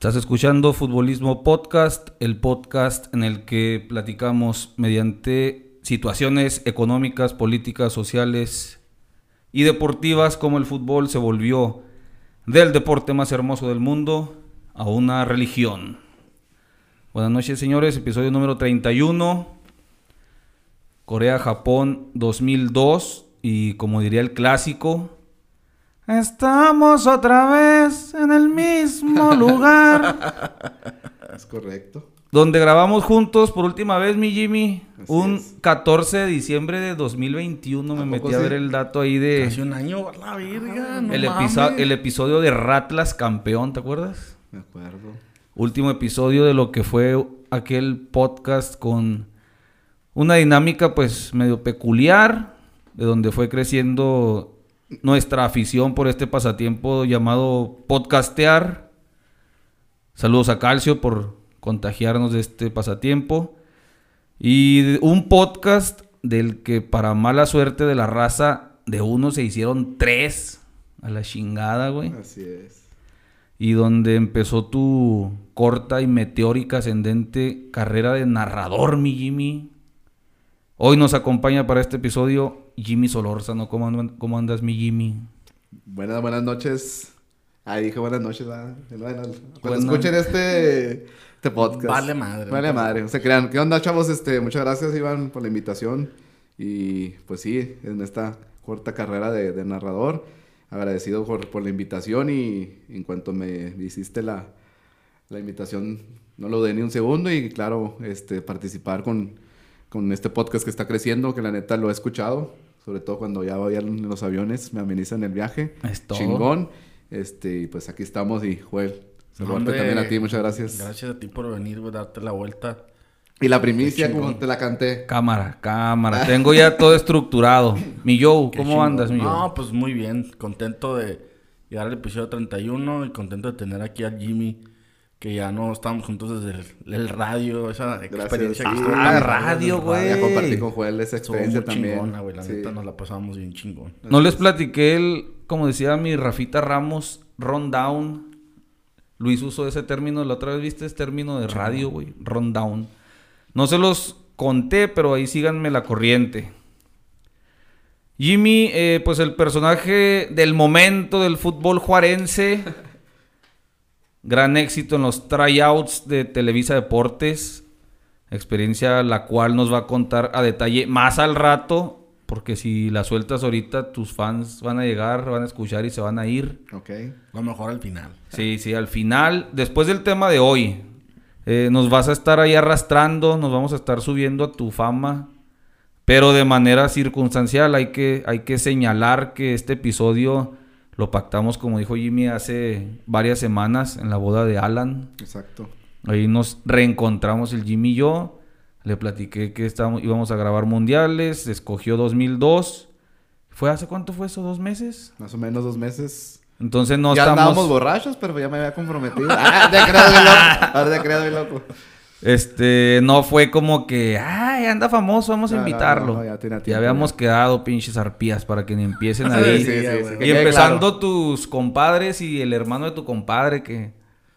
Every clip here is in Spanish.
Estás escuchando Futbolismo Podcast, el podcast en el que platicamos mediante situaciones económicas, políticas, sociales y deportivas como el fútbol se volvió del deporte más hermoso del mundo a una religión. Buenas noches señores, episodio número 31, Corea-Japón 2002 y como diría el clásico, Estamos otra vez en el mismo lugar. Es correcto. Donde grabamos juntos por última vez, mi Jimmy. Así un es. 14 de diciembre de 2021. Me ¿A metí a ver el dato ahí de Hace un año, a la verga, no el, mames. episo- el episodio de Ratlas campeón, ¿te acuerdas? Me acuerdo. Último episodio de lo que fue aquel podcast con una dinámica pues medio peculiar, de donde fue creciendo nuestra afición por este pasatiempo llamado podcastear. Saludos a Calcio por contagiarnos de este pasatiempo. Y un podcast del que para mala suerte de la raza, de uno se hicieron tres a la chingada, güey Así es. y donde empezó tu corta y meteórica ascendente carrera de narrador, mi Jimmy. Hoy nos acompaña para este episodio Jimmy Solórzano. ¿Cómo, cómo andas, mi Jimmy? Buenas, buenas noches. Ay, dije buenas noches, ¿verdad? Bueno, cuando Buenas- escuchen este, este podcast. Vale madre. Vale madre. No se crean. ¿Qué onda, chavos? Este, muchas gracias, Iván, por la invitación. Y pues sí, en esta corta carrera de, de narrador. Agradecido por, por la invitación y en cuanto me hiciste la, la invitación, no lo dé ni un segundo y claro, este, participar con, con este podcast que está creciendo, que la neta lo he escuchado, sobre todo cuando ya voy en los aviones, me amenizan el viaje. Es todo. Chingón. Este, y pues aquí estamos y Joel, saludarte también a ti, muchas gracias. Gracias a ti por venir, güey, darte la vuelta. Y la primicia, como te la canté. Cámara, cámara. Tengo ya todo estructurado. Mi Joe, ¿cómo chingón. andas, mi Joe? No, pues muy bien. Contento de llegar al episodio 31 y contento de tener aquí al Jimmy, que ya no estamos juntos desde el, el radio, esa experiencia que Ah, tan radio, güey. Ya compartí con Joel esa Estuvo experiencia muy también. chingona, güey. La Sí. neta nos la pasamos bien chingón. No les platiqué el, como decía mi Rafita Ramos, rundown. Luis usó ese término, la otra vez viste ese término de radio, güey, rundown. No se los conté, pero ahí síganme la corriente. Jimmy, eh, pues el personaje del momento del fútbol juarense. Gran éxito en los tryouts de Televisa Deportes. Experiencia la cual nos va a contar a detalle más al rato. Porque si la sueltas ahorita, tus fans van a llegar, van a escuchar y se van a ir. Ok. Lo mejor al final. Sí, sí, al final, después del tema de hoy, eh, nos vas a estar ahí arrastrando, nos vamos a estar subiendo a tu fama, pero de manera circunstancial. Hay que, hay que señalar que este episodio lo pactamos, como dijo Jimmy, hace varias semanas en la boda de Alan. Exacto. Ahí nos reencontramos el Jimmy y yo. Le platiqué que estábamos, íbamos a grabar mundiales, escogió 2002. ¿Fue hace cuánto fue eso? ¿Dos meses? Más o menos dos meses. Entonces no ya estamos... andábamos borrachos, pero ya me había comprometido. ah, te creas, loco. Ahora te creas, bien loco. Este, no fue como que, ay, anda famoso, vamos a No, no, invitarlo. no, no, ya tiene ya tiempo, habíamos ya. quedado pinches arpías para que ni empiecen ahí. sí, sí, sí, güey. que y empezando claro. tus compadres y el hermano de tu compadre que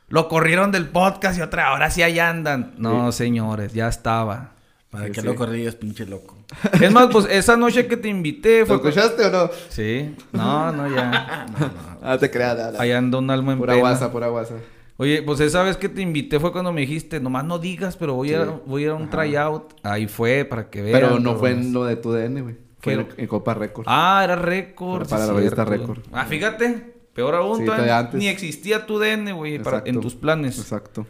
lo corrieron del podcast y otra, ahora sí allá andan. No, señores, ya estaba. ¿Para Sí, qué sí. lo corrías, pinche loco? Es más, pues esa noche que te invité ¿Lo fue... escuchaste o no? Sí, no, no, ya. Ah, te creas, dale. Allá anda un alma en Pura guasa, pura guasa. Oye, pues esa vez que te invité fue cuando me dijiste, nomás no digas, pero voy, a, Sí. voy a ir a un tryout. Ahí fue, para que vean. Pero no fue en lo de tu DN, güey. Fue en, en Copa Record. Ah, era récord. Para sí, la revista. Récord. Ah, fíjate. Peor aún, Sí, todavía todavía antes. ni existía tu DN, güey, en tus planes. Exacto.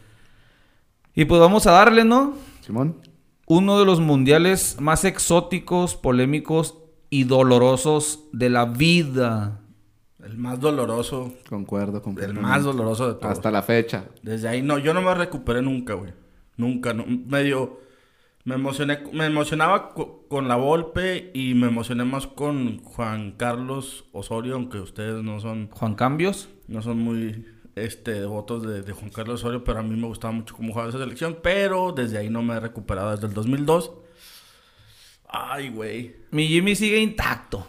Y pues vamos a darle, ¿no? Simón. Uno de los mundiales más exóticos, polémicos y dolorosos de la vida. El más doloroso. Concuerdo, El completamente. más doloroso de todos. Hasta la fecha. Desde ahí, no, yo no me recuperé nunca, güey. Nunca, no, medio... Me emocioné, me emocionaba co- con la Volpe y me emocioné más con Juan Carlos Osorio, aunque ustedes no son, Juan Cambios. no son muy este, devotos de, de Juan Carlos Osorio, pero a mí me gustaba mucho cómo jugaba esa selección, pero desde ahí no me he recuperado desde el 2002. Ay, güey. Mi Jimmy sigue intacto.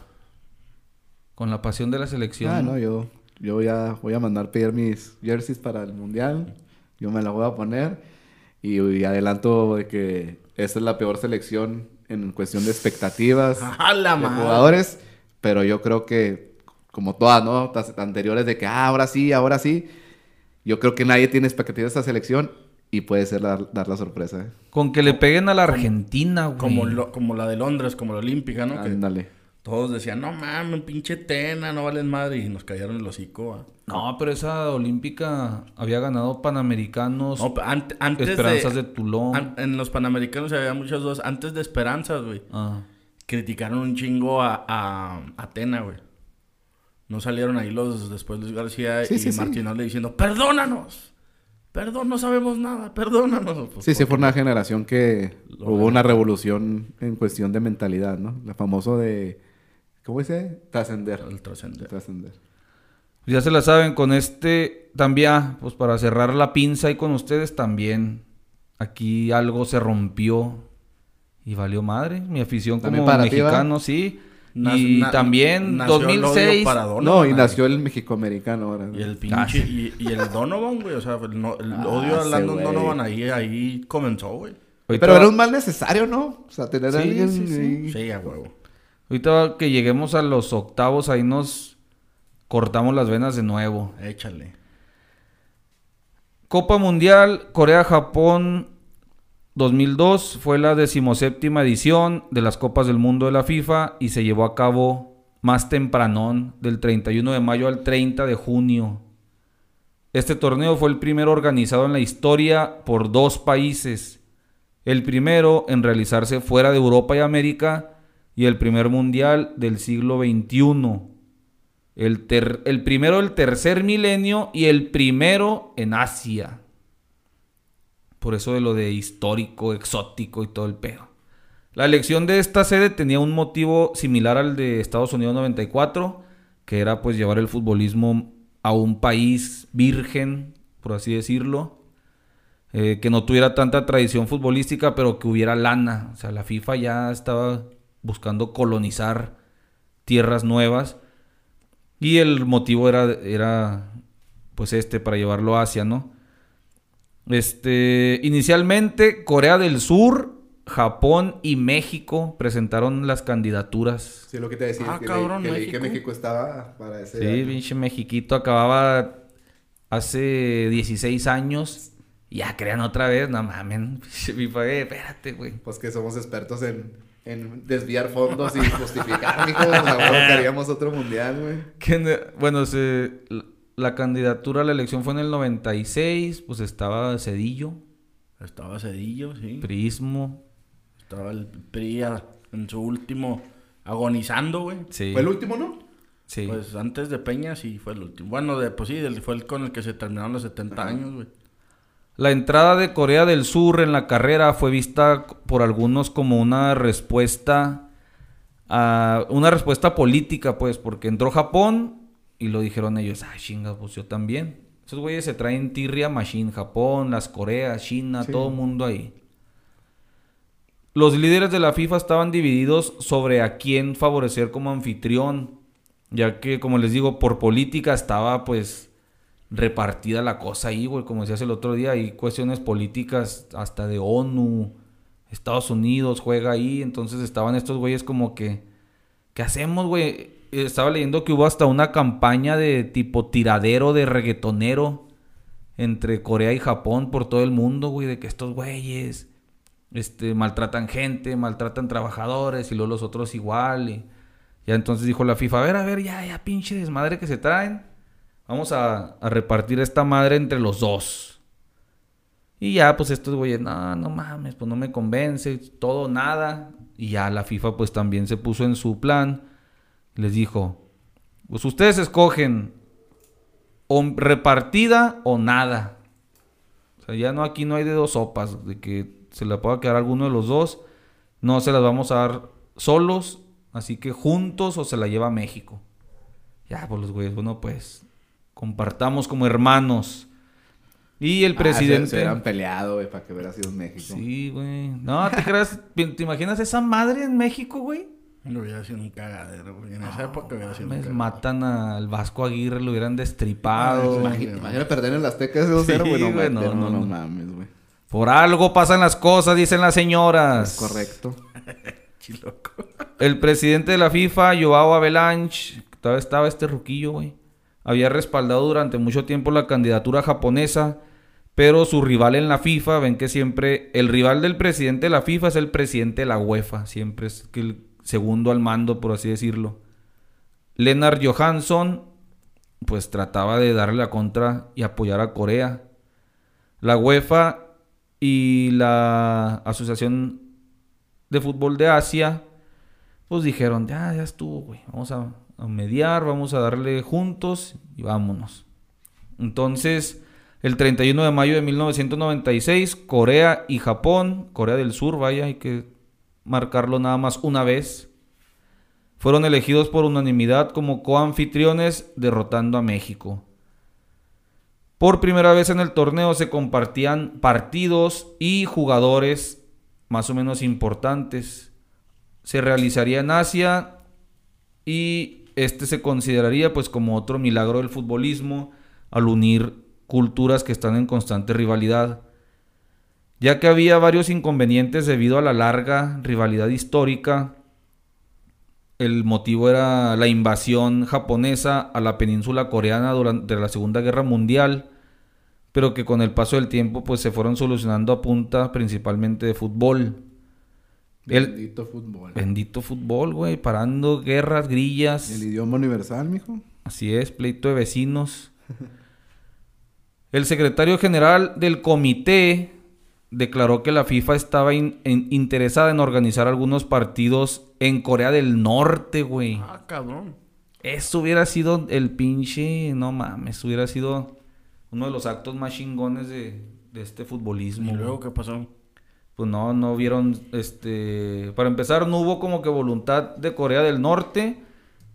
Con la pasión de la selección. Ah, no, yo, yo ya voy a mandar pedir mis jerseys para el mundial. yo me la voy a poner. Y, y adelanto de que esta es la peor selección en cuestión de expectativas ¡A la de madre! jugadores. Pero yo creo que, como todas, ¿no? Tas- Anteriores de que, ah, ahora sí, ahora sí. Yo creo que nadie tiene expectativas de esta selección y puede ser la- dar la sorpresa. ¿eh? Con que le peguen a la Argentina, güey. Como, lo- como la de Londres, como la olímpica, ¿no? Que Ándale. Todos decían, no mames, pinche tena, no valen madre. Y nos cayeron el hocico. No, pero esa olímpica había ganado panamericanos, No, antes esperanzas de... de, Tulón. an- en los Panamericanos había muchas dudas. Antes de Esperanzas, güey. Ah. criticaron un chingo a, a Atena, güey. No salieron ahí los después Luis García Sí, y sí, sí. Martinoli diciendo, perdónanos. Perdón, no sabemos nada, perdónanos. Pues, Sí, sí, fue una generación que hubo una revolución en cuestión de mentalidad, ¿no? La famoso de... ¿Cómo dice? Trascender. El trascender. Trascender. Ya se la saben, con este también, ah, pues para cerrar la pinza y con ustedes también. Aquí algo se rompió y valió madre. Mi afición como para mexicano, sí. Nas- y na- también nació el odio 2006. para No, Donovan, y nació el mexicoamericano ahora. ¿no? Y el Ah, pinche... y, y el Donovan, güey. O sea, el, no- el Ah, odio a Landon. Donovan ahí, ahí comenzó, güey. Pero era un mal necesario, ¿no? O sea, tener Sí, a alguien... sí, sí. ahí- Sí, a huevo. Ahorita que lleguemos a los octavos, ahí nos cortamos las venas de nuevo. Échale. Copa Mundial Corea-Japón 2002 fue la decimoséptima edición de las Copas del Mundo de la FIFA y se llevó a cabo más tempranón, del 31 de mayo al 30 de junio. Este torneo fue el primero organizado en la historia por dos países. El primero en realizarse fuera de Europa y América y el primer mundial del siglo XXI. El, ter- el primero del tercer milenio y el primero en Asia. Por eso de lo de histórico, exótico y todo el pedo. La elección de esta sede tenía un motivo similar al de Estados Unidos 94, que era pues llevar el futbolismo a un país virgen, por así decirlo, eh, que no tuviera tanta tradición futbolística, pero que hubiera lana. O sea, la FIFA ya estaba buscando colonizar tierras nuevas. Y el motivo era, era pues este, para llevarlo a Asia, ¿no? Este, inicialmente Corea del Sur, Japón y México presentaron las candidaturas. Sí, lo que te decía. Ah, que, cabrón, leí, que leí que México. México estaba para ese... Sí, año. pinche Mexiquito acababa hace 16 años. Ya crean otra vez, no eh, espérate, güey. Pues que somos expertos en, en desviar fondos y justificar, mijo. La huevo que haríamos otro mundial, güey. ¿Quién- Bueno, se- la- la candidatura a la elección fue en el 96, pues estaba Cedillo, Estaba Cedillo, sí. Prismo. Estaba el PRI en su último agonizando, güey. Sí. ¿Fue el último, no? sí. Pues antes de Peña sí fue el último. Bueno, de, pues sí, fue el con el que se terminaron los 70 años, güey. La entrada de Corea del Sur en la carrera fue vista por algunos como una respuesta a una respuesta política, pues, porque entró Japón y lo dijeron ellos, ah, chinga, pues yo también. Esos güeyes se traen tirria machine, Japón, las Coreas, China, Sí. todo el mundo ahí. Los líderes de la FIFA estaban divididos sobre a quién favorecer como anfitrión, ya que, como les digo, por política estaba pues repartida la cosa ahí, güey, como decías el otro día, hay cuestiones políticas hasta de ONU, Estados Unidos juega ahí, entonces estaban estos güeyes como que, ¿qué hacemos, güey? Estaba leyendo que hubo hasta una campaña de tipo tiradero de reggaetonero entre Corea y Japón por todo el mundo, güey, de que estos güeyes este, maltratan gente, maltratan trabajadores y luego los otros igual. Y ya entonces dijo la FIFA, a ver, a ver, ya, ya, pinche desmadre que se traen. Vamos a, a repartir esta madre entre los dos. Y ya, pues estos güeyes, no, no mames, pues no me convence, todo, nada. Y ya la FIFA pues también se puso en su plan. Les dijo, pues ustedes escogen o repartida o nada. O sea, ya no aquí no hay de dos sopas, de que se la pueda quedar alguno de los dos. No se las vamos a dar solos, así que juntos o se la lleva a México. Ya, pues los güeyes, bueno, pues compartamos como hermanos. Y el Ah, presidente... se, se hubieran peleado, güey, para que hubiera sido en México. Sí, güey. No, ¿te creas? ¿Te imaginas esa madre en México, güey? No hubiera sido un cagadero, güey. En esa época hubiera sido un Mames, cagadero. matan al Vasco Aguirre, lo hubieran destripado. Imagínate, imagínate perder en las Azteca 0 Sí, 0 güey. No, güey, no, no, no, no. mames, güey. Por algo pasan las cosas, dicen las señoras. Es correcto. Chiloco. El presidente de la FIFA, Joao Avalanche, todavía estaba este ruquillo, güey. Había respaldado durante mucho tiempo la candidatura japonesa, pero su rival en la FIFA, ven que siempre el rival del presidente de la FIFA es el presidente de la UEFA, siempre es el segundo al mando, por así decirlo. Lennart Johansson, pues trataba de darle la contra y apoyar a Corea. La UEFA y la Asociación de Fútbol de Asia, pues dijeron, ya, ya estuvo, güey. Vamos a, a mediar, vamos a darle juntos y vámonos. Entonces, el 31 de mayo de 1996, Corea y Japón, Corea del Sur, vaya, hay que marcarlo nada más una vez, fueron elegidos por unanimidad como coanfitriones, derrotando a México. Por primera vez en el torneo se compartían partidos y jugadores más o menos importantes. Se realizaría en Asia y este se consideraría pues como otro milagro del futbolismo al unir culturas que están en constante rivalidad. Ya que había varios inconvenientes debido a la larga rivalidad histórica, el motivo era la invasión japonesa a la península coreana durante la Segunda Guerra Mundial, pero que con el paso del tiempo pues se fueron solucionando a punta principalmente de fútbol. El Bendito fútbol. bendito fútbol, güey, parando guerras, grillas. El idioma universal, mijo. Así es, pleito de vecinos. El secretario general del comité declaró que la FIFA estaba in- interesada en organizar algunos partidos en Corea del Norte, güey. Ah, cabrón. Eso hubiera sido el pinche, no mames, hubiera sido uno de los actos más chingones de, de este futbolismo. ¿Y güey. luego qué pasó? Pues no, no vieron, este... Para empezar, no hubo como que voluntad de Corea del Norte,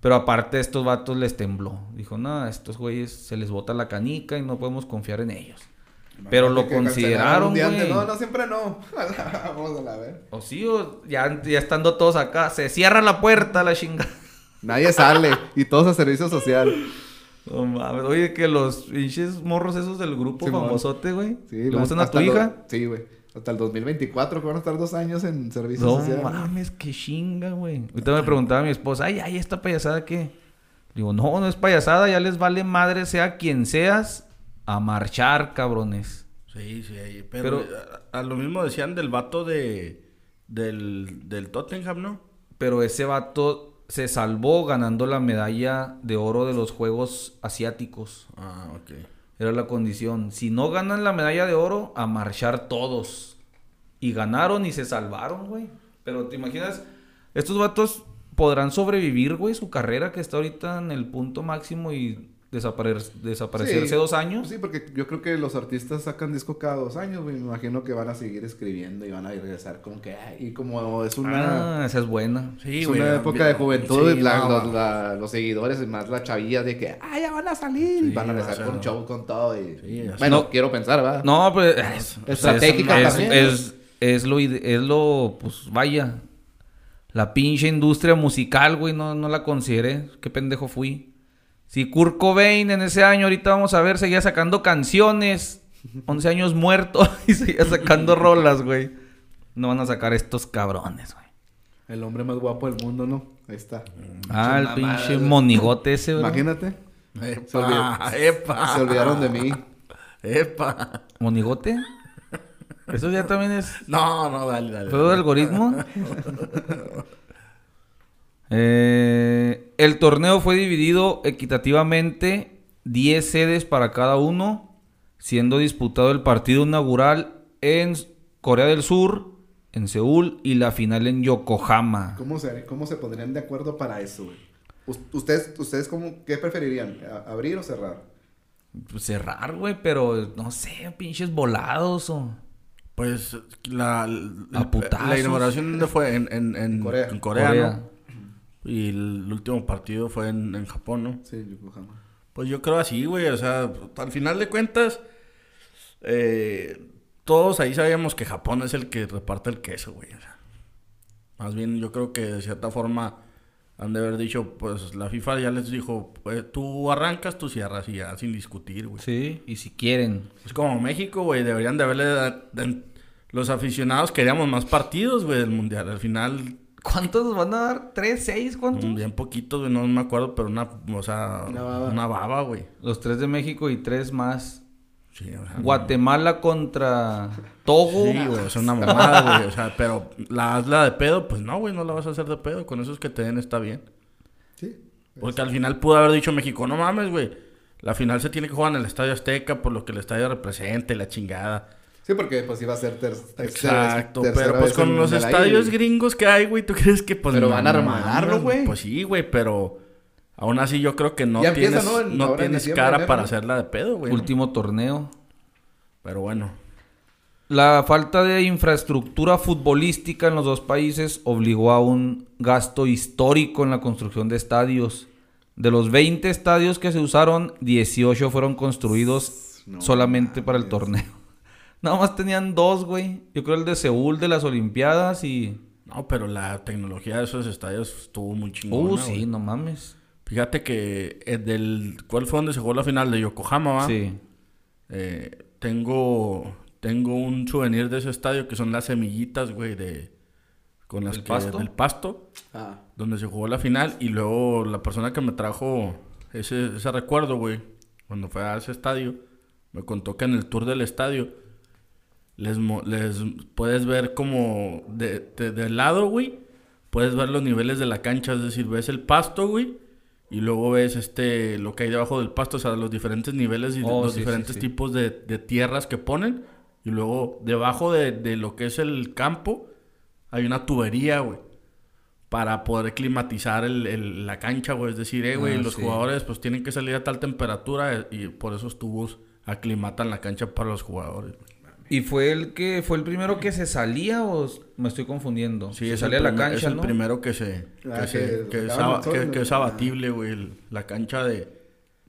pero aparte a estos vatos les tembló. Dijo, no, a estos güeyes se les bota la canica y no podemos confiar en ellos. Pero lo consideraron, antes. güey. No, no, siempre no. Vamos a la ver. O sí, o ya, ya estando todos acá, se cierra la puerta la chingada. Nadie sale. y todos a servicio social. No mames, oye, que los pinches morros esos del grupo famosote, güey. Sí, ¿Le gustan a tu lo- hija? Sí, güey. Hasta el 2024, que van a estar dos años en servicio No social. mames, qué chinga, güey. Ahorita me preguntaba mi esposa, ay, ay, esta payasada qué. Digo, no, no es payasada, ya les vale madre, sea quien seas, a marchar, cabrones. Sí, sí, ahí. Pero, Pero- a, a lo mismo decían del vato de... Del, del Tottenham, ¿no? Pero ese vato se salvó ganando la medalla de oro de los Juegos Asiáticos. Ah, ok. Era la condición. Si no ganan la medalla de oro, a marchar todos. Y ganaron y se salvaron, güey. Pero te imaginas, estos vatos podrán sobrevivir, güey, su carrera que está ahorita en el punto máximo y desaparecer, desaparecerse Sí. dos años. Sí, porque yo creo que los artistas sacan disco cada dos años, güey. Me imagino que van a seguir escribiendo y van a regresar como que... Y como es una... Ah, esa es buena. Sí, es güey. una época de juventud, Sí, y la- no, los, la- los seguidores, y más la chavilla de que, ah, ya van a salir, y Sí, van a regresar con show, con todo. Y... Bueno, No. quiero pensar, ¿verdad? No, pues es, Estratégica es, también. es, es lo ide- es lo pues vaya. La pinche industria musical, güey, no, no la consideré. Qué pendejo fui. Si Kurt Cobain en ese año, ahorita vamos a ver, seguía sacando canciones. 11 años muerto y seguía sacando rolas, güey. No van a sacar estos cabrones, güey. El hombre más guapo del mundo, ¿no? Ahí está. Ah, el pinche monigote ese, güey. Imagínate. Epa, Se olvidó- epa. Se olvidaron de mí. Epa. ¿Monigote? Eso ya también es No, no, dale, dale. ¿Juego de algoritmo? Eh, el torneo fue dividido equitativamente, 10 sedes para cada uno, siendo disputado el partido inaugural en Corea del Sur, en Seúl, y la final en Yokohama. ¿Cómo se, ¿Cómo se pondrían de acuerdo para eso, güey? ¿Ustedes, ustedes cómo, qué preferirían? ¿A- ¿Abrir o cerrar? Pues cerrar, güey, pero no sé, pinches volados o... Pues la, A putazos. la inauguración ¿dónde fue en, en, en Corea. en Corea, Corea. ¿no? Y el último partido fue en, en Japón, ¿no? Sí, Yokohama. Pues yo creo así, güey. O sea, al final de cuentas, eh, todos ahí sabíamos que Japón es el que reparte el queso, güey. o sea. Más bien, yo creo que de cierta forma han de haber dicho, pues la FIFA ya les dijo, pues tú arrancas, tú cierras y ya, sin discutir, güey. Sí, y si quieren. Es como México, güey, deberían de haberle... de- los aficionados queríamos más partidos, güey, del Mundial. Al final, ¿Cuántos van a dar? ¿Tres, seis? ¿Cuántos? bien poquitos, güey, no me acuerdo, pero una, o sea, Una baba. una baba, güey. Los tres de México y tres más. Sí, o sea, Guatemala contra Togo. Sí, güey, es una mamada, güey. O sea, pero la hazla de pedo, pues no, güey, no la vas a hacer de pedo. Con esos que te den está bien. Sí. Porque al final pudo haber dicho México, no mames, güey. La final se tiene que jugar en el Estadio Azteca por lo que el estadio representa y la chingada. Sí, porque pues iba a ser ter Exacto, tercera pero pues con los estadios gringos que hay, güey, ¿tú crees que pues Pero no van a armarlo, güey. Pues sí, güey, pero aún así yo creo que no Ya empieza, tienes, cara enero, para ¿no? hacerla de pedo, güey. ¿no? Último torneo. Pero bueno, La falta de infraestructura futbolística en los dos países obligó a un gasto histórico en la construcción de estadios. De los 20 estadios que se usaron, 18 fueron construidos No solamente para el torneo. Nada más tenían dos, güey. Yo creo el de Seúl de las Olimpiadas y... no, pero la tecnología de esos estadios estuvo muy chingona, Uh, güey. sí, no mames. Fíjate que el del... ¿Cuál fue donde se jugó la final? De Yokohama, ¿va? Sí. Eh, tengo... Tengo un souvenir de ese estadio que son las semillitas, güey, de... Con las ¿Del que... pasto? Del pasto. Ah, Donde se jugó la final. Y luego la persona que me trajo ese, ese recuerdo, güey. Cuando fue a ese estadio. Me contó que en el tour del estadio... Les, les puedes ver como... De, de, de lado, güey. Puedes ver los niveles de la cancha. Es decir, ves el pasto, güey. Y luego ves este lo que hay debajo del pasto, o sea, los diferentes niveles y Oh, los sí, diferentes sí. tipos de, de tierras que ponen. Y luego debajo de, de lo que es el campo hay una tubería, güey. Para poder climatizar el- el- la cancha, güey. Es decir, eh, güey, Ah, los jugadores pues tienen que salir a tal temperatura eh, y por esos tubos aclimatan la cancha para los jugadores. güey. ¿Y fue el que fue el primero que se salía o me estoy confundiendo? Sí, se es salía la cancha, es el ¿no? primero que se... Que, Ah, se- que que es, abatible, güey. el- La cancha de...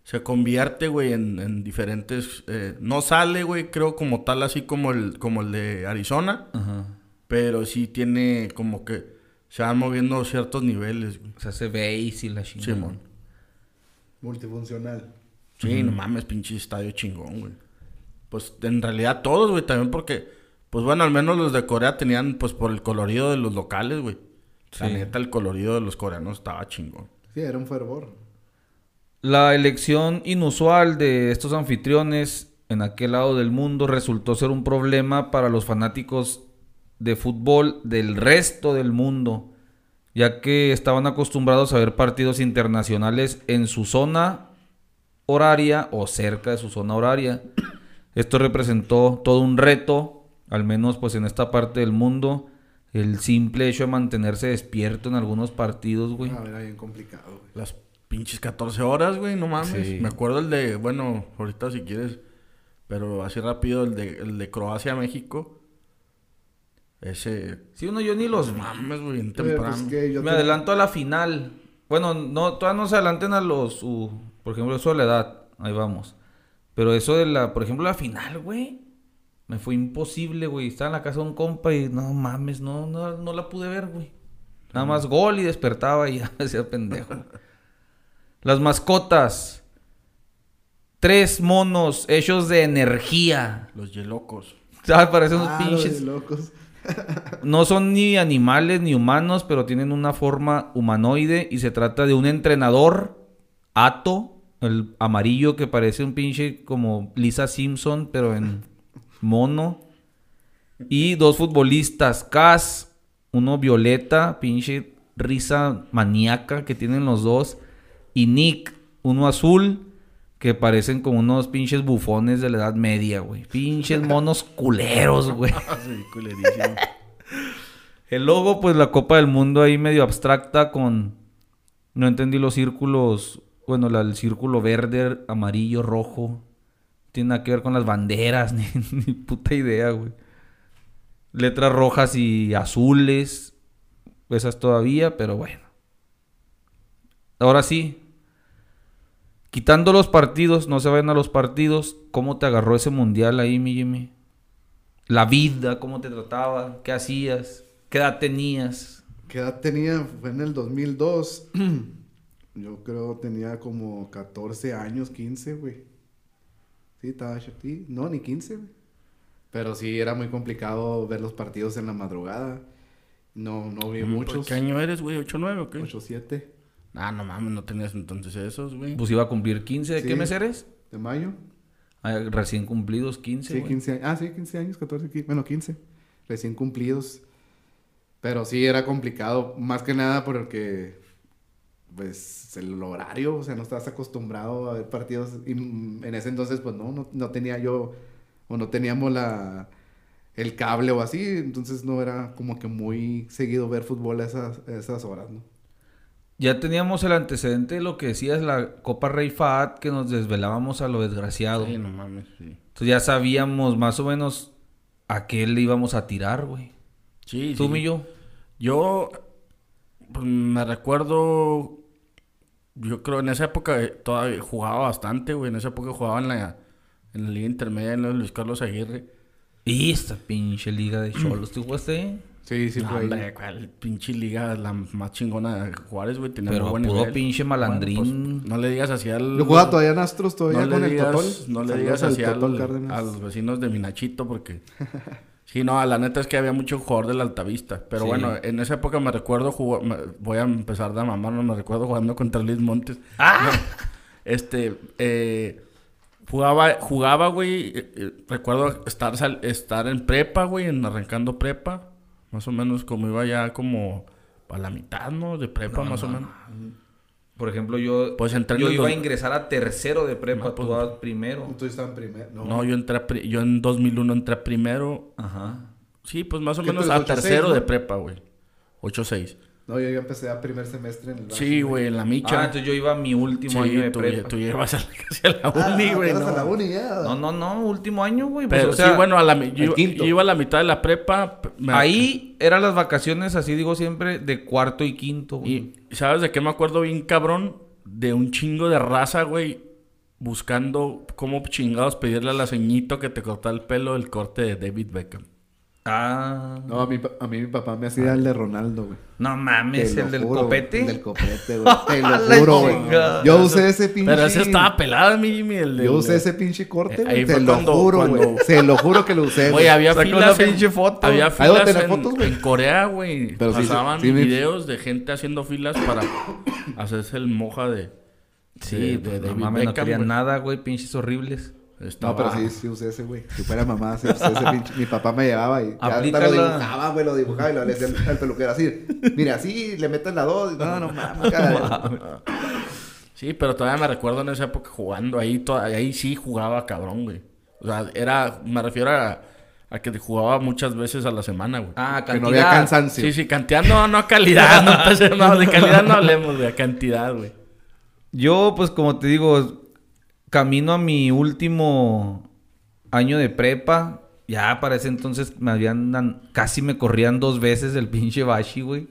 Se convierte, güey, en, en diferentes... eh, no sale, güey, creo como tal, así como el, como el de Arizona. Ajá. Pero sí tiene como que... Se van moviendo ciertos niveles, güey. Se hace base y la chingada. Simón. multifuncional. Sí, no mames, pinche estadio chingón, güey. Pues en realidad todos, güey, también porque, pues bueno, al menos los de Corea tenían, pues por el colorido de los locales, güey. La Sí. neta, el colorido de los coreanos estaba chingón. Sí, era un fervor. La elección inusual de estos anfitriones en aquel lado del mundo resultó ser un problema para los fanáticos de fútbol del resto del mundo, ya que estaban acostumbrados a ver partidos internacionales en su zona horaria o cerca de su zona horaria. Esto representó todo un reto, al menos pues en esta parte del mundo, el simple hecho de mantenerse despierto en algunos partidos, güey. Ah, era bien complicado, güey. Las pinches 14 horas, güey, no mames. Sí. Me acuerdo el de, bueno, ahorita si quieres, pero así rápido, el de, el de Croacia-México. Ese, Sí, uno yo ni los mames, güey, bien Oye, pues, temprano. que yo Me te- adelanto a la final. Bueno, no, todavía no se adelanten a los, uh, por ejemplo, Soledad. Ahí vamos. Pero eso de la, por ejemplo, la final, güey. Me fue imposible, güey. Estaba en la casa de un compa y no mames, no, no, no la pude ver, güey. Nada más gol y despertaba y ya me hacía pendejo. Las mascotas. Tres monos hechos de energía. Los yelocos. ¿Sabes? Parecen unos Ah, pinches locos. no son ni animales ni humanos, pero tienen una forma humanoide y se trata de un entrenador, Ato, el amarillo que parece un pinche como Lisa Simpson, pero en mono. Y dos futbolistas, Cas, uno violeta, pinche risa maníaca que tienen los dos. Y Nick, uno azul, que parecen como unos pinches bufones de la Edad Media, güey. Pinches monos culeros, güey. El logo, pues la Copa del Mundo ahí medio abstracta con... No entendí los círculos... Bueno, el círculo verde, amarillo, rojo. Tiene nada que ver con las banderas, ni, ni puta idea, güey. Letras rojas y azules. Esas todavía, pero bueno. Ahora sí. Quitando los partidos, no se vayan a los partidos. ¿Cómo te agarró ese mundial ahí, mi Jimmy? La vida, cómo te trataba, qué hacías, qué edad tenías. ¿Qué edad tenía? Fue en el 2002. Yo creo tenía como 14 años, 15, güey. Sí, estaba sí, No, ni 15, güey. Pero sí, era muy complicado ver los partidos en la madrugada. No, no vi muchos. ¿Qué año eres, güey? ¿8-9 o qué? 8-7 Ah, no mames, no tenías entonces esos, güey. Pues iba a cumplir 15. ¿De Sí. qué mes eres? de mayo. Ah, recién cumplidos 15, Sí, güey. 15 años. Ah, sí, 15 años, 14, 15. Bueno, 15. Recién cumplidos. Pero sí, era complicado. Más que nada porque, pues, el horario, o sea, no estabas acostumbrado a ver partidos. Y mm, en ese entonces, pues, no, no, no tenía yo, o no teníamos la, el cable o así. Entonces, no era como que muy seguido ver fútbol a esas, a esas horas, ¿no? Ya teníamos el antecedente de lo que decías, la Copa Rey Fahad, que nos desvelábamos a lo desgraciado. Sí, no mames, sí. Entonces ya sabíamos más o menos a qué le íbamos a tirar, güey. Sí, Tú, sí. y yo. Yo pues, me recuerdo, yo creo en esa época eh, todavía jugaba bastante, güey. En esa época jugaba en la, en la liga intermedia en la Luis Carlos Aguirre. Y esta pinche liga de cholos, ¿tú jugaste? Sí, sí, no, ahí. hombre, cuál pinche liga la más chingona de Juárez, güey. Tenía Pero muy buen puro nivel. pinche malandrín. Bueno, pues, no le digas así al... Yo jugaba todavía en Astros, todavía no con le el digas, Totol. No le digas al así al- a los vecinos de Minachito porque... sí, no, la neta es que había mucho jugador del Altavista. Pero Sí. bueno, en esa época me recuerdo voy a empezar de mamar, no me recuerdo jugando contra Luis Montes. ¡Ah! No, este... Eh, jugaba, jugaba, güey... eh, eh, recuerdo estar, sal- estar en prepa, güey, en arrancando prepa. Más o menos como iba ya como... A la mitad, ¿no? De prepa, más o menos. Por ejemplo, yo, Pues yo iba a ingresar a tercero de prepa, No, pues- tú vas primero. Tú estabas en primer. No, No, yo entré a pri- yo en 2001 entré a primero. Ajá. Sí, pues más o ¿Qué menos a eres, 8-6, tercero no? de prepa, güey. 8-6. No, yo ya empecé a primer semestre en el Sí, güey, en la micha. Ah, entonces yo iba a mi último Sí, año de tú, prepa. tú llevas a la, casi a la Ah, uni, güey. apenas no. a la uni ya. No, no, no, último año, güey. pues, Pero o sea, sí, bueno, a la, yo, yo iba a la mitad de la prepa. me- Ahí eran las vacaciones, así digo siempre, de cuarto y quinto, güey. Y ¿sabes de qué me acuerdo bien, cabrón? De un chingo de raza, güey. Buscando cómo chingados pedirle a la ceñito que te cortara el pelo el corte de David Beckham. Ah. No, a mí, pa- a mí mi papá me hacía el de Ronaldo, güey. No mames, el del juro, copete. El del copete, güey. Te lo juro, güey. Yo usé ese pinche... Pero ese estaba pelado, mi Jimmy. El del- Yo usé ese pinche corte, Eh, güey. ahí Te lo cuando- juro, güey. cuando- Se lo juro que lo usé, güey. Había Sacó filas una en- pinche foto. Había filas en, fotos, güey. en Corea, güey. Pero sí, sí, Pasaban videos de gente haciendo filas para hacerse el moja de... Sí, de- de, de no David mames, no querían nada, güey, pinches horribles. Estaba- No, pero sí, sí usé ese, güey. Si fuera mamá, sí usé ese pinche... Mi papá me llevaba y ya hasta lo dibujaba, güey. Lo dibujaba y lo le decía al- al peluquero así. Mira, así le metes la dos. No, no mames, cara. Sí, pero todavía me recuerdo en esa época jugando ahí. ahí sí jugaba cabrón, güey. O sea, era... Me refiero a, a que jugaba muchas veces a la semana, güey. Ah, Que cantidad. no había cansancio. Sí, sí, cantidad no, no calidad. No, empecemos, de calidad no hablemos, de cantidad, güey. Yo, pues, como te digo, camino a mi último año de prepa. Ya para ese entonces me habían... Casi me corrían dos veces el pinche Bashi, güey.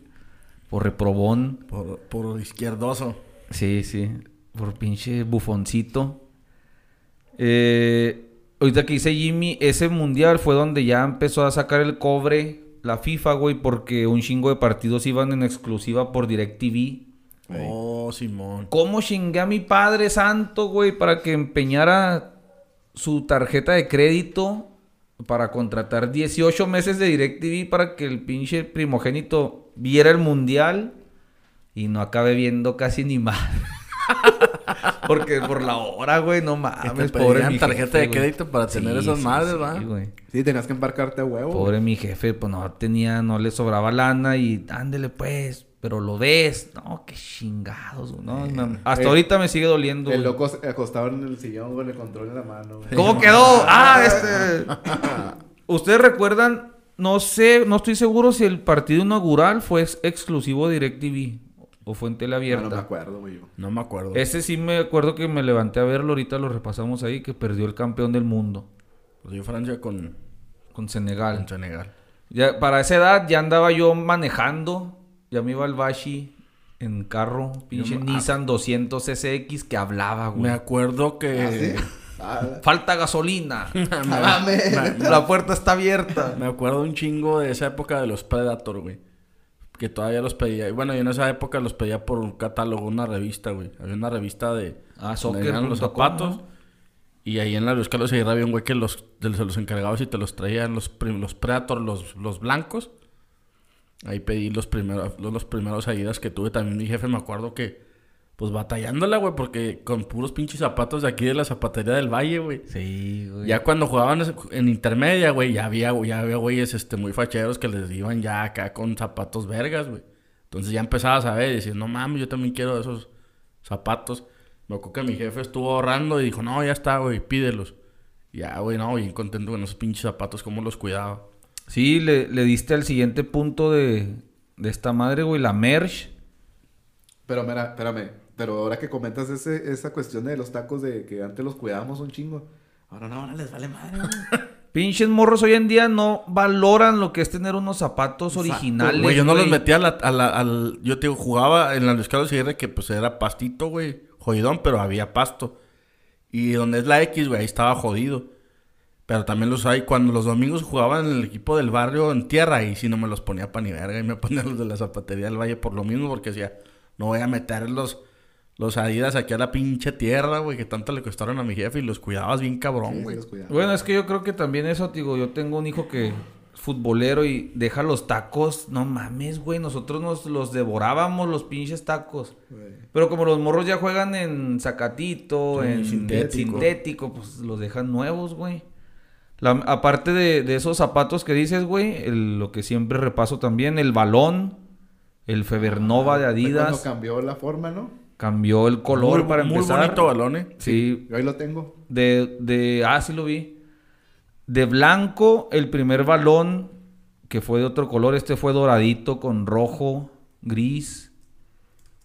Por reprobón. Por, por izquierdoso. Sí, sí. Por pinche bufoncito. Eh, ahorita que dice Jimmy, ese mundial fue donde ya empezó a sacar el cobre la FIFA, güey, porque un chingo de partidos iban en exclusiva por DirecTV. Oh, Simón. ¿Cómo chingué a mi padre santo, güey, para que empeñara su tarjeta de crédito para contratar 18 meses de DirecTV para que el pinche primogénito viera el mundial y no acabe viendo casi ni más? Porque por la hora, güey, no mames, te pobre pedían mi tarjeta jefe, de güey. crédito para tener Sí, esas sí, madres, sí, ¿va? güey. Sí, tenías que embarcarte a huevo. güey. Pobre mi jefe, pues no tenía, no le sobraba lana y ándele pues, pero lo ves. No, qué chingados, güey, no, hasta Eh, ahorita me sigue doliendo. El loco se- acostado en el sillón con el control en la mano, güey. ¿Cómo quedó? Ah, este. Ustedes recuerdan, no sé, no estoy seguro si el partido inaugural fue ex- exclusivo de DirecTV o fue en tele Ah, no me abierta. acuerdo, güey. No me acuerdo. Ese sí me acuerdo que me levanté a verlo, ahorita lo repasamos ahí, que perdió el campeón del mundo Pues yo Francia con, con Senegal. con Senegal. Ya, para esa edad ya andaba yo manejando. Ya me iba al Bashi en carro. Pinche Yo me- Nissan 200 SX que hablaba, güey. Me acuerdo que... ¿Ah, sí? Ah, Falta gasolina. La puerta está abierta. Me acuerdo un chingo de esa época de los Predator, güey. que todavía los pedía. Bueno, yo en esa época los pedía por un catálogo, una revista, güey. Había una revista de... Ah, venían los zapatos. ¿no? Y ahí en la Luis Carlos Aguirre había un güey que los, de- se los encargaba y te los traían los, los Predator, los, los blancos. Ahí pedí los primeros, los, los primeros Adidas que tuve. También mi jefe me acuerdo que, pues batallándola, güey, porque con puros pinches zapatos de aquí de la zapatería del Valle, güey. Sí, güey. Ya cuando jugaban en intermedia, güey, ya había, ya había güeyes este, muy facheros que les iban ya acá con zapatos vergas, güey. Entonces ya empezabas a ver y decías, no mames, yo también quiero esos zapatos. Me acuerdo que mi jefe estuvo ahorrando y dijo, no, ya está, güey, pídelos. Ya, güey, no, bien contento con esos pinches zapatos, cómo los cuidaba. Sí, le, le diste al siguiente punto de, de esta madre, güey, la merch. Pero mira, espérame. Pero ahora que comentas ese, esa cuestión de los tacos de que antes los cuidábamos un chingo. Ahora no, ahora les vale madre. Pinches morros hoy en día no valoran lo que es tener unos zapatos Exacto, originales. Güey, yo no los metía a la, a la- al... Yo te digo, jugaba en la Luis Carlos Aguirre que pues era pastito, güey. Jodidón, pero había pasto. Y donde es la X, güey, ahí estaba jodido. Pero también los hay. Cuando los domingos jugaban en el equipo del barrio en tierra, y si no me los ponía pa' ni verga. Y me ponía los de la zapatería del Valle por lo mismo, porque decía, no voy a meter los, los Adidas aquí a la pinche tierra, güey, que tanto le costaron a mi jefe y los cuidabas bien cabrón, güey. Bueno, es que yo creo que también eso, digo, yo tengo un hijo que es futbolero y deja los tacos. No mames, güey, nosotros nos los devorábamos los pinches tacos. Güey. Pero como los morros ya juegan en Zacatito, Sí, en sintético. sintético. pues los dejan nuevos, güey. La- aparte de, de esos zapatos que dices, güey, el- lo que siempre repaso también, el balón, el Febernova de Fue Adidas, Cuando cambió la forma, ¿no? cambió el color muy, para muy empezar. bonito balón, eh. Sí, Yo ahí lo tengo. de, de, ah, sí lo vi. De blanco, el primer balón, que fue de otro color, este fue doradito con rojo, gris.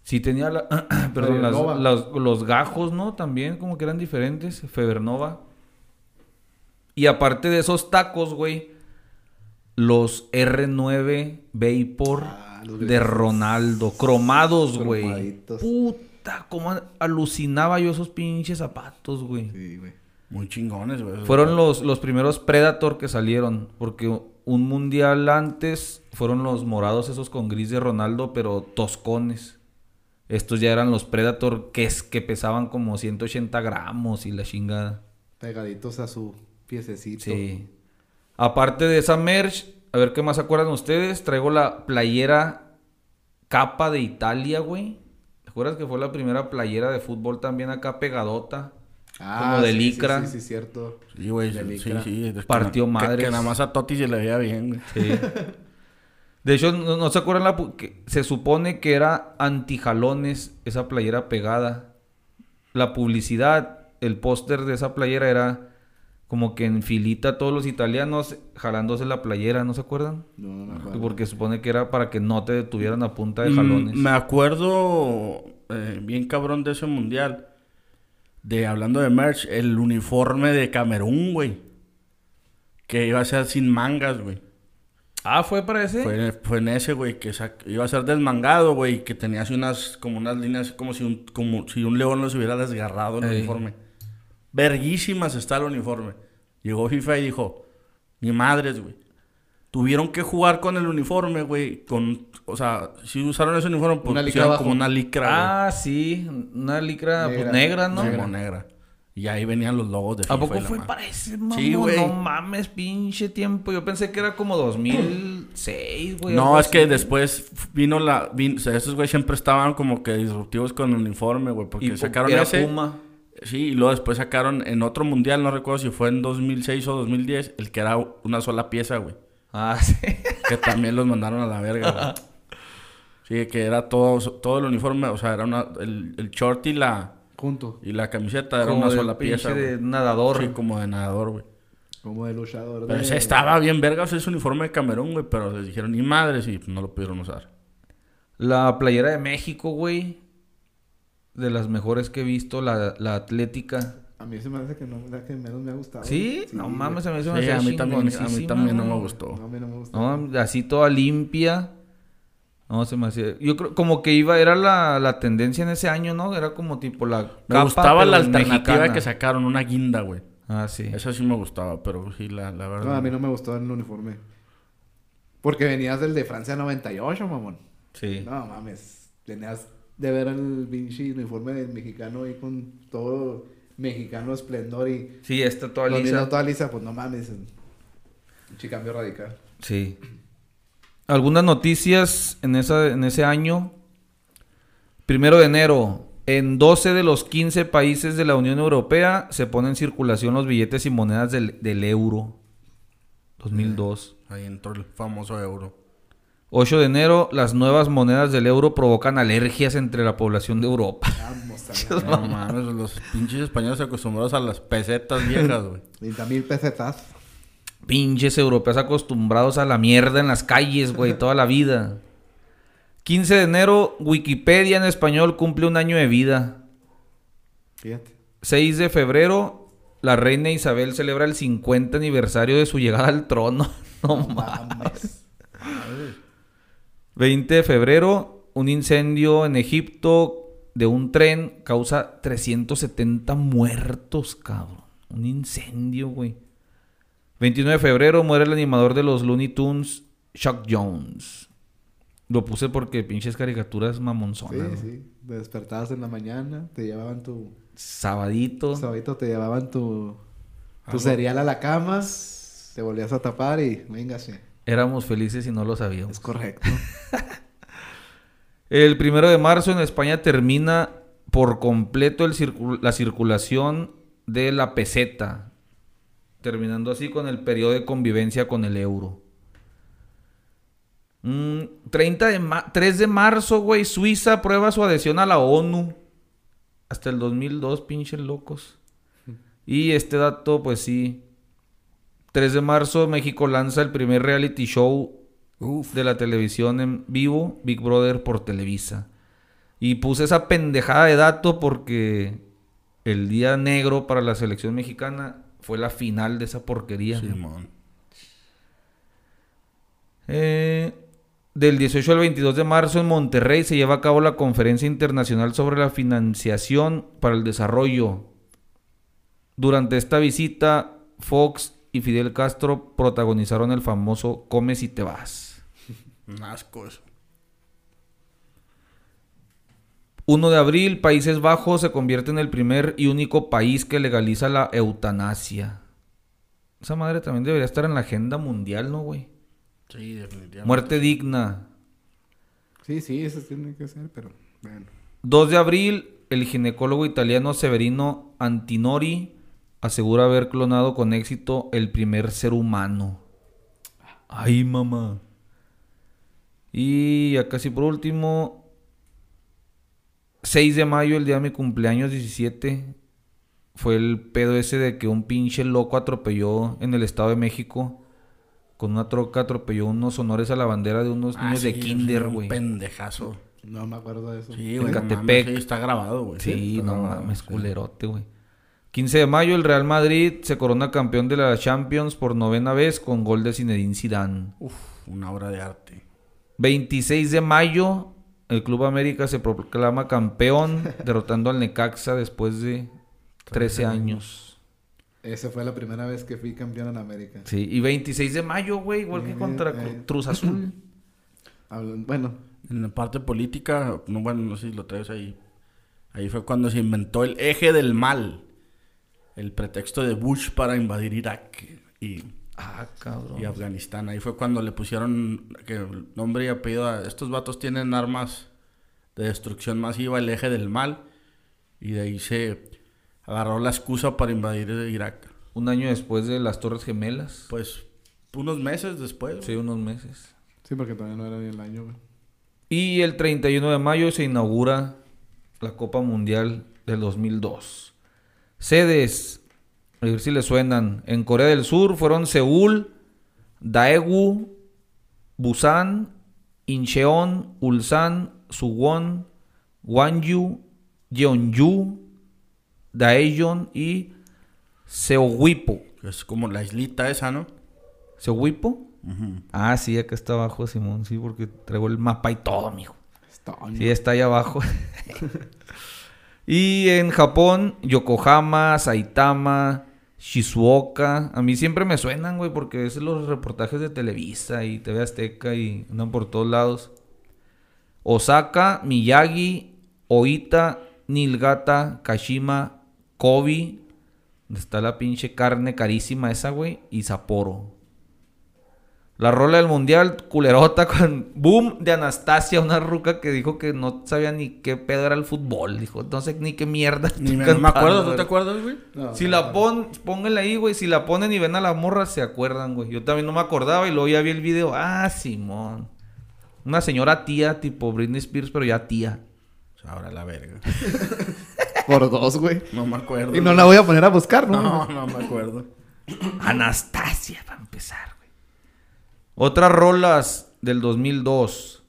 Sí tenía, la, perdón, las- Febernova. las- los gajos, ¿no? También como que eran diferentes, Febernova. Y aparte de esos tacos, güey, los R9 Vapor Ah, los de. Ronaldo, cromados, güey. Cromaditos. Puta, cómo alucinaba yo esos pinches zapatos, güey. Sí, güey. Muy chingones, güey. Fueron los, los primeros Predator que salieron, porque un mundial antes fueron los morados esos con gris de Ronaldo, pero toscones. Estos ya eran los Predator que, es, que pesaban como 180 gramos y la chingada. Pegaditos a su piececito. Sí. Aparte de esa merch, a ver qué más se acuerdan ustedes. Traigo la playera capa de Italia, güey. ¿Te acuerdas que fue la primera playera de fútbol también acá pegadota? Como de sí, licra. Sí, sí, sí, cierto. Sí, güey. de Sí, licra. sí. es que Partió na- que- madres. Que, nada más a Toti se le veía bien, güey. Sí. De hecho, no, no se acuerdan la que se supone que era antijalones esa playera pegada. La publicidad, el póster de esa playera era como que en filita todos los italianos jalándose la playera, ¿no se acuerdan? No, no me acuerdo. Porque supone que era para que no te detuvieran a punta de Mm, jalones. Me acuerdo eh, bien cabrón de ese mundial. De hablando de merch, el uniforme de Camerún, güey. Que iba a ser sin mangas, güey. Ah, ¿fue para ese? Fue, fue en ese, güey, que iba a ser desmangado, güey, que tenía así unas, como unas líneas, como si un, como si un león los hubiera desgarrado el Ey. uniforme. Verguísimas está el uniforme. Llegó FIFA y dijo, ni madres, güey. Tuvieron que jugar con el uniforme, güey, con, o sea, si usaron ese uniforme, pues Una licra pusieron abajo. como una licra, Ah, sí, una licra pues, Negra. negra, ¿no? güey. Como negra. Y ahí venían los logos de FIFA. ¿A poco fue para ese, mamón? Sí, güey. No mames, pinche tiempo. Yo pensé que era como 2006, güey. No, es que así. después vino la... vin- o sea, esos güey siempre estaban como que disruptivos con el uniforme, güey, porque Y sacaron era ese... Puma. Sí, y luego después sacaron en otro mundial, no recuerdo si fue en 2006 o 2010, el que era una sola pieza, güey. Ah, sí. Que también los mandaron a la verga, güey. Sí, que era todo, todo el uniforme, o sea, era una, el, el short y la, Junto. y la camiseta era Como una de sola pieza. de nadador. Sí, como de nadador, güey. Como de luchador. Pero ese estaba bien verga, o sea, ese uniforme de Camerún, güey, pero les dijeron ni madres y no lo pudieron usar. La playera de México, güey. De las mejores que he visto, la, la atlética. A mí se me hace que no, la que menos me ha gustado. ¿Sí? no mames, a mí se me Sí, hacía a mí también, a mí también no me gustó. No, a mí no me gusta. No, así toda limpia. No, se me hacía... Yo creo como que iba... Era la, la tendencia en ese año, ¿no? Era como tipo la Me capa, gustaba la alternativa mexicana. que sacaron, una guinda, güey. Ah, sí. Esa sí me gustaba, pero sí, la, la verdad. No, a mí no me gustó el uniforme. Porque venías del de Francia 98, mamón. Sí. No mames. Tenías de ver el pinche uniforme del mexicano ahí con todo mexicano esplendor y Sí, está toda lisa. toda lisa, pues no mames. Un cambio radical. Sí. Algunas noticias en, esa, en ese año. Primero de enero, en 12 de los 15 países de la Unión Europea se ponen en circulación los billetes y monedas del, del euro. 2002. Ahí entró el famoso euro. 8 de enero, las nuevas monedas del euro provocan alergias entre la población de Europa. Vamos a ver. No mames, los pinches españoles acostumbrados a las pesetas viejas, güey. 30 mil pesetas. Pinches europeos acostumbrados a la mierda en las calles, güey, toda la vida. 15 de enero, Wikipedia en español cumple un año de vida. Fíjate. 6 de febrero, la reina Isabel celebra el 50 aniversario de su llegada al trono. No mames. Mames. 20 de febrero, un incendio en Egipto de un tren causa 370 muertos, cabrón. Un incendio, güey. 29 de febrero muere el animador de los Looney Tunes, Chuck Jones. Lo puse porque pinches caricaturas Sí, mamonzonas. ¿no? sí. Te despertabas en la mañana, te llevaban tu... Sabadito. Sabadito te llevaban tu... Tu Algo. cereal a la cama, te volvías a tapar y véngase. Éramos felices y no lo sabíamos. Es correcto. El primero de marzo en España termina por completo el la circulación de la peseta, terminando así con el periodo de convivencia con el euro. Mm, 30 de ma- 3 de marzo, güey, Suiza aprueba su adhesión a la ONU. Hasta el 2002, pinches locos. Y este dato, pues sí. 3 de marzo, México lanza el primer reality show Uf. de la televisión en vivo, Big Brother por Televisa. Y puse esa pendejada de dato porque el día negro para la selección mexicana fue la final de esa porquería. Simón. Eh, del 18 al 22 de marzo en Monterrey se lleva a cabo la Conferencia Internacional sobre la Financiación para el Desarrollo. Durante esta visita, Fox y Fidel Castro protagonizaron el famoso Come si te vas. Un asco eso. 1 de abril, Países Bajos se convierte en el primer y único país que legaliza la eutanasia. Esa madre también debería estar en la agenda mundial, ¿no, güey? Sí, definitivamente. Muerte digna. Sí, sí, eso tiene que ser, pero bueno. 2 de abril, el ginecólogo italiano Severino Antinori asegura haber clonado con éxito el primer ser humano. Ay, mamá. Y ya casi por último, 6 de mayo, el día de mi cumpleaños 17, fue el pedo ese de que un pinche loco atropelló en el Estado de México. Con una troca atropelló unos honores a la bandera de unos Ah, niños de sí, kinder, un güey. pendejazo. No me acuerdo de eso. Sí, En güey. mames, sí, está grabado, güey. Sí, no mames, culerote, güey. 15 de mayo, el Real Madrid se corona campeón de la Champions por novena vez con gol de Zinedine Zidane. Uf, una obra de arte. 26 de mayo, el Club América se proclama campeón, derrotando al Necaxa después de 13 años. Esa fue la primera vez que fui campeón en América. Sí, y 26 de mayo, güey, igual que contra eh. Cruz Azul. Bueno, En la parte política, no, bueno, no sé si lo traes ahí. Ahí fue cuando se inventó el eje del mal. El pretexto de Bush para invadir Irak y, Ah, cabrón. y Afganistán. Ahí fue cuando le pusieron que el nombre y apellido a estos vatos tienen armas de destrucción masiva, el eje del mal. Y de ahí se agarró la excusa para invadir Irak. Un año después de las Torres Gemelas. Pues unos meses después. Sí, unos meses. sí, porque todavía no era ni el año, güey. Y el 31 de mayo se inaugura la Copa Mundial del 2002. Sedes, a ver si le suenan. En Corea del Sur fueron Seúl, Daegu, Busan, Incheon, Ulsan, Suwon, Gwangju, Jeonju, Daejeon y Seowipo. Es como la islita esa, ¿no? ¿Seowipo? Ujú. Ah, sí, acá está abajo, Simón. Sí, porque traigo el mapa y todo, mijo. Está Sí, está ahí abajo. y en Japón, Yokohama, Saitama, Shizuoka. A mí siempre me suenan, güey, porque es los reportajes de Televisa y TV Azteca y andan por todos lados. Osaka, Miyagi, Oita, Nilgata, Kashima, Kobe. Donde está la pinche carne carísima esa, güey. Y Sapporo. La rola del mundial, culerota con boom de Anastasia, una ruca que dijo que no sabía ni qué pedo era el fútbol. Dijo, no sé ni qué mierda. Ni me, no me acuerdo, ¿tú te acuerdas, güey? No, Si la pon, pónganla ahí, güey. Si la ponen y ven a la morra, se acuerdan, güey. Yo también no me acordaba y luego ya vi el video. Ah, Simón. Una señora tía, tipo Britney Spears, pero ya tía. Ahora la verga. Por dos, güey. No me acuerdo. Y no la voy a poner a buscar, ¿no? No, no me acuerdo. Anastasia, para empezar. Otras rolas del 2002.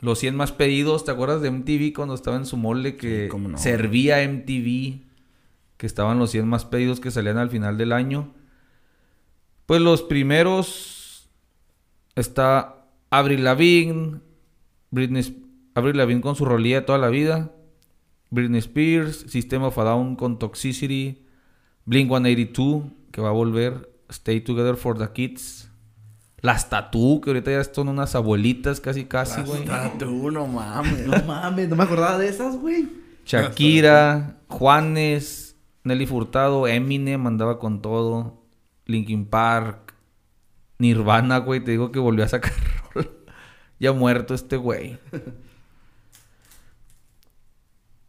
Los 100 más pedidos. ¿Te acuerdas de MTV cuando estaba en su mole que Sí, no. servía MTV? Que estaban los 100 más pedidos que salían al final del año. Pues los primeros está Avril Lavigne, Britney, Avril Lavigne con su rolilla de toda la vida, Britney Spears, System of a Down con Toxicity, Blink 182 que va a volver, Stay Together for the Kids, Las Tattoo que ahorita ya son unas abuelitas casi casi, güey. Hasta tú, no mames. No mames, no me acordaba de esas, güey. Shakira, Juanes, Nelly Furtado, Eminem andaba con todo, Linkin Park, Nirvana, güey, te digo que volvió a sacar rola. Ya muerto este güey.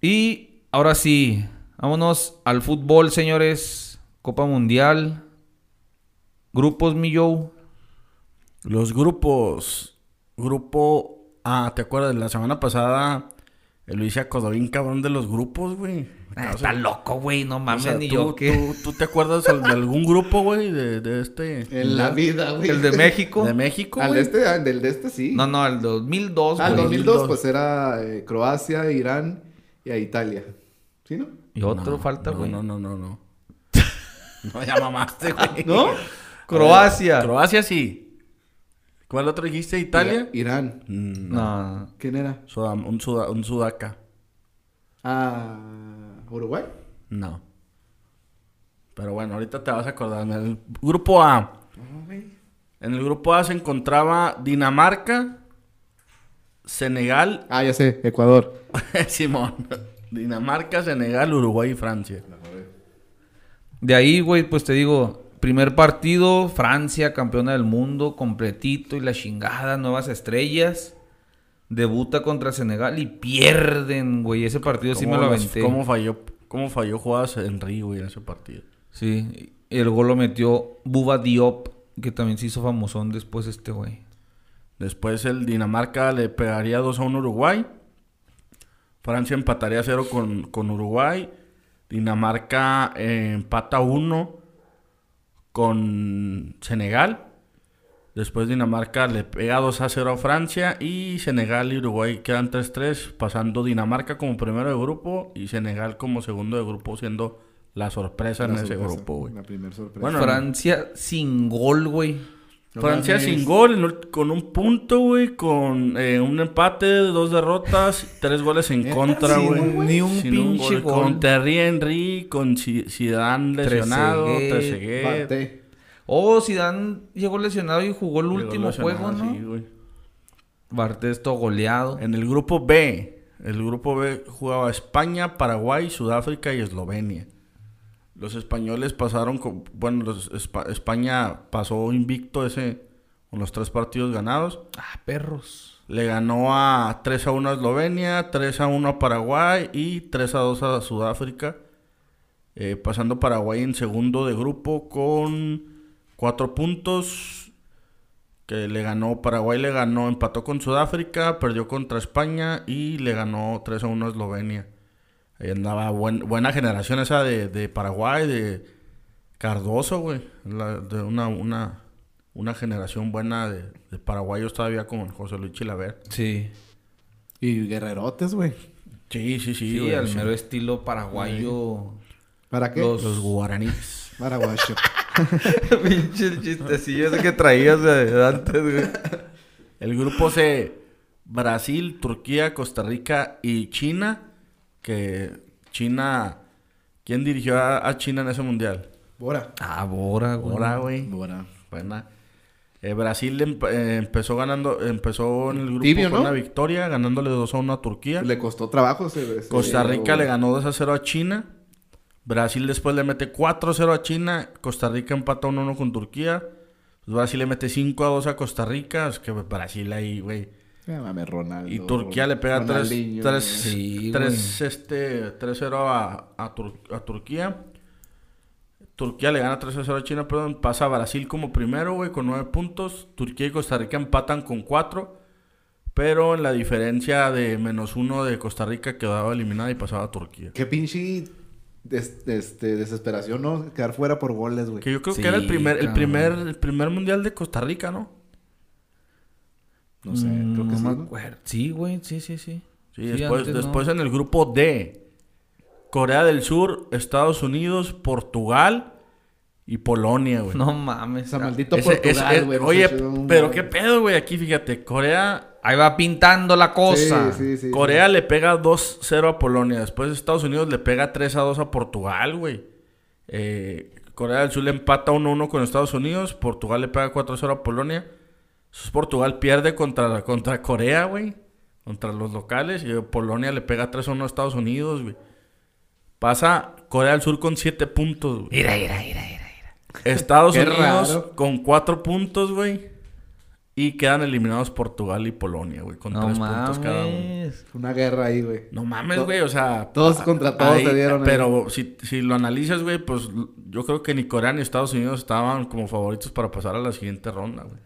Y ahora sí, vámonos al fútbol, señores. Copa Mundial. Grupos, mi Joe. Los grupos. Grupo. Ah, ¿te acuerdas? La semana pasada. El Luis se acordó bien cabrón de los grupos, güey. Ah, está loco, güey, no o mames, sea, ni ¿tú, yo que... tú, tú te acuerdas al- de algún grupo, güey? De, de este. En la vida, güey. El de México. De México, Al este, al del de este sí. No, no, el 2002, Al güey. 2002, pues era eh, Croacia, Irán y a Italia. ¿Sí, no? Y otro No, falta, no, güey. No, no, no, no. No, ya mamaste, güey. ¿No? Croacia. Croacia sí. ¿Cuál otro dijiste? ¿Italia? Irán. Mm, No. ¿Quién era? Un, suda- un sudaca. Ah, Uruguay. No. Pero bueno, ahorita te vas a acordar. En el grupo A. En el grupo A se encontraba Dinamarca, Senegal, Ah, ya sé, Ecuador. Simón. Dinamarca, Senegal, Uruguay y Francia. De ahí, güey, pues te digo, primer partido, Francia, campeona del mundo, completito y la chingada, nuevas estrellas. Debuta contra Senegal y pierden, güey. Ese partido sí me ¿Cómo lo aventé. ¿Cómo falló, cómo falló jugadas en Río, güey, en ese partido? Sí. El gol lo metió Buba Diop, que también se hizo famosón después este güey. Después el Dinamarca le pegaría 2 a 1 a Uruguay. Francia empataría 0 con, con Uruguay. Dinamarca eh, empata 1 con Senegal. Después Dinamarca le pega 2 a 0 a Francia. Y Senegal y Uruguay quedan 3-3. Pasando Dinamarca como primero de grupo. Y Senegal como segundo de grupo siendo la sorpresa en La ese sorpresa, grupo, güey. La primera sorpresa. Bueno, Francia sin gol, güey. No Francia mames. sin gol, con un punto, güey, con eh, un empate, dos derrotas, tres goles en contra, güey. ni un Sin pinche gol. Con Terry Henry, con Zi- Zidane lesionado, Trezeguet. Oh, Zidane llegó lesionado y jugó el Llegó último juego, ¿no? sí, güey. Bartés todo goleado. En el grupo B, el grupo B jugaba España, Paraguay, Sudáfrica y Eslovenia. Los españoles pasaron, con, bueno, los Espa- España pasó invicto ese con los tres partidos ganados. Ah, perros. Le ganó a 3 a 1 a Eslovenia, 3 a 1 a Paraguay y 3 a 2 a Sudáfrica. Eh, pasando Paraguay en segundo de grupo con 4 puntos. Que le ganó, Paraguay le ganó, empató con Sudáfrica, perdió contra España y le ganó 3 a 1 a Eslovenia. Ahí andaba buen- buena generación esa de, de Paraguay, de Cardoso, güey. La- De una, una, una generación buena de, de paraguayos todavía con José Luis Chilaver. Sí. Y guerrerotes, güey. Sí, sí, sí. Sí, güey, al sí. mero estilo paraguayo. ¿Para qué? Los- Los guaraníes. Paraguayo. Pinche chistecillo ese que traías de antes, güey. El grupo C, Brasil, Turquía, Costa Rica y China. Que China ¿Quién dirigió a, a China en ese mundial? Bora. Ah, Bora, güey. Ahora, güey. Bora. Buena. Eh, Brasil emp- eh, empezó ganando, empezó en el grupo Tibio, con ¿no? una victoria, ganándole 2 a 1 a Turquía. Le costó trabajo. ese- ese- Costa Rica o- le ganó 2 a 0 a China. Brasil después le mete 4 a 0 a China. Costa Rica empata 1 a 1 con Turquía. Pues Brasil le mete 5 a 2 a Costa Rica. Es que Brasil ahí, güey. Ronaldo. Y Turquía le pega 3 Ronaldinho, 3 Sí, 3 este 3-0 a, a, Tur- a Turquía. Turquía le gana 3 a 0 a China, perdón. Pasa a Brasil como primero, güey, con 9 puntos. Turquía y Costa Rica empatan con 4. Pero en la diferencia de menos 1 de Costa Rica quedaba eliminada y pasaba a Turquía. Qué pinche des- este, desesperación, ¿no? Quedar fuera por goles, güey. Que yo creo Sí, que era el primer, el primer, el primer mundial de Costa Rica, ¿no? No sé, Mm, creo que no sí. acuerdo. Sí, güey, sí, sí, sí. Sí, después, antes no. después en el grupo D. Corea del Sur, Estados Unidos, Portugal y Polonia, güey. No mames. Esa maldito Ese- ese- Portugal, eh, güey. oye, un- pero qué pedo, güey. Aquí fíjate, Corea, Ahí va pintando la cosa. Sí, sí, sí. Corea le pega 2-0 a Polonia. Después Estados Unidos le pega 3-2 a Portugal, güey. Eh, Corea del Sur le empata 1-1 con Estados Unidos. Portugal le pega 4-0 a Polonia. Entonces, Portugal pierde contra, contra Corea, güey. Contra los locales. Y Polonia le pega 3-1 a Estados Unidos, güey. Pasa Corea del Sur con 7 puntos, güey. Mira, mira, mira, mira. Estados Unidos raro. con 4 puntos, güey. Y quedan eliminados Portugal y Polonia, güey. Con No 3 puntos cada uno. mames. Una guerra ahí, güey. No mames, güey, o sea... todos contra todos se dieron ahí. Pero si, si lo analizas, güey, pues yo creo que ni Corea ni Estados Unidos estaban como favoritos para pasar a la siguiente ronda, güey.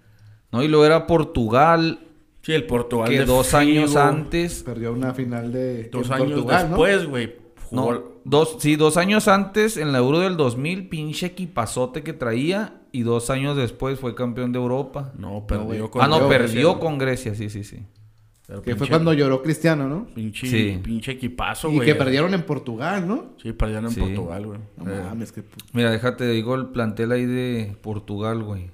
No, y luego era Portugal, Sí, el Portugal que de dos años antes. Perdió una final de Dos años Portugal, ¿no? después, güey. jugó- No, dos, sí, dos años antes, en la Euro del 2000, pinche equipazote que traía. Y dos años después fue campeón de Europa. No, perdió güey. con ah, no, perdió ¿no? con Grecia, sí, sí, sí. Pero Que fue cuando lloró Cristiano, ¿no? Pinche, Sí. pinche equipazo, Y güey. que perdieron en Portugal, ¿no? Sí, perdieron en Sí. Portugal, güey. No Eh, mames, que... Mira, déjate, digo el plantel ahí de Portugal, güey.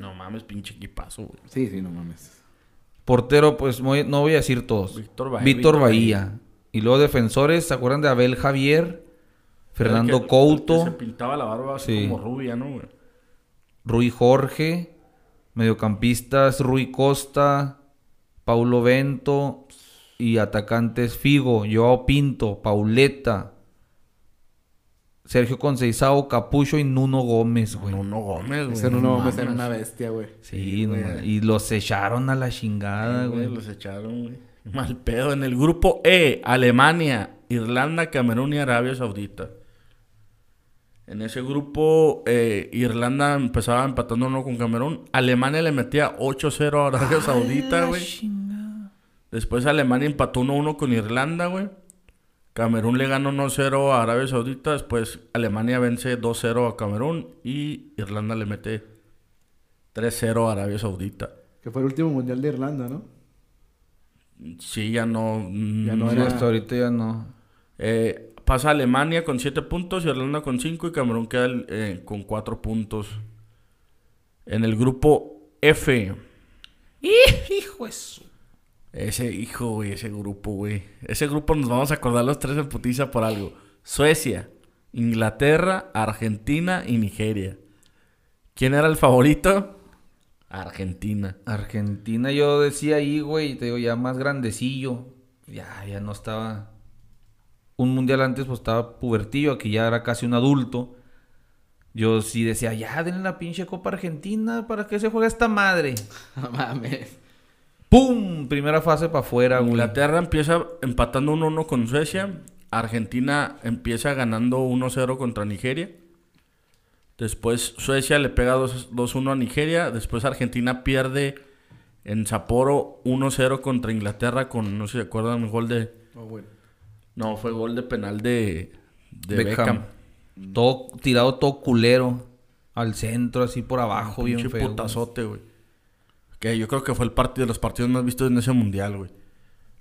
No mames, pinche equipazo, güey. Sí, sí, no mames. Portero, pues muy- no voy a decir todos. Víctor Bahía. Víctor Bahía. Y luego defensores, ¿se acuerdan de Abel Javier? Fernando El que- Couto, el que se pintaba la barba así Sí. como rubia, ¿no, güey? Rui Jorge, mediocampistas Rui Costa, Paulo Bento y atacantes Figo, Joao Pinto, Pauleta, Sergio Conceizao, Capucho y Nuno Gómez, güey. Nuno Gómez, güey. Ese no, no mames, era una bestia, güey. Sí, güey. y los echaron a la chingada, güey, güey. Los echaron, güey. Mal pedo. En el grupo E, Alemania, Irlanda, Camerún y Arabia Saudita. En ese grupo, eh, Irlanda empezaba empatando uno con Camerún. Alemania le metía 8-0 a Arabia Saudita, La güey. chingada. Después Alemania empató 1-1 con Irlanda, güey. Camerún le ganó 1-0 a Arabia Saudita. Después Alemania vence 2-0 a Camerún. Y Irlanda le mete 3-0 a Arabia Saudita. Que fue el último mundial de Irlanda, ¿no? Sí, ya no. Ya no era- hasta ahorita ya no. Eh, pasa Alemania con 7 puntos, Irlanda con 5 y Camerún queda eh, con 4 puntos. En el grupo F. Hijo eso. Ese hijo, güey, ese grupo, güey. Ese grupo nos vamos a acordar los tres en putiza por algo. Suecia, Inglaterra, Argentina y Nigeria. ¿Quién era el favorito? Argentina. Argentina, yo decía ahí, güey, te digo, ya más grandecillo. Ya, ya no estaba. Un mundial antes, pues estaba pubertillo, aquí ya era casi un adulto. Yo sí decía, ya denle la pinche Copa Argentina, ¿para qué se juega esta madre? No mames. ¡Pum! Primera fase para afuera, güey. Inglaterra empieza empatando 1-1 con Suecia. Argentina empieza ganando 1-0 contra Nigeria. Después Suecia le pega 2 2-1 a Nigeria. Después Argentina pierde en Sapporo 1-0 contra Inglaterra con, no sé si se acuerdan, el gol de... Oh, bueno. No, fue gol de penal de, de Beckham. Beckham. Todo tirado, todo culero. Al centro, así por abajo, bien Pinche feo. putazote, güey. Que yo creo que fue el partido de los partidos más vistos en ese mundial, güey.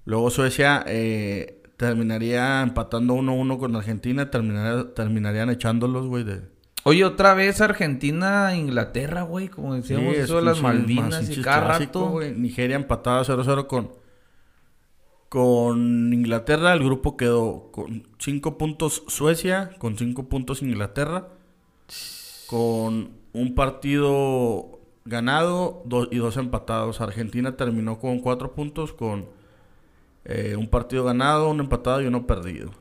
Luego Suecia eh, terminaría empatando 1-1 con Argentina. Terminaría, terminarían echándolos, güey, de... Oye, otra vez Argentina, Inglaterra, güey, como decíamos, Sí, eso de es las Malvinas más y cada clásico, rato. güey. Nigeria empatada 0-0 con... Con Inglaterra, el grupo quedó con 5 puntos Suecia, con 5 puntos Inglaterra, con un partido ganado do- y dos empatados. Argentina terminó con 4 puntos, con eh, un partido ganado, un empatado y uno perdido.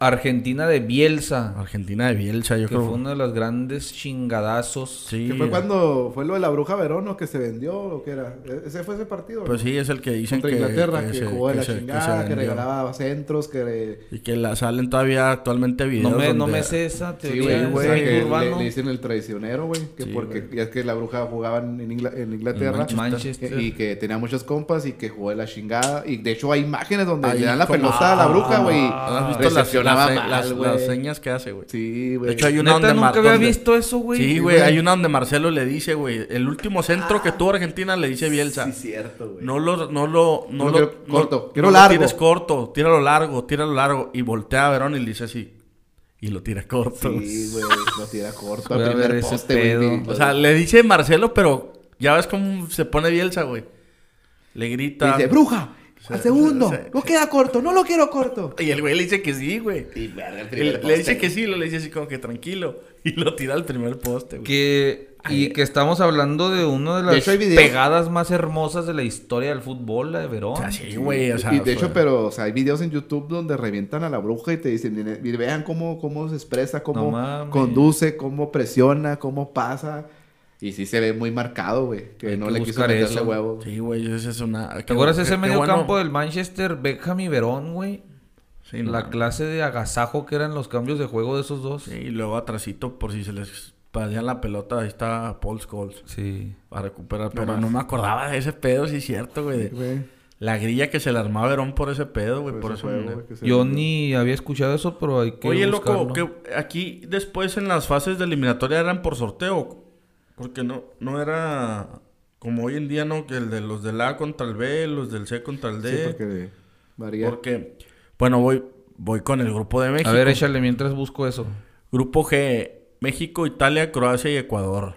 Argentina de Bielsa. Argentina de Bielsa, yo que creo. fue uno de los grandes chingadazos. Sí, Que fue cuando fue lo de la bruja Verón, ¿no? Que se vendió, ¿o qué era? ¿E- ¿Ese fue ese partido? Pues sí, es el que dicen Contra que, Inglaterra, que, se- jugó de que la se- que chingada, que, regalaba centros, que... Y que la salen todavía actualmente videos No me, no donde- me sé esa Sí, teoría. güey, güey, que le, dicen el traicionero, güey. Que Sí, porque güey. ya es que la bruja jugaba en, Ingla- en Inglaterra. En Manchester. que- y que tenía muchos compas y que jugó de la chingada. Y de hecho hay imágenes donde Ahí le dan la pelota a la bruja, güey. ¿Has visto las, Las, mal, las- güey. las señas que hace, güey? Sí, güey. De hecho, hay una Neta, donde... nunca Mar- había donde- visto eso, güey. Sí, güey. Hay una donde Marcelo le dice, güey, el último centro que tuvo Argentina le dice Bielsa. Sí, cierto, güey. No lo, no lo, no No lo, quiero no- corto, no quiero lo largo. tires corto, tíralo largo, tíralo largo. Y voltea a Verón y le dice así. Y lo tira corto. Sí, güey. Lo tira corto al a ver primer ese poste, güey. O sea, le dice Marcelo, pero ya ves cómo se pone Bielsa, güey. Le grita. dice, bruja, al segundo. No queda corto, no lo quiero corto. Y el güey le dice que sí, güey. Y el Le, dice que sí, lo le dice así como que tranquilo. Y lo tira al primer poste, güey. Que, y que estamos hablando de una de las De hecho, pegadas más hermosas de la historia del fútbol, la de Verón. O sea, sí, güey. O sea, y de hecho, pero, o sea, hay videos en YouTube donde revientan a la bruja y te dicen, "Miren, miren, vean cómo, cómo se expresa, cómo conduce, cómo presiona, cómo pasa. Y sí se ve muy marcado, güey. Que Hay no que le quiso meterle eso. huevo. Sí, güey, esa es una... ¿Te acuerdas ese medio bueno. campo del Manchester, Beckham y Verón, güey? Sí, la clase de agasajo que eran los cambios de juego de esos dos. Sí, y luego atrasito, por si se les perdían la pelota, ahí está Paul Scholes Sí. para recuperar. Pero no me acordaba de ese pedo, sí es cierto, güey. La grilla que se le armaba a Verón por ese pedo, güey. por Por ese eso... juego, güey, Yo ni había escuchado eso, pero hay que Oye, loco, que aquí después en las fases de eliminatoria eran por sorteo. Porque no, no era como hoy en día, ¿no? Que el de los del A contra el B, los del C contra el D. Sí, porque varía. Porque, bueno, voy, voy con el grupo de México. A ver, échale mientras busco eso. Grupo G, México, Italia, Croacia y Ecuador.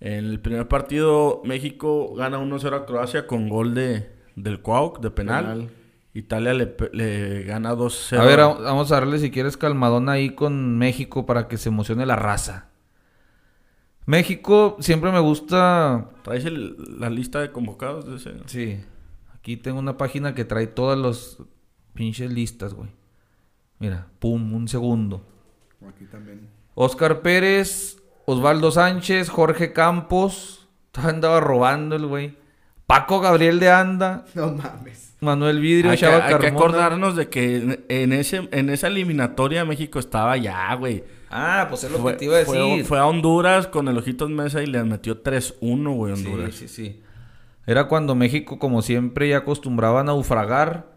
En el primer partido, México gana 1-0 a Croacia con gol de, del Cuauc, de penal. Penal. Italia le, pe- le gana 2-0. A ver, a- vamos a darle si quieres calmadón ahí con México para que se emocione la raza. México siempre me gusta. ¿Traes el- la lista de convocados de ese? Sí. Aquí tengo una página que trae todas las pinches listas, güey. Mira, pum, un segundo. Aquí también. Oscar Pérez, Osvaldo Sánchez, Jorge Campos. Andaba robando el güey. Paco Gabriel de Anda, No mames. Manuel Vidrio, Hay que, Chava hay que acordarnos de que en, en ese, en esa eliminatoria México estaba ya, güey. Ah, pues es lo Fue, que te iba a fue- decir. fue a Honduras con el Ojitos Mesa y le metió 3-1, güey, Honduras. Sí, sí, sí. Era cuando México, como siempre, ya acostumbraba a naufragar.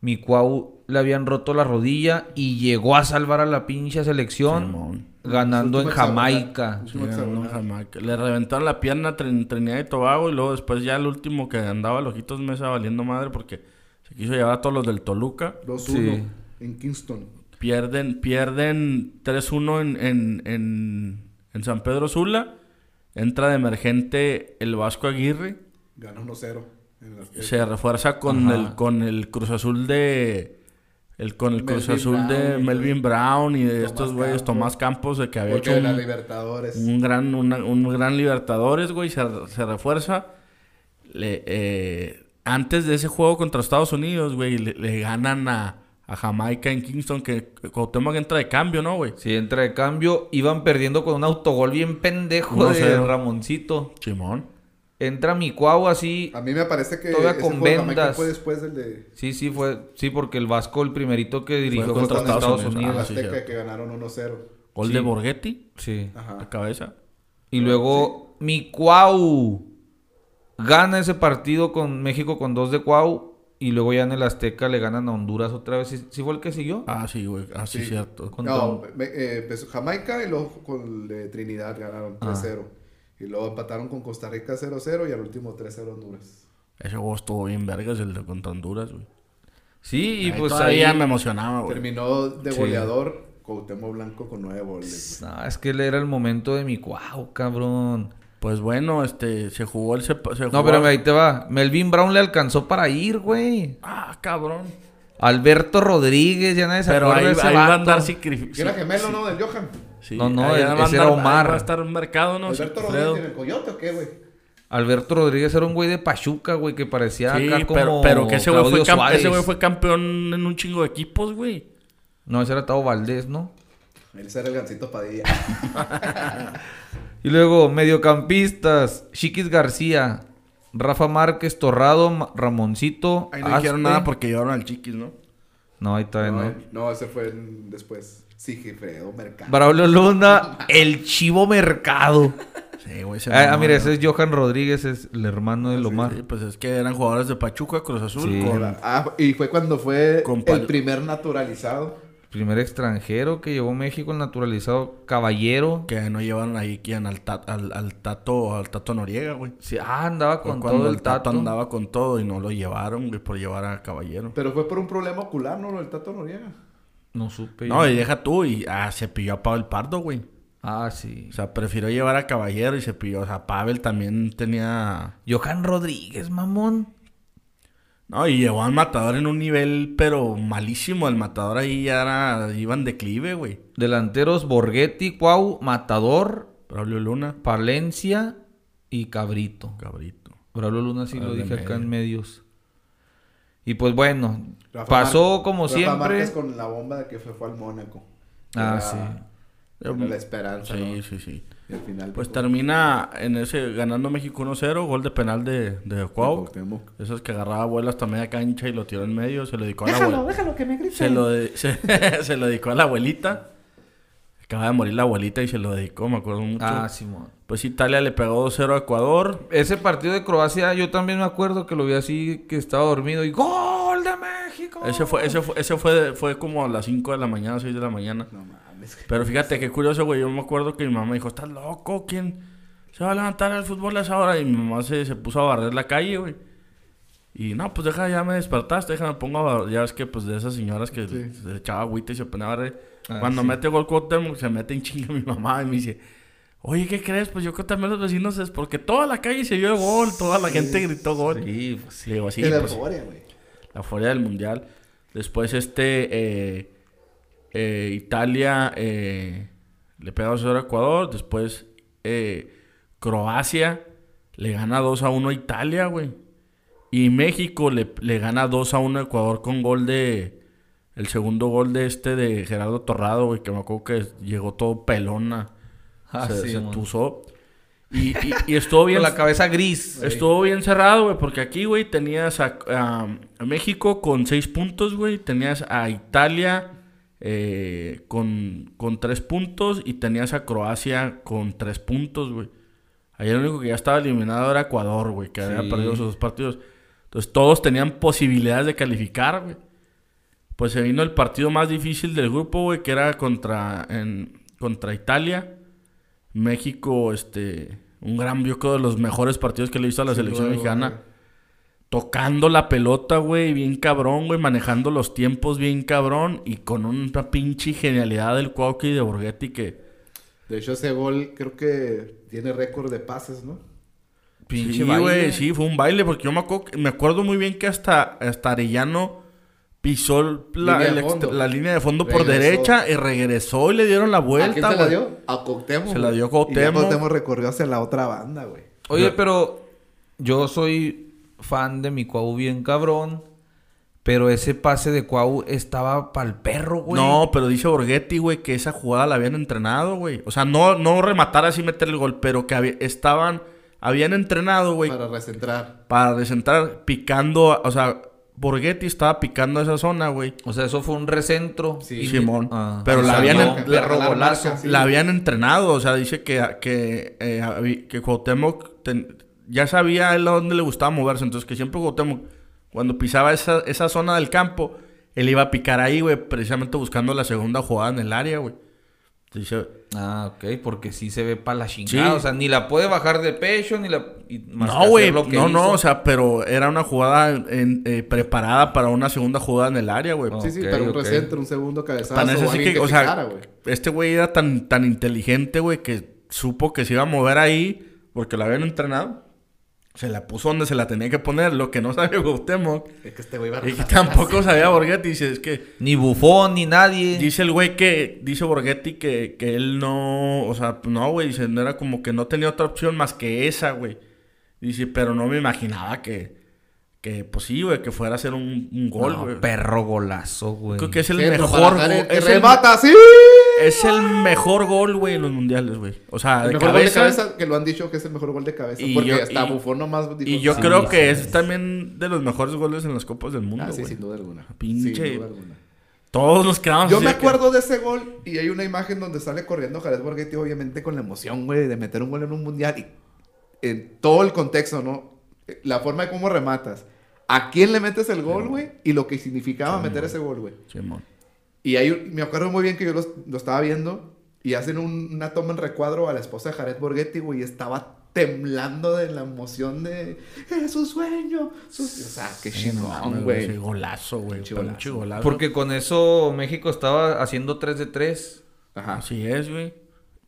Mi Cuau le habían roto la rodilla y llegó a salvar a la pinche selección ganando en. Jamaica. Sí, no, Jamaica. Le reventaron la pierna a Trin- Trinidad y Tobago y luego después ya el último que andaba el Ojitos Mesa valiendo madre porque se quiso llevar a todos los del Toluca. 2-1 Sí. en Kingston. Pierden, pierden 3-1 en, en, en, en San Pedro Sula. Entra de emergente el Vasco Aguirre. Gana 1-0. en las- Se refuerza con Ajá. el con el Cruz Azul de el con el Cruz Melvin Azul de Brown, Melvin Brown y de Tomás estos güeyes. Tomás Campos de que había hecho de la un, Libertadores. un gran una- un gran Libertadores, güey, se, se refuerza. Le, eh, antes de ese juego contra Estados Unidos, güey, le, le ganan a, a Jamaica en Kingston que Cuauhtémoc entra de cambio, ¿no, güey? Si entra de cambio, iban perdiendo con un autogol bien pendejo de. Ramoncito. Simón. Entra mi Cuau así. A mí me parece que Todavía ese con vendas. fue después del de Sí, sí, fue. Sí, porque el Vasco, el primerito que dirigió Fue contra, contra Estados, Estados Unidos. Unidos. Ah, sí, que ganaron 1-0. Gol Sí. de Borghetti Sí. a Ajá. cabeza. Y luego mi Cuau gana ese partido con México con dos de Cuau. Y luego ya en el Azteca le ganan a Honduras otra vez. ¿Sí, sí fue el que siguió? Ah, sí, güey. Ah, sí, Sí. cierto. No, eh, empezó Jamaica y luego con el de Trinidad ganaron Ah. 3-0. Y luego empataron con Costa Rica 0-0 y al último 3-0 Honduras. Ese juego estuvo bien vergas, el de contra Honduras, güey. Sí, y Ahí pues todavía ahí... me emocionaba, güey. Terminó de Sí. goleador Cuauhtémoc Blanco con 9 goles. No, es que él era el momento de mi Cuau, cabrón. Pues bueno, este, se jugó el... Se, se No, pero ahí te va. Melvin Brown le alcanzó para ir, güey. Ah, cabrón. Alberto Rodríguez, ya nadie se Pero acuerda ahí, de ese ahí va a andar sacrificio. Era gemelo, ¿no? Del Johan. No, no, ahí ese va a era andar- Omar. Va a estar en mercado, ¿no? Alberto. Rodríguez en el Coyote o qué, güey? Alberto Rodríguez era un güey de Pachuca, güey, que parecía Sí, acá como pero, pero que ese güey, fue ese güey fue campeón en un chingo de equipos, güey. No, ese era Tavo Valdés, ¿no? Él era el gancito Padilla. Y luego, mediocampistas, Chiquis García, Rafa Márquez, Torrado, Ramoncito. Ahí no dijeron Aspe. nada porque llevaron al chiquis, ¿no? No, ahí todavía no. no, no, ese fue en- después. Sigifredo Mercado. Braulio Luna, el Chivo Mercado. Sí, güey. Ah, ah, mira, ese es Johan Rodríguez, es el hermano de Lomar. Sí, pues es que eran jugadores de Pachuca, Cruz Azul, Sí. con... Ah, y fue cuando fue el primer naturalizado. Primer extranjero que llevó México, el naturalizado Caballero. Que no llevaron ahí quien al, ta- al, al Tato, al Tato Noriega, güey. Sí, ah, andaba con cuando todo el tato. andaba con todo y no lo llevaron, güey, por llevar a Caballero. Pero fue por un problema ocular, ¿no? El Tato Noriega. No supe. No, yo. y deja tú, y ah, se pilló a Pavel Pardo, güey. Ah, sí. O sea, prefirió llevar a Caballero y se pilló. O sea, Pavel también tenía. Johan Rodríguez, mamón. No, y llevó al matador en un nivel, pero malísimo. El matador ahí ya era. iba en declive, güey. Delanteros Borghetti, Cuau, Matador, Braulio Luna, Palencia y Cabrito. cabrito. Braulio Luna sí lo dije acá medio. en medios. Y pues bueno, Rafa pasó Mar- como Rafa siempre. Márquez con la bomba de que fue, fue al Mónaco. Ah, Era- sí. Era la esperanza, Sí, ¿no? sí, sí. Y al final... Pues dijo, termina en ese ganando México 1-0, gol de penal de, de Cuau. Esos que agarraba vuelo hasta media cancha y lo tiró en medio, se lo dedicó a la abuelita. Déjalo, que me Se lo, de- se, se lo dedicó a la abuelita. Acaba de morir la abuelita y se lo dedicó, me acuerdo mucho. Ah, Simón. Pues Italia le pegó 2-0 a Ecuador. Ese partido de Croacia, yo también me acuerdo que lo vi así, que estaba dormido y ¡Gol de México! Ese fue, ese fue, ese fue, fue como a las 5 de la mañana, 6 de la mañana. No mames. Pero fíjate qué curioso, güey. Yo me acuerdo que mi mamá me dijo, ¿estás loco? ¿Quién se va a levantar al fútbol a esa hora? Y mi mamá se, se puso a barrer la calle, güey. Y no, pues deja, ya me despertaste, déjame pongo a barrer. Ya ves que, pues, de esas señoras que Sí. se echaba agüita y se ponía a barrer. Ah, Cuando sí. mete gol Cuauhtémoc, se mete en chinga mi mamá y me dice... Oye, ¿qué crees? Pues yo creo que también los vecinos es porque toda la calle se vio el gol, toda la gente gritó gol. Sí, pues sí. Le digo, sí, Era pues, euforia, güey. la fuera del mundial. Después este eh, eh, Italia eh, le pega 2 a Ecuador. Después eh, Croacia le gana 2 a 1 a Italia, güey. Y México le, le gana 2 a 1 a Ecuador con gol de... El segundo gol de este de Gerardo Torrado, güey, que me acuerdo que llegó todo pelona. Ah, se, sí, se tuzó. Y, y, y estuvo bien... Con la cabeza gris. Estuvo bien cerrado, güey, porque aquí, güey, tenías a, a- a México con seis puntos, güey. Tenías a Italia eh, con, con tres puntos y tenías a Croacia con tres puntos, güey. Ahí el único que ya estaba eliminado era Ecuador, güey, que había perdido sus dos partidos. Entonces todos tenían posibilidades de calificar, güey. Pues se vino el partido más difícil del grupo, güey, que era contra, en, contra Italia. México, este, un gran, yo creo, de los mejores partidos que le he visto a la selección luego, mexicana. güey. Tocando la pelota, güey, bien cabrón, güey, manejando los tiempos bien cabrón y con una pinche genialidad del Cuauhtémoc y de Borghetti que... De hecho, ese gol creo que tiene récord de pases, ¿no? Pinche güey, sí, fue un baile porque yo me acuerdo, me acuerdo muy bien que hasta, hasta Arellano pisó la, Línea de fondo. la línea de fondo por derecha y regresó y le dieron la ¿A vuelta, quién se la dio? A Cuauhtémoc. Se la dio Y ya Cuauhtémoc. Cuauhtémoc recorrió hacia la otra banda, güey. Oye, pero yo soy fan de mi Cuau bien cabrón. Pero ese pase de Cuau estaba pa'l perro, güey. No, pero dice Borghetti, güey, que esa jugada la habían entrenado, güey. O sea, no, no rematar así meter el gol, pero que había- estaban, habían entrenado, güey, para, Para recentrar. picando, o sea, Borghetti estaba picando esa zona, güey. O sea, eso fue un recentro. Sí. Y Simón. Ah. pero la habían, en- la, la- la- sí. la habían entrenado, o sea, dice que, que, eh, que Cuauhtémoc ten- ya sabía él a dónde le gustaba moverse, entonces que siempre Cuauhtémoc, cuando pisaba esa, esa zona del campo, él iba a picar ahí, güey, precisamente buscando la segunda jugada en el área, güey. Dice, Ah, ok, porque sí se ve para la chingada. Sí. O sea, ni la puede bajar de pecho, ni la. y más que no, güey, lo que no, no, o sea, pero era una jugada en- eh, preparada para una segunda jugada en el área, güey. Sí, sí, pero un ok. recentro, un segundo cabezazo. Tan es o así alguien que, o sea, güey. este güey era tan, tan inteligente, güey, que supo que se iba a mover ahí porque la habían entrenado. Se la puso donde se la tenía que poner, lo que no sabía Cuauhtémoc. Es que este güey va a Y que tampoco sabía Borghetti. Dice, es que... Ni Bufón, ni nadie. Dice el güey que... Dice Borghetti que, que él no... O sea, no, güey. Dice, no era como que no tenía otra opción más que esa, güey. Dice, pero no me imaginaba que... Que, pues sí, güey, que fuera a hacer un, un gol, No, güey. perro golazo, güey. Creo que es el Sí, mejor... Es, el, remata, sí. Es el mejor gol, güey, en los mundiales, güey. O sea, El de mejor cabeza... gol de cabeza, que lo han dicho que es el mejor gol de cabeza. Y porque yo- hasta Buffon nomás dijo, Y yo sí, creo sí, que sí. es también de los mejores goles en las Copas del Mundo, Ah, sí, sin duda alguna. Pinche- Sin duda alguna. Todos nos quedamos Yo me que- acuerdo de ese gol y hay una imagen donde sale corriendo Jared Borghetti, obviamente con la emoción, güey, de meter un gol en un mundial y en todo el contexto, ¿no? La forma de cómo rematas. ¿A quién le metes el gol, güey? Y lo que significaba meter ese gol, güey. Y ahí me acuerdo muy bien que yo los- lo, estaba viendo y hacen un- una toma en recuadro a la esposa de Jared Borghetti, güey, y estaba temblando de la emoción de es su sueño. su-". O sea, qué Sí, no chingón, güey. Sí, golazo, güey. Golazo. Porque con eso México estaba haciendo 3 de 3 Ajá. Así es, güey.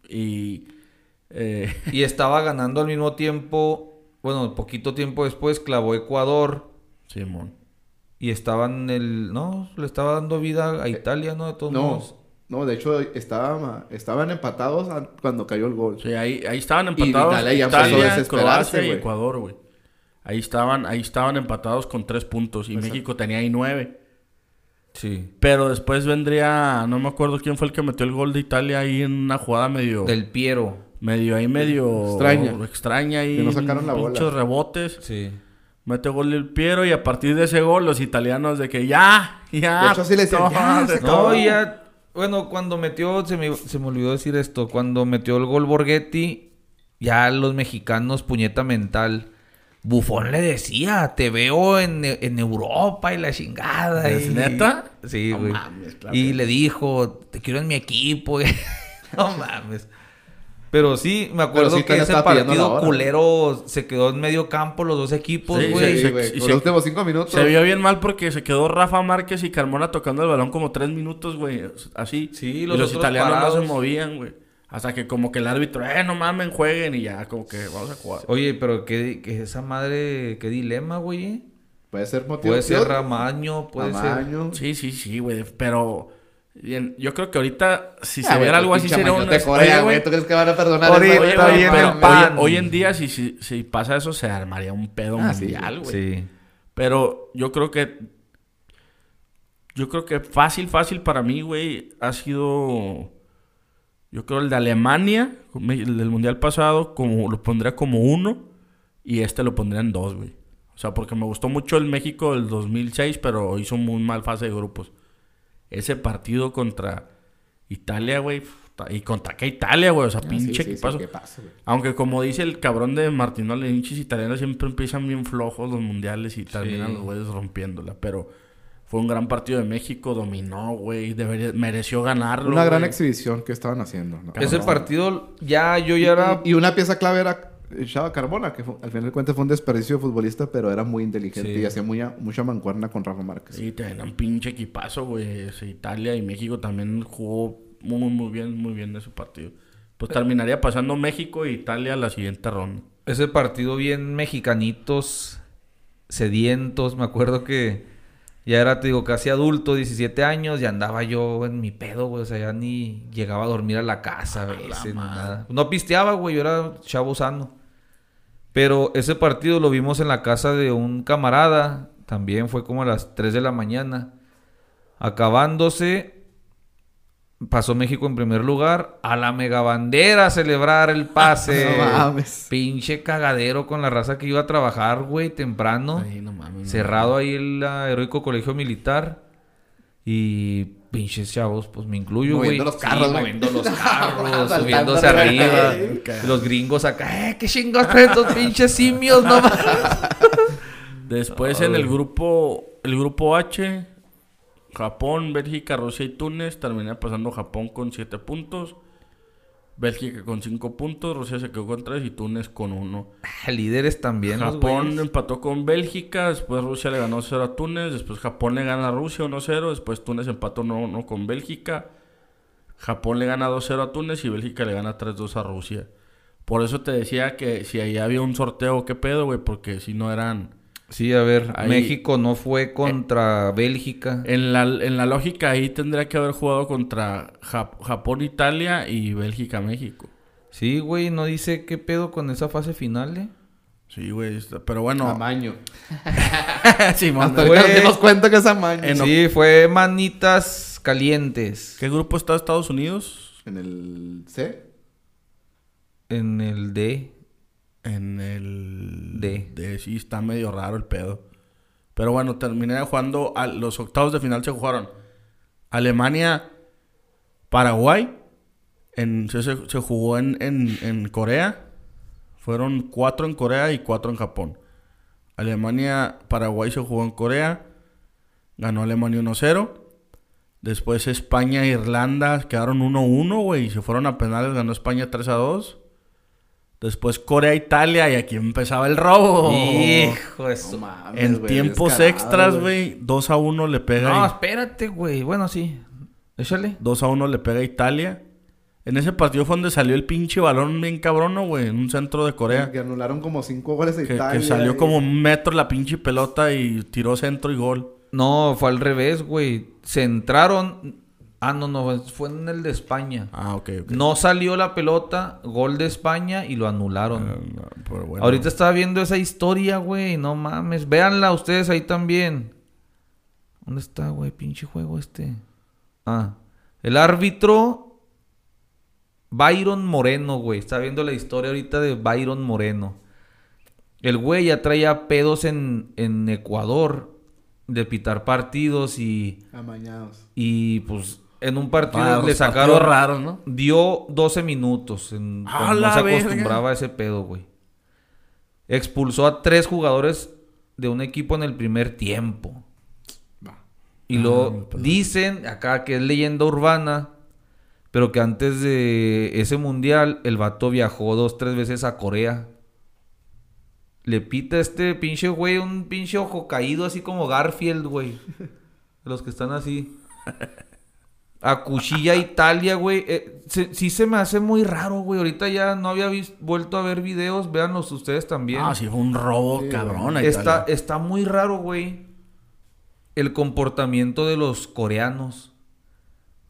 Y... eh, y estaba ganando al mismo tiempo, bueno, poquito tiempo después clavó Ecuador Simón. Y estaban el, no, le estaba dando vida a Italia, ¿no? De todos No, modos. no, de hecho estaba, estaban empatados a- cuando cayó el gol. Sí, ahí, ahí estaban Y empatados Italia ya a Croacia y. Ecuador, güey. Ahí estaban, ahí estaban empatados con tres puntos y Exacto. México tenía ahí nueve. Sí. Pero después vendría, no me acuerdo quién fue el que metió el gol de Italia ahí en una jugada medio, Del Piero. medio ahí medio Extraña. extraña ahí, Que no sacaron la bola. muchos rebotes. Sí. Mete gol el Piero y a partir de ese gol los italianos de que ya, ya. De hecho, así le decían, no, "Ya, se de- acabó". No, ya, bueno, cuando metió, se me, se me olvidó decir esto, cuando metió el gol Borghetti, ya los mexicanos, puñeta mental, Bufón le decía, te veo en, en Europa y la chingada. ¿Es y- neta? Sí, No güey. mames, claro y que- le dijo, te quiero en mi equipo. no mames. Pero sí, me acuerdo sí, que ese partido culero se quedó en medio campo los dos equipos, Sí, güey. Sí, y se- los últimos cinco minutos. Se vio bien mal porque se quedó Rafa Márquez y Carmona tocando el balón como tres minutos, güey. Así. Sí, Y los los, otros italianos no se movían, güey. Hasta que como que el árbitro, eh, no mamen, jueguen y ya, como que vamos a jugar. Oye, pero qué, qué esa madre, qué dilema, güey. Puede ser motivo. Puede ser Ramaño, puede ser. Sí, sí, sí, güey. Pero bien, yo creo que ahorita, si Ah, se viera algo pues, así, sería de Corea, güey. ¿Tú crees que van a perdonar eso? Oye, güey, pero hoy, pan. hoy en día, si, si, si pasa eso, se armaría un pedo Ah, sí, mundial, güey. Sí. Pero yo creo que. Yo creo que fácil, fácil para mí, güey, ha sido. Yo creo el de Alemania, el del mundial pasado, como lo pondría como uno. Y este lo pondría en dos, güey. O sea, porque me gustó mucho el México del 2006, pero hizo muy mal fase de grupos. Ese partido contra Italia, güey. Y contra qué Italia, güey. O sea, Ah, pinche sí, sí, equipazo. ¿qué pasa? Aunque como dice el cabrón de Martino, los hinchas italianos siempre empiezan bien flojos los mundiales y terminan los güeyes rompiéndola. Pero fue un gran partido de México, dominó, güey, mereció ganarlo. Una gran exhibición que estaban haciendo. ¿no? Ese No. partido ya yo ya era Y, y una pieza clave era Chava Carbona, que fue- al final de cuentas fue un desperdicio de futbolista, pero era muy inteligente Sí. y hacía muy, mucha mancuerna con Rafa Márquez. Sí, tenían un pinche equipazo, güey. Italia y México también jugó muy, muy bien, muy bien ese partido. Pues terminaría pasando México e Italia a la siguiente ronda. ese partido bien mexicanitos, sedientos. Me acuerdo que ya era, te digo, casi adulto, 17 años, y andaba yo en mi pedo, güey. O sea, ya ni llegaba a dormir a la casa a veces, nada. No pisteaba, güey, yo era chavo sano. Pero ese partido lo vimos en la casa de un camarada. También fue como a las 3 de la mañana. Acabándose, pasó México en primer lugar. A la megabandera a celebrar el pase. No mames. Pinche cagadero con la raza que iba a trabajar, güey, temprano. Ay, no mames. no Cerrado ahí el heroico colegio militar. Y pinches chavos, pues me incluyo, güey. Moviendo los carros, Sí, moviendo los carros, subiéndose arriba. Los gringos acá, ¡eh, qué chingados traen estos pinches simios! No mames. Después en el grupo, el grupo H, Japón, Bélgica, Rusia y Túnez, termina pasando Japón con 7 puntos, Bélgica con 5 puntos, Rusia se quedó con 3 y Túnez con 1. Líderes también, Japón empató con Bélgica, después Rusia le ganó 0 a Túnez, después Japón le gana a Rusia 1-0, después Túnez empató 1-1 con Bélgica, Japón le gana 2-0 a Túnez y Bélgica le gana 3-2 a Rusia. Por eso te decía que si ahí había un sorteo, ¿qué pedo, güey? Porque si no eran... Sí, a ver, Ahí- México no fue contra Bélgica. En la, en la lógica ahí tendría que haber jugado contra Jap- Japón, Italia y Bélgica, México. Sí, güey, no dice qué pedo con esa fase final, ¿eh? Sí, güey. Pero bueno. Amaño. Simón, Hasta güey. ahorita nos cuenta que es amaño. Sí, fue manitas calientes. ¿Qué grupo está Estados Unidos? En el C. En el D. En el... D. D, sí, está medio raro el pedo. Pero bueno, terminé jugando... A los octavos de final se jugaron Alemania, Paraguay. En, se, se- jugó en, en, en Corea. Fueron cuatro en Corea y cuatro en Japón. Alemania, Paraguay se jugó en Corea. Ganó Alemania 1-0. Después España e Irlanda quedaron 1-1, güey. Y se fueron a penales. Ganó España 3-2. Después Corea, Italia. Y aquí empezaba el robo. Hijo de No En güey, tiempos extras, güey. 2 a 1 le pega. No, y- espérate, güey. Bueno, sí. Échale. 2 a 1 le pega a Italia. En ese partido fue donde salió el pinche balón bien cabrón, ¿no, güey. En un centro de Corea. Que anularon como cinco goles a Que, Italia. que salió y- como un metro la pinche pelota y tiró centro y gol. No, fue al revés, güey. Se entraron. Ah, no, no, fue en el de España. Ah, ok, ok. No salió la pelota, gol de España y lo anularon. Ah, no, pero bueno. Ahorita estaba viendo esa historia, güey. No mames. Véanla ustedes ahí también. ¿Dónde está, güey? Pinche juego este. Ah. El árbitro. Byron Moreno, güey. Está viendo la historia ahorita de Byron Moreno. El güey ya traía pedos en, en Ecuador de pitar partidos y, Amañados. y pues en un partido Ah, le sacaron raros, ¿no? Dio 12 minutos. En, ¡A cuando la no se verga! acostumbraba a ese pedo, güey. Expulsó a tres jugadores de un equipo en el primer tiempo. Y Ah, lo dicen acá que es leyenda urbana, pero que antes de ese mundial el vato viajó dos, tres veces a Corea. Le pita a este pinche güey un pinche ojo caído así como Garfield, güey. Los que están así. A cuchilla Italia, güey. Eh, se- sí se me hace muy raro, güey. Ahorita ya no había vuelto a ver videos. Véanlos ustedes también. Ah, sí, fue un robo Sí, cabrón. a Está, Italia. está muy raro, güey. El comportamiento de los coreanos.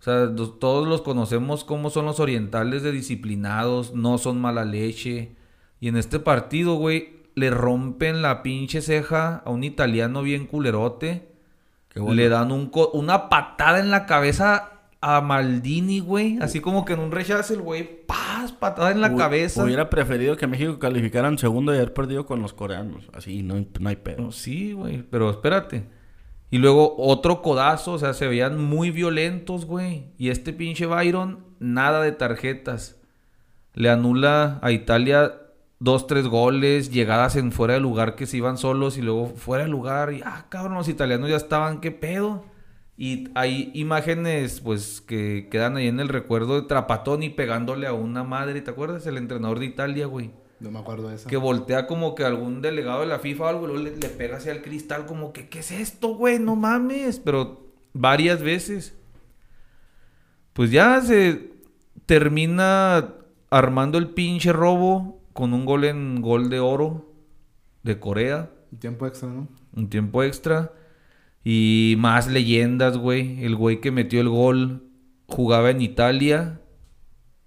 O sea, los- todos los conocemos como son los orientales de disciplinados, no son mala leche. Y en este partido, güey, le rompen la pinche ceja a un italiano bien culerote. Qué bueno. Le dan un co- una patada en la cabeza a Maldini, güey. Así como que en un rechazo el güey, ¡paz! Patada en la cabeza. Hubiera preferido que México calificara en segundo y haber perdido con los coreanos. Así, no, hay- no hay pedo. No, sí, güey, pero espérate. Y luego otro codazo, o sea, se veían muy violentos, güey. Y este pinche Byron, nada de tarjetas. Le anula a Italia dos, tres goles, llegadas en fuera de lugar que se iban solos y luego fuera de lugar. Y, ah, cabrón, los italianos ya estaban, ¿qué pedo? Y hay imágenes, pues, que quedan ahí en el recuerdo de Trapatoni pegándole a una madre, ¿te acuerdas? El entrenador de Italia, güey. No me acuerdo de eso. Que voltea como que algún delegado de la FIFA o algo, luego le, le pega hacia el cristal como que, ¿qué es esto, güey? No mames. Pero varias veces. Pues ya se termina armando el pinche robo con un gol en gol de oro de Corea. Un tiempo extra, ¿no? Un tiempo extra. Y más leyendas, güey. El güey que metió el gol jugaba en Italia.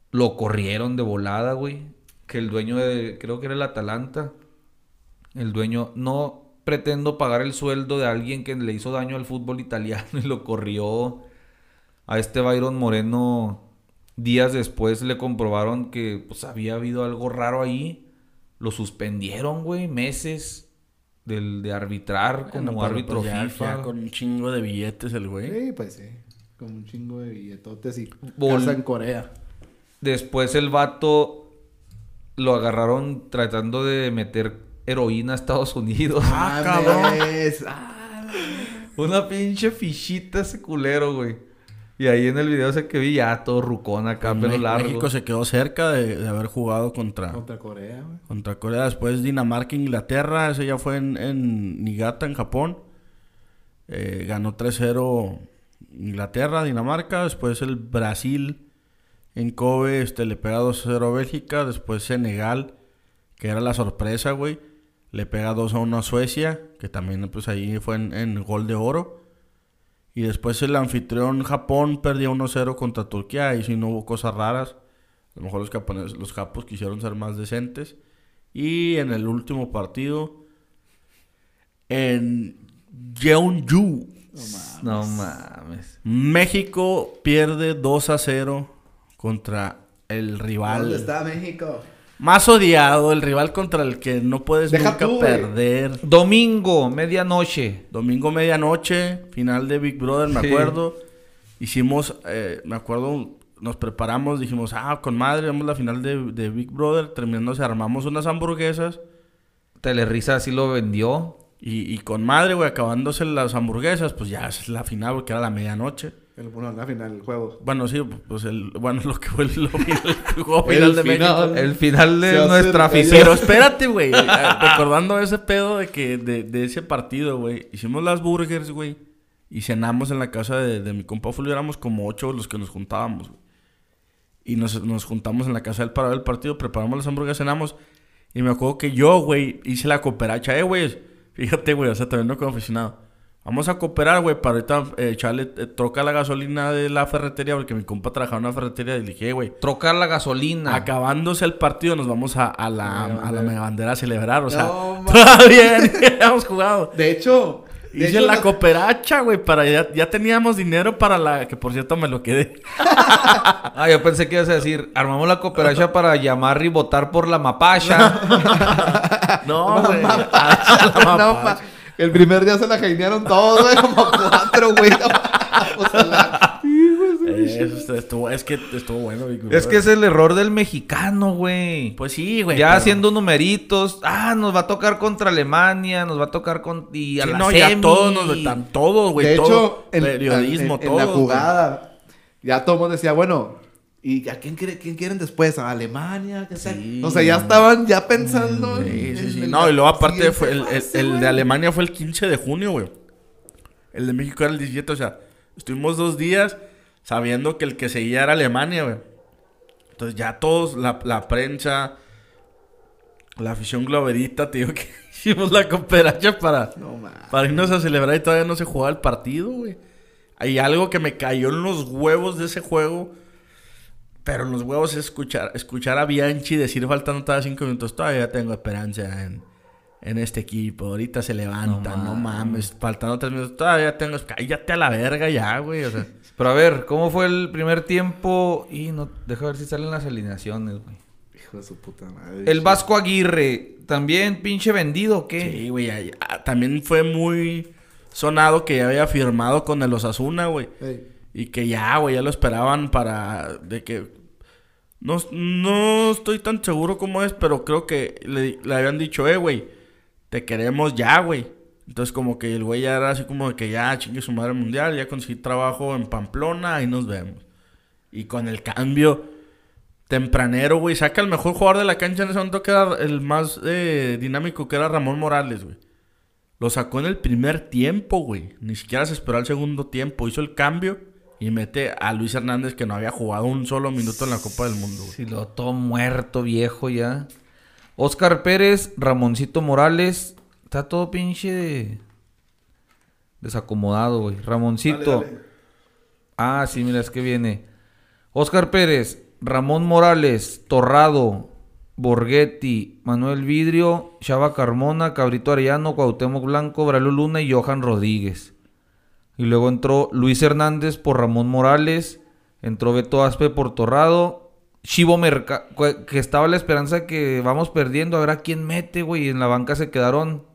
Lo corrieron de volada, güey. Que el dueño de, creo que era el Atalanta. El dueño, no pretendo pagar el sueldo de alguien que le hizo daño al fútbol italiano y lo corrió. A este Byron Moreno, días después le comprobaron que pues había habido algo raro ahí. Lo suspendieron, güey, meses del, de arbitrar Bueno, como árbitro pues, ya- FIFA. ya con un chingo de billetes el güey. Sí, pues sí. Con un chingo de billetotes y casa en Corea. Después el vato lo agarraron tratando de meter heroína a Estados Unidos. Ah, cabrón. Mames. Ah, Una pinche fichita ese culero, güey. Y ahí en el video ese que vi ya todo rucón acá, Pues pelo Me- largo. México se quedó cerca de, de haber jugado contra, Contra Corea, güey. contra Corea. Después Dinamarca, Inglaterra. Ese ya fue en, en Niigata, en Japón. Eh, ganó 3-0 Inglaterra, Dinamarca. Después el Brasil En Kobe este, le pega 2-0 a Bélgica. Después Senegal, que era la sorpresa, güey. Le pega 2-1 a Suecia, que también pues ahí fue en, en gol de oro. Y después el anfitrión Japón perdió 1-0 contra Turquía. Ahí sí no hubo cosas raras. A lo mejor los, japoneses, los japos quisieron ser más decentes. Y en el último partido, en Jeonju, No mames. México pierde 2 a 0 contra el rival. ¿Dónde está México? Más odiado, el rival contra el que no puedes Deja nunca tú, perder. Domingo, medianoche. Domingo medianoche, final de Big Brother, me Sí. acuerdo. Hicimos, eh, me acuerdo, nos preparamos, dijimos, ah, con madre, vemos la final de, de Big Brother. Terminándose, armamos unas hamburguesas. Telerisa así lo vendió. Y, y con madre, güey, acabándose las hamburguesas, pues ya es la final, porque era la medianoche. El, bueno, la final del juego. Bueno, sí, pues el, bueno, lo que fue el, lo- el juego final de final. México. El final de nuestra afición. Pero espérate, güey. Recordando ese pedo de que de, de ese partido, güey. Hicimos las burgers, güey. Y cenamos en la casa de, de mi compa Fulvio. Éramos como ocho los que nos juntábamos, güey. Y nos, nos juntamos en la casa del para ver el partido. Preparamos las hamburguesas, cenamos. Y me acuerdo que yo, güey, hice la cooperacha. Eh, güey. Fíjate, güey. O sea, también no como aficionado. Vamos a cooperar, güey, para ahorita eh, echarle eh, troca la gasolina de la ferretería. Porque mi compa trabajaba en una ferretería. Y le dije, "Eh, güey, Trocar la gasolina. Acabándose el partido, nos vamos a, a la, a la mega bandera a celebrar. O sea, No, todavía habíamos jugado. De hecho, Hice hecho, la no- cooperacha, güey, para ya, ya teníamos dinero para la... Que por cierto me lo quedé. Ah, yo pensé que ibas a decir, armamos la cooperacha para llamar y votar por la mapacha. No, güey. No, a la no, ma- El primer día se la gainearon todos, güey, como cuatro, güey. No, vamos a la- Eh, eso estuvo, es que estuvo bueno. Big es Brother. que es el error del mexicano, güey. Pues sí, güey. ya pero- haciendo numeritos. Ah, nos va a tocar contra Alemania, nos va a tocar con... Y a Sí, la no, ya semi. todos nos están todos, güey. de todo. hecho, en, periodismo, en- en todo. la jugada, ya todo el mundo decía, bueno, ¿y a quién, quiere- quién quieren después? ¿A Alemania? ¿Qué sea? Sí. O sea, ya estaban ya pensando. Sí, en- sí, en el- No, y luego aparte fue el, el- el de Alemania fue el 15 de junio, güey. El de México era el 17, o sea, estuvimos dos días sabiendo que el que seguía era Alemania, güey. Entonces ya todos, la, la prensa, la afición globerita, te digo que hicimos la cooperacha para, No, para irnos a celebrar y todavía no se jugaba el partido, güey. Hay algo que me cayó en los huevos de ese juego. Pero en los huevos es escuchar, escuchar a Bianchi decir faltando todavía cinco minutos. Todavía tengo esperanza en, en este equipo. Ahorita se levanta. No, mames. Faltando tres minutos. Todavía tengo... Cállate a la verga ya, güey. O sea, Pero a ver, ¿cómo fue el primer tiempo? Y no, deja ver si salen las alineaciones, güey. Hijo de su puta madre. El Vasco Aguirre, ¿también pinche vendido o qué? sí, güey. ya- ya- También fue muy sonado que ya había firmado con el Osasuna, güey. Ey. Y que ya, güey, ya lo esperaban para... De que... No, no estoy tan seguro cómo es, pero creo que le, le habían dicho, eh, güey, te queremos ya, güey. Entonces como que el güey ya era así como de que ya chingue su madre mundial, ya conseguí trabajo en Pamplona, ahí nos vemos. Y con el cambio tempranero, güey, saca el mejor jugador de la cancha en ese momento que era el más eh, dinámico, que era Ramón Morales, güey. Lo sacó en el primer tiempo, güey. Ni siquiera se esperó al segundo tiempo. Hizo el cambio y mete a Luis Hernández que no había jugado un solo minuto en la Copa del Mundo, güey. Si lo todo muerto, viejo ya. Oscar Pérez, Ramoncito Morales. Está todo pinche desacomodado, güey. Ramoncito. Dale, dale. Ah, sí, mira, es que viene. Oscar Pérez, Ramón Morales, Torrado, Borghetti, Manuel Vidrio, Chava Carmona, Cabrito Arellano, Cuauhtémoc Blanco, Braulio Luna y Johan Rodríguez. Y luego entró Luis Hernández por Ramón Morales, entró Beto Aspe por Torrado, Chivo Merca, cu- que estaba la esperanza de que vamos perdiendo, a ver a quién mete, güey. En la banca se quedaron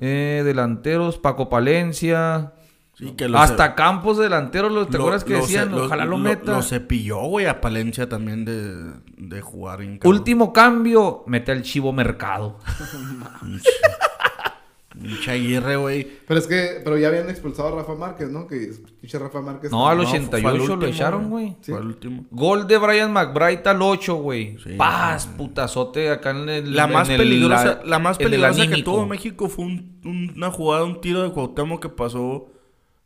eh, delanteros, Paco Palencia, Sí, que lo hasta Campos delanteros, ¿te lo- acuerdas que lo decían? lo- Ojalá lo, meta. Lo cepilló, güey, a Palencia también de, de jugar en. Último cambio, mete al Chivo Mercado. Pinche Aguirre, güey. Pero es que, pero ya habían expulsado a Rafa Márquez, ¿no? Que pinche Rafa Márquez. No, al No, fue- 88 fue al lo último, echaron, güey. Sí. Fue el último. Gol de Brian McBride al 8, güey. Sí. Paz, putazote acá en el. La más el- peligrosa, la más peligrosa que tuvo México fue un- un- una jugada, un tiro de Cuauhtémoc que pasó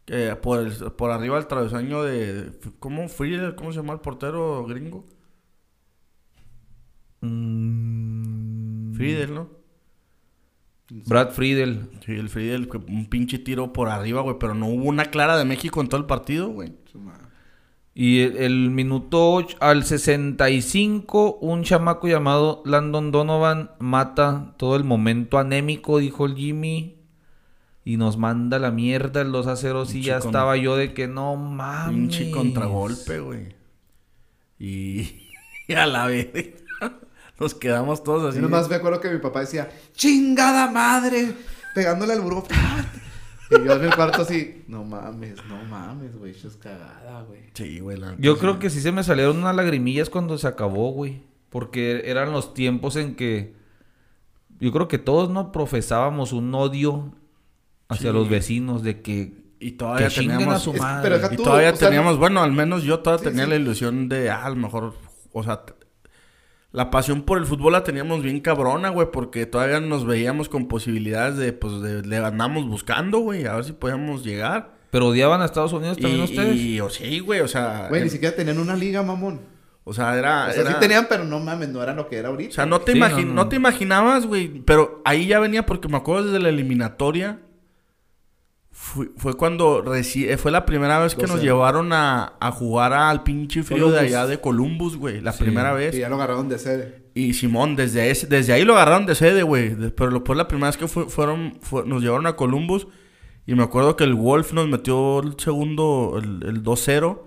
Que por, el- por arriba del travesaño de... ¿Cómo? Friedel, ¿cómo se llama el portero gringo? Mm, Friedel, ¿no? Brad Friedel. Sí, el Friedel, un pinche tiro por arriba, güey. Pero no hubo una clara de México en todo el partido, güey. Y el, el minuto och- al 65, un chamaco llamado Landon Donovan mata todo el momento anémico, dijo el Jimmy. Y nos manda la mierda el 2 a 0. Sí, ya con- estaba yo de que no mames. Pinche contragolpe, güey. Y, y a la vez nos quedamos todos así. Yo nomás me acuerdo que mi papá decía, ¡chingada madre! Pegándole al burro. y yo en el cuarto así, no mames, no mames, güey, eso es cagada, güey. Sí, güey. la Yo sí. creo que sí se me salieron unas lagrimillas cuando se acabó, güey. Porque eran los tiempos en que yo creo que todos no profesábamos un odio hacia Sí. los vecinos de que, Y todavía que teníamos... a su Es- madre. pero Y todavía o sea, teníamos, bueno, al menos yo todavía Sí, tenía sí. la ilusión de, ah, a lo mejor, o sea, la pasión por el fútbol la teníamos bien cabrona, güey, porque todavía nos veíamos con posibilidades de, pues, de, le andamos buscando, güey, a ver si podíamos llegar. Pero odiaban a Estados Unidos también Y, ustedes. y- o sí, güey, o sea, Güey, ni siquiera tenían una liga, mamón. o sea, era, O sea, era- sí tenían, pero no mames, no era lo que era ahorita. o sea, no te, Sí, imagi- no, no, no. te imaginabas, güey, pero ahí ya venía porque me acuerdo desde la eliminatoria. Fue, fue cuando reci- eh, fue la primera vez que nos 12. llevaron a, a jugar al pinche frío de Columbus. allá de Columbus, güey. La Sí. primera vez. Y ya lo agarraron de sede. Y Simón, desde ese, desde ahí lo agarraron de sede, güey. Pero después la primera vez que fue- fueron, fue- nos llevaron a Columbus. Y me acuerdo que el Wolf nos metió el segundo, el, el 2-0.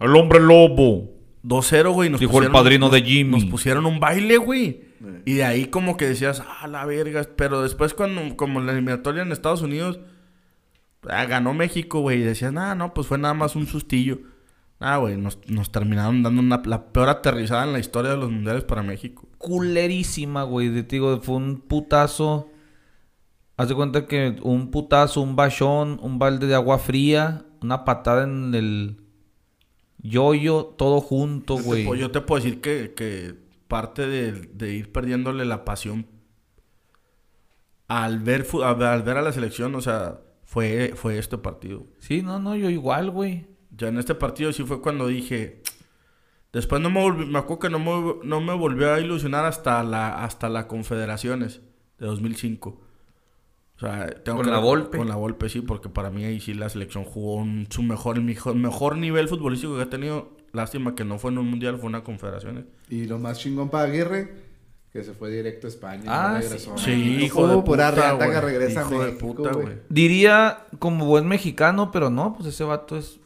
El hombre lobo. 2-0, güey. nos Dijo el pusieron- padrino de nos- Jimmy. Nos pusieron un baile, güey. Eh. Y de ahí como que decías, ah, la verga. Pero después cuando, como la eliminatoria en Estados Unidos, ah, ganó México, güey. Y decías, nah, no, pues fue nada más un sustillo. Ah, güey, nos, nos terminaron dando una, la peor aterrizada en la historia de los mundiales para México. Culerísima, güey. De- Te digo, fue un putazo. Haz de cuenta que un putazo, un bachón, un balde de agua fría, una patada en el yoyo, todo junto, güey. Yo te puedo decir que, que parte de, de ir perdiéndole la pasión al ver, al ver a la selección, o sea, fue, fue este partido. Sí, no, no, yo igual, güey. Ya en este partido sí fue cuando dije. Después no me volví, me acuerdo que no me, no me volvió a ilusionar hasta la, hasta la Confederaciones de 2005. O sea, tengo Con que la Volpe. Con la Volpe, sí, porque para mí ahí sí la selección jugó un- su mejor, mejor, mejor nivel futbolístico que ha tenido. Lástima que no fue en un mundial, fue en una Confederaciones. Y lo más chingón para Aguirre, que se fue directo a España. y Ah, no sí. regresó. Sí, No hijo de pura puta, reata que regresa a Hijo de México, puta, güey. Diría como buen mexicano, pero no, pues ese vato es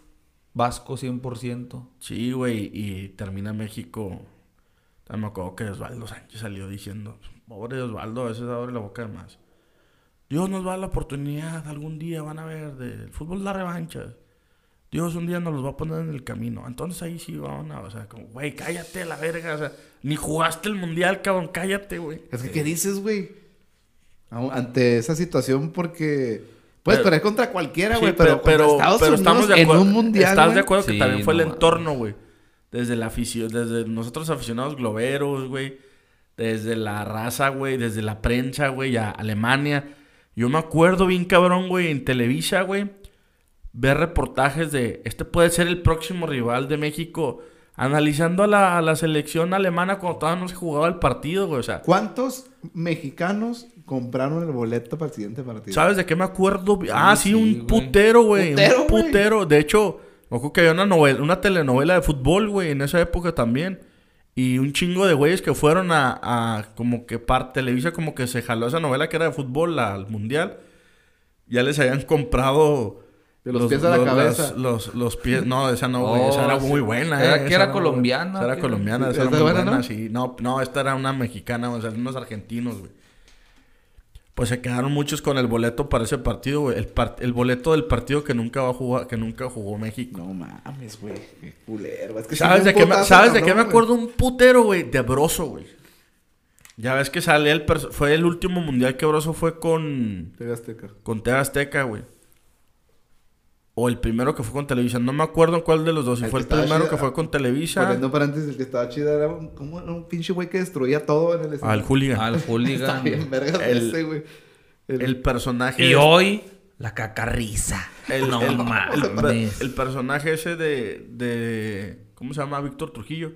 vasco 100%. Sí, güey, y termina México. También me acuerdo que Osvaldo Sánchez salió diciendo, pobre Osvaldo, a veces abre la boca de más. Dios nos va a dar la oportunidad, algún día van a ver, del fútbol da revancha. Dios un día nos los va a poner en el camino. Entonces ahí sí van a, o sea, como, güey, cállate la verga, o sea, ni jugaste el mundial, cabrón, cállate, güey. Es que, ¿qué dices, güey? Ante esa situación, porque puedes Pero- perder contra cualquiera, Sí, güey, pero, contra Estados pero Unidos estamos de en acuerdo. un mundial, ¿Estás de acuerdo que Sí, también fue el no. entorno, güey? Desde la afición, desde nosotros aficionados globeros, güey. Desde la raza, güey. Desde la prensa, güey. A Alemania. Yo me acuerdo bien cabrón, güey, en Televisa, güey. Ver reportajes de este puede ser el próximo rival de México. Analizando a la, a la selección alemana cuando todavía no se jugaba el partido, güey. O sea, ¿Cuántos mexicanos compraron el boleto para el siguiente partido? ¿Sabes de qué me acuerdo? ah, sí, sí, un güey. putero, güey. Putero, Un güey. putero. De hecho, me acuerdo que había una novela, una telenovela de fútbol, güey, en esa época también. Y un chingo de güeyes que fueron a, a como que par Televisa como que se jaló esa novela que era de fútbol al mundial. Ya les habían comprado De los pies a la cabeza. Los, los, los pies, no, esa no, güey. esa Oh, era sí. muy buena, Era eh, que era muy colombiana, buena. Esa ¿o era colombiana, esa era muy buena, buena, ¿no? sí. No, no, esta era una mexicana, o sea, unos argentinos, güey. Pues se quedaron muchos con el boleto para ese partido, güey. El, par- el boleto del partido que nunca va a jugar, que nunca jugó México. No mames, güey. Qué culero. Es que ¿Sabes de qué me, ¿sabes de qué me acuerdo? Un putero, güey. De Broso, güey. Ya ves que sale el... Fue el último mundial que Broso fue con... TV Azteca. Con TV Azteca, güey. O el primero que fue con Televisa. No me acuerdo en cuál de los dos. Si El fue el primero que fue con Televisa. Poniendo paréntesis, el que estaba chido era un, ¿cómo era un pinche güey que destruía todo en el escenario. Al hooligan. Al Está hooligan. bien vergas El- ese, güey. El- El personaje... y hoy La cacarriza. El, no el- el- mames. el personaje ese de, de. ¿Cómo se llama? Víctor Trujillo.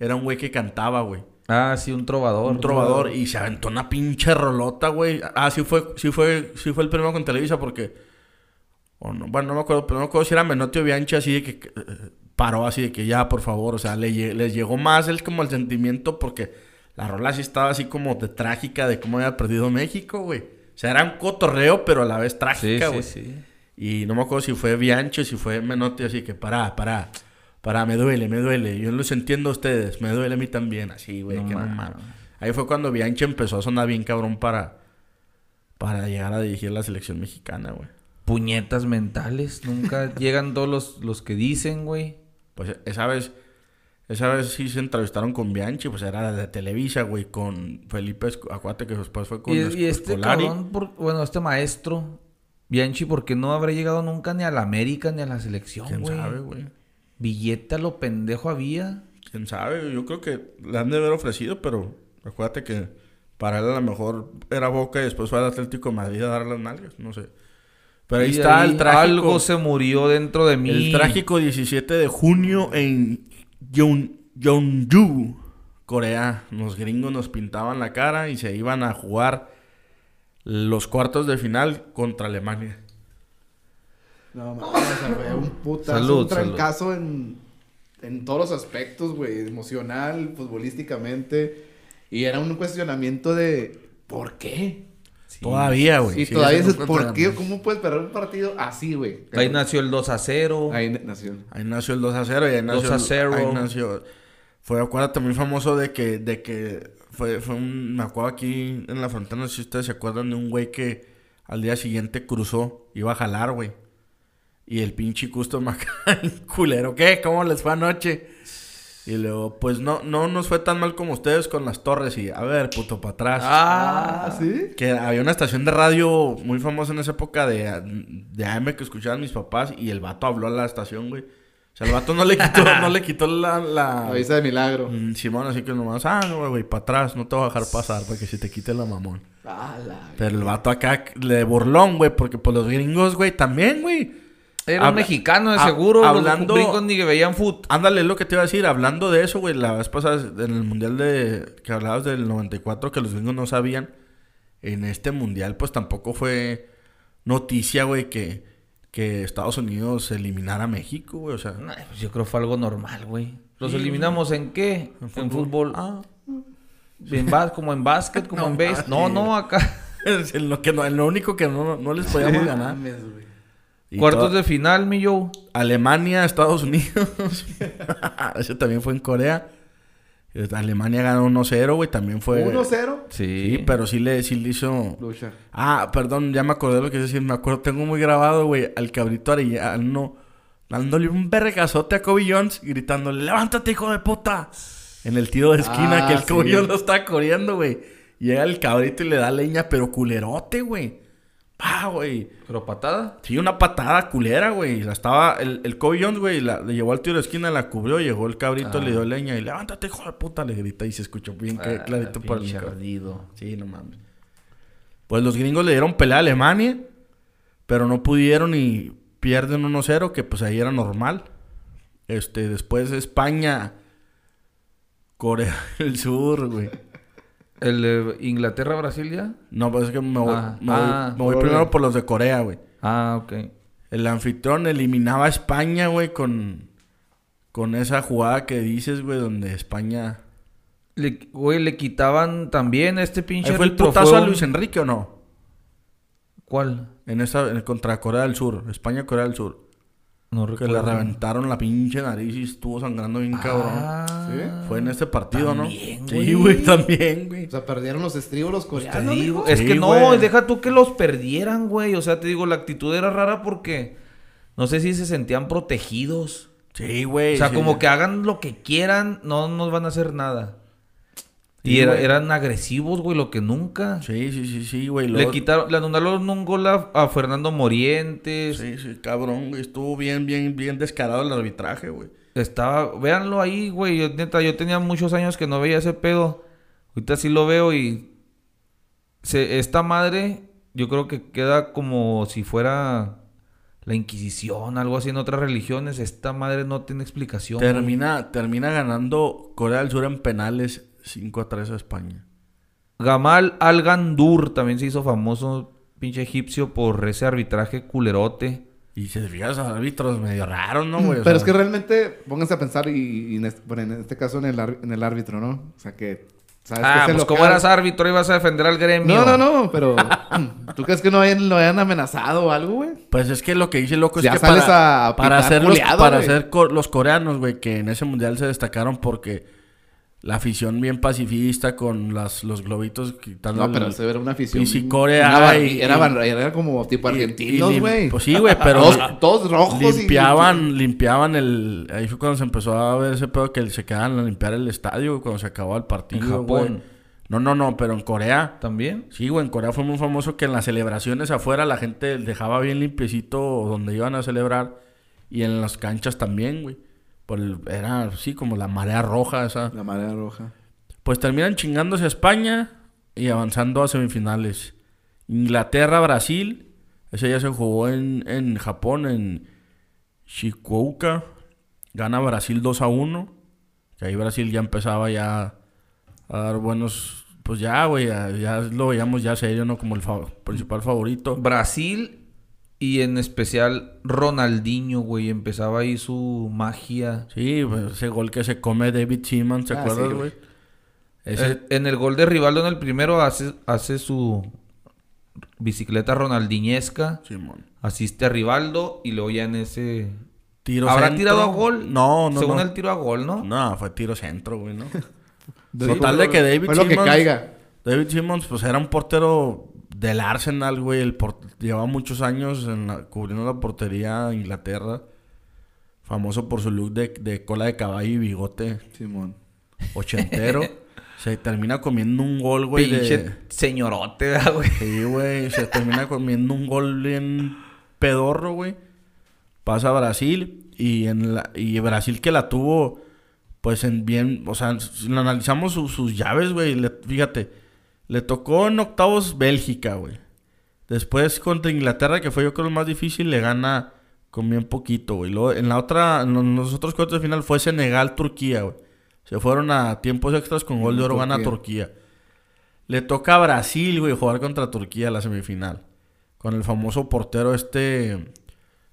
Era un güey que cantaba, güey. Ah, sí, un trovador. Un trovador. Y se aventó una pinche rolota, güey. Ah, sí fue, sí fue, sí fue el primero con Televisa porque. O no, bueno, no me acuerdo, pero no me acuerdo si era Menotti o Bianchi así de que. eh, paró así de que ya, por favor. O sea, le les llegó más el como el sentimiento porque la rola sí estaba así como de trágica de cómo había perdido México, güey. O sea, era un cotorreo, pero a la vez Sí, trágica, sí, güey. sí. Y no me acuerdo si fue Bianchi o si fue Menotti, así que pará, pará, pará, me duele, me duele. Yo los entiendo a ustedes, me duele a mí también, así, güey, No que no. Ahí fue cuando Bianchi empezó a sonar bien cabrón para, para llegar a dirigir la selección mexicana, güey. Puñetas mentales. Nunca llegan todos los, los que dicen, güey. Pues esa vez, esa vez sí se entrevistaron con Bianchi, pues era de Televisa, güey, con Felipe, Esco- acuérdate que después fue con Y, Esc- y este Escolari. cabrón, por- bueno, este maestro, Bianchi, ¿por qué no habrá llegado nunca ni a la América ni a la selección, ¿Quién güey? sabe, güey? Billete a lo pendejo había. ¿Quién sabe? Yo creo que le han de haber ofrecido, pero acuérdate que para él a lo mejor era Boca y después fue al Atlético de Madrid a dar las nalgas, no sé. Pero ahí Y está ahí el trágico. Algo se murió dentro de mí. El trágico 17 de junio en Yeon- Yeonju, Corea. Los gringos nos pintaban la cara y se iban a jugar los cuartos de final contra Alemania. No, mames, fue un putazo, Salud, un trancazo en, en todos los aspectos, güey. Emocional, futbolísticamente. Y era un cuestionamiento de ¿por qué? Sí. Todavía, güey. y Sigue todavía dices, un ¿por qué? ¿Cómo puedes perder un partido así, güey? Ahí nació el 2 a 0. Ahí nació. Ahí nació el 2 a 0 y ahí 2 nació... a el- 0. Ahí nació... Fue, acuérdate, muy famoso de que... De que fue, fue un... Me acuerdo aquí en la frontera, no sé si ustedes se acuerdan de un güey que al día siguiente cruzó. Iba a jalar, güey. Y el pinche custom acá, culero. ¿Qué? ¿Cómo les fue anoche? Y luego, pues no, no nos fue tan mal como ustedes con las torres. Y a ver, puto, para atrás. Ah, ¿sí? Que había una estación de radio muy famosa en esa época de, de AM que escuchaban mis papás y el vato habló a la estación, güey. O sea, el vato no le quitó, no le quitó la... la... Avisa de milagro. Mm, Simón, así que nomás, ah, no, güey, para atrás, no te voy a dejar pasar para que se te quite la mamón. Ah, la- Pero el vato acá le burlón, güey, porque pues los gringos, güey, también, güey. Era un mexicano de ha- seguro. hablando- Los gringos ni que veían foot. Ándale, es lo que te iba a decir. Hablando de eso, güey, la vez pasada en el mundial de. que hablabas del 94, que los gringos no sabían. En este mundial, pues tampoco fue noticia, güey, que, que Estados Unidos eliminara a México, güey. O sea, Nah, pues yo creo que fue algo normal, güey. ¿Los Sí, eliminamos en qué? En fútbol. Ah, En bas- como en básquet, como No en base. No, no, acá. es en lo, que no, en lo único que no, no les podíamos ganar. Y Cuartos de final, mi Joe. Alemania, Estados Unidos. Ese también fue en Corea. Alemania ganó 1-0, güey. También fue. 1-0. Sí, pero sí le, sí le hizo. Lucha. Ah, perdón, ya me acordé de lo que iba a decir. Me acuerdo, tengo muy grabado, güey, al cabrito Arellano dándole un vergazote a Kobe Jones, gritándole, levántate, hijo de puta. En el tiro de esquina, Ah, que el Kobe sí. Jones lo está corriendo, güey. Llega el cabrito y le da leña, pero culerote, güey. Ah, güey. Pero patada. Sí, una patada culera, güey. La estaba, el, el Kobe Jones, güey, la- le llevó al tiro de esquina, la cubrió, llegó el cabrito, Ah. le dio leña y levántate, hijo de puta, le grita y se escuchó bien que- Ah, clarito por el ardido. Sí, no mames. Pues los gringos le dieron pelea a Alemania, pero no pudieron y pierden 1-0, que pues ahí era normal. Este, después España, Corea del Sur, güey. ¿El de Inglaterra-Brasil ya? No, pues es que me voy, Ah, me voy- ah, me voy órale. primero por los de Corea, güey. Ah, ok. El anfitrión eliminaba a España, güey, con, con esa jugada que dices, güey, donde España... Le, güey, le quitaban también a este pinche ¿Ahí fue el putazo fue a Luis Enrique o no? ¿Cuál? En esa, en- contra Corea del Sur, España-Corea del Sur. No Que recuerdo. le reventaron la pinche nariz y estuvo sangrando bien cabrón. Ah, Fue en este partido, también, ¿no? güey. Sí, güey, también, güey. O sea, perdieron los estribos los Te coreanos. digo, es Sí, que no, güey. deja tú que los perdieran, güey. O sea, te digo, la actitud era rara porque no sé si se sentían protegidos. Sí, güey. O sea, sí. como que hagan lo que quieran, no nos van a hacer nada. Sí, Y era- eran agresivos, güey, lo que nunca. Sí, sí, sí, sí, güey. Le quitaron, le anularon un gol a, a Fernando Morientes. Sí, sí, cabrón. Estuvo bien, bien, bien descarado el arbitraje, güey. Estaba, véanlo ahí, güey. Yo, neta, yo tenía muchos años que no veía ese pedo. Ahorita sí lo veo y se, esta madre yo creo que queda como si fuera la Inquisición, algo así en otras religiones. Esta madre no tiene explicación. güey. Termina, termina ganando Corea del Sur en penales 5 a 3 a España. Gamal Al Gandur también se hizo famoso, pinche egipcio, por ese arbitraje culerote. Y si te fijas, árbitros medio raros, ¿no, güey? O Pero sea, es que realmente, pónganse a pensar, y, y en, este, bueno, en este caso en el, en el árbitro, ¿no? O sea que. ¿sabes Ah, es el pues como eras árbitro ibas a defender al gremio. No, no, no, pero. ¿Tú crees que no hayan, lo hayan amenazado o algo, güey? Pues es que lo que dice loco es Ya que sales para, a para hacer, los, para hacer co- los coreanos, güey, que en ese mundial se destacaron porque la afición bien pacifista con las, los globitos quitando No, pero el- era una afición. Y si Corea Era, y- era, era como tipo y- argentinos, güey. Pues sí, güey, pero Todos, todos rojos. y- limpiaban, limpiaban el... Ahí fue cuando se empezó a ver ese pedo que se quedaban a limpiar el estadio cuando se acabó el partido, En Japón. No, no, no, pero en Corea... ¿También? Sí, güey, en Corea fue muy famoso que en las celebraciones afuera la gente dejaba bien limpiecito donde iban a celebrar y en las canchas también, güey. Por el- era así como la marea roja esa. La marea roja. Pues terminan chingándose a España y avanzando a semifinales. Inglaterra, Brasil. Ese ya se jugó en, en Japón, en Shizuoka. Gana Brasil 2 a 1. Que ahí Brasil ya empezaba ya a dar buenos... Pues ya, güey, ya, ya lo veíamos ya serio, ¿no? Como el fa- principal favorito. Brasil y en especial Ronaldinho, güey. Empezaba ahí su magia. Sí, pues, ese gol que se come David Seaman, ¿te Ah, acuerdas, sí, güey? Ese... Eh, en el gol de Rivaldo en el primero hace, hace su bicicleta ronaldiñesca. Simón. Asiste a Rivaldo y luego ya en ese... Tiro ¿Habrá centro. tirado a gol? No, no, Según no. el tiro a gol, ¿no? No, fue tiro centro, güey, ¿no? Total de que David Fue lo que Simmons- caiga. David Simmons, pues era un portero del Arsenal, güey. El Llevaba muchos años en la- cubriendo la portería de Inglaterra. Famoso por su look de, de cola de caballo y bigote Simón. ochentero. se termina comiendo un gol, güey. Pinche De... señorote, ¿verdad, güey. Sí, güey. Se termina comiendo un gol bien pedorro, güey. Pasa a Brasil. Y, en la, y Brasil que la tuvo, pues en bien. O sea, si lo analizamos su- sus llaves, güey. le- Fíjate. Le tocó en octavos Bélgica, güey. Después contra Inglaterra, que fue yo creo el más difícil, le gana con bien poquito, güey. Luego en la otra, en los- otros cuartos de final fue Senegal-Turquía, güey. Se fueron a tiempos extras con gol de oro, gana Turquía. Le toca a Brasil, güey, jugar contra Turquía la semifinal. Con el famoso portero este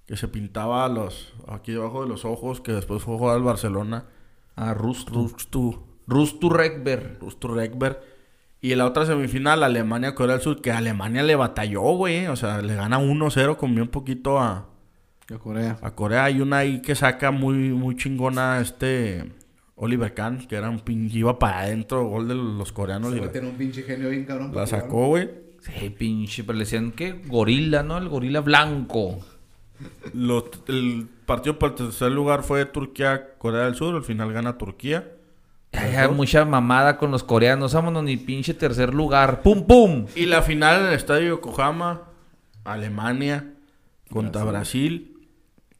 que se pintaba los aquí debajo de los ojos, que después fue a jugar al Barcelona. A Rustu. Rustu, Rustu Rekber. Rustu Rekber. Y en la otra semifinal, Alemania-Corea del Sur, que Alemania le batalló, güey. O sea, le gana 1-0 con bien poquito a, A Corea. a Corea. Hay una ahí que saca muy, muy chingona este Oliver Kahn, que era un pin, iba para adentro, gol de los coreanos. la, Tiene un pinche genio bien cabrón. la para jugar. sacó, güey. Sí, pinche, pero le decían que gorila, ¿no? El gorila blanco. Los- el partido por el tercer lugar fue Turquía-Corea del Sur. Al final gana Turquía. Ay, hay mucha mamada con los coreanos. Vámonos ni pinche tercer lugar. ¡Pum, pum! Y la final en el estadio Yokohama, Alemania contra Brasil.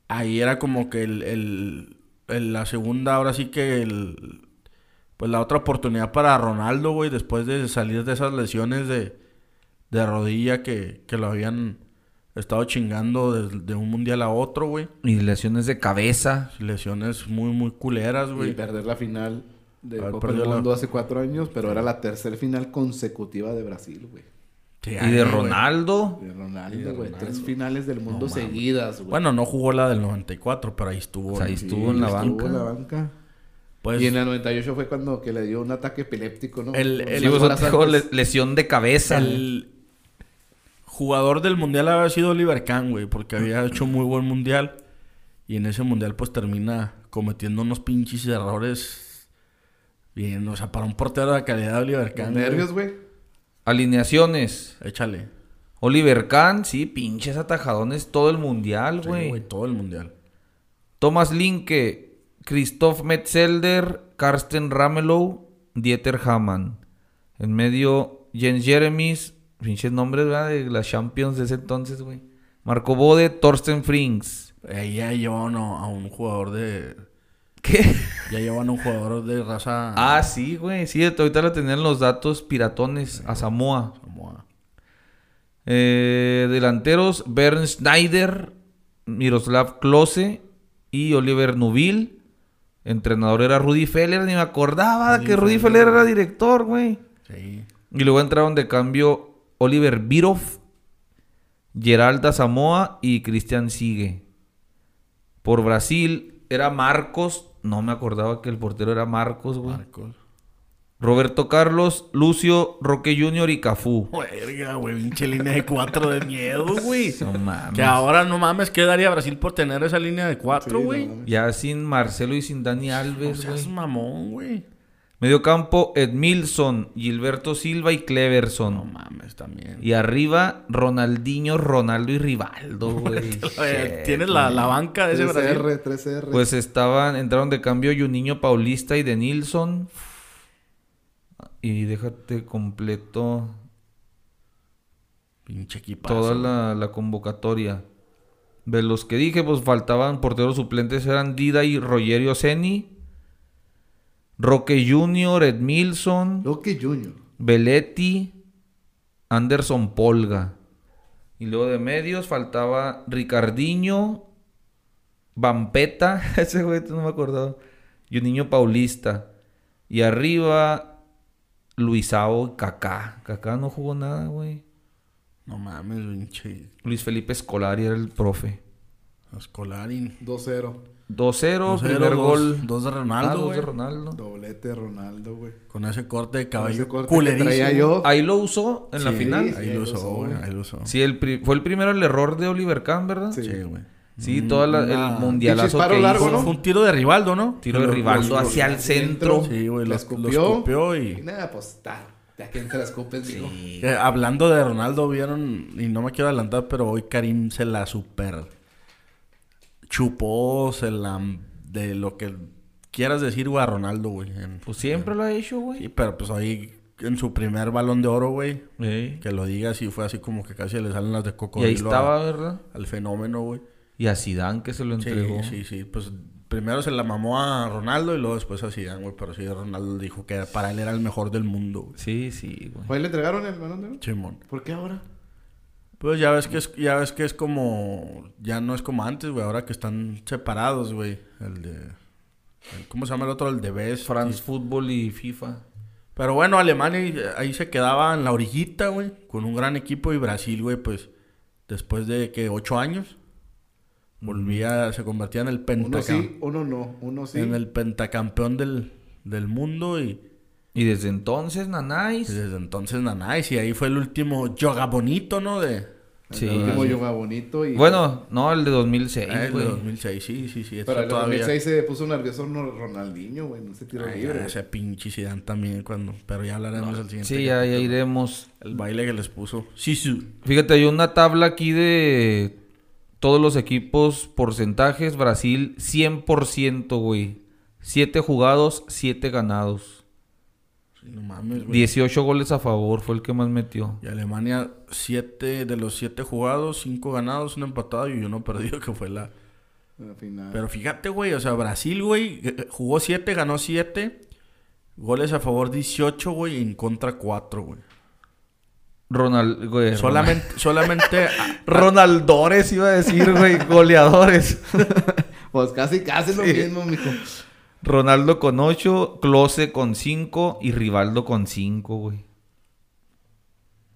Ahí era como que el, el- el- la segunda, ahora sí que el, pues la otra oportunidad para Ronaldo, güey, después de salir de esas lesiones de, de rodilla que, que lo habían estado chingando de, de un mundial a otro, güey. Y lesiones de cabeza. Lesiones muy, muy culeras, Y güey. perder la final de Haber Copa del perdido la- Mundo hace cuatro años, pero era la tercera final consecutiva de Brasil, güey. Sí, Y de. Ronaldo. De Ronaldo, güey. Tres finales del mundo No seguidas, güey. Bueno, no jugó la del 94, pero ahí estuvo. O sea, ahí estuvo en la estuvo banca. en la banca. Pues, y en el 98 fue cuando que le dio un ataque epiléptico, ¿no? El- el- le- lesión de cabeza. el jugador del mundial había sido Oliver Kahn, güey, porque había hecho muy buen mundial. Y en ese mundial, pues termina cometiendo unos pinches errores. Bien, o sea, para un portero de calidad de Oliver Kahn. nervios, güey. Alineaciones. Échale. Oliver Kahn, sí, pinches atajadones todo el mundial, Sí, güey. todo el mundial. Thomas Linke, Christoph Metzelder, Karsten Ramelow, Dieter Hamann. En medio, Jens Jeremies, pinches nombres, ¿verdad? De las Champions de ese entonces, güey. Marco Bode, Thorsten Frings. Ahí ya llevaban a, a un jugador de. ¿Qué? Ya llevan un jugador de raza. Ah, sí, güey. Sí, ahorita lo tenían los datos piratones a Samoa. Samoa. Eh, delanteros, Bernd Schneider, Miroslav Klose y Oliver Nubil. Entrenador era Rudy Feller, ni me acordaba que Rudy Feller era director, güey. Sí. Y luego entraron de cambio Oliver Birov, Geralda Samoa y Cristian Sigue. Por Brasil era Marcos, no me acordaba que el portero era Marcos, güey. Marcos. Roberto Carlos, Lucio, Roque Jr. y Cafú. Verga, güey. Pinche línea de cuatro de miedo, güey. No mames. Que ahora no mames, ¿qué daría Brasil por tener esa línea de cuatro, Sí, güey? no. Ya sin Marcelo y sin Dani no Alves, seas güey. mamón, güey. Medio campo, Edmilson, Gilberto Silva y Cleverson. No mames, también. Y arriba, Ronaldinho, Ronaldo y Rivaldo, güey. ¿Tienes la, la banca de ese Brasil? 3R, 3R. Pues estaban, entraron de cambio Juninho Paulista y de Nilsson. Y déjate completo Pinche equipazo. toda la, la convocatoria. De los que dije, pues faltaban porteros suplentes, eran Dida y Rogerio Ceni. Roque Junior, Edmilson, Roque Junior. Belletti, Anderson Polga. Y luego de medios faltaba Ricardinho, Vampeta, ese güey no me acordaba, y un niño paulista. Y arriba Luisao y Kaká. Kaká no jugó nada, güey. No mames, pinche. Luis Felipe Escolari era el profe. Escolarín. 2-0. 2-0, primer dos, gol. Dos de Ah, Ronaldo, dos güey. de Ronaldo. Doblete de Ronaldo, güey. Con ese corte de ese corte que culerísimo. traía yo. Ahí lo usó en la final. Ahí lo usó, güey. Ahí lo usó. Sí, el pri- fue el primero el error de Oliver Kahn, ¿verdad? Sí. Sí, güey. Sí, todo el mundialazo que largo, hizo. ¿no? Fue un tiro de Rivaldo, ¿no? Tiro de Rivaldo hacia el centro. Sí, güey. Lo, escupió. lo escupió y... Nada, pues está. Ya quién te la escupes, digo. Que hablando de Ronaldo, vieron, y no me quiero adelantar, pero hoy Karim se la super chupó, se la de lo que quieras decir, güey, a Ronaldo, güey. en- Pues siempre lo ha hecho, güey. Sí, pero pues hoy en su primer balón de oro, güey, Sí. que lo diga así fue así como que casi le salen las de Y cocodrilo ahí estaba, a- ¿verdad? al fenómeno, güey. Y a Zidane que se lo Sí, entregó. sí, sí, pues primero se la mamó a Ronaldo y luego después a Zidane, güey, pero sí Ronaldo dijo que para él era el mejor del mundo, güey. Sí, sí, güey. ¿Hoy le entregaron el balón de oro? Simón. ¿Por qué ahora? Pues ya ves que es, ya ves que es como, ya no es como antes, güey, ahora que están separados, güey. El de, el- ¿cómo se llama el otro? El de Best. France Football y FIFA. Pero bueno, Alemania ahí, se quedaba en la orillita, güey, con un gran equipo y Brasil, güey, pues después de que ocho años volvía, se convertía en el Uno pentacam- sí, uno no. Uno sí. en el pentacampeón del, del mundo y, Y desde entonces, y Nanais. desde entonces Nanais y ahí fue el último yoga bonito, ¿no? De, Sí. El último yoga bonito. Y... Bueno, no, el de 2006, ah, el de güey. 2006, sí, sí, sí. Pero el todavía. 2006 se puso nervioso no- Ronaldinho, güey. No se tiró Ay, libre. ya, ese pinche Zidane también cuando... Pero ya hablaremos al siguiente. Sí, ya, iremos. El baile que les puso. Sí, sí. Fíjate, hay una tabla aquí de todos los equipos, porcentajes. Brasil, 100%, güey. 7 jugados, 7 ganados. Sí, no mames, güey. 18 goles a favor, fue el que más metió. Y Alemania, siete de los siete jugados, cinco ganados, un empatado y uno perdido, que fue la... Al final. Pero fíjate, güey, o sea, Brasil, güey, eh, jugó siete, ganó siete. Goles a favor 18, güey, y en contra 4, güey. Ronald, güey. Solamente, solamente... a- Ronaldores iba a decir, güey. goleadores. Pues casi, casi lo mismo, mijo. Ronaldo con 8, Close con 5 y Rivaldo con 5, güey.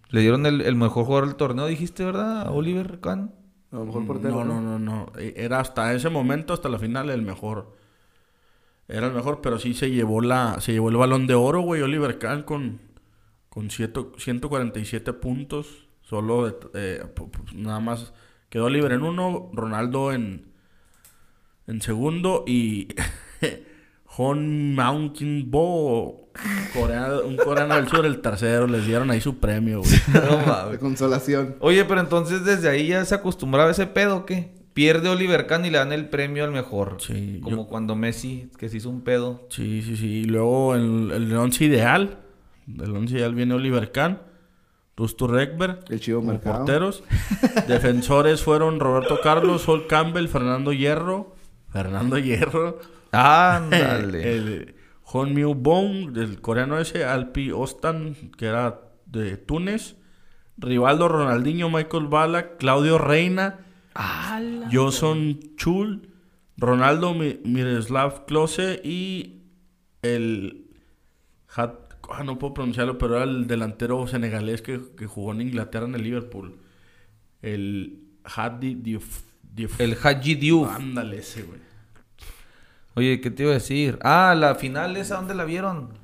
Le dieron el, el mejor jugador del torneo, dijiste, ¿verdad? A Oliver Kahn. A lo mejor portero. No, no, no, no. Eh, Era hasta ese momento, hasta la final, el mejor. Era el mejor, pero sí se llevó la, se llevó el balón de oro, güey, Oliver Kahn con, con cieto- 147 puntos. Solo de- eh, nada más quedó Oliver en uno, Ronaldo en, en segundo y Hon Mountain Bo, Corea- un coreano del sur, el tercero, les dieron ahí su premio, güey. No mames. De consolación. Oye, pero entonces desde ahí ya se acostumbraba a ese pedo, ¿o ¿qué? Pierde Oliver Kahn y le dan el premio al mejor. Sí, Como yo- cuando Messi, que se hizo un pedo. Sí, sí, sí. Y luego el, el once ideal. Del once ideal viene Oliver Kahn, Rusto Rekberg. El chivo mercado. porteros. Defensores fueron Roberto Carlos, Sol Campbell, Fernando Hierro. Fernando Hierro. Ándale. el Hon Miu Bong, del coreano ese. Alpi Ostan, que era de Túnez. Rivaldo, Ronaldinho, Michael Bala, Claudio Reina, Joson Chul, Ronaldo Mi- Miroslav Klose y el... Hat- ah, no puedo pronunciarlo, pero era el delantero senegalés que, que jugó en Inglaterra en el Liverpool. El Hadi Diouf. Diouf. El Haji Diouf. Ándale ese, güey. Oye, ¿qué te iba a decir? Ah, la final esa, ¿dónde la vieron?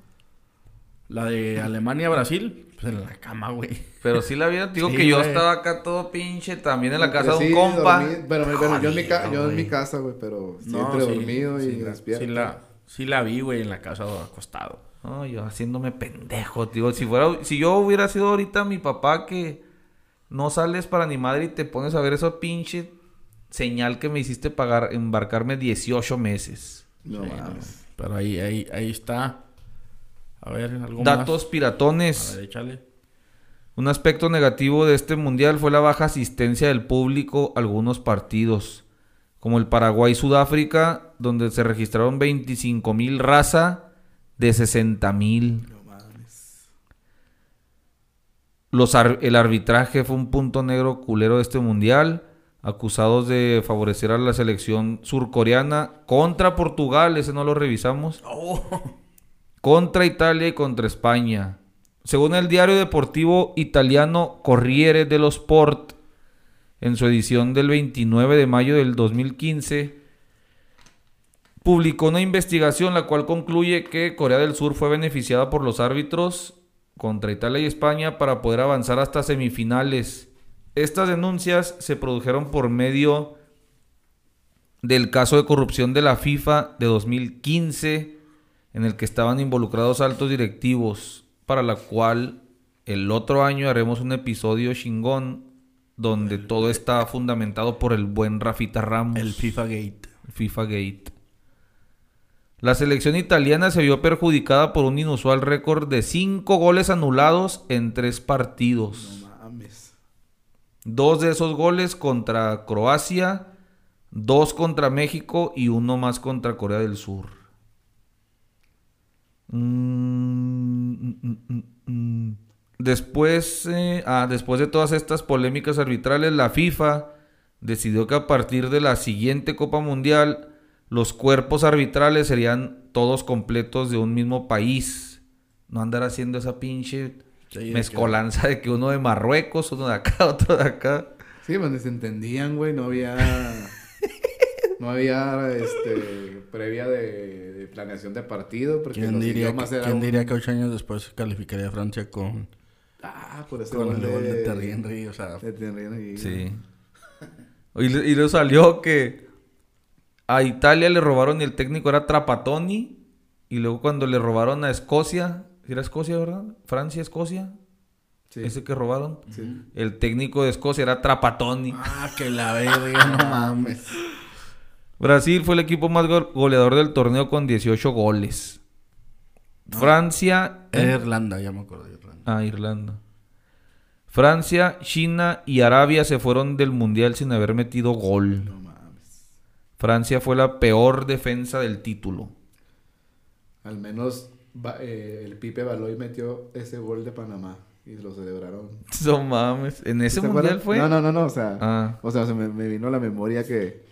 La de Alemania-Brasil, pues en la cama, güey. Pero sí la vieron. Digo Sí, que yo güey. estaba acá todo pinche, también en la casa de un compa. dormí, pero bueno, yo en mi, ca- yo en mi casa, güey, pero No, siempre sí, dormido y despierto. Sí la, sí la vi, güey, en la casa acostado. No, yo haciéndome pendejo, digo, si fuera, si yo hubiera sido ahorita mi papá que no sales para ni madre y te pones a ver esa pinche señal que me hiciste pagar, embarcarme 18 meses. No Sí, mames. no. Pero ahí, ahí, ahí está. A ver, algo más. Datos A piratones. ver, échale. Un aspecto negativo de este mundial fue la baja asistencia del público a algunos partidos, como el Paraguay-Sudáfrica, donde se registraron 25 mil raza de 60 mil. No mames. Los ar- el arbitraje fue un punto negro culero de este mundial, acusados de favorecer a la selección surcoreana contra Portugal, ese no lo revisamos, contra Italia y contra España. Según el diario deportivo italiano Corriere dello Sport, en su edición del 29 de mayo del 2015, publicó una investigación la cual concluye que Corea del Sur fue beneficiada por los árbitros contra Italia y España para poder avanzar hasta semifinales. Estas denuncias se produjeron por medio del caso de corrupción de la FIFA de 2015 en el que estaban involucrados altos directivos, para la cual el otro año haremos un episodio chingón donde todo está fundamentado por el buen Rafita Ramos. El FIFA Gate. FIFA Gate. La selección italiana se vio perjudicada por un inusual récord de 5 goles anulados en 3 partidos. Dos de esos goles contra Croacia, dos contra México y uno más contra Corea del Sur. Mm, mm, mm. Después, eh, ah, después de todas estas polémicas arbitrales, la FIFA decidió que a partir de la siguiente Copa Mundial, los cuerpos arbitrales serían todos completos de un mismo país. No andar haciendo esa pinche Sí, mezcolanza de que uno de Marruecos, uno de acá, otro de acá. Sí, pues ni se entendían, güey. No había. no había este previa de, de planeación de partido. Porque ¿Quién los diría, idiomas que, eran- quién diría que ocho años después calificaría a Francia con, Ah, por ese con gol el gol de de Henry? O sea, de Thierry Henry. Sí. Y, le- y le salió que a Italia le robaron y el técnico era Trapatoni. Y luego cuando le robaron a Escocia, ¿sí ¿era Escocia, verdad? Francia, Escocia, Sí. ese que robaron. Sí. El técnico de Escocia era Trapatoni. ah, que la verga, no mames. Brasil fue el equipo más go- goleador del torneo con 18 goles. Francia... Era Irlanda, ya me acuerdo de Irlanda. Ah, Irlanda. Francia, China y Arabia se fueron del mundial sin haber metido gol. No mames. Francia fue la peor defensa del título. Al menos va- eh, el Pipe Baloy metió ese gol de Panamá y lo celebraron. No mames. ¿En ese ¿Te mundial acuerdas? fue? No, no, no, no. O sea, Ah. o sea se me, me vino a la memoria que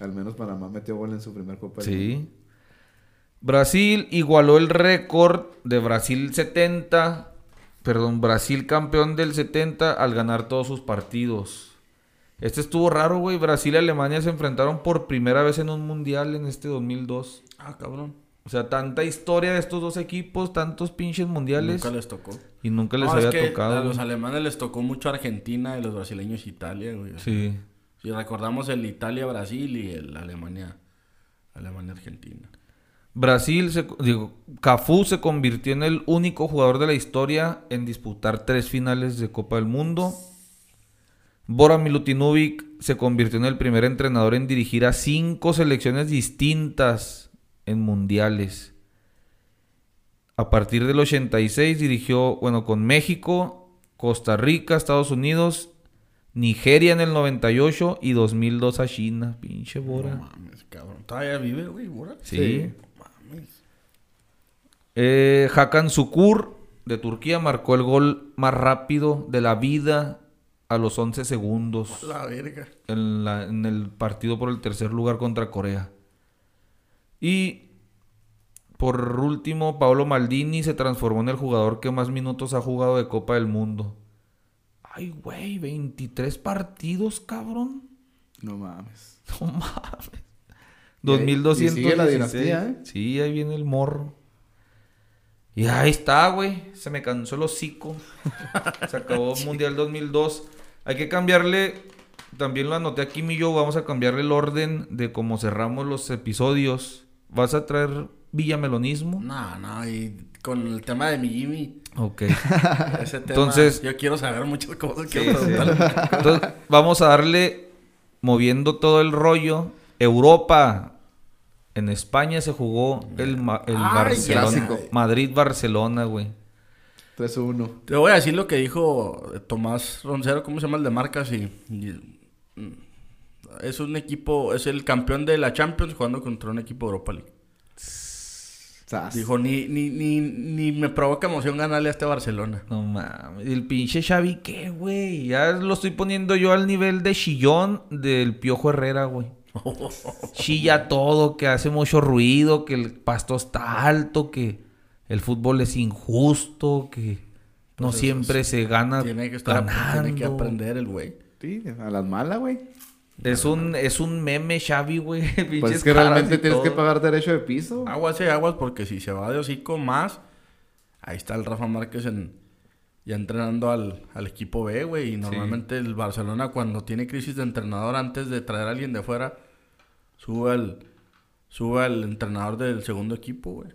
al menos Panamá metió gol en su primer Copa. Sí. Brasil igualó el récord de Brasil 70. Perdón, Brasil campeón del 70 al ganar todos sus partidos. Este estuvo raro, güey. Brasil y Alemania se enfrentaron por primera vez en un mundial en este 2002. Ah, cabrón. O sea, tanta historia de estos dos equipos, tantos pinches mundiales. Nunca les tocó. Y nunca les No, es había que tocado. A los alemanes les tocó mucho Argentina y los brasileños Italia, güey. Sí. Si recordamos el Italia-Brasil y el Alemania... Alemania-Argentina. Brasil, se, digo, Cafú se convirtió en el único jugador de la historia en disputar tres finales de Copa del Mundo. Bora Milutinovic se convirtió en el primer entrenador en dirigir a cinco selecciones distintas en mundiales. A partir del 86 dirigió, bueno, con México, Costa Rica, Estados Unidos, Nigeria en el 98 y 2002 a China. Pinche Bora. No mames, cabrón. ¿Todavía vive, güey, Bora? sí. Sí. Mames. Eh, Hakan Sukur de Turquía marcó el gol más rápido de la vida a los 11 segundos La verga. en, la- en el partido por el tercer lugar contra Corea. Y por último, Paolo Maldini se transformó en el jugador que más minutos ha jugado de Copa del Mundo. Ay, güey, 23 partidos, cabrón. No mames. No mames. Y ahí- 2216. y sigue la dinastía, ¿eh? Sí, ahí viene el morro. Y ahí está, güey. Se me cansó el hocico. Se acabó el Mundial 2002. Hay que cambiarle. También lo anoté aquí, mi yo. Vamos a cambiarle el orden de cómo cerramos los episodios. ¿Vas a traer villamelonismo? No, no, y con el tema de mi Jimmy. Ok. Ese tema. Entonces- Yo quiero saber muchas cosas. Sí, quiero sí. Entonces, vamos a darle, moviendo todo el rollo, Europa. En España se jugó el, Ma- el Barcelona. Madrid-Barcelona, güey. 3-1. Te voy a decir lo que dijo Tomás Roncero, ¿cómo se llama el de marcas? Y, y- mm, es un equipo, es el campeón de la Champions jugando contra un equipo de Europa League. Sas. Dijo, ni, ni, ni, ni me provoca emoción ganarle a este Barcelona. No mames. El pinche Xavi, ¿qué, güey? Ya lo estoy poniendo yo al nivel de chillón del Piojo Herrera, güey. Chilla todo, que hace mucho ruido, que el pasto está alto, que el fútbol es injusto, que no Pues siempre se gana Tiene que estar, ganando. tiene que aprender el güey. Sí, a las malas, güey. Es un, es un meme Xavi, güey. Pues es que realmente tienes que pagar derecho de piso. Aguas y aguas porque si se va de hocico más, ahí está el Rafa Márquez en, ya entrenando al, al equipo B, güey. Y normalmente el Barcelona cuando tiene crisis de entrenador antes de traer a alguien de fuera, sube al, sube al entrenador del segundo equipo, güey.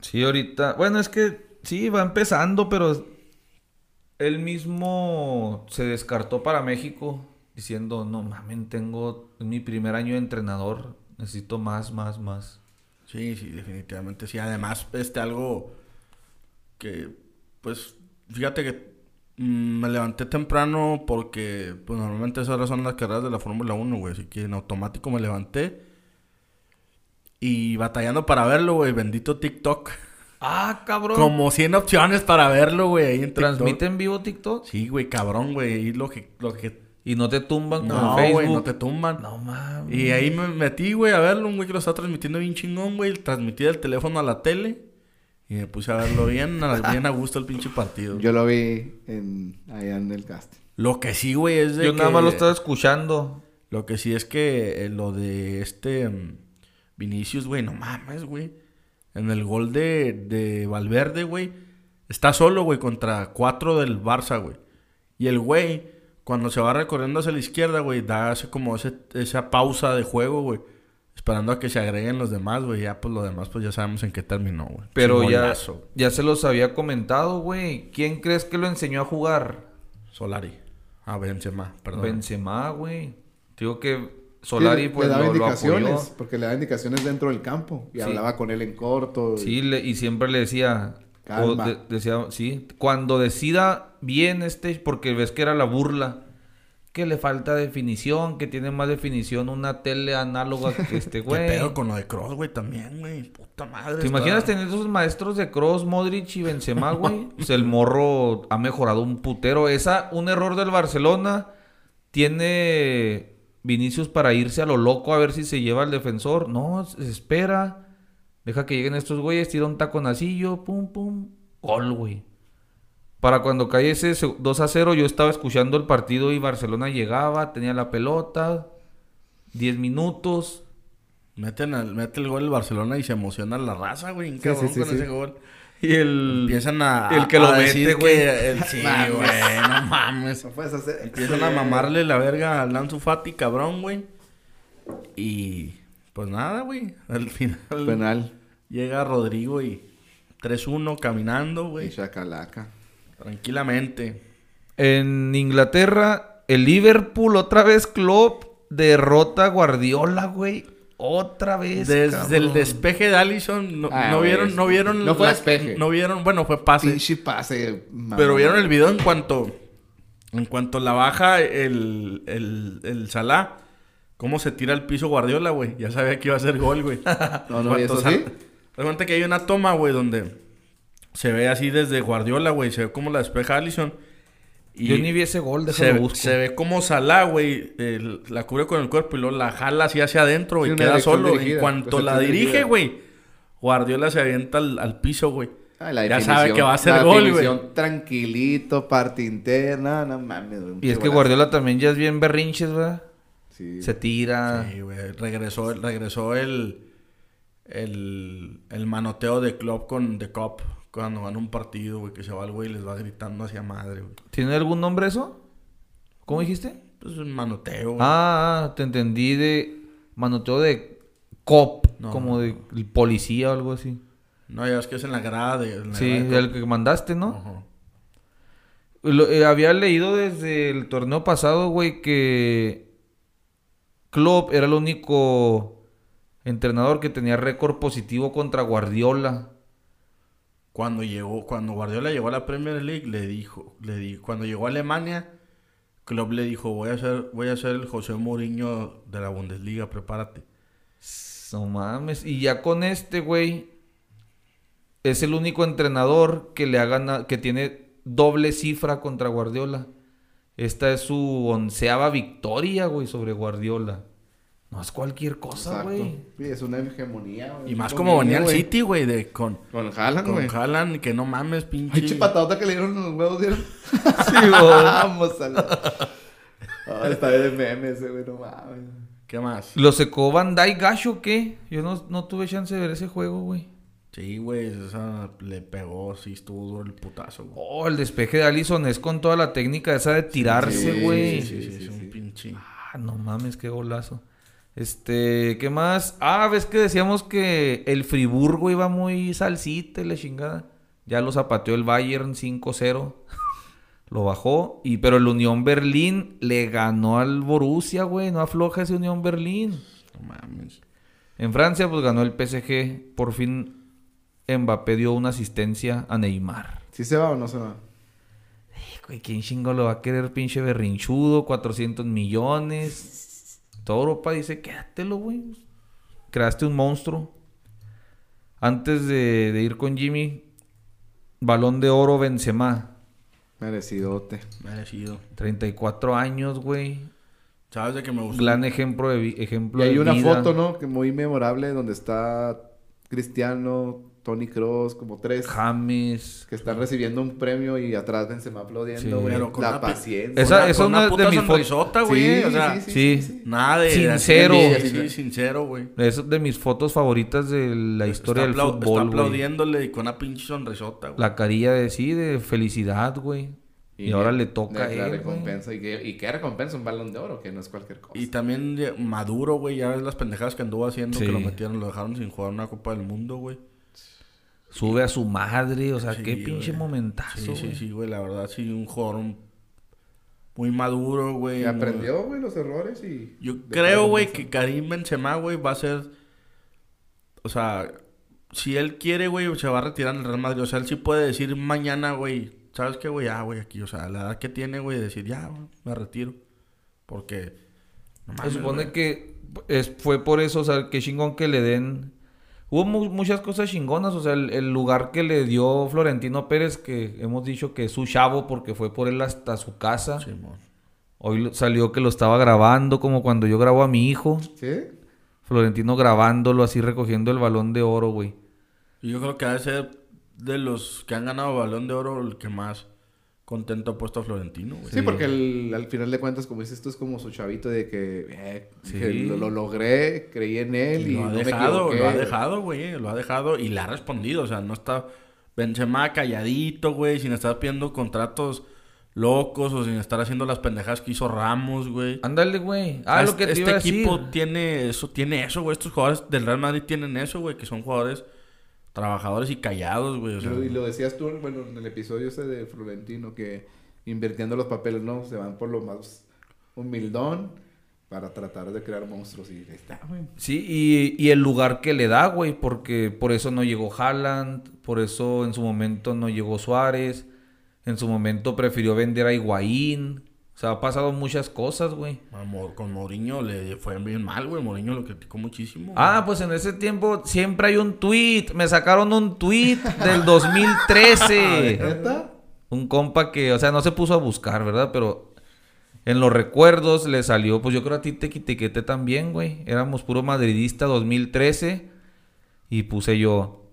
Sí, ahorita. Bueno, es que sí, va empezando, pero él mismo se descartó para México diciendo, no mames, tengo mi primer año de entrenador, necesito más, más, más. Sí, sí, definitivamente sí. Además, este algo que, pues, fíjate que mm, me levanté temprano porque, pues, normalmente esas horas son las carreras de la Fórmula 1, güey. Así que en automático me levanté. Y batallando para verlo, güey. Bendito TikTok. Ah, cabrón. Como 100 opciones para verlo, güey. ahí en TikTok. ¿Transmite en vivo TikTok? Sí, güey, cabrón, güey. Y lo que, lo que... Y no te tumban como No, en Facebook. güey, no te tumban. No mames. Y ahí me metí, güey, a verlo, un güey que lo está transmitiendo bien chingón, güey. Transmití del teléfono a la tele. Y me puse a verlo bien, a, bien a gusto el pinche partido. Yo lo vi en, allá en el cast. Lo que sí, güey, es de Yo nada más lo estaba escuchando. Lo que sí es que eh, lo de este mm, Vinicius, güey, no mames, güey. En el gol de, de Valverde, güey. Está solo, güey, contra cuatro del Barça, güey. Y el güey, cuando se va recorriendo hacia la izquierda, güey, da ese, como ese, esa pausa de juego, güey. Esperando a que se agreguen los demás, güey. Ya, pues, lo demás, pues, ya sabemos en qué terminó, güey. Pero ya, ya se los había comentado, güey. ¿Quién crees que lo enseñó a jugar? Solari. Ah, Benzema, perdón. Benzema, güey. Digo que Solari, Sí, pues, le daba lo, indicaciones, porque le daba indicaciones dentro del campo. Y Sí. hablaba con él en corto. y- Sí, le- y siempre le decía... o Calma. de- decía, sí, cuando decida bien este, porque ves que era la burla, que le falta definición, que tiene más definición una tele análoga que este ¿Qué güey. pedo con lo de Cross, güey? También, güey. Puta madre. ¿Te está- imaginas tener esos maestros de Cross, Modric y Benzema, güey? Pues el morro ha mejorado un putero. Esa, un error del Barcelona, tiene Vinicius para irse a lo loco a ver si se lleva al defensor. No, se espera. Deja que lleguen estos güeyes, tira un taconacillo, pum, pum. Gol, güey. Para cuando cae ese se- 2 a 0, yo estaba escuchando el partido y Barcelona llegaba, tenía la pelota, 10 minutos. Meten al, mete el gol el Barcelona y se emociona la raza, güey. Sí, cabrón sí, sí, con sí. ese gol. Y el... Empiezan a. el que a lo decir mete, güey. que el- sí, güey. No mames. No puedes hacer. Empiezan a mamarle la verga al Lanzu Fati, cabrón, güey. Y. Pues nada, güey. Al final. Penal. Llega Rodrigo y. 3-1 caminando, Y güey. chacalaca. Tranquilamente. En Inglaterra, el Liverpool otra vez Klopp derrota a Guardiola, güey. Otra vez. Desde cabrón. el despeje de Allison, no, Ah, no güey, vieron, no vieron. no fue la- despeje. No vieron, bueno, fue pase. Pinche pase. mamón. Pero vieron el video en cuanto. En cuanto la baja el, el, el Salah. Cómo se tira al piso Guardiola, güey. Ya sabía que iba a ser gol, güey. No, no, ¿y eso sí? Cuenta que hay una toma, güey, donde se ve así desde Guardiola, güey. Se ve como la despeja Allison. Y Yo ni vi ese gol, se, déjalo busco. se ve como Salah, güey. La cubre con el cuerpo y luego la jala así hacia adentro, güey. Sí, queda solo. dirigida, en cuanto recepción la dirige, güey. Guardiola se avienta al, al piso, güey. Ah, la ya sabe que va a ser gol, güey. tranquilito, parte interna, no mames. güey, Y es que. Guardiola también ya es bien berrinches, ¿verdad? Sí. Se tira. Sí, güey. Regresó, regresó el, el, el manoteo de Klopp con The Cop. Cuando gana un partido, güey, que se va el güey y les va gritando hacia madre, güey. ¿Tiene algún nombre eso? ¿Cómo dijiste? Pues un manoteo, güey. Ah, ah, te entendí de manoteo de cop, No. como de el policía o algo así. No, ya es que es en la grada de... en la Sí, grada de el que mandaste, ¿no? Ajá. Lo- eh, había leído desde el torneo pasado, güey, que Klopp era el único entrenador que tenía récord positivo contra Guardiola. Cuando llegó, cuando Guardiola llegó a la Premier League, le dijo, le cuando llegó a Alemania, Klopp le dijo, voy a ser, voy a ser el José Mourinho de la Bundesliga, prepárate. No mames. Y ya con este, güey, es el único entrenador que le ha ganado, que tiene doble cifra contra Guardiola. Esta es su onceava victoria, güey, sobre Guardiola. No es cualquier cosa, güey. Sí, es una hegemonía, güey. Y más como venía. City, güey, de con, Con Haaland, güey. con Haaland, que no mames, pinche. Ay, che patadota que le dieron los huevos, ¿vieron? Sí, güey. Vamos a la... Ay, está de meme ese, güey, no mames. ¿Qué más? ¿Lo secó Dijk Gacho o qué? Yo no, no tuve chance de ver ese juego, güey. Sí, güey, esa le pegó, sí, estuvo duro el putazo, güey. Oh, el despeje de Allison es con toda la técnica esa de tirarse, güey. Sí, sí, sí, sí, es un pinche. Ah, no mames, qué golazo. Este, ¿qué más? Ah, ves que decíamos que el Friburgo iba muy salsita y la chingada. Ya lo zapateó el Bayern 5-0. lo bajó. Y, pero el Unión Berlín le ganó al Borussia, güey. No afloja ese Unión Berlín. No mames. En Francia, pues ganó el PSG. Por fin Mbappé dio una asistencia a Neymar. ¿Sí se va o no se va? Güey, ¿quién chingo lo va a querer, pinche berrinchudo? 400 millones. Toda Europa dice, quédatelo, güey. Creaste un monstruo. Antes de, de ir con Jimmy, balón de oro Benzema. Merecidote. Merecido. 34 años, güey. ¿Sabes de que me gustó? Gran ejemplo de, vi- Y ejemplo hay de una vida. foto, ¿no? Que muy memorable donde está Cristiano, Tony Cross, como tres. James. Que están recibiendo un premio y atrás Benzema Sí. aplaudiendo, güey. Pero con La paciencia. Esa- Una- esa con es una de puta mis fotos. sonrisota, güey. o sea, sí. nada de... Sincero. así, Sí, sincero, güey. Es de mis fotos favoritas de la historia está del fútbol, Está güey. aplaudiéndole y con una pinche sonrisota, güey. La carilla de sí, de felicidad, güey. Y, ahora le toca a la recompensa. ¿Y qué, ¿Y qué recompensa? Un balón de oro, que no es cualquier cosa. Y también de- Maduro, güey, ya ves las pendejadas que anduvo haciendo, Sí. que lo metieron, lo dejaron sin jugar una Copa del Mundo, güey. Sube a su madre, o sea, Sí, qué pinche güey. momentazo, Sí, sí, güey. sí, güey, la verdad, sí, un jugador un- muy maduro, güey. Y aprendió, güey, los errores y... Yo creo, güey, que Karim Benzema, güey, va a ser... O sea, si él quiere, güey, se va a retirar en el Real Madrid. O sea, él sí puede decir mañana, güey, ¿sabes qué, güey? Ya, güey, aquí, o sea, la edad que tiene, güey, decir, ya, güey, me retiro. Porque... no Se supone güey. que es, fue por eso, o sea, que chingón que le den... Hubo mu- muchas cosas chingonas, o sea, el, el lugar que le dio Florentino Pérez, que hemos dicho que es su chavo porque fue por él hasta su casa. Simón. Hoy salió que lo estaba grabando, como cuando yo grabo a mi hijo. ¿Sí? Florentino grabándolo así, recogiendo el balón de oro, güey. Y yo creo que ha de ser de los que han ganado Balón de Oro el que más contento ha puesto a Florentino, güey. Sí, porque el- al final de cuentas, como dices, esto es como su chavito de que, eh, Sí. que lo, lo logré, creí en él y, lo ha no dejado, lo ha dejado, güey, lo ha dejado y le ha respondido, o sea, no está Benzema calladito, güey, sin estar pidiendo contratos locos o sin estar haciendo las pendejadas que hizo Ramos, güey. Ándale, güey. Ah, Este- lo que te este iba a equipo decir. tiene eso, tiene eso, güey. Estos jugadores del Real Madrid tienen eso, güey, que son jugadores trabajadores y callados, güey. O Y sea, lo- y lo decías tú, bueno, en el episodio ese de Florentino, que invirtiendo los papeles, ¿no? Se van por lo más humildón para tratar de crear monstruos y ahí está, güey. Sí, y, y el lugar que le da, güey, porque por eso no llegó Haaland, por eso en su momento no llegó Suárez, en su momento prefirió vender a Higuaín, O sea, ha pasado muchas cosas, güey. Amor, con Mourinho le fue bien mal, güey. Mourinho lo criticó muchísimo. Ah, pues en ese tiempo siempre hay un tweet. Me sacaron un tweet del 2013. ¿Neta? un compa que, o sea, no se puso a buscar, ¿verdad? Pero en los recuerdos le salió, pues yo creo a ti te etiqueté también, güey. Éramos puro madridista 2013 y puse yo,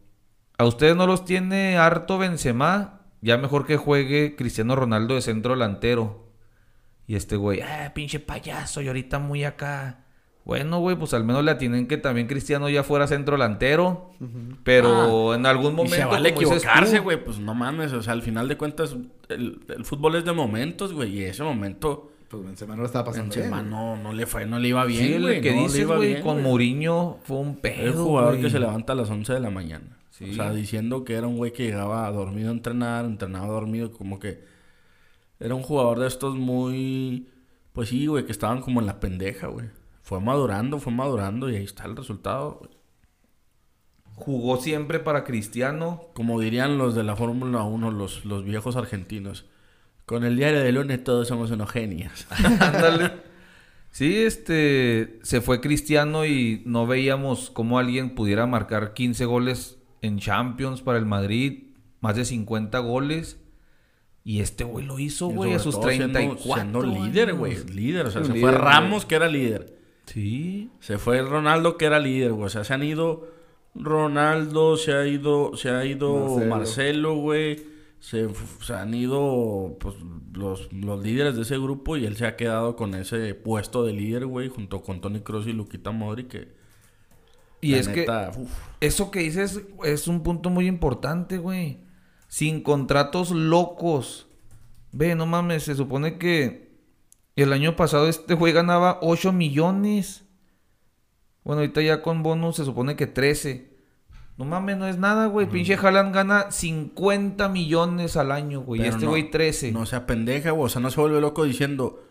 ¿a ustedes no los tiene harto Benzema? Ya mejor que juegue Cristiano Ronaldo de centro delantero. Y este güey, ah, pinche payaso, y ahorita muy acá. Bueno, güey, pues al menos le atienen que también Cristiano ya fuera centro delantero. Pero en algún Y momento. se vale equivocarse, güey. Pues no mames. O sea, al final de cuentas, el, el fútbol es de momentos, güey. Y ese momento, Pues Benzema no lo estaba pasando bien. Benzema no, no le fue, no le iba Sí, bien, güey. que no dices, güey, bien, con. Mourinho fue un pedo. El jugador güey. que se levanta a las 11 de la mañana. Sí. O sea, diciendo que era un güey que llegaba dormido a entrenar, entrenaba dormido, como que era un jugador de estos muy, pues sí, güey, que estaban como en la pendeja, güey. Fue madurando, fue madurando y ahí está el resultado. güey. Jugó siempre para Cristiano. Como dirían los de la Fórmula 1, los, los viejos argentinos. Con el diario de lunes todos somos unos genios. Ándale. Sí, este, se fue Cristiano y no veíamos cómo alguien pudiera marcar 15 goles en Champions para el Madrid, más de 50 goles. Y este güey lo hizo, Y güey, a sus todo siendo- 34 Siendo líder, güey. Líder, o sea, se líder, fue. Ramos, que era líder. Sí. Se fue Ronaldo, que era líder, güey. O sea, se han ido Ronaldo, se ha ido, se ha ido Marcelo. Güey. Se, se han ido pues, los, los líderes de ese grupo y él se ha quedado con ese puesto de líder, güey, junto con Tony Kroos y Luquita Modric. Que, Y es que uf, eso que dices es un punto muy importante, güey. Sin contratos locos. Ve, no mames, se supone que el año pasado este güey ganaba 8 millones. Bueno, ahorita ya con bonus se supone que 13. No mames, no es nada, güey. Pinche Haaland gana 50 millones al año, güey. Y este no- güey 13. No sea pendeja, güey. O sea, no se vuelve loco diciendo,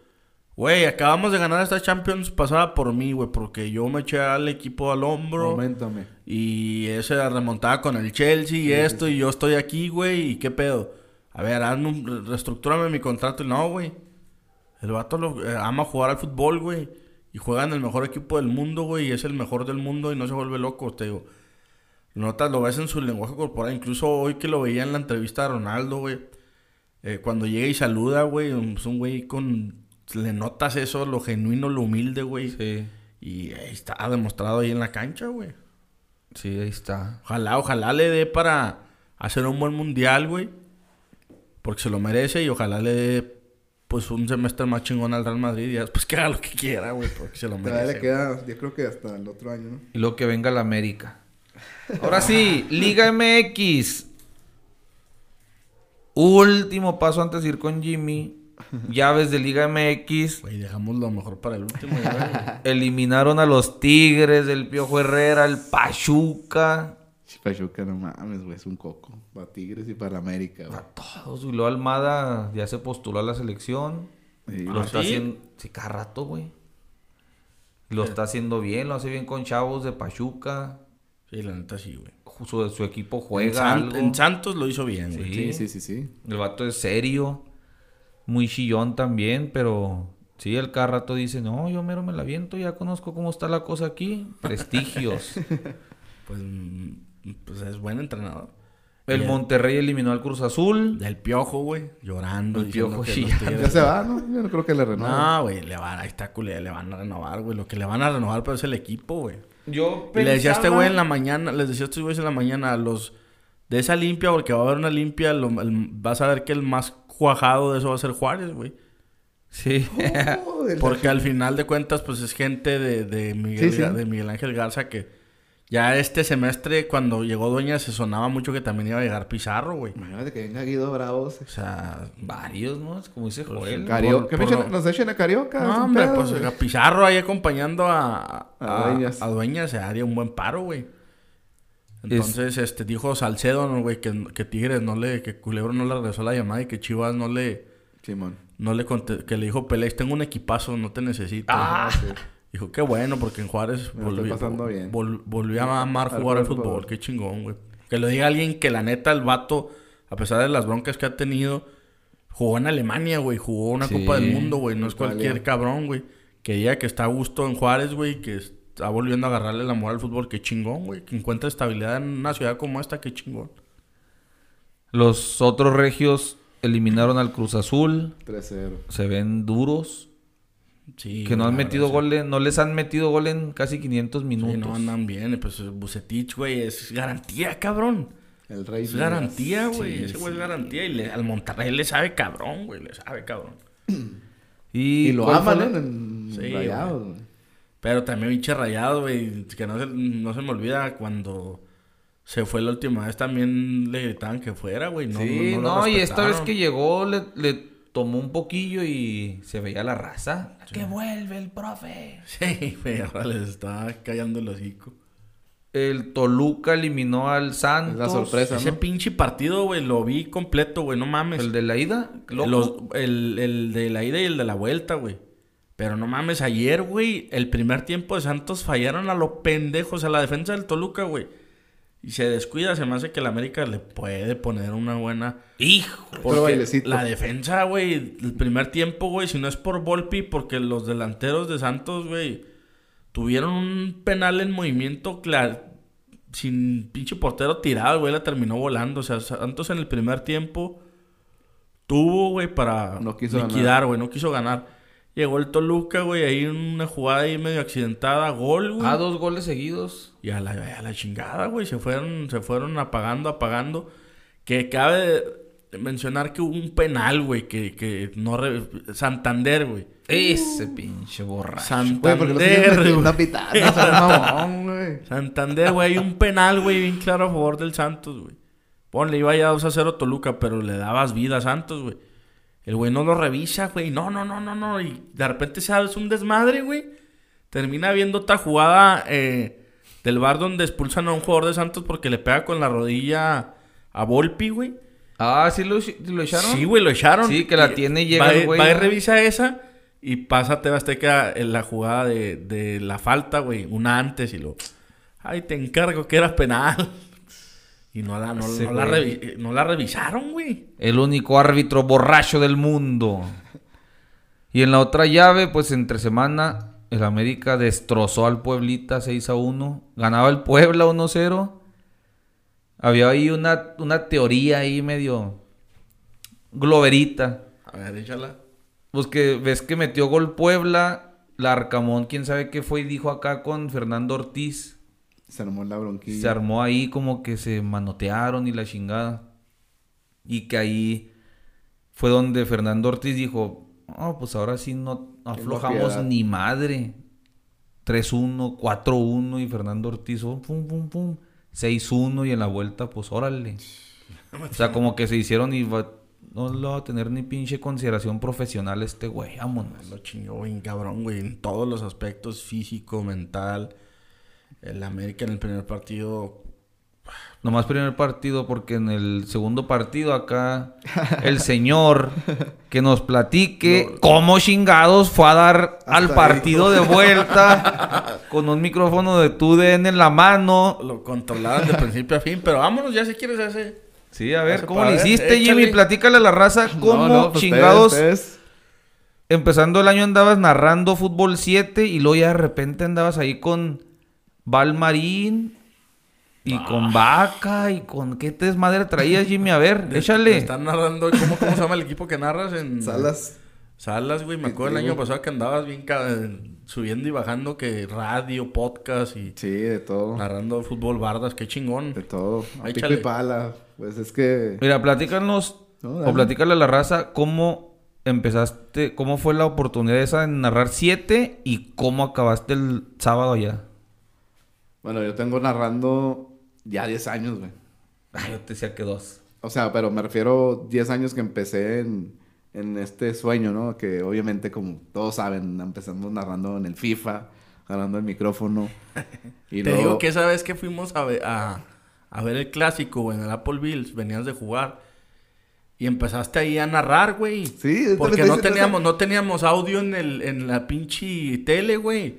güey, acabamos de ganar esta Champions pasada por mí, güey, porque yo me eché al equipo al hombro. Aumentame. Y ese remontaba con el Chelsea y esto, y yo estoy aquí, güey, y qué pedo. A ver, hazme un, reestructúrame mi contrato. No, güey. El vato lo, eh, ama jugar al fútbol, güey. Y juega en el mejor equipo del mundo, güey. Y es el mejor del mundo y no se vuelve loco, te digo. Lo notas, lo ves en su lenguaje corporal. Incluso hoy que lo veía en la entrevista de Ronaldo, güey. eh, cuando llega y saluda, güey. Es un güey con... Le notas eso, lo genuino, lo humilde, güey. Sí, Y ahí está demostrado ahí en la cancha, güey. sí, ahí está. Ojalá, ojalá le dé para hacer un buen mundial, güey. Porque se lo merece y ojalá le dé pues un semestre más chingón al Real Madrid y ya después que haga lo que quiera, güey, porque se lo Todavía merece. le queda, yo creo que hasta el otro año, ¿no? Y luego que venga la América. Ahora sí, Liga MX. Último paso antes de ir con Jimmy. Llaves de Liga MX. Güey, dejamos lo mejor para el último, ya. Eliminaron a los Tigres del Piojo Herrera, el Pachuca. Pachuca, no mames, güey, es un coco. Para Tigres y para América, güey. A todos. Y luego Almada ya se postuló a la selección. Sí, Lo ¿Ah, está sí? haciendo. Sí, cada rato, güey. Lo está haciendo bien, lo hace bien con chavos de Pachuca. Sí, la neta sí, güey. Su, su equipo En, juega San- algo. en Santos lo hizo bien, güey. Sí. sí, sí, sí, sí. El vato es serio, muy chillón también, pero sí, el cada rato dice, no, yo mero me la viento, ya conozco cómo está la cosa aquí. Prestigios. Pues, mm, pues es buen entrenador. el Monterrey eliminó al Cruz Azul. Del piojo, güey, llorando. El Piojo que ya- se va, ¿no? Yo no creo que le renueve. No, güey, le van, ahí está culé, le van a renovar, güey. Lo que le van a renovar, pero es el equipo, güey. Yo Y le decía a este güey en la mañana, les decía a estos güeyes en la mañana, a los de esa limpia, porque va a haber una limpia, lo- el- vas a ver que el más cuajado de eso va a ser Juárez, güey. Sí. Oh, Porque al final de cuentas, pues es gente de, de, Miguel, Sí, sí. Ga- de Miguel Ángel Garza que ya este semestre, cuando llegó Dueña, se sonaba mucho que también iba a llegar Pizarro, güey. Imagínate que venga Guido Bravos. O sea, Varios, ¿no? Es como dice Joel. Carioca. por- ¿Qué por nos echen a Carioca? no, hombre, pedo, pues güey. a Pizarro ahí acompañando a, A a, Dueñas. a Dueñas se haría un buen paro, güey. Entonces, este, dijo Salcedo, ¿no, güey, que, que Tigres no le, que Culebro no le regresó la llamada y que Chivas no le, Simón. no le conte- que le dijo Pelé, tengo un equipazo, no te necesito. Ah. Dijo, qué bueno, porque en Juárez volvió, vol- volvió a amar jugar al fútbol. fútbol. Qué chingón, güey. Que lo diga alguien que la neta, el vato, a pesar de las broncas que ha tenido, Jugó en Alemania, güey. Jugó una Sí, Copa del Mundo, güey. No es cualquier cabrón, güey. Que diga que está a gusto en Juárez, güey. Que está volviendo a agarrarle el amor al fútbol. Qué chingón, güey. Que encuentra estabilidad en una ciudad como esta. Qué chingón. Los otros regios eliminaron al Cruz Azul. 3-0. Se ven duros. Sí. que no han metido verdad, gol, en- no les han metido gol en casi 500 sí. minutos. Sí, no andan bien. Pues Bucetich, güey, es garantía, cabrón. El rey. Es garantía, güey. Sí, Ese güey sí. es garantía. Y le- al Monterrey le sabe cabrón, güey. Le sabe cabrón. Y, Y lo ¿cuál fue aman. En Sí, Rayados, güey. Pero también pinche rayado, güey. Que no se, no se me olvida cuando se fue la última vez también le gritaban que fuera, güey. No, sí, no, y esta vez que llegó le, le tomó un poquillo y se veía la raza. Que vuelve el profe. Sí, güey, ahora les estaba callando el hocico. El Toluca eliminó al Santos. Es la sorpresa, Ese ¿no? pinche partido, güey, lo vi completo, güey. No mames. El de la ida. loco. Los- el, el de la ida y el de la vuelta, güey. Pero no mames, ayer, güey, el primer tiempo de Santos fallaron a los pendejos a la defensa del Toluca, güey. Y se descuida, se me hace que el América le puede poner una buena... Hijo. Porque la defensa, güey, el primer tiempo, güey, si no es por Volpi, porque los delanteros de Santos, güey, tuvieron un penal en movimiento cla- sin pinche portero tirado, güey, la terminó volando. O sea, Santos en el primer tiempo tuvo, güey, para No quiso liquidar, güey, no quiso ganar. Llegó el Toluca, güey, ahí en una jugada ahí medio accidentada, gol, güey. Ah, dos goles seguidos. Y a la, a la chingada, güey. Se fueron, se fueron apagando, apagando. Que cabe de mencionar que hubo un penal, güey. Que, que no... re- Santander, güey. Ese pinche borracho. Santander, güey. mamón, güey. Santander, güey. Hay un penal, güey, bien claro a favor del Santos, güey. Ponle, iba ya 2 a 0 Toluca, pero le dabas vida a Santos, güey. El güey no lo revisa, güey. No, no, no, no, no. Y de repente se hace un desmadre, güey. Termina viendo otra jugada eh, del bar donde expulsan a un jugador de Santos porque le pega con la rodilla a Volpi, güey. Ah, ¿sí lo, lo echaron? Sí, güey, lo echaron. Sí, que la tiene y llega va, el güey, Va y revisa esa y pasa a Azteca en la jugada de, de la falta, güey. Una antes y lo... Ay, te encargo que era penal. Y no la, no, la, revi- no la revisaron, güey. El único árbitro borracho del mundo. Y en la otra llave, pues entre semana, el América destrozó al Pueblita 6 a 1. Ganaba el Puebla 1 0. Había ahí una, una teoría ahí medio globerita. A ver, échala. Pues que ves que metió gol Puebla, Larcamón, quién sabe qué fue y dijo acá con Fernando Ortiz. Se armó la bronquilla. Se armó ahí como que se manotearon y la chingada. Y que ahí fue donde Fernando Ortiz dijo, no, pues ahora sí no aflojamos piedad". ni madre. 3-1, 4-1 y Fernando Ortiz, oh, pum, pum, pum, 6-1 y en la vuelta, pues órale. O sea, como que se hicieron y va- no lo va a tener ni pinche consideración profesional este güey, vámonos. Lo chingó bien cabrón, güey. En todos los aspectos, físico, mental. El América en el primer partido... Nomás primer partido, porque en el segundo partido acá el señor que nos platique cómo chingados fue a dar al ahí. partido de vuelta con un micrófono de TUDN en la mano. Lo controlaron de principio a fin. Pero vámonos, ya si quieres ese... Sí, a ver, ¿cómo le hiciste, échale. Jimmy? Platícale a la raza cómo No, no, pues chingados. ustedes- ustedes- Empezando el año andabas narrando fútbol 7 y luego ya de repente andabas ahí con Valmarín y Ah. con Vaca y con qué te desmadre traías, Jimmy. A ver, Me échale. Están narrando... ¿Cómo, ¿Cómo se llama el equipo que narras en... Salas. Salas, güey. Me acuerdo el año pasado que andabas bien subiendo y bajando que radio, podcast y Sí, de todo. narrando fútbol bardas. Qué chingón. De todo. A pico y pala. Pues es que... Mira, platícanos No, o platícale a la raza cómo empezaste, cómo fue la oportunidad esa de narrar 7 y cómo acabaste el sábado allá. Bueno, yo tengo narrando ya 10 años, güey. Ay, yo te decía que dos. O sea, pero me refiero 10 años que empecé en, en este sueño, ¿no? Que obviamente, como todos saben, empezamos narrando en el FIFA, ganando el micrófono. Y Te luego- digo que esa vez que fuimos a ver, a, a ver el clásico, güey, en el Apple Bills, venías de jugar. Y empezaste ahí a narrar, güey. Sí, Porque no teníamos, no teníamos audio en, el, en la pinche tele, güey.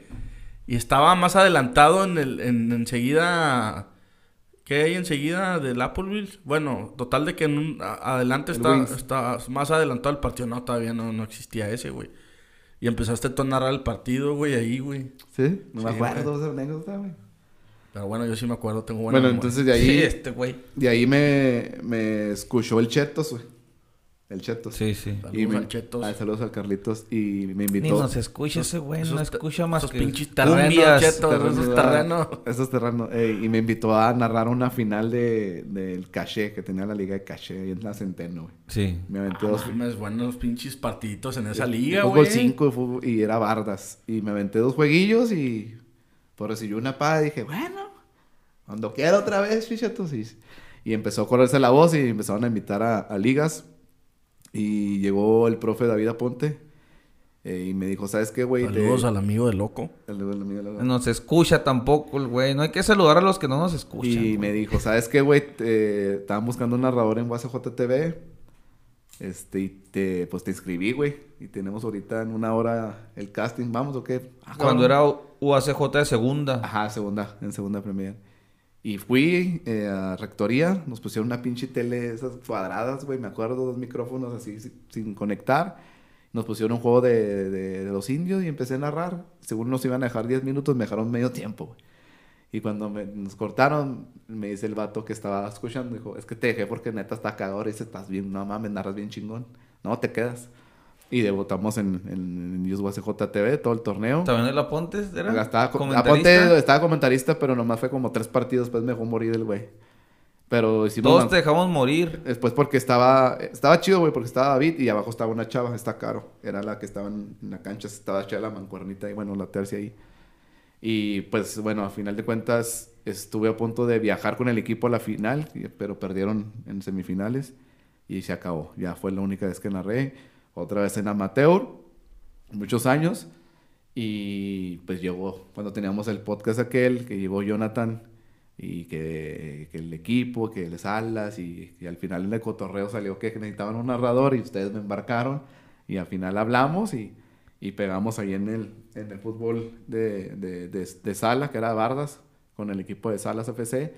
Y estaba más adelantado en el, en, enseguida ¿Qué hay enseguida del Applebee's? Bueno, total de que en un- a- adelante El está, está más adelantado el partido. No, todavía no, no existía ese, güey. Y empezaste tú a narrar el partido, güey, ahí, güey. ¿Sí? No me Sí, acuerdo de esa anécdota, güey. Pero bueno, yo sí me acuerdo, tengo buena Bueno, memoria. entonces de ahí, Sí, este güey. de ahí me, me escuchó el Chetos, güey. El Chetos. Sí, sí. Saludos me- al Chetos. Ah, saludos al Carlitos. Y me Ni invitó. nos escucha ese güey, no escucha más esos que pinches terrenos, cumbias. Cheto. terrenos, esos terrenos. Esos terrenos. eh, y me invitó a narrar una final de, del caché, que tenía la liga de caché ahí en la Centeno, güey. Sí. Me aventé Ah, dos. mames, buenos pinches partiditos en esa liga, fútbol güey. 5 fútbol, y era Bardas. Y me aventé dos jueguillos y pues recibí una paga y dije, bueno, cuando quiera otra vez, fichatos. Y, y empezó a correrse la voz y empezaron a invitar a, a ligas. Y llegó el profe David Aponte eh, y me dijo, ¿sabes qué, güey? Te- Saludos al amigo de loco. el- el amigo de la- Nos escucha tampoco el güey. No hay que saludar a los que no nos escuchan. Y güey. me dijo, ¿sabes qué, güey? Te- Estaban buscando un narrador en UACJTV. Este, y te, pues te inscribí, güey. Y tenemos ahorita en una hora el casting. ¿Vamos o qué? Ah, Cuando era UACJ de segunda. Ajá, segunda, en segunda premier. Y fui eh, a rectoría, nos pusieron una pinche tele, esas cuadradas, güey, me acuerdo, dos micrófonos así si- sin conectar. Nos pusieron un juego de, de- de los indios y empecé a narrar. Según nos iban a dejar 10 minutos, me dejaron medio tiempo, güey. Y cuando me- nos cortaron, me dice el vato que estaba escuchando, dijo, es que te dejé porque neta está cagado. Y dice, estás bien, no mames, narras bien chingón. No, te quedas. Y debutamos en, en, en TV todo el torneo. También el Apontes era Estaba, co- comentarista. Aponte estaba comentarista, pero nomás fue como tres partidos, después me dejó morir el güey. Pero hicimos... Todos te dejamos morir. Después porque estaba... Estaba chido, güey, porque estaba David y abajo estaba una chava, está caro. Era la que estaba en la cancha, estaba chida la mancuernita y bueno, la tercia ahí. Y pues bueno, a final de cuentas estuve a punto de viajar con el equipo a la final, pero perdieron en semifinales y se acabó. Ya fue la única vez que narré. Otra vez en amateur, muchos años. Y pues llegó, cuando teníamos el podcast aquel, que llegó Jonathan y que, el equipo, que les alas y, y al final en el cotorreo salió que necesitaban un narrador y ustedes me embarcaron y al final hablamos y, y pegamos ahí en el, en el fútbol de, de, de, que era Bardas, con el equipo de Salas FC.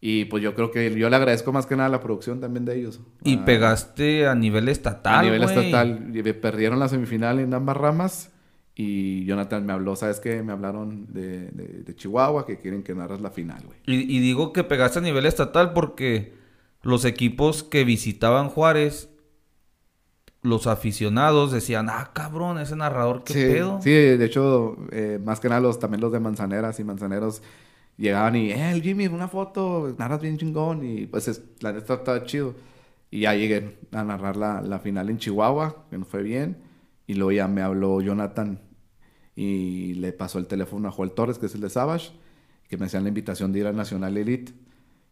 Y pues yo creo que yo le agradezco más que nada la producción también de ellos. Y Ah, pegaste a nivel estatal. a nivel estatal. Perdieron la semifinal en ambas ramas. Y Jonathan me habló, ¿sabes qué? Me hablaron de, de- de Chihuahua que quieren que narras la final, güey. Y, y digo que pegaste a nivel estatal porque los equipos que visitaban Juárez, los aficionados decían, ah, cabrón, ese narrador, qué Sí, pedo. sí, de hecho, eh, más que nada los, también los de Manzaneras y Manzaneros llegaban y, eh, el Jimmy, una foto, narras bien chingón. Y pues es- la neta estaba chido. Y ya llegué a narrar la, la final en Chihuahua, que nos fue bien. Y luego ya me habló Jonathan y le pasó el teléfono a Joel Torres, que es el de Savage, que me hacían la invitación de ir al Nacional Elite.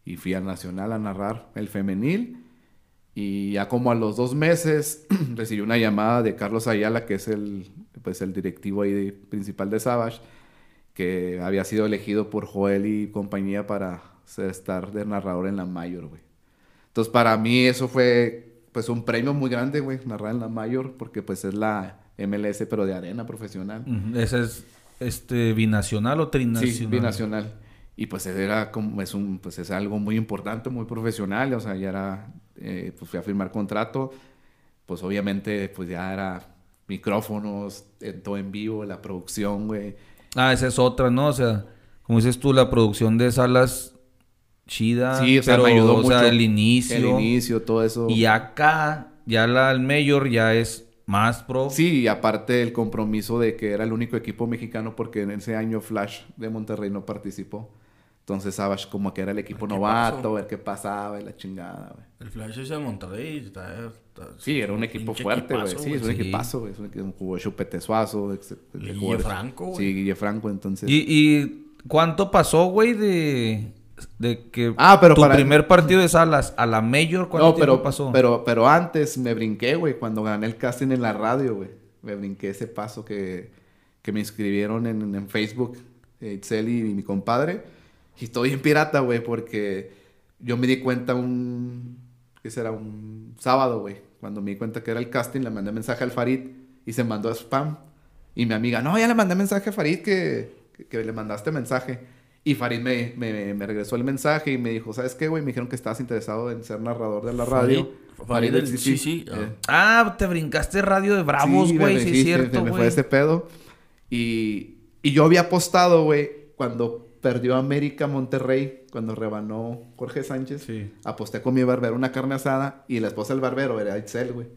Y fui al Nacional a narrar el femenil. Y ya como a los dos meses recibí una llamada de Carlos Ayala, que es el, pues el directivo ahí principal de Savage, que había sido elegido por Joel y compañía para estar de narrador en la Mayor, güey. Entonces para mí eso fue pues un premio muy grande, güey, narrar en la Mayor, porque pues es la MLS, pero de arena profesional. Ese es este binacional o trinacional. Sí, binacional. Y pues era como, es un, pues es algo muy importante, muy profesional, o sea, ya era, eh, pues fui a firmar contrato, pues obviamente pues ya era micrófonos, en todo en vivo, la producción, güey. Ah, esa es otra, ¿no? O sea, como dices tú, la producción de salas chida. Sí, o sea, pero, me ayudó o sea, mucho. el inicio. El inicio, todo eso. Y acá, ya la, el mayor ya es más pro. Sí, y aparte el compromiso de que era el único equipo mexicano porque en ese año Flash de Monterrey no participó. Entonces Savage como que era el equipo ¿Qué novato, pasó? ver qué pasaba y la chingada, güey. El Flash es de Monterrey. Está, está- Sí, era un equipo fuerte, güey. Sí, es un sí. equipazo, güey. Es un equipo, jugó Chupete Suazo. Y de Guille jugadores- Franco, güey. Sí, Guille Franco, entonces... ¿Y, y cuánto pasó, güey, de, de que Ah, pero tu para- primer partido de salas a la mayor, cuánto No, tiempo pero, pasó? pero, pero antes me brinqué, güey, cuando gané el casting en la radio, güey. Me brinqué ese paso que, que me inscribieron en, en Facebook, eh, Itzel y, mi compadre. Y estoy en pirata, güey, porque yo me di cuenta un... ¿Qué será? Un sábado, güey. Cuando me di cuenta que era el casting, le mandé mensaje al Farid y se mandó a spam. Y mi amiga, no, ya le mandé mensaje a Farid que, que, que le mandaste mensaje. Y Farid me, me, me regresó el mensaje y me dijo, ¿sabes qué, güey? Me dijeron que estabas interesado en ser narrador de la radio. Farid- Farid del sí, sí, ah. Eh, Ah, te brincaste radio de Bravos, güey, sí, sí, es cierto, me fue ese pedo. Y, y yo había apostado, güey, cuando perdió América Monterrey, cuando rebanó Jorge Sánchez. Sí. Aposté con mi barbero una carne asada y la esposa del barbero era Itzel, güey.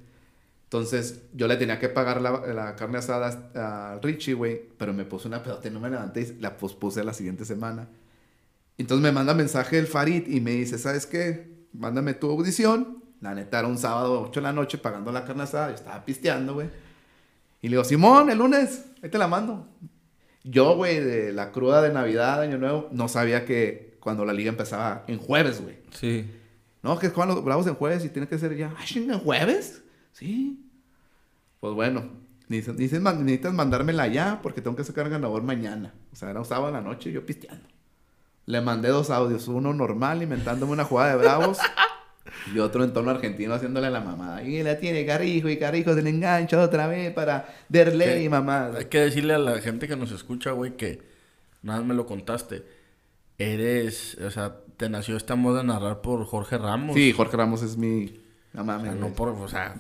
Entonces yo le tenía que pagar la, la carne asada a Richie, güey, pero me puse una pedota y no me levanté y la pospuse la siguiente semana. Entonces me manda mensaje el Farid y me dice, ¿sabes qué? Mándame tu audición. La neta era un sábado 8 de la noche pagando la carne asada. Yo estaba pisteando, güey. Y le digo, Simón, el lunes, ahí te la mando. Yo, güey, de la cruda de Navidad, Año Nuevo, no sabía que cuando la liga empezaba en jueves, güey. Sí. No, que juegan los bravos en jueves y tiene que ser ya. ¡Ay, en jueves! Sí. Pues bueno, man- necesitas mandármela ya porque tengo que sacar ganador mañana. O sea, era un sábado en la noche y yo pisteando. Le mandé dos audios, uno normal inventándome una jugada de bravos y otro en tono argentino haciéndole la mamada. Y la tiene Carijo y Carijo se le engancha otra vez para derle y mamá. Hay que decirle a la gente que nos escucha, güey, que nada me lo contaste. Eres, o sea, te nació esta moda de narrar por Jorge Ramos. Sí, Jorge Ramos es mi... No O mames. sea, no por, o sea,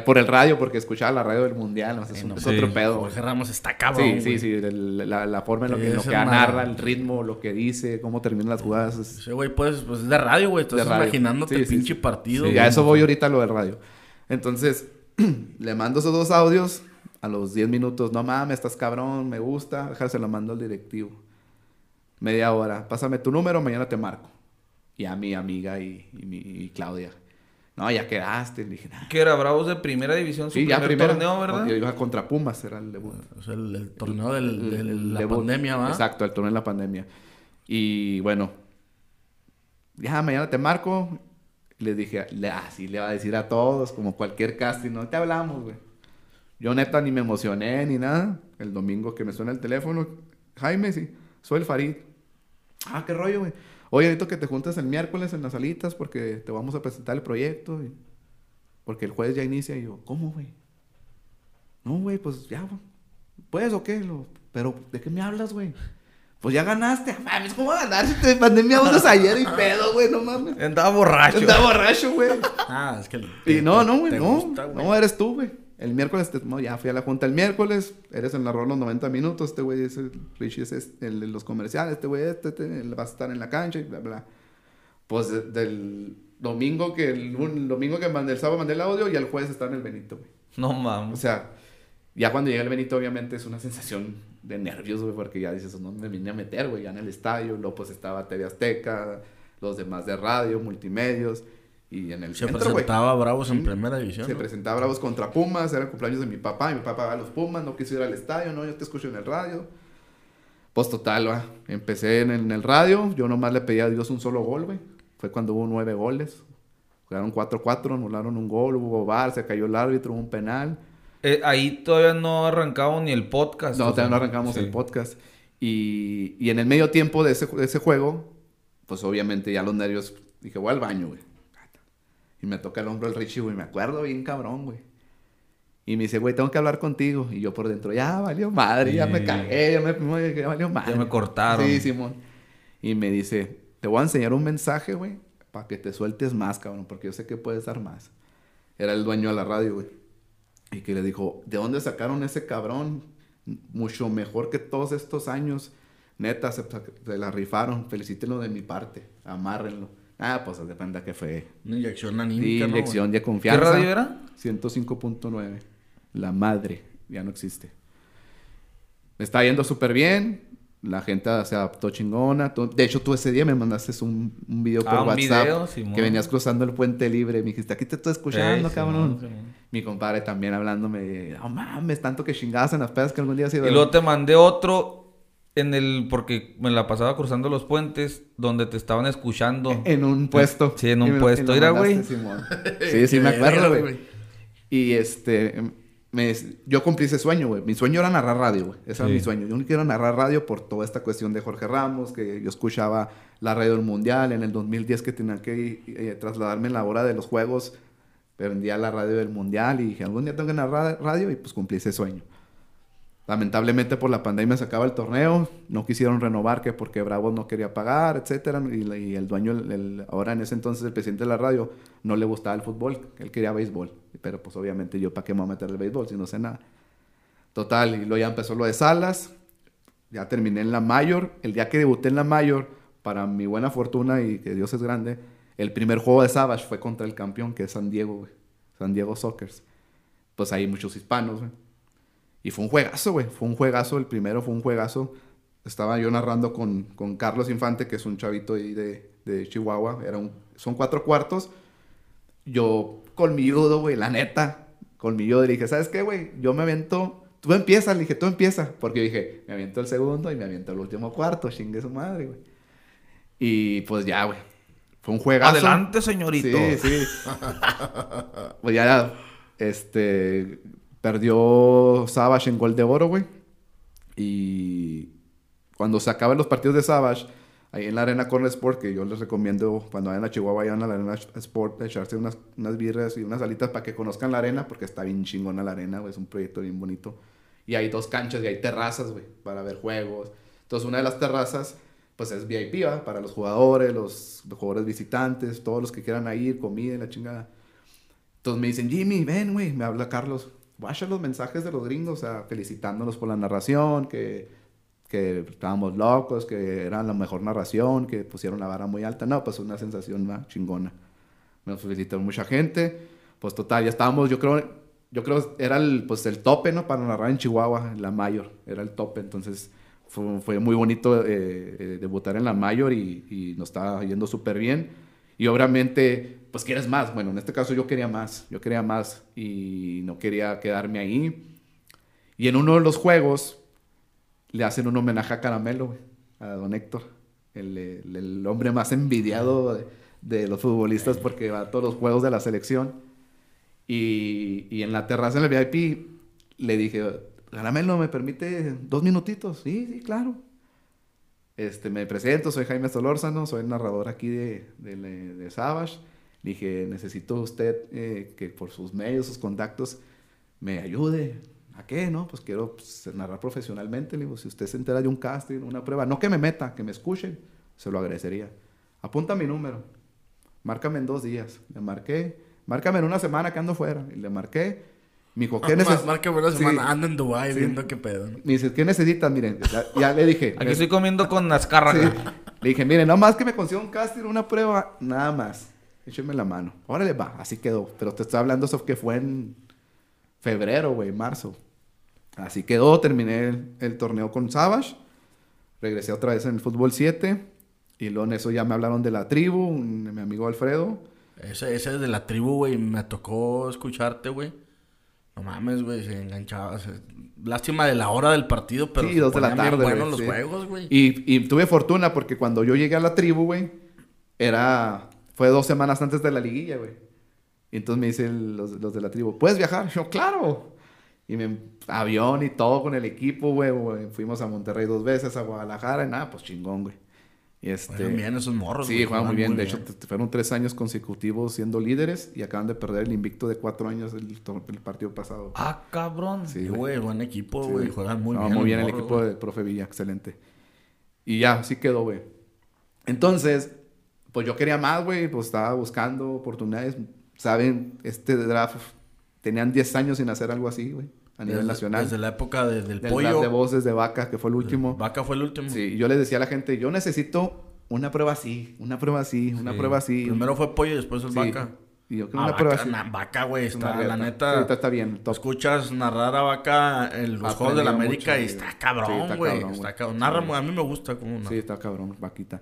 Por el radio, porque escuchaba la radio del mundial. o sea, es, sí. otro pedo. Jorge Ramos está cabrón. Sí, sí, sí, el- la, la forma en lo que, lo que narra, el ritmo, lo que dice, cómo terminan las jugadas. es- Ese güey, pues, pues es de radio, güey. Estás radio. imaginándote Sí, el sí, pinche sí. partido. Sí, a eso voy ahorita lo del radio. Entonces, le mando esos dos audios a los 10 minutos. No mames, estás cabrón, me gusta. Déjase lo mando al directivo. Media hora. Pásame tu número, mañana te marco. Y a mi amiga y, y mi, y Claudia. No, ya quedaste. Le dije, nah. Que era Bravos de primera división, su Sí, ya primer primero. torneo, ¿verdad? Yo iba contra Pumas, era el debut. O sea, el, el torneo de la debut. pandemia, ¿va? Exacto, el torneo en la pandemia. Y bueno, ya mañana te marco. Le dije, así le va a decir a todos, como cualquier casting, no te hablamos, güey. Yo neta ni me emocioné ni nada. El domingo que me suena el teléfono, Jaime, sí, soy el Farid. Ah, qué rollo, güey. Oye, necesito que te juntes el miércoles en las salitas porque te vamos a presentar el proyecto. y- Porque el jueves ya inicia. Y yo, ¿cómo, güey? No, güey, pues ya, güey. ¿Puedes o qué? Lo- Pero, ¿de qué me hablas, güey? Pues ya ganaste. Mames, ¿cómo ganar si te mandé mi audios ayer y pedo, güey? No mames. Andaba borracho. Estaba borracho, güey. Ah, es que... Y no, no, güey, no. gusta, no, eres tú, güey. El miércoles, te- no, ya fui a la junta el miércoles. Eres el narrador los 90 minutos. Este güey es el, Richie es este, el de los comerciales. Este güey este, este, él va a estar en la cancha y bla, bla. Pues de- del domingo que el, domingo que mandé, el sábado mandé el audio y el jueves está en el Benito, güey. No O mames. sea, ya cuando llega el Benito, obviamente es una sensación de nervios, güey, porque ya dices, no me vine a meter, güey, ya en el estadio. Luego, pues estaba TV Azteca, los demás de radio, multimedios. Y en el Se centro, presentaba Bravos en primera división. Se ¿no? presentaba Bravos contra Pumas, era el cumpleaños de mi papá, y mi papá va a los Pumas, no quiso ir al estadio, no, yo te escucho en el radio. Pues total, va. Empecé en el, en el radio, yo nomás le pedí a Dios un solo gol, güey. Fue cuando hubo nueve goles. Jugaron 4-4, anularon un gol, hubo bar, se cayó el árbitro, hubo un penal. Eh, ahí todavía no arrancaba ni el podcast. No, sea, todavía no arrancamos sí. el podcast. Y, y en el medio tiempo de ese, de ese juego, pues obviamente ya los nervios, dije, voy al baño, güey. Y me toca el hombro el Richie, güey, me acuerdo bien cabrón, güey. Y me dice, güey, tengo que hablar contigo. Y yo por dentro, ya valió madre, ya me cagué, ya me ya valió madre. Ya me cortaron. Sí, Simón. Y me dice, te voy a enseñar un mensaje, güey, para que te sueltes más, cabrón, porque yo sé que puedes dar más. Era el dueño de la radio, güey. Y que le dijo, ¿de dónde sacaron ese cabrón? Mucho mejor que todos estos años. Neta, se, se la rifaron. Felicítenlo de mi parte. Amárrenlo. Ah, pues de cuenta que fue. Una inyección Sí, anímica, ¿no, de ¿Qué confianza. radio era? 105.9. La madre. Ya no existe. Me está yendo súper bien. La gente se adaptó chingona. De hecho, tú ese día me mandaste un, un video por Ah, WhatsApp. video, que venías cruzando el puente libre. Me dijiste, aquí te estoy escuchando, Ey, cabrón. Mi compadre también hablándome. No mames, tanto que chingabas en las pedas que algún día has ido. Y luego te mandé otro en el... Porque me la pasaba cruzando los puentes donde te estaban escuchando. En un puesto. Sí, en un Y puesto. Mira, güey. Sí, sí, me acuerdo, güey. Y este, me, yo cumplí ese sueño, güey. Mi sueño era narrar radio, güey. Ese era mi sueño. Yo no quiero narrar radio por toda esta cuestión de Jorge Ramos, que yo escuchaba la radio del Mundial en el 2010 que tenía que eh, trasladarme en la hora de los juegos. Prendía la radio del Mundial y dije, algún día tengo que narrar radio y pues cumplí ese sueño. Lamentablemente por la pandemia se acaba el torneo, no quisieron renovar que porque Bravos no quería pagar, etcétera, y, el dueño, el- ahora en ese entonces el presidente de la radio, no le gustaba el fútbol, él quería béisbol, pero pues obviamente yo para qué me voy a meter el béisbol si no sé nada. Total, y luego ya empezó lo de Salas, ya terminé en la Mayor, el día que debuté en la Mayor, para mi buena fortuna y que Dios es grande, el primer juego de Savage fue contra el campeón que es San Diego, San Diego Sockers. Pues hay muchos hispanos, güey. Y fue un juegazo, güey. Fue un juegazo. El primero fue un juegazo. Estaba yo narrando con, con Carlos Infante, que es un chavito ahí de, de Chihuahua. Era un, son cuatro cuartos. Yo, colmilludo, güey, la neta. Colmilludo. Le dije, ¿sabes qué, güey? Yo me aviento. Tú empiezas, le dije, tú empiezas. Porque yo dije, me aviento el segundo y me aviento el último cuarto. Chingue su madre, güey. Y pues ya, güey. Fue un juegazo. Adelante, señorito. Sí, sí. pues ya, este, perdió Savage en gol de oro, güey. Y cuando se acaban los partidos de Savage, ahí en la Arena Corner Sport, que yo les recomiendo cuando vayan a Chihuahua, vayan a la Arena Sport, echarse unas, unas birras y unas alitas para que conozcan la arena, porque está bien chingona la arena, güey. Es un proyecto bien bonito. Y hay dos canchas y hay terrazas, güey, para ver juegos. Entonces, una de las terrazas, pues es VIP, ¿va? Para los jugadores, los jugadores visitantes, todos los que quieran ir, comida la chingada. Entonces me dicen, Jimmy, ven, güey, me habla Carlos. Vaya los mensajes de los gringos, o felicitándonos por la narración, que, que estábamos locos, que era la mejor narración, que pusieron la vara muy alta. No, pues una sensación más chingona. Nos felicitaron mucha gente. Pues total, ya estábamos, yo creo, yo creo era el, pues el tope, ¿no? Para narrar en Chihuahua, en la Mayor, era el tope. Entonces fue, fue muy bonito eh, eh, debutar en la Mayor y, y nos estaba yendo súper bien. Y obviamente, pues quieres más. Bueno, en este caso yo quería más. Yo quería más y no quería quedarme ahí. Y en uno de los juegos le hacen un homenaje a Caramelo, a don Héctor. El, el- el hombre más envidiado de, de los futbolistas porque va a todos los juegos de la selección. Y, y en la terraza en el VIP le dije, Caramelo, ¿me permite dos minutitos? Sí, sí, claro. Este, me presento, soy Jaime Solórzano, soy narrador aquí de, de, de Savage. Dije, necesito usted eh, que por sus medios, sus contactos, me ayude. ¿A qué? No, pues quiero pues, narrar profesionalmente. Le si usted se entera de un casting, una prueba, no que me meta, que me escuchen, se lo agradecería. Apunta mi número. Márcame en dos días. Le marqué. Márcame en una semana que ando fuera. Y le marqué. Me dijo, ¿qué Más necesitas? marca buena Sí. semana. Ando en Dubai Sí. viendo qué pedo. ¿no? Me dice, ¿qué necesitas? Miren, ya, ya le dije. Aquí estoy comiendo con las Sí. carras. Le dije, mire, no más que me consiga un casting, una prueba, nada más. Écheme la mano. Órale, va, así quedó. Pero te estoy hablando eso que fue en febrero, güey, marzo. Así quedó, terminé el, el torneo con Savage. Regresé otra vez en el fútbol 7. Y luego en eso ya me hablaron de la tribu, un- mi amigo Alfredo. Ese, ese de la tribu, güey, me tocó escucharte, güey. No mames, güey, se enganchaba. se- Lástima de la hora del partido, pero Sí, se dos de la bien buenos los sí. juegos, güey. Y, y tuve fortuna porque cuando yo llegué a la tribu, güey, era... Fue dos semanas antes de la liguilla, güey. Y entonces me dicen los, los de la tribu, ¿puedes viajar? Yo, claro. Y me... Avión y todo con el equipo, güey. güey. Fuimos a Monterrey dos veces, a Guadalajara. Y nada, pues chingón, güey. Y este... Juegan bien esos morros, Sí, güey, juegan muy bien. De hecho, fueron tres años consecutivos siendo líderes y acaban de perder el invicto de cuatro años el, tor- el partido pasado. Ah, cabrón. Sí, güey, buen equipo, Sí, güey. Juegan muy no, bien. Muy bien el equipo güey. de profe Villa, excelente. Y ya, así quedó, güey. Entonces, pues yo quería más, güey, pues estaba buscando oportunidades. Saben, este draft tenían 10 años sin hacer algo así, güey, a nivel Desde- nacional. Desde la época de- del Del pollo. de voces de vaca, que fue el último. Vaca fue el último. Sí, yo les decía a la gente, yo necesito una prueba así, una prueba así, una Sí. prueba así. Primero fue pollo y después el Sí. vaca. Y yo quiero Ah, una prueba vaca, así. na- vaca, güey, Es una está, la neta. Ahorita está bien, top. Escuchas narrar a Vaca en los Juegos de la América mucho, y está cabrón, güey. está cabrón. Narra, a mí me gusta como narra. Sí, está cabrón, vaquita.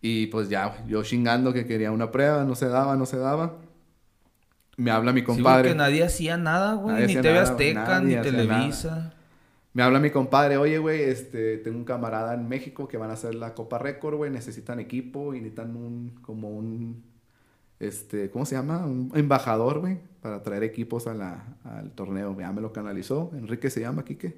Y pues ya, yo chingando que quería una prueba, no se daba, no se daba. Me habla mi Sí, compadre. que nadie hacía nada, güey. Nadie Ni TV nada, Azteca, ni Televisa. Me habla mi compadre, oye, güey, este, tengo un camarada en México que van a hacer la Copa Récord, güey, necesitan equipo y necesitan un, como un, este, ¿cómo se llama? Un embajador, güey, para traer equipos a la, al torneo. Ya me lo canalizó, Enrique se llama, Quique.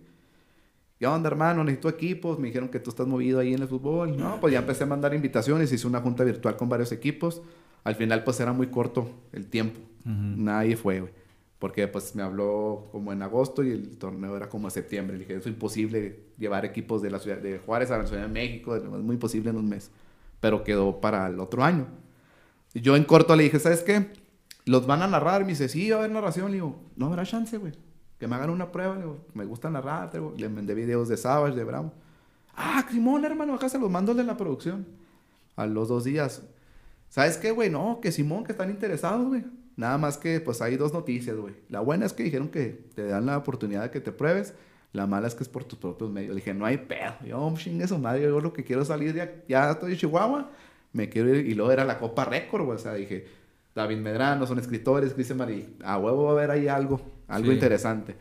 ¿Qué onda, hermano? Necesito equipos. Me dijeron que tú estás movido ahí en el fútbol. No, pues ya empecé a mandar invitaciones. Hice una junta virtual con varios equipos. Al final, pues era muy corto el tiempo. Nadie fue, güey. Porque pues me habló como en agosto y el torneo era como en septiembre. Le dije, es imposible llevar equipos de la ciudad de Juárez a la Ciudad de México, es muy imposible en un mes. Pero quedó para el otro año. Yo en corto le dije, ¿sabes qué? Los van a narrar. Me dice, sí, va a haber narración. Le digo, no habrá chance, güey. Que me hagan una prueba. Le digo, me gusta narrar. Digo, le mandé videos de Savage, de Bravo. Ah, Simón, hermano, acá se los mando de la producción. A los dos días. ¿Sabes qué, güey? No, que Simón, que están interesados, güey. Nada más que, pues hay dos noticias, güey. La buena es que dijeron que te dan la oportunidad de que te pruebes. La mala es que es por tus propios medios. Le dije, no hay pedo. Yo, chingue eso, madre. Yo lo que quiero salir de Ya estoy en Chihuahua. Me quiero ir. Y luego era la Copa Récord, güey. O sea, dije, David Medrano, son escritores. Cristian Marí. A huevo va a haber ahí algo. Algo Sí. interesante.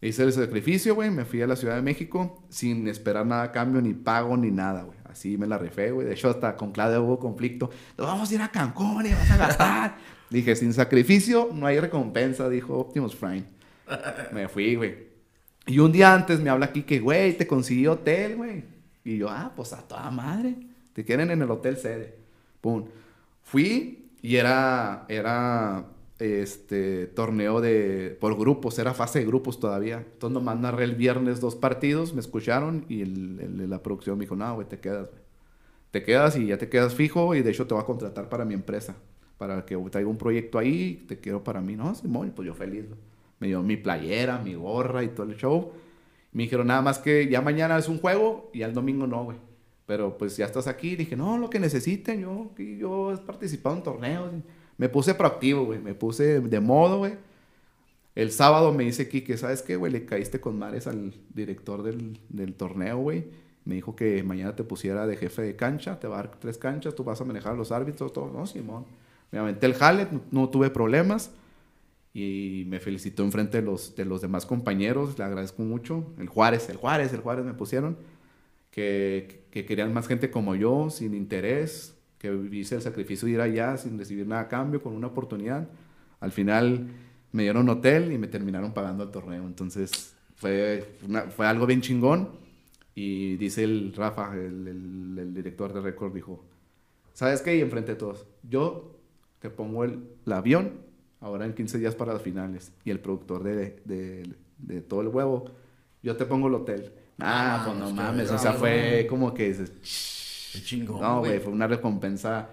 Hice el sacrificio, güey. Me fui a la Ciudad de México sin esperar nada a cambio, ni pago, ni nada, güey. Así me la rifé, güey. De hecho, hasta con Claudia hubo conflicto. Nos vamos a ir a Cancún y vas a gastar. Dije, sin sacrificio no hay recompensa, dijo Optimus Prime. Me fui, güey. Y un día antes me habla aquí que, güey, te conseguí hotel, güey. Y yo, ah, pues a toda madre. Te quieren en el hotel sede. Pum. Fui y era, era, este, torneo de, por grupos, era fase de grupos todavía. Entonces nomás narré el viernes dos partidos, me escucharon y el, la producción me dijo, no, güey, te quedas, güey. Te quedas y ya te quedas fijo y de hecho te voy a contratar para mi empresa. Para que traiga un proyecto ahí, te quiero para mí. No, Simón, pues yo feliz. Me dio mi playera, mi gorra y todo el show. Me dijeron nada más que ya mañana es un juego y al domingo no, güey. Pero pues ya estás aquí. Dije, no, lo que necesiten. Yo, yo he participado en torneos. Me puse proactivo, güey. Me puse de modo, güey. El sábado me dice Kike, ¿sabes qué, güey? Le caíste con mares al director del, del torneo, güey. Me dijo que mañana te pusiera de jefe de cancha. Te va a dar tres canchas. Tú vas a manejar los árbitros, todo. No, Simón. Me aventé el jale. No, tuve problemas y me felicitó enfrente de los, de los demás compañeros, le agradezco mucho. El Juárez, el Juárez, el Juárez me pusieron, que, que querían más gente como yo, sin interés, que hice el sacrificio de ir allá sin recibir nada a cambio, con una oportunidad. Al final me dieron hotel y me terminaron pagando el torneo, entonces fue, fue algo bien chingón. Y dice el Rafa, el, el- director de récord, dijo, ¿sabes qué? Y enfrente de todos, yo te pongo el, el avión ahora en 15 días para las finales. Y el productor de, de, de todo el huevo, yo te pongo el hotel. Ah, pues no mames, o sea, fue como que dices, Qué chingón, no, güey, fue una recompensa.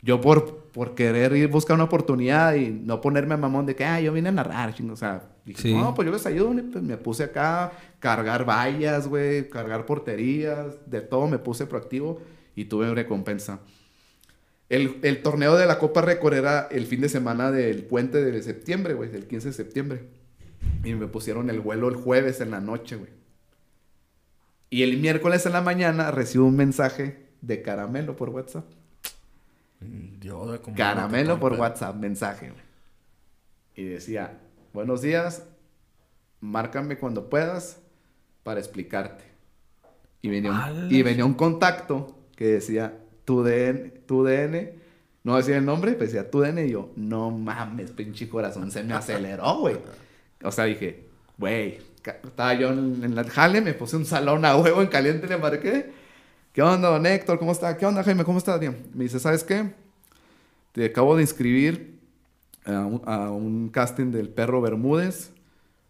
Yo por, por querer ir a buscar una oportunidad y no ponerme a mamón de que, ah, yo vine a narrar, chingo. O sea, dije, Sí. no, pues yo les ayudo. y, pues, me puse acá, cargar vallas, güey, cargar porterías, de todo me puse proactivo y tuve recompensa. El, el torneo de la Copa Récord era el fin de semana del puente de septiembre, güey, del 15 de septiembre. Y me pusieron el vuelo el jueves en la noche, güey. Y el miércoles en la mañana recibo un mensaje de caramelo por WhatsApp. Dios, cómo Caramelo por WhatsApp, mensaje, güey. Y decía, buenos días, márcame cuando puedas para explicarte. Y venía un, y venía un contacto que decía, tu DN, tu DN, no decía el nombre, pues decía tu DN, y yo, no mames, pinche corazón, se me aceleró, güey. O sea, dije, güey, estaba yo en, en la jale, me puse un salón a huevo en caliente, le marqué. ¿Qué onda, don Héctor? ¿Cómo está? ¿Qué onda, Jaime? ¿Cómo estás? Bien. Me dice, ¿sabes qué? Te acabo de inscribir a un, a un casting del Perro Bermúdez,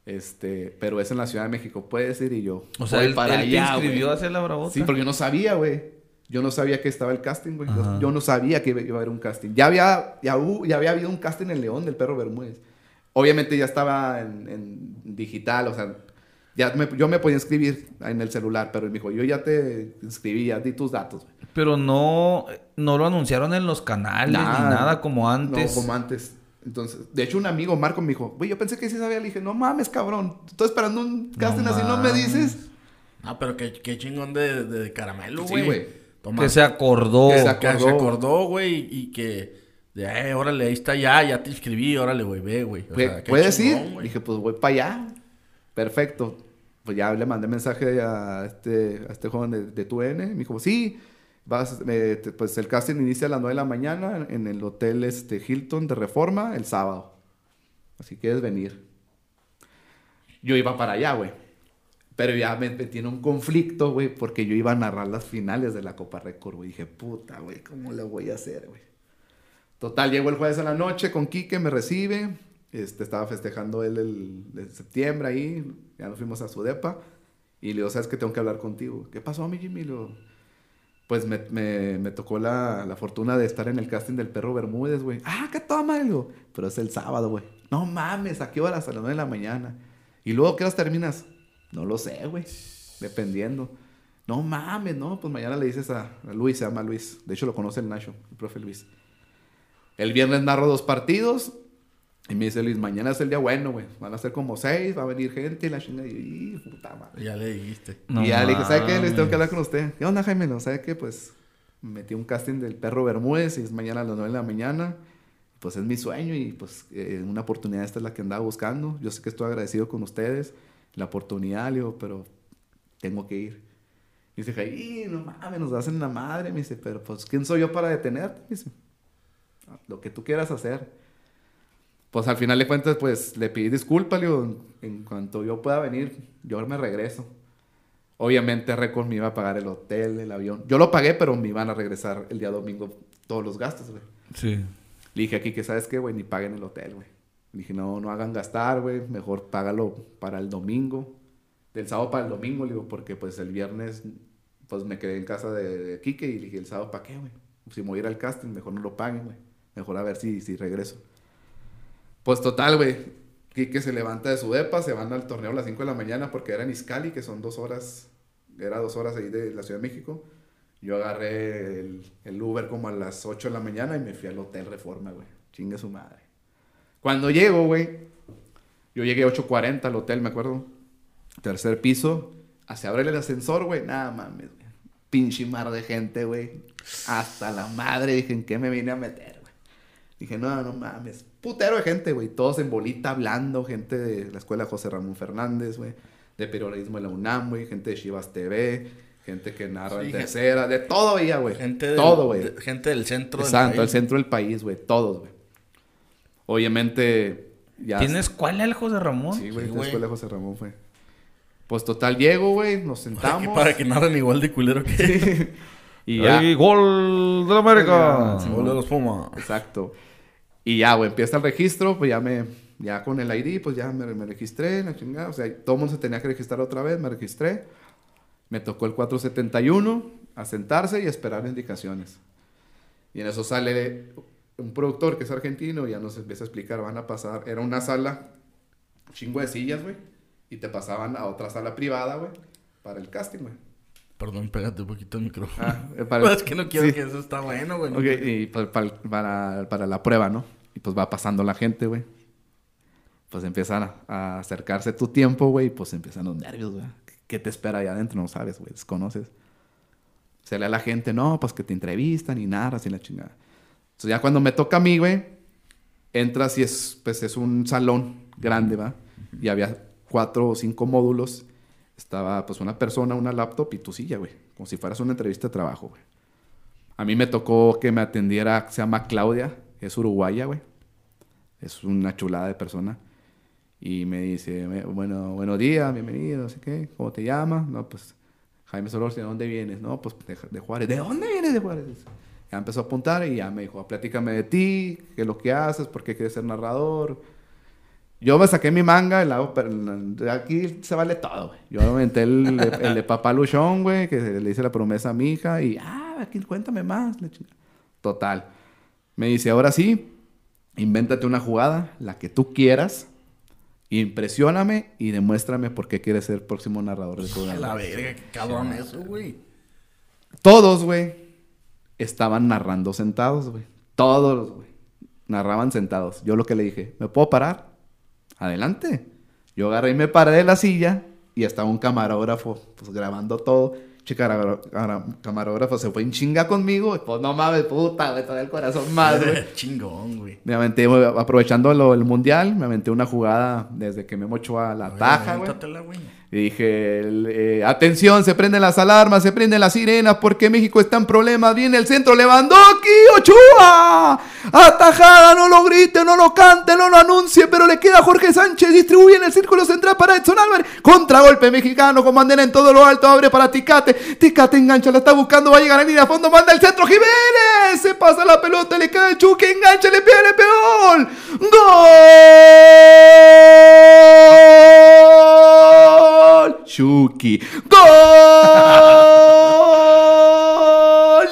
este, pero es en la Ciudad de México. ¿Puedes ir? Y yo, O sea, él, él te inscribió a hacer la bravota. Sí, porque yo no sabía, güey. Yo no sabía que estaba el casting, güey. Yo, no sabía que iba iba a haber un casting. Ya había, ya, hubo- ya había habido un casting en León del Perro Bermúdez. Obviamente ya estaba en, en digital, o sea, ya me- yo me podía inscribir en el celular, pero él me dijo, yo ya te inscribí, ya di tus datos. güey. Pero no, no lo anunciaron en los canales Nada. ni nada como antes. No, como antes. Entonces, de hecho, un amigo, Marco, me dijo, güey, yo pensé que sí sabía. Le dije, no mames, cabrón. Estoy esperando un casting así, no me dices. Ah, pero qué, qué chingón de, de caramelo, Sí, güey. Toma. Que se acordó. Que se Que se acordó. güey, y que... De, eh, órale, ahí está ya, ya te inscribí, órale, güey, ve, güey. O sea, ¿Puedes chingón, ir? güey. Dije, pues voy para allá. Perfecto. Pues ya le mandé mensaje a este, a este joven de, de tu N. Me dijo, sí, vas, eh, te- pues el casting inicia a las 9 de la mañana en el hotel este, Hilton de Reforma el sábado. Así quieres venir. Yo iba para allá, güey. Pero ya me metí un conflicto, güey, porque yo iba a narrar las finales de la Copa Récord, güey. Dije, puta, güey, ¿cómo le voy a hacer, güey? Total, llego el jueves a la noche con Quique, me recibe. Este, estaba festejando él el, septiembre ahí. Ya nos fuimos a su depa. Y le digo, ¿sabes que Tengo que hablar contigo. ¿Qué pasó, mi Jimmy? Digo, pues me, me, tocó la, la, fortuna de estar en el casting del perro Bermúdez, güey. Ah, ¿qué toma? Pero es el sábado, güey. No mames, ¿a qué horas? A las 9 de la mañana. ¿Y luego qué horas terminas? No lo sé, güey. Dependiendo. No mames, no, pues mañana le dices a, a, Luis, se llama Luis. De hecho lo conoce el Nacho, el profe Luis. El viernes narro dos partidos. Y me dice Luis, mañana es el día bueno, güey. Van a ser como seis, va a venir gente y la chingada. Y, puta madre. Ya le dijiste. No y ya le dije, ¿sabe qué? Les tengo que hablar con usted. ¿Qué onda, Jaime? No, ¿sabe qué? Pues metí un casting del perro Bermúdez y es mañana a las nueve de la mañana. Pues es mi sueño y pues eh, una oportunidad esta es la que andaba buscando. Yo sé que estoy agradecido con ustedes, la oportunidad, le digo, pero tengo que ir. Y dice, Jaime, no mames, nos hacen la madre. Me dice, pero pues, ¿quién soy yo para detenerte? Me dice, lo que tú quieras hacer pues al final de cuentas, pues le pedí disculpas, digo, en cuanto yo pueda venir, yo me regreso. Obviamente Record me iba a pagar el hotel, el avión. Yo lo pagué, pero me iban a regresar el día domingo todos los gastos, güey. Sí. Le dije aquí que, ¿sabes qué, güey? Ni paguen el hotel, güey. Dije, no, no hagan gastar, güey. Mejor págalo para el domingo. Del sábado para el domingo, le digo, porque pues el viernes, pues me quedé en casa de, Quique y dije, ¿el sábado para qué, güey? Si me voy al casting, mejor no lo paguen, güey. Mejor a ver si, si regreso. Pues total, güey. Quique se levanta de su depa, se van al torneo a las 5 de la mañana porque era en Iscali, que son dos horas, era dos horas ahí de la Ciudad de México. Yo agarré el, el Uber como a las 8 de la mañana y me fui al Hotel Reforma, güey. Chingue su madre. Cuando llego, güey, yo llegué a 8.40 al hotel, me acuerdo. Tercer piso. Hacia abre el ascensor, güey. Nada mames, güey. Pinche mar de gente, güey. Hasta la madre. Dije, ¿en qué me vine a meter, güey? Dije, no, no mames putero de gente, güey. Todos en bolita hablando, gente de la escuela José Ramón Fernández, güey. De periodismo de la UNAM, güey. Gente de Chivas TV. Gente que narra en tercera. De todo veía, güey. Gente todo, güey. Gente del centro Exacto, del país. el centro del país, güey. Todos, güey. Obviamente, ya. ¿Tienes escuela el José Ramón? Sí, güey. Sí, la escuela José Ramón fue. Pues total, llego, güey. Nos sentamos. Para que, narren igual de culero que. Sí. y ya. ¡Ay, gol de la América! gol de los Pumas. Exacto. Y ya, güey, empieza el registro, pues ya me, ya con el ID, pues ya me, me registré, la chingada. O sea, todo el mundo se tenía que registrar otra vez, me registré. Me tocó el 471, a sentarse y esperar indicaciones. Y en eso sale un productor que es argentino y ya nos empieza a explicar, van a pasar, era una sala, chingo de sillas, güey, y te pasaban a otra sala privada, güey, para el casting, güey. Perdón, pégate un poquito el micrófono. Ah, para, es que no quiero que eso está bueno, güey. Ok, y para, para, para, la prueba, ¿no? Y pues va pasando la gente, güey. Pues empiezan a, acercarse tu tiempo, güey. Y pues empiezan los nervios, güey. ¿Qué te espera ahí adentro? No sabes, güey. Desconoces. Se le a la gente, no, pues que te entrevistan y nada, así la chingada. Entonces ya cuando me toca a mí, güey, entras y es, pues es un salón grande, ¿va? Y había cuatro o cinco módulos. Estaba pues una persona, una laptop y tu silla, güey. Como si fueras una entrevista de trabajo, güey. A mí me tocó que me atendiera, se llama Claudia es uruguaya, güey. Es una chulada de persona. Y me dice, bueno, buenos días, bienvenido, no sé qué, ¿cómo te llamas? No, pues, Jaime Solor, ¿de dónde vienes? No, pues, de, Juárez. ¿De dónde vienes de Juárez? Ya empezó a apuntar y ya me dijo, platícame de ti, qué es lo que haces, por qué quieres ser narrador. Yo me saqué mi manga, el lado, pero aquí se vale todo, güey. Yo aventé el, el, de Papá Luchón, güey, que le hice la promesa a mi hija y, ah, aquí cuéntame más. Total. Me dice, ahora sí, invéntate una jugada, la que tú quieras, impresióname y demuéstrame por qué quieres ser próximo narrador de programa. La verga, qué cabrón eso, güey. Todos, güey, estaban narrando sentados, güey. Todos, güey. Narraban sentados. Yo lo que le dije, ¿me puedo parar? Adelante. Yo agarré y me paré de la silla y estaba un camarógrafo pues, grabando todo camarógrafo se fue en chinga conmigo. Pues no mames, puta, me todo el corazón güey. Chingón, güey. Me aventé, aprovechando lo, el mundial, me aventé una jugada desde que me mochó a la taja, güey. Dije, eh, atención, se prenden las alarmas, se prenden las sirenas, porque México está en problemas. Viene el centro, Lewandowski, Ochoa. Atajada, no lo grite, no lo cante, no lo anuncie, pero le queda Jorge Sánchez. Distribuye en el círculo central para Edson Álvarez. Contragolpe mexicano con bandera en todo lo alto, abre para Ticate. Tecate engancha, la está buscando, va a llegar a línea a fondo, manda el centro, Jiménez. Se pasa la pelota, le cae el Chucky, engancha, le pega, le peor. ¡Gol! Chucky. ¡Gol!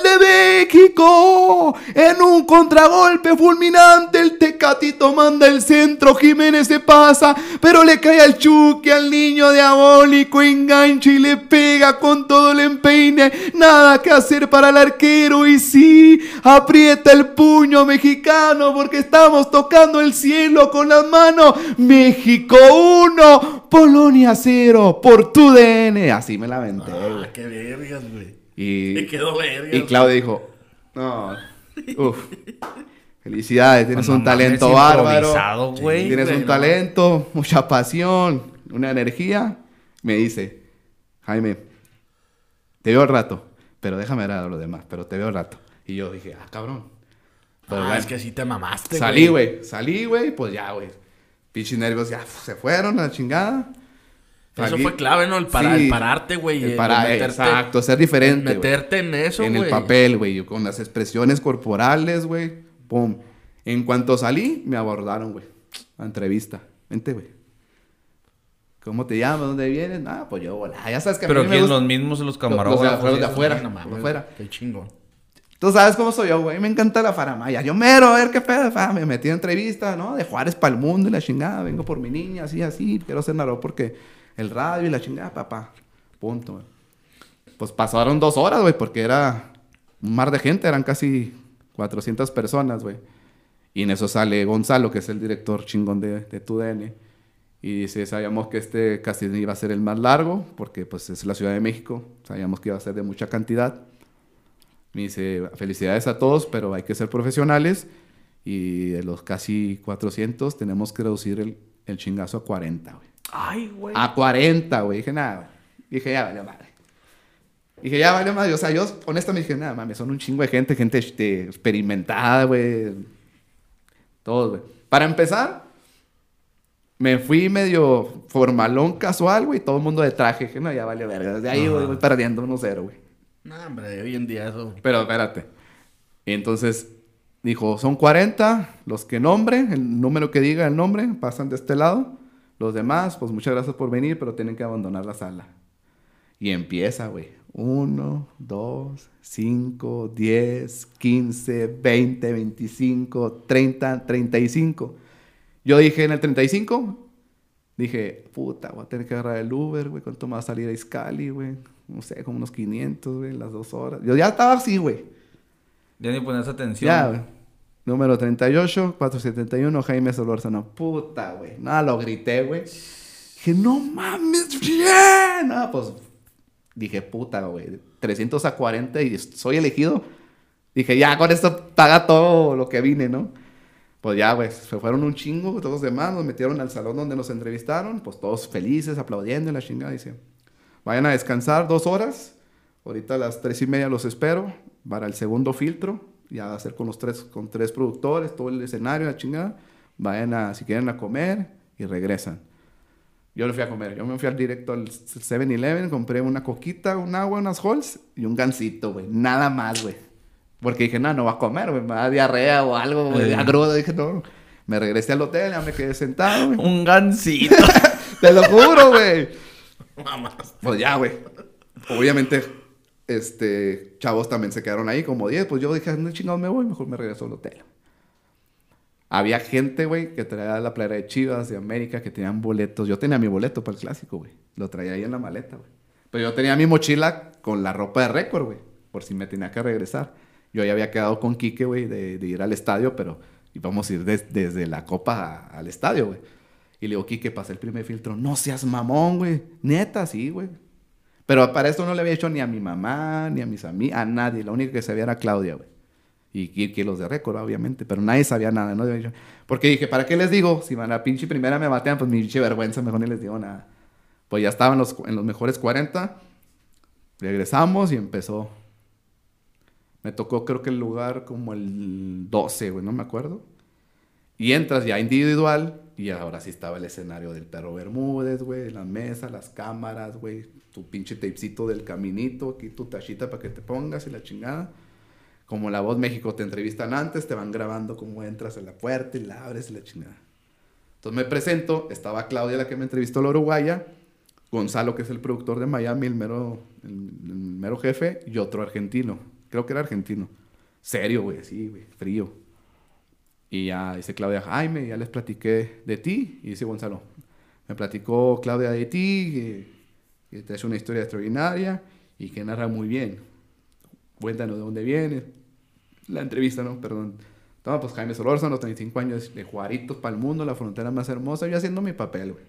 de México. En un contragolpe fulminante, el Tecatito manda el centro. Jiménez se pasa, pero le cae al Chucky, al niño diabólico. Engancha y le pega con todo el empeine. Nada que hacer para el arquero. Y sí, aprieta el puño mexicano porque estamos tocando el cielo con las manos. México 1, Polonia 0 por tu DN. Así me la aventé, güey. Ah, qué vergas, güey. Y, Me quedó vergas. y Claudia dijo, no, uf, felicidades, tienes Con un talento bárbaro. güey. Tienes güey, un no. talento, mucha pasión, una energía. Me dice, Jaime, te veo al rato, pero déjame ver a los demás, pero te veo al rato. Y yo dije, ah, cabrón. Pero Ah, bueno, es que sí te mamaste, salí, güey, salí, güey, pues ya, güey. Pinches nervios ya se fueron a la chingada. Eso fue clave, ¿no? El, para, Sí. el pararte, güey. El el para- meterte- exacto, ser diferente. Meterte en eso, en güey. el papel, güey, con las expresiones corporales, güey. Pum. En cuanto salí, me abordaron, güey. A entrevista. Vente, güey. ¿Cómo te llamas? ¿Dónde vienes? Ah, pues yo, volá. Ya sabes que a Pero mí me ¿quién? gusta- Los mismos, los Los camarógrafos. de afuera, y los de afuera. No mames, por fuera. Qué chingón. Tú sabes cómo soy yo, güey. Me encanta la faramaya. Yo mero, a ver qué pedo. fa, Me metí en entrevista, ¿no? De Juárez para el mundo y la chingada. Vengo por mi niña, así, así. Quiero ser narrador porque el radio y la chingada, papá. Punto, güey. Pues pasaron dos horas, güey, porque era un mar de gente. Eran casi 400 personas, güey. Y en eso sale Gonzalo, que es el director chingón de, de TUDN. Y dice, sabíamos que este casting iba a ser el más largo, porque pues es la Ciudad de México. Sabíamos que iba a ser de mucha cantidad. Me dice, felicidades a todos, pero hay que ser profesionales. Y de los casi 400 tenemos que reducir el, el chingazo a 40, güey. Ay, güey. A 40, güey. Dije, nada, güey. Dije, ya vale madre. Dije, ya vale madre. O sea, yo honestamente dije, nada, mames, son un chingo de gente, gente este, experimentada, güey. Todos, güey. Para empezar, me fui medio formalón, casual, güey. Todo el mundo de traje. Dije, no, ya vale verga. Desde ahí, güey, voy perdiendo 1-0, güey. No, hombre, hoy en día eso. Pero espérate. Y entonces dijo, son 40 los que nombren, el número que diga el nombre, pasan de este lado. Los demás, pues muchas gracias por venir, pero tienen que abandonar la sala. Y empieza, güey. 1, 2, 5, 10, 15, 20, 25, 30, 35. Yo dije en el 35, dije, puta, voy a tener que agarrar el Uber, güey. ¿Cuánto me va a salir a Iscali, güey? No sé, como unos 500, güey, las dos horas. Yo ya estaba así, güey. Ya ni pones atención. Ya, güey. Número 38, 471, Jaime Solórzano. Puta, güey. Nada, lo grité, güey. Dije, no mames, bien. Nada, pues dije, puta, güey. 300 a 40 y soy elegido. Dije, ya, con esto paga todo lo que vine, ¿no? Pues ya, güey, se fueron un chingo, todos los demás, nos metieron al salón donde nos entrevistaron, pues todos felices, aplaudiendo y la chingada. Dice, vayan a descansar dos horas, ahorita a las tres y media los espero para el segundo filtro, ya va a ser con los tres, con tres productores, todo el escenario, la chingada. Vayan a, si quieren, a comer y regresan. Yo no fui a comer, yo me fui al directo al 7-Eleven, compré una coquita, un agua, unas halls y un gansito, güey. Nada más, güey. Porque dije, no, no va a comer, güey, me va a diarrea o algo, güey, agrudo. Dije, no. Me regresé al hotel, ya me quedé sentado, güey. Un gansito. Te lo juro, güey. Pues ya, güey. Obviamente, este, chavos también se quedaron ahí, como 10. Pues yo dije, no chingados me voy, mejor me regreso al hotel. Había gente, güey, que traía la playera de Chivas, de América, que tenían boletos. Yo tenía mi boleto para el clásico, güey. Lo traía ahí en la maleta, güey. Pero yo tenía mi mochila con la ropa de récord, güey. Por si me tenía que regresar. Yo ya había quedado con Quique, güey, de, ir al estadio, pero íbamos a ir des- desde la copa al estadio, güey. Y le digo, Quique, pasé el primer filtro. No seas mamón, güey. Neta, sí, güey. Pero para esto no le había hecho ni a mi mamá, ni a mis amigos, a nadie. La única que sabía era Claudia, güey. Y que, que los de récord, obviamente. Pero nadie sabía nada, ¿no? Porque dije, ¿para qué les digo? Si van a pinche primera me batean, pues mi pinche vergüenza, mejor ni les digo nada. Pues ya estaban los, en los mejores 40. Regresamos y empezó. Me tocó, creo que el lugar como el 12, güey, no me acuerdo. Y entras ya individual Y ahora sí estaba el escenario del perro Bermúdez, güey, la mesa, las cámaras, güey, tu pinche tapecito del caminito, aquí tu tachita para que te pongas y la chingada. Como la voz México te entrevistan antes, te van grabando cómo entras en la puerta y la abres y la chingada. Entonces me presento, estaba Claudia la que me entrevistó la uruguaya, Gonzalo que es el productor de Miami, el mero, el, el mero jefe, y otro argentino, creo que era argentino. Serio, güey, sí, güey, frío. Y ya dice Claudia, Jaime, ya les platiqué de ti. Y dice Gonzalo, me platicó Claudia de ti, te hace una historia extraordinaria y que narra muy bien. Cuéntanos de dónde vienes. La entrevista, ¿no? Perdón. Toma, pues Jaime Solórzano, 35 años de Juaritos para el mundo, la frontera más hermosa, yo haciendo mi papel, güey.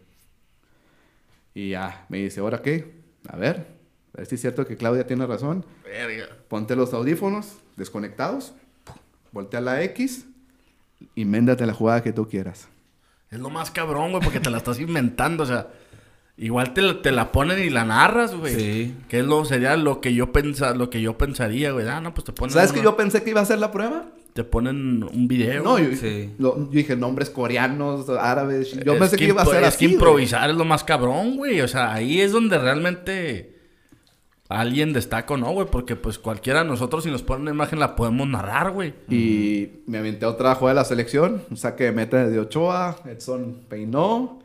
Y ya, me dice, ¿ahora qué? A ver, a ver si es cierto que Claudia tiene razón. Verga. Ponte los audífonos desconectados, voltea la X y méndate la jugada que tú quieras. Es lo más cabrón, güey, porque te la estás inventando, o sea. Igual te, la- te la ponen y la narras, güey. Sí. Que es lo, sería lo que yo pensa, lo que yo pensaría, güey. Ah, no, pues te ponen. ¿Sabes que una- yo pensé que iba a hacer la prueba? Te ponen un video. No, yo, Sí. lo- yo dije nombres coreanos, árabes. Yo Es pensé que, iba a ser es así. que güey. improvisar es lo más cabrón, güey. O sea, ahí es donde realmente alguien destaca o no, güey. Porque pues cualquiera de nosotros, si nos ponen una imagen, la podemos narrar, güey. Y me aventé otra jugada de la selección, un saque de meta de Ochoa, Edson peinó.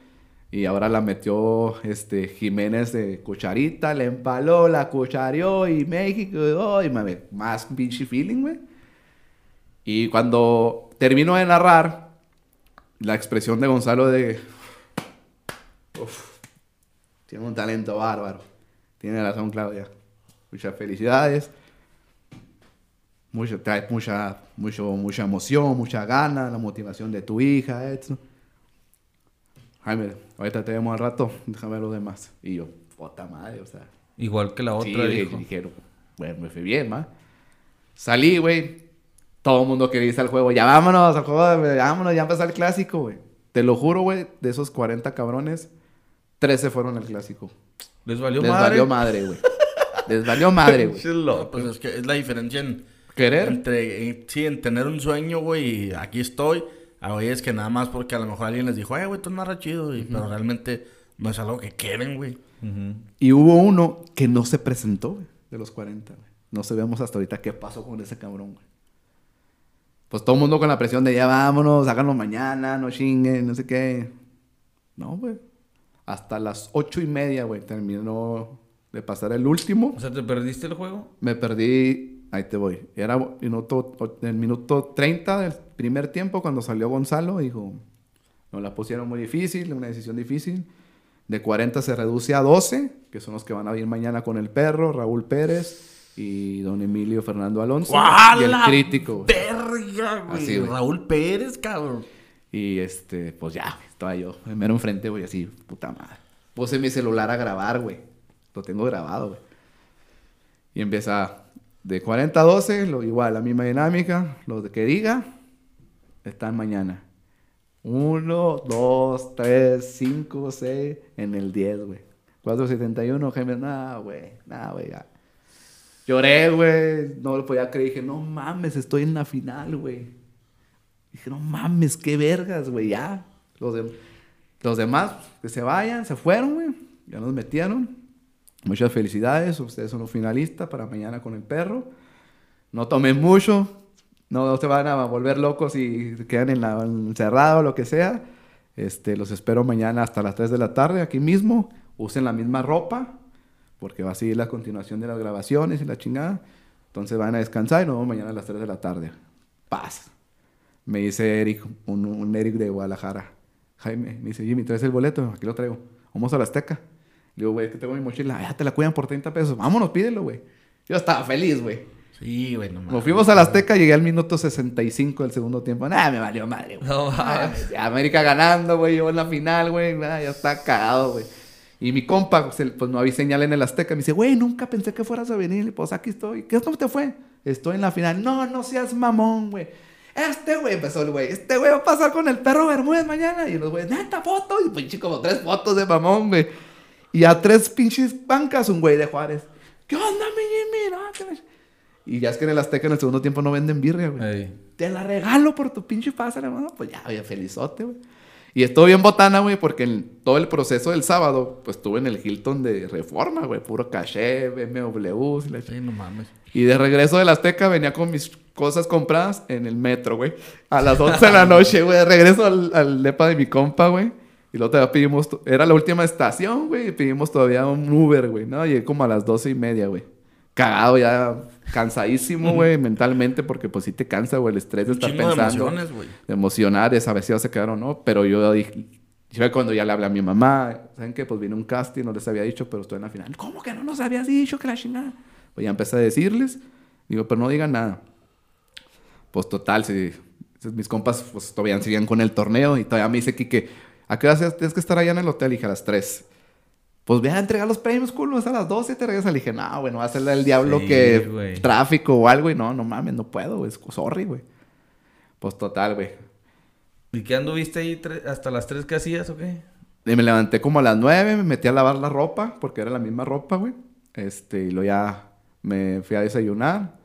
Y ahora la metió este Jiménez de cucharita, le empaló, la cuchareó y México, oh, y más feeling, güey. Y cuando termino de narrar, la expresión de Gonzalo de... Uf, tiene un talento bárbaro. Tiene razón, Claudia. Muchas felicidades. Mucho, trae mucha, mucho, mucha emoción, mucha gana, la motivación de tu hija, eso. Jaime, ahorita te vemos al rato, déjame ver los demás. Y yo, puta madre, o sea. Igual que la Sí, otra, dije- dijo. dijeron, bueno, me fue bien, ma. Salí, güey. Todo el mundo quería irse al juego. Ya vámonos al juego, güey, vámonos, ya empezó el clásico, güey. Te lo juro, güey, de esos 40 cabrones, 13 fueron al clásico. Les valió Les madre. valió madre, güey. Les valió madre, güey. Pues es que es la diferencia en... Querer. Entre, en- sí, en tener un sueño, güey, y aquí estoy. A es que nada más porque a lo mejor alguien les dijo, ay, güey, tú narras chido, y, pero realmente no es algo que quieren, güey. Ujú. Y hubo uno que no se presentó, güey, de los 40, güey. No sabemos hasta ahorita qué pasó con ese cabrón, güey. Pues todo el mundo con la presión de ya vámonos, háganlo mañana, no chinguen, no sé qué. No, güey. Hasta las ocho y media, güey, terminó de pasar el último. O sea, ¿te perdiste el juego? Me perdí, ahí te voy. Era minuto, el minuto 30 del primer tiempo cuando salió Gonzalo, dijo, nos la pusieron muy difícil, una decisión difícil. De 40 se reduce a 12, que son los que van a ir mañana con el perro, Raúl Pérez y don Emilio Fernando Alonso. y el crítico. ¡Verga, güey! Así, güey. Raúl Pérez, cabrón. Y este, pues ya, estaba yo, en mero enfrente, güey, así, puta madre. Puse mi celular a grabar, güey. Lo tengo grabado, güey. Y empieza de 40 a 12, lo, igual, la misma dinámica. Lo que diga, están mañana. 1, 2, 3, 5, 6, en el 10, güey. 471, Jaime, nada, güey, nada, güey, ya. Lloré, güey, no lo podía creer. Dije, no mames, estoy en la final, güey. Dije, no mames, qué vergas, güey, ya. Los, de- los demás, que se vayan, se fueron, güey. Ya nos metieron. Muchas felicidades, ustedes son los finalistas para mañana con el perro. No tomen mucho, no se van a volver locos y quedan en la, encerrados o lo que sea. Este, los espero mañana hasta las 3 de la tarde aquí mismo. Usen la misma ropa, porque va a seguir la continuación de las grabaciones y la chingada. Entonces van a descansar y nos vemos mañana a las 3 de la tarde. Paz. Me dice Eric, un, un Eric de Guadalajara. Jaime, me dice, Jimmy, ¿traes el boleto? Aquí lo traigo. Vamos a la Azteca. Le digo, güey, es que tengo mi mochila. Ya te la cuidan por 30 pesos. Vámonos, pídelo, güey. Yo estaba feliz, güey. Sí, güey, no mames. Nos fuimos a la Azteca, llegué al minuto 65 del segundo tiempo. Nah, me valió madre, güey. No mames. América ganando, güey. Yo en la final, güey. Nah, ya está cagado, güey. Y mi compa, pues, pues no había señal en el Azteca. Me dice, güey, nunca pensé que fueras a venir. Y, Pues aquí estoy. ¿Qué cómo te fue? Estoy en la final. No, no seas mamón, güey. Este güey empezó el güey. Este güey va a pasar con el perro Bermúdez mañana. Y los güeyes, neta, foto. Y pinche como tres fotos de mamón, güey. Y a tres pinches bancas, un güey de Juárez. ¿Qué onda, mi Jimmy? No, que la ch-". Y ya es que en el Azteca en el segundo tiempo no venden birria, güey. Ey. Te la regalo por tu pinche pase, hermano. Pues ya, oye, felizote, güey. Y estuvo bien botana, güey, porque en todo el proceso del sábado, pues estuve en el Hilton de Reforma, güey. Puro caché, BMW. y la Sí, no mames. y de regreso de la Azteca venía con mis cosas compradas en el metro, güey. A las 11 de la noche, güey. De regreso al, al depa de mi compa, güey. Y luego todavía pedimos... Era la última estación, güey. Y pedimos todavía un Uber, güey. ¿no? Llegué como a las 12 y media, güey. Cagado ya. Cansadísimo, güey. mentalmente. Porque pues sí te cansa, güey. El estrés de estar chingo de pensando. emociones, güey. de emocionar, de saber si vas a quedar o no. Pero yo dije... Fue cuando ya le hablé a mi mamá. ¿Saben qué? Pues vino un casting. No les había dicho, pero estoy en la final. ¿Cómo que no nos habías dicho que la chingada? Pues ya empecé a decirles. Digo, pero no digan nada. Pues total, si mis compas pues todavía seguían con el torneo y todavía me dice Kike, ¿a qué hora tienes que estar allá en el hotel? Y dije, a las 3. Pues ve a entregar los premios, culo, es a las 12 y te regresas. Le dije, no, güey, no va a hacerle el diablo Sí, que tráfico o algo. Y no, no mames, no puedo, güey, sorry, güey. Pues total, güey. ¿Y qué anduviste ahí hasta las 3 que hacías o qué? Y me levanté como a las 9, me metí a lavar la ropa, porque era la misma ropa, güey. Este, y luego ya me fui a desayunar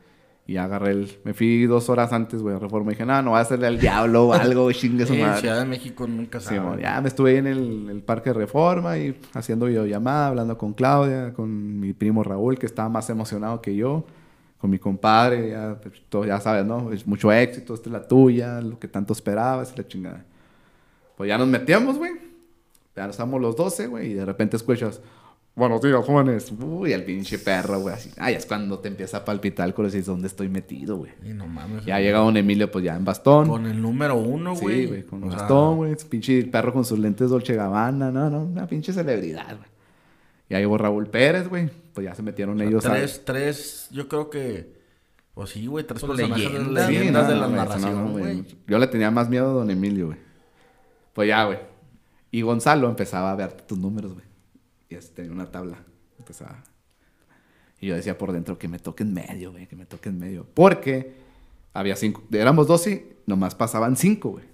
y agarré el... Me fui dos horas antes, güey, a Reforma. Y dije, no, no va a hacerle al diablo o algo, chingue su Sí, en madre. Ciudad de México nunca Sí, sabe. mo, ya me estuve ahí en el, el parque de Reforma y haciendo videollamada, hablando con Claudia, con mi primo Raúl, que estaba más emocionado que yo, con mi compadre, ya, todo, ya sabes, ¿no? Es mucho éxito, esta es la tuya, lo que tanto esperabas, la chingada. Pues ya nos metíamos, güey. Ya estamos los 12, güey, y de repente escuchas, buenos días, jóvenes. Uy, el pinche perro, güey, así. Ay, es cuando te empieza a palpitar el corazón y dices, ¿dónde estoy metido, güey? Sí, no mames. Ya llega don Emilio, pues ya en bastón. Con el número uno, güey. Sí, güey, con O bastón, güey. ese Pinche perro con sus lentes Dolce Gabbana, no, no, una pinche celebridad, güey. Y ahí llegó Raúl Pérez, güey. Pues ya se metieron o sea, ellos tres, tres, yo creo que... Pues sí, güey, tres Pues personajes leyendas, de Sí, leyendas no, de no, la narración, no, güey. Yo le tenía más miedo a don Emilio, güey. Pues ya, güey. Y Gonzalo empezaba a ver tus números, güey. Y así tenía una tabla. Empezaba. Y yo decía por dentro que me toque en medio, güey, que me toque en medio. Porque había cinco, éramos 12, nomás pasaban cinco, güey.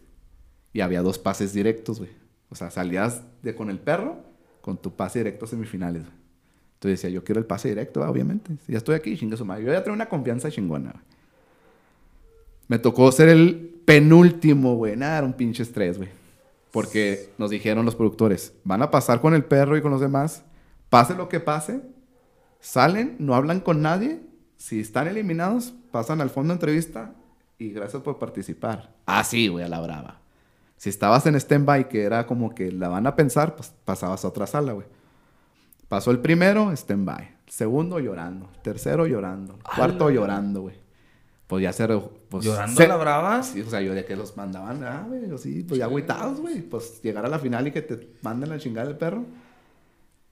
Y había dos pases directos, güey. O sea, salías de con el perro con tu pase directo a semifinales, güey. Entonces decía, yo quiero el pase directo, ah, obviamente. Ya estoy aquí, chingue su madre. Yo ya traigo una confianza chingona, güey. Me tocó ser el penúltimo, güey. Nada, era un pinche estrés, güey. Porque nos dijeron los productores, van a pasar con el perro y con los demás. Pase lo que pase, salen, no hablan con nadie. Si están eliminados, pasan al fondo de entrevista y gracias por participar. Así, güey, a la brava. Si estabas en stand-by, que era como que la van a pensar, pues pasabas a otra sala, güey. Pasó el primero, stand-by. Segundo, llorando. Tercero, llorando. Cuarto, llorando, güey. Pues ya se... Pues, ¿Llorando se- a la brava? Sí, o sea, yo de que los mandaban, ah, güey, yo sí, pues ya agüitados, güey. Pues llegar a la final y que te manden la chingada del perro.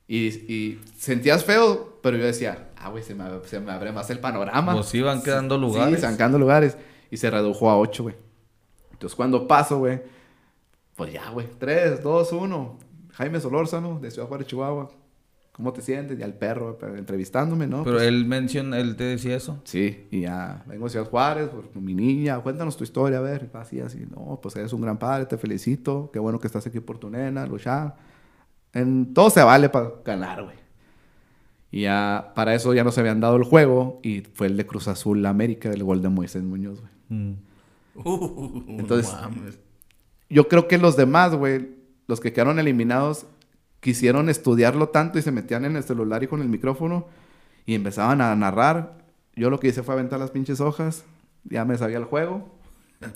Y, y sentías feo, pero yo decía, ah, güey, se me, se me abre más el panorama. Pues sí, van quedando Sí, lugares. se van quedando lugares. Y se redujo a ocho, güey. Entonces cuando paso, güey, pues ya, güey, tres, dos, uno. Jaime Solórzano, de Ciudad Juárez, Chihuahua. ¿Cómo te sientes? Y al perro, pero entrevistándome, ¿no? Pero Pues, él menciona, él te decía eso. Sí, y ya vengo de Ciudad Juárez, por mi niña, cuéntanos tu historia, a ver, así, así, no, pues eres un gran padre, te felicito, qué bueno que estás aquí por tu nena, luchar. En todo se vale para ganar, güey. Y ya, para eso ya nos habían dado el juego y fue el de Cruz Azul América, del gol de Moisés Muñoz, güey. Mm. Uh, Entonces- mames. Yo creo que los demás, güey, los que quedaron eliminados, quisieron estudiarlo tanto y se metían en el celular y con el micrófono y empezaban a narrar. Yo lo que hice fue aventar las pinches hojas, ya me sabía el juego.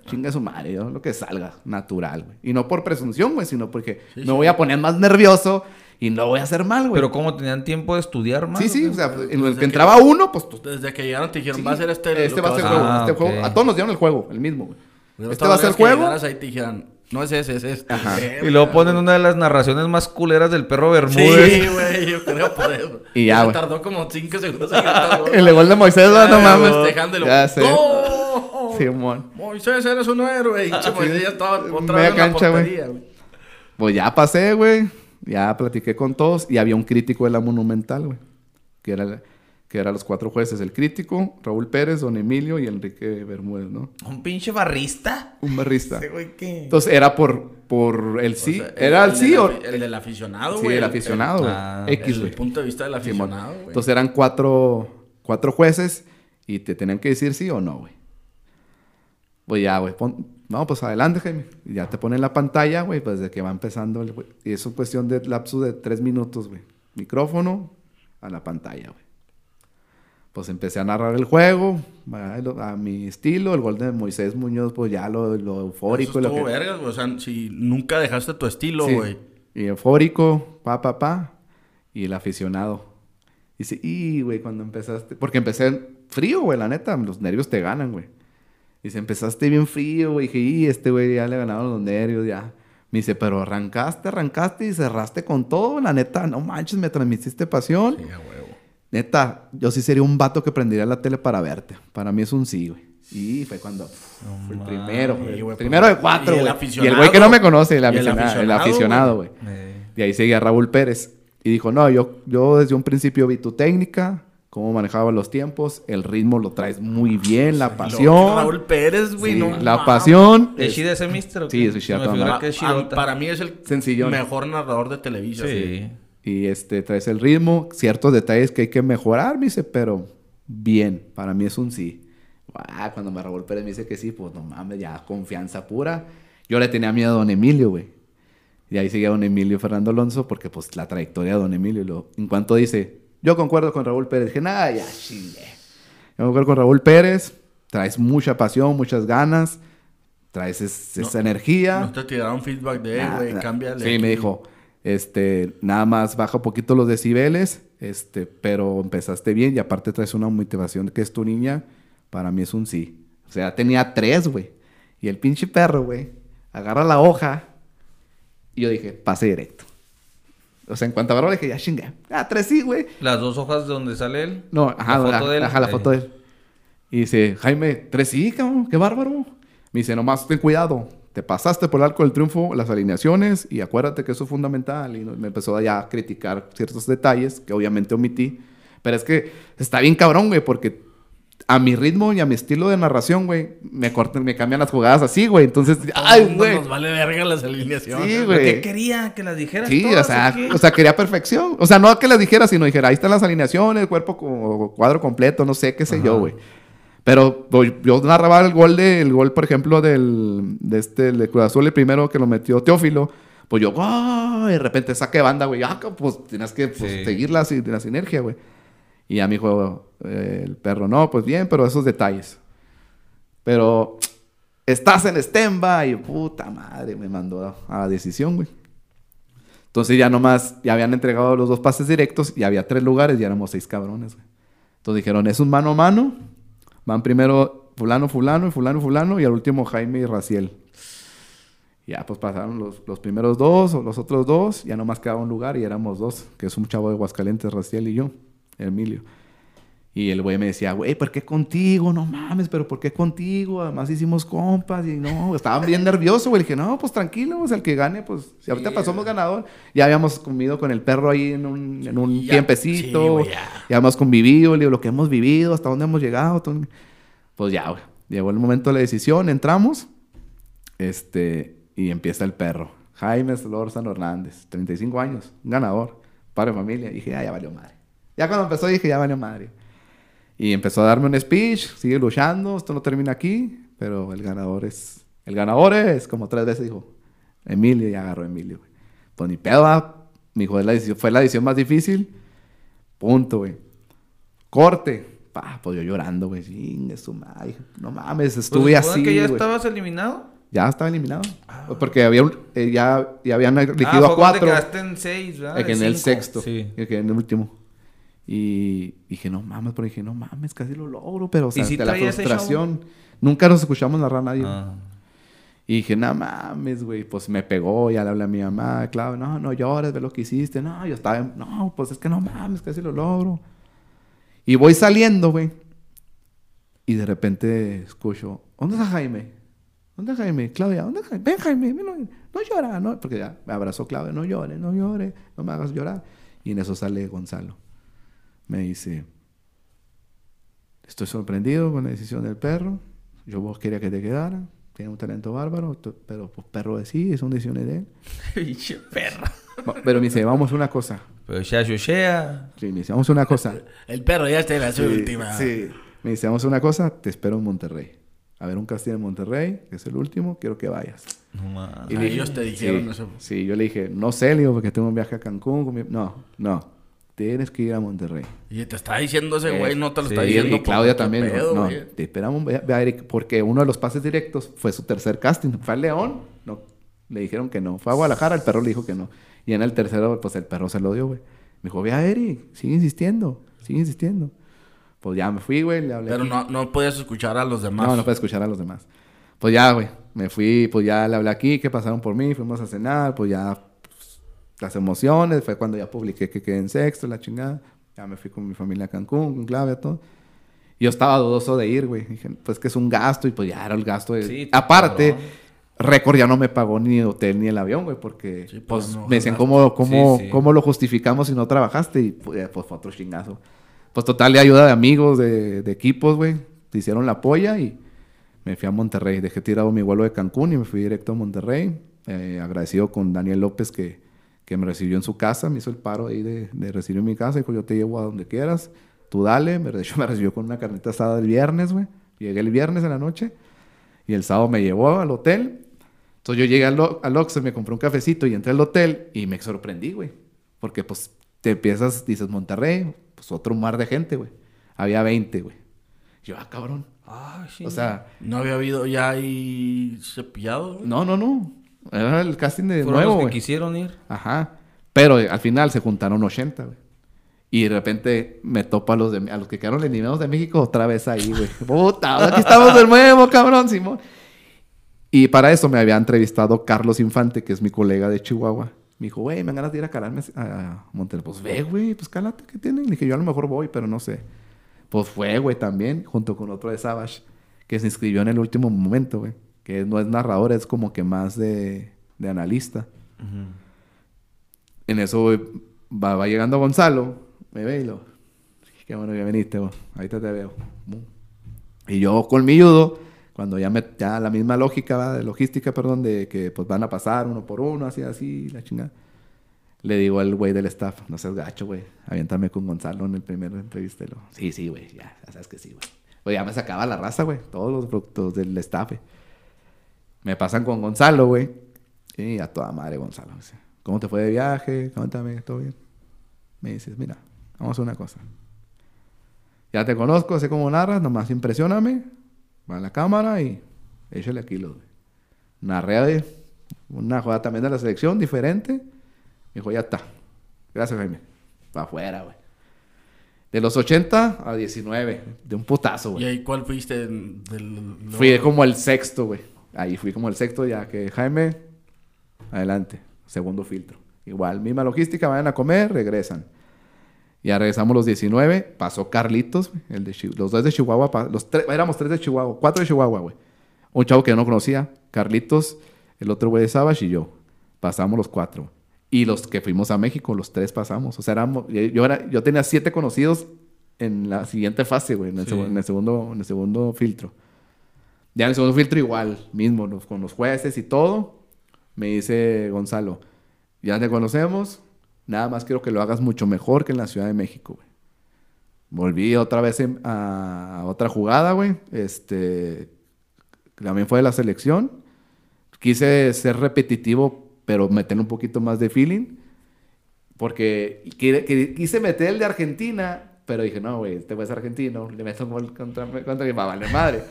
Chinga su madre, yo lo que salga, natural, güey. Y no por presunción, güey, sino porque Sí, me sí. voy a poner más nervioso y no voy a hacer mal, güey. Pero ¿cómo tenían tiempo de estudiar más? Sí, sí, o sea, en el Desde que que- entraba uno, pues tú... Desde que llegaron te dijeron, sí, va a ser este. Este va a ser el juego, Ah, este juego. A todos nos dieron el juego, el mismo, güey. Este va a ser que juego. ahí te dijeran, no es ese, es este. Ajá. Y luego ponen una de las narraciones más culeras del perro Bermúdez. Sí, güey, yo creo por eso. Y ya, güey. tardó como 5 segundos en gol. El gol de Moisés, Ya, no mames. Ya sé. ¡Gol! Simón. Moisés, eres un héroe. Y Moisés ya estaba otra vez en la portería, güey. Pues ya pasé, güey. Ya platiqué con todos. Y había un crítico de la Monumental, güey. Que era, que era los cuatro jueces. El crítico, Raúl Pérez, Don Emilio y Enrique Bermúdez, ¿no? Un pinche barrista. Un barrista. Ese güey que... Entonces era por, por el sí. O sea, ¿Era el, sí o...? El del aficionado, Sí, güey. el aficionado, güey. Ah, X, Desde el punto de vista del aficionado, güey. Entonces eran cuatro, cuatro jueces y te tenían que decir sí o no, güey. Pues ya, güey. pon- no, pues adelante, Jaime. Ya te ponen la pantalla, güey, pues de que va empezando. el- y eso es cuestión de lapso de tres minutos, güey. Micrófono a la pantalla, güey. Pues empecé a narrar el juego a, mi estilo. El gol de Moisés Muñoz, pues ya lo, lo eufórico. Eso y lo estuvo que- vergas, güey. O sea, si nunca dejaste tu estilo, Sí. güey. Y eufórico, pa, pa, pa. Y el aficionado. Dice, y, güey, cuando empezaste. Porque empecé frío, güey, la neta. Los nervios te ganan, güey. Dice, empezaste bien frío, güey. Dije, y este güey ya le ganaron los nervios, ya. Me dice, pero arrancaste, arrancaste y cerraste con todo. La neta, no manches, me transmitiste pasión. Sí, huevo. Neta, yo sí sería un vato que prendería la tele para verte. Para mí es un sí, güey. Y fue cuando pf, fue el primero, Sí, güey. güey, primero de pues, cuatro, y el güey. Y el güey que no me conoce, el aficionado, el aficionado, güey. Y ahí seguía Raúl Pérez. Y dijo, no, yo, yo desde un principio vi tu técnica, cómo manejaba los tiempos, el ritmo lo traes muy bien, la Lo- pasión. Raúl Pérez, güey. sí, no la pasión. ¿Es es- Shida ese mister? Sí, es Shidota. para mí es el Sencillón. mejor narrador de Televisa. Sí. Y este, traes el ritmo, ciertos detalles que hay que mejorar, me dice, pero bien, para mí es un sí. Guau, cuando me Raúl Pérez me dice que sí, pues no mames, ya confianza pura. Yo le tenía miedo a don Emilio, güey. Y ahí sigue don Emilio Fernando Alonso, porque pues la trayectoria de don Emilio. Lo, en cuanto dice, yo concuerdo con Raúl Pérez, dije, nada, ya, chile. Yo concuerdo con Raúl Pérez, traes mucha pasión, muchas ganas, traes es- esa energía. No te tiraron feedback de, Nah, güey, cámbiale. Sí, aquí". me dijo, este, nada más baja un poquito los decibeles, este, pero empezaste bien y aparte traes una motivación que es tu niña, para mí es un sí. O sea, tenía tres, güey. Y el pinche perro, güey, agarra la hoja y yo dije, pase directo. O sea, en cuanto agarró, le dije, ya chinga. Ah, tres sí, güey. Las dos hojas de donde sale él. No, ajá, La la, foto de él. ajá, la Eh. foto de él. Y dice, Jaime, tres sí, cabrón, qué bárbaro. Me dice, nomás ten cuidado. Te pasaste por el arco del triunfo las alineaciones y acuérdate que eso es fundamental. Y me empezó ya a criticar ciertos detalles que obviamente omití. Pero es que está bien cabrón, güey, porque a mi ritmo y a mi estilo de narración, güey, me cortan, me cambian las jugadas así, güey. Entonces, ay, güey. Nos vale verga las alineaciones. Sí, ¿Qué güey. quería? ¿Que las dijeras Sí, todas o sea, qué? o sea, quería perfección. O sea, no que las dijera, sino dijera, ahí están las alineaciones, cuerpo cuadro completo, no sé, qué sé yo, güey. Pero pues, yo narraba el gol de, el gol, por ejemplo, del, de este, el de Cruz Azul, el primero que lo metió Teófilo. Pues yo, ¡ah! Y de repente saque banda, güey. Ah, pues tienes que pues, Sí. seguir la, la sinergia, güey. Y a mi juego, el perro, no, pues bien, pero esos detalles. Pero estás en stand-by, puta madre, me mandó a la decisión, güey. Entonces ya nomás, ya habían entregado los dos pases directos y había tres lugares y éramos seis cabrones, güey. Entonces dijeron, es un mano a mano. Van primero fulano, fulano y fulano, fulano y al último Jaime y Raciel. Ya, pues pasaron los, los primeros dos o los otros dos, ya nomás quedaba un lugar y éramos dos, que es un chavo de Aguascalientes, Raciel y yo, Emilio. Y el güey me decía, güey, ¿por qué contigo? No mames, pero ¿por qué contigo? Además hicimos compas y no, estaba bien nervioso, güey. Le dije, no, pues tranquilo, pues el que gane, pues si ahorita pasamos ganador. Ya habíamos comido con el perro ahí en un, en un tiempecito. sí, güey, ya. ya hemos convivido, le digo, lo que hemos vivido, hasta dónde hemos llegado. todo. Pues ya, güey. Llegó el momento de la decisión, entramos. Este, y empieza el perro. Jaime Lorzano Hernández, 35 años, ganador, padre de familia. Y dije, ah, ya valió madre. Ya cuando empezó dije, ya valió madre. Y empezó a darme un speech, sigue luchando, esto no termina aquí, pero el ganador es... El ganador es, como tres veces dijo, Emilio, y agarró a Emilio, güey. Pues ni pedo, ah, mi hijo, es la decisión- fue la decisión más difícil. Punto, güey. Corte. Pa, pues yo llorando, güey. Su madre. No mames, Pues, estuve ¿se así, que ya güey. estabas eliminado? Ya estaba eliminado. Porque había un- eh, ya, ya habían elegido ah, a cuatro. te quedaste en seis, ¿verdad? Eh, que en el cinco. sexto. Sí. Que en el último. Y dije, no mames, pero dije, no mames, casi lo logro, pero o sea, si de la frustración. Nunca nos escuchamos narrar a nadie. Ah. Y dije, no mames, güey. Pues me pegó, ya le hablé a mi mamá, claro, no, no llores, ve lo que hiciste. No, yo estaba, en- no, pues es que no mames, casi lo logro. Y voy saliendo, güey. Y de repente escucho, ¿dónde está Jaime? ¿Dónde está Jaime? Claudia, ¿dónde está Jaime? Ven, Jaime, ven, no, no llora, no, porque ya me abrazó Claudia, no llores, no llores, no me hagas llorar. Y en eso sale Gonzalo. Me dice, estoy sorprendido con la decisión del perro. Yo vos quería que te quedara. Tiene un talento bárbaro, pero pues perro de sí, son decisiones de él. Pinche perra. Va- Pero me dice, vamos a una cosa. Pero ya chuchea. Sí, me dice, vamos a una cosa. El perro ya está en la Sí, última. sí. Me dice, vamos a una cosa, te espero en Monterrey. a ver un casting en Monterrey, que es el último, quiero que vayas. No mames. Y ellos te dijeron sí, eso. Sí, yo le dije, no sé, le digo, porque tengo un viaje a Cancún. con mi- No, no, tienes que ir a Monterrey. Y te está diciendo ese Eh, güey, no te lo sí, está diciendo. Y Claudia también. pedo, no, te esperamos, ve, ve a Eric, porque uno de los pases directos fue su tercer casting. Fue a León, no, le dijeron que no. Fue a Guadalajara, el perro le dijo que no. Y en el tercero, pues el perro se lo dio, güey. Me dijo, ve a Eric, sigue insistiendo, sigue insistiendo. Pues ya me fui, güey, le hablé. Pero no, no podías escuchar a los demás. No, no puedo escuchar a los demás. Pues ya, güey. Me fui, pues ya le hablé aquí, que pasaron por mí, fuimos a cenar, pues ya las emociones, fue cuando ya publiqué que quedé en sexto, la chingada. Ya me fui con mi familia a Cancún, con Claudia, todo. Yo estaba dudoso de ir, güey. Dije, pues que es un gasto y pues ya era el gasto. De... Sí, Aparte, cabrón. Récord ya no me pagó ni hotel ni el avión, güey, porque Sí, pues, pues, no me decían cómo, cómo, sí. cómo lo justificamos si no trabajaste y pues, pues fue otro chingazo. Pues total, de ayuda de amigos, de, de equipos, güey. Te hicieron la polla y me fui a Monterrey. Dejé tirado mi vuelo de Cancún y me fui directo a Monterrey. Eh, agradecido con Daniel López que, que me recibió en su casa. Me hizo el paro ahí de, de recibir en mi casa. Dijo, yo te llevo a donde quieras. Tú dale. Me, de hecho, me recibió con una carnita asada el viernes, güey. Llegué el viernes en la noche. Y el sábado me llevó al hotel. Entonces yo llegué al, al Oxxo, me compré un cafecito y entré al hotel y me sorprendí, güey. Porque pues te empiezas, dices Monterrey, pues otro mar de gente, güey. Había 20, güey. Yo, ah, cabrón. Ay, sí. O sea, No había habido ya ahí cepillado. güey? no, no, no. Era el casting de fueron nuevo, los que quisieron ir. Ajá. Pero eh, al final se juntaron 80, güey. Y de repente me topo a los, de, a los que quedaron eliminados de México otra vez ahí, güey. Puta, aquí estamos de nuevo, cabrón, Simón. Y para eso me había entrevistado Carlos Infante, que es mi colega de Chihuahua. Me dijo, güey, me dan ganas de ir a calarme a Monterrey. Pues ve, güey, pues cálate, ¿qué tienen? Le dije, yo a lo mejor voy, pero no sé. Pues fue, güey, también, junto con otro de Savage, que se inscribió en el último momento, güey. Que no es narrador, es como que más de, de analista. En eso va, va llegando Gonzalo, me ve y lo... Qué bueno que viniste, vos. Ahorita te veo. Y yo con mi judo, cuando ya me... Ya la misma lógica, ¿va? de logística, perdón, de que pues van a pasar uno por uno, así, así, la chingada. Le digo al güey del staff, no seas gacho, güey. Aviéntame con Gonzalo en el primer entrevista. Sí, sí, güey, ya, sabes que sí, güey. Pues ya me sacaba la raza, güey. Todos los productos del staff, güey. Me pasan con Gonzalo, güey. Y a toda madre, Gonzalo. dice, ¿Cómo te fue de viaje? Cuéntame, ¿todo bien? Me dices, mira, vamos a hacer una cosa. Ya te conozco, sé cómo narras, nomás impresióname. Va a la cámara y échale aquí los. Narré güey, una jugada también de la selección, diferente. Me dijo, ya está. Gracias, Jaime. Va afuera, güey. De los 80 a 19, de un putazo, ¿Y güey. ahí cuál fuiste? Del, Fui como el sexto, güey. Ahí fui como el sexto, ya que Jaime, adelante, segundo filtro. Igual, misma logística, vayan a comer, regresan. Ya regresamos los 19, pasó Carlitos, el de los dos de Chihuahua, los tres, éramos tres de Chihuahua, cuatro de Chihuahua, güey. Un chavo que yo no conocía, Carlitos, el otro güey de Savage y yo. Pasamos los cuatro. Y los que fuimos a México, los tres pasamos. O sea, éramos, yo, era, yo tenía siete conocidos en la siguiente fase, güey, en, el Sí. segu- en el segundo, en el segundo filtro. Ya en el segundo filtro igual, mismo, con los jueces y todo. Me dice Gonzalo, ya te conocemos, nada más quiero que lo hagas mucho mejor que en la Ciudad de México. Volví otra vez a, a otra jugada, güey. Este, también fue de la selección. Quise ser repetitivo, pero meter un poquito más de feeling. Porque qui- qui- quise meter el de Argentina, pero dije, no, güey, este güey es argentino, le meto un gol contra, contra que va a valer madre.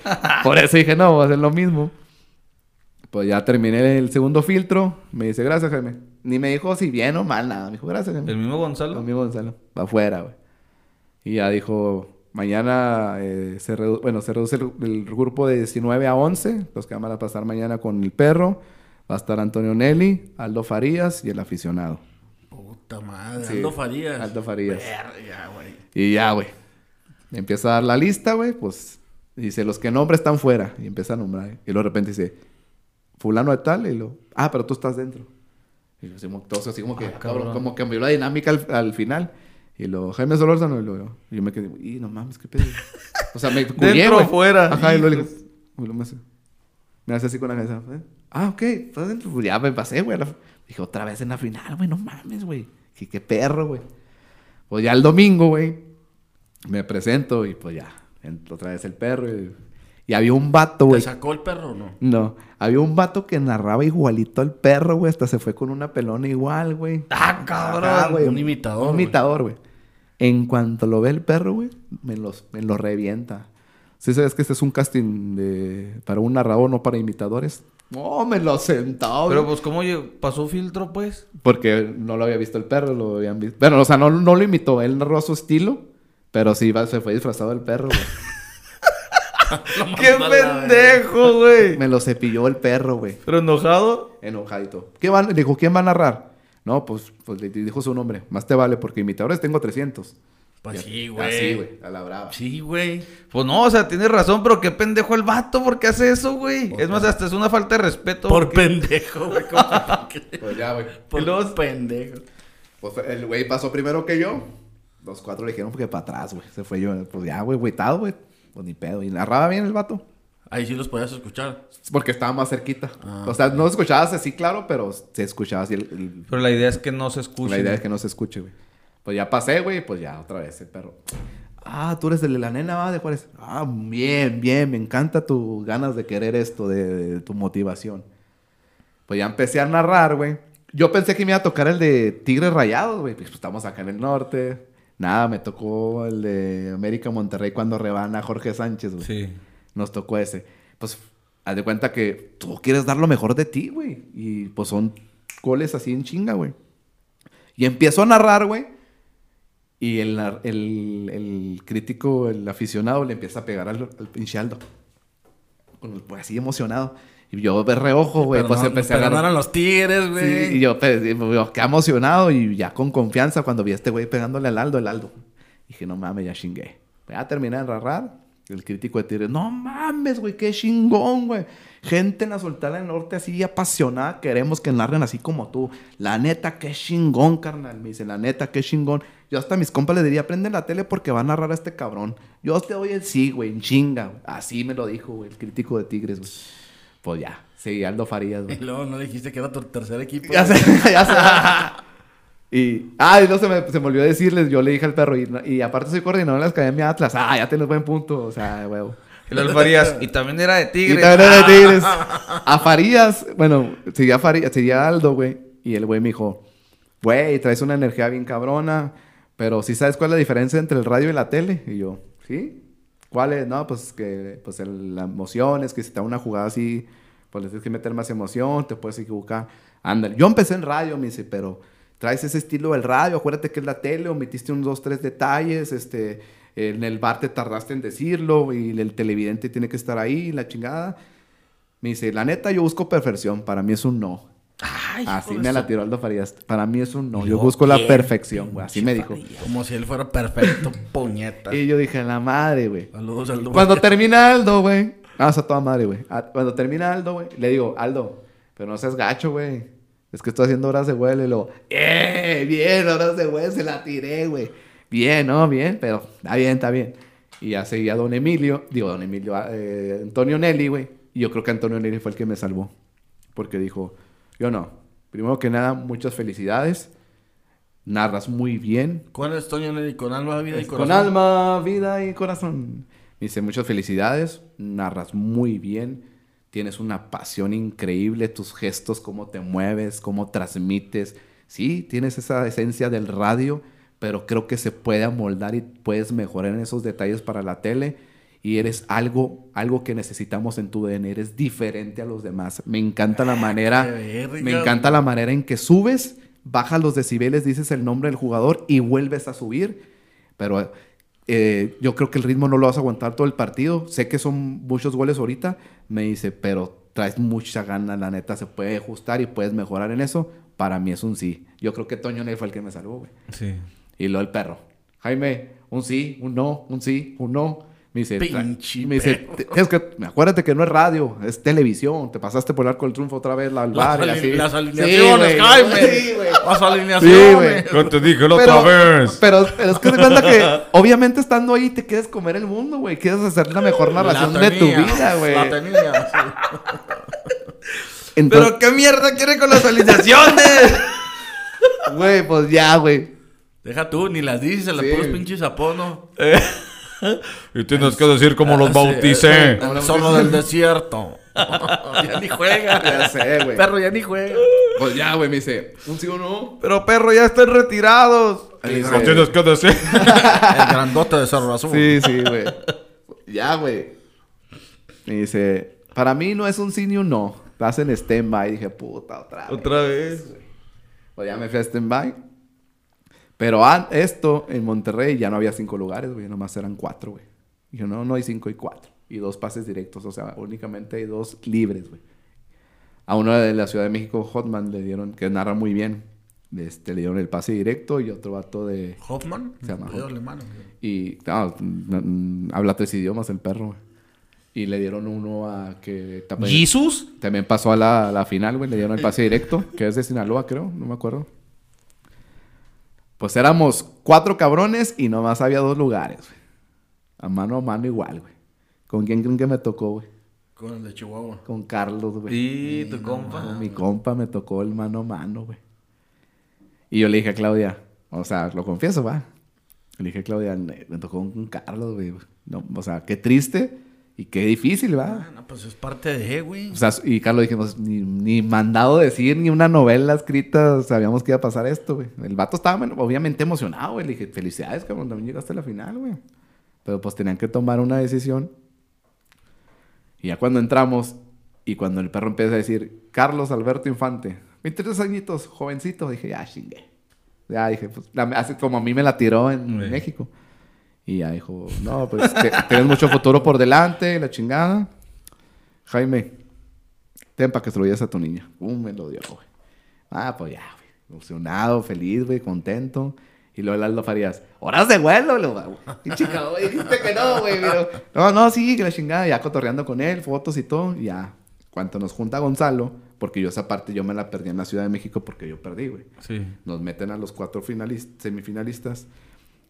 Por eso dije, no, voy a hacer lo mismo. Pues ya terminé el segundo filtro. Me dice, gracias, Jaime. Ni me dijo si bien o mal, nada. Me dijo, gracias, Jaime. El mismo Gonzalo. Amigo Gonzalo. Va afuera, güey. Y ya dijo, mañana eh, se, redu- bueno, se reduce el, el grupo de 19 a 11. Los que van a pasar mañana con el perro. Va a estar Antonio Nelly, Aldo Farías y el aficionado. Puta madre. Sí, Aldo Farías. Aldo Farías. Verga, güey. Y ya, güey. Empieza a dar la lista, güey. Pues dice, los que nombres están fuera. Y empieza a nombrar. Y luego de repente dice, fulano de tal. Y lo, ah, pero tú estás dentro. Y lo hicimos todos así como que, Ah, cabrón, como cambió la dinámica al, al final. Y lo, Jaime Solórzano. Y lo, yo me quedé, y no mames, qué pedo. O sea, me culié, Dentro o fuera. Ajá, y luego le digo, me hace, me hace así con la cabeza. ¿eh? Ah, ok, estás dentro. Pues ya me pasé, güey. Dije, otra vez en la final, güey, no mames, güey. Qué, qué perro, güey. Pues ya el domingo, güey, me presento y pues ya, entra otra vez el perro. Y, Y había un vato, ¿Te güey. sacó el perro o no? No, había un vato que narraba igualito al perro, güey. Hasta se fue con una pelona igual, güey. ¡Ah, cabrón! Güey. un imitador, Un imitador, güey. En cuanto lo ve el perro, güey, me, los, me lo revienta. ¿Sí sabes que este es un casting de, para un narrador, no para imitadores? No, me lo sentó, Pero güey. pues, ¿cómo pasó filtro, pues? Porque no lo había visto el perro, lo habían visto. Bueno, o sea, no, no lo imitó, él narró a su estilo, pero sí va- se fue disfrazado del perro, ¡Qué pendejo, güey! me lo cepilló el perro, güey. ¿Pero enojado? Enojadito. ¿Qué van? Le dijo, ¿quién va a narrar? No, pues, pues le dijo su nombre. Más te vale, porque imitadores tengo 300. Pues Ya- sí, güey. Así, güey, a la brava. Sí, güey. Pues no, o sea, tienes razón, pero qué pendejo el vato, ¿por qué hace eso, güey? ¿Por Es más, hasta es una falta de respeto. Por porque- pendejo, güey. ¿cómo que? Pues ya, güey. Por Y luego- pendejo. Pues el güey pasó primero que yo. Los cuatro le dijeron porque para atrás, güey. Se fue yo. Pues ya, güey, güeytado, güey. Pues ni pedo. Y narraba bien el vato. Ahí sí los podías escuchar. Porque estaba más cerquita. Ah, o sea, no escuchabas así, claro, pero se escuchaba así. el- el- Pero la idea es que no se escuche. la idea es que no se escuche, güey. Pues ya pasé, güey. Pues ya, otra vez el perro. Ah, tú eres el de la nena, va, de Juárez. Ah, bien, bien. Me encanta tus ganas de querer esto, de, de tu motivación. Pues ya empecé a narrar, güey. Yo pensé que me iba a tocar el de Tigres Rayados, güey. Pues estamos acá en el norte. Nada, me tocó el de América Monterrey cuando rebana Jorge Sánchez, güey. Sí. Nos tocó ese. Pues, haz de cuenta que tú quieres dar lo mejor de ti, güey. Y pues son goles así en chinga, güey. Y empiezo a narrar, güey. Y el, el, el crítico, el aficionado, le empieza a pegar al, al pinche Aldo. Con el- pues, así emocionado. Y yo de reojo, güey. Pues no, empecé a eran los tigres, güey. Sí, y yo, pues, yo qué emocionado y ya con confianza cuando vi a este güey pegándole al Aldo, el Aldo. Dije, no mames, ya chingué. Ya terminé de narrar. El crítico de Tigres, no mames, güey, qué chingón, güey. Gente en la Sultana del Norte así apasionada, queremos que narren así como tú. La neta, qué chingón, carnal. Me dice, la neta, qué chingón. Yo hasta a mis compas les diría, prende la tele porque va a narrar a este cabrón. Yo te doy el sí, güey, en chinga. güey. Así me lo dijo, güey, el crítico de Tigres, güey. Pues ya, sí, Aldo Farías, güey. Y luego no dijiste que era tu tercer equipo. Ya sé, ya sé. Y, ah, y no se me, se me olvidó decirles, yo le dije al perro, y, y aparte soy coordinador en la Academia Atlas. Ah, ya tienes buen punto, o sea, huevo. El Alfarías. y también era de Y Tigres. también era de Tigres. A Farías, bueno, seguía, Farías, seguía Aldo, güey. Y el güey me dijo, güey, traes una energía bien cabrona, pero ¿sí sabes cuál es la diferencia entre el radio y la tele? Y yo, ¿sí? ¿Cuál es? No, pues que pues el- la emoción es que si te da una jugada así, pues le tienes que meter más emoción, te puedes equivocar. Ándale. Yo empecé en radio, me dice, pero traes ese estilo del radio, acuérdate que es la tele, omitiste unos dos, tres detalles, este, en el bar te tardaste en decirlo y el televidente tiene que estar ahí, la chingada. Me dice, la neta, yo busco perfección, para mí es un no. Ay, Así me la tiró Aldo Farías. Para mí es un no. Yo busco la perfección, güey. Así me dijo. Como si él fuera perfecto, puñeta. Y yo dije, la madre, güey. Saludos al Cuando termina Aldo, güey. Ah, o sea, toda madre, güey. Ah, Cuando termina Aldo, güey, le digo, Aldo, pero no seas gacho, güey. Es que estoy haciendo horas de vuelo y luego, ¡eh! Bien, horas de vuelo, se la tiré, güey. Bien, ¿no? Bien, pero está bien, está bien. Y ya seguía Don Emilio, digo, Don Emilio, ah, eh, Antonio Nelly, güey. Y yo creo que Antonio Nelly fue el que me salvó. Porque dijo, yo no. Primero que nada, muchas felicidades. Narras muy bien. ¿Cuál es Toño Nelly? Con alma, vida y corazón. Con alma, vida y corazón. Me dice muchas felicidades, narras muy bien, tienes una pasión increíble, tus gestos, cómo te mueves, cómo transmites. Sí, tienes esa esencia del radio, pero creo que se puede amoldar y puedes mejorar en esos detalles para la tele. Y eres algo, algo que necesitamos en tu DNA, eres diferente a los demás. Me encanta la manera, qué verga. me encanta la manera en que subes, bajas los decibeles, dices el nombre del jugador y vuelves a subir. Pero eh, yo creo que el ritmo no lo vas a aguantar todo el partido. Sé que son muchos goles ahorita. Me dice, pero traes mucha gana, la neta, se puede ajustar y puedes mejorar en eso. Para mí es un sí. Yo creo que Toño Ney fue el que me salvó, güey. Sí. Y luego el perro. Jaime, un sí, un no, un sí, un no. Me dice, Pinche me dice. "Te- es que acuérdate que no es radio, es televisión. Te pasaste por el arco del triunfo otra vez al bar y Las, así. ali- las Sí, alineaciones. Jaime. Sí, güey. Las Sí, alineaciones. güey. Yo te dije la Pero, otra vez. pero, pero es que se cuenta que obviamente estando ahí te quieres comer el mundo, güey. Quieres hacer la mejor narración La de tu vida, güey. La tenía, sí. Entonces, ¿Pero qué mierda quiere con las alineaciones? güey, pues ya, güey. Deja tú, ni las dices, se le Sí. puros pinches apodos, ¿no? Y tienes que decir cómo los Sí, bauticé. el- El zorro del desierto. ya ni juega. Ya sé, güey. Perro ya ni juega. Pues ya, güey, me dice, ¿un sí o no? Pero perro, ya están retirados. Ahí Lo dice- tienes que decir. El grandote de Cerro Azul. Sí, sí, güey. ya, güey. Me dice, para mí no es un sí ni un no. Estás en stand-by. Dije, puta, otra vez. Otra vez. Pues ya me fui a stand-by. Pero an- esto, en Monterrey, ya no había cinco lugares, güey. Nomás eran cuatro, güey. Dije, no, no hay cinco y cuatro. Y dos pases directos. O sea, únicamente hay dos libres, güey. A uno de la Ciudad de México, Hotman, le dieron, que narra muy bien. Este, le dieron el pase directo y otro vato de... Hoffman. Se llama alemán. Y claro, n- habla tres idiomas el perro, güey. Y le dieron uno a que también, ¿Jesus? también pasó a la, a la final, güey. Le dieron el pase directo, que es de Sinaloa, creo. No me acuerdo. Pues éramos cuatro cabrones y nomás había dos lugares, güey. A mano a mano igual, güey. ¿Con quién creen que me tocó, güey? Con el de Chihuahua. Con Carlos, güey. Y tu compa. Con mi compa me tocó el mano a mano, güey. Y yo le dije a Claudia, o sea, lo confieso, va. Le dije a Claudia, "Ne- me tocó con Carlos, güey. No, o sea, qué triste y qué difícil, va. Ah, no, pues es parte de, güey. O sea, y Carlos dijimos, ni, ni mandado decir, ni una novela escrita, sabíamos que iba a pasar esto, güey. El vato estaba bueno, obviamente emocionado, güey. Le dije, felicidades, cabrón, también llegaste a la final, güey. Pero pues tenían que tomar una decisión. Y ya cuando entramos, y cuando el perro empieza a decir, Carlos Alberto Infante, 23 añitos, jovencito, dije, ya chingue. Ya dije, pues, la- así como a mí me la tiró en. México. Y ya dijo, no, pues te- tienes mucho futuro por delante, la chingada. Jaime, ten para que se lo lleves a tu niña. Uh, me lo dio, güey. Ah, pues ya, güey. Emocionado, feliz, güey, contento. Y luego el Aldo Farías, horas de vuelo, lo güey. Pinche cabrón, dijiste que no, güey. No, no, sí, que la chingada. Ya cotorreando con él, fotos y todo. Y ya, cuando nos junta Gonzalo, porque yo esa parte yo me la perdí en la Ciudad de México porque yo perdí, güey. Sí. Nos meten a los cuatro finalis- semifinalistas.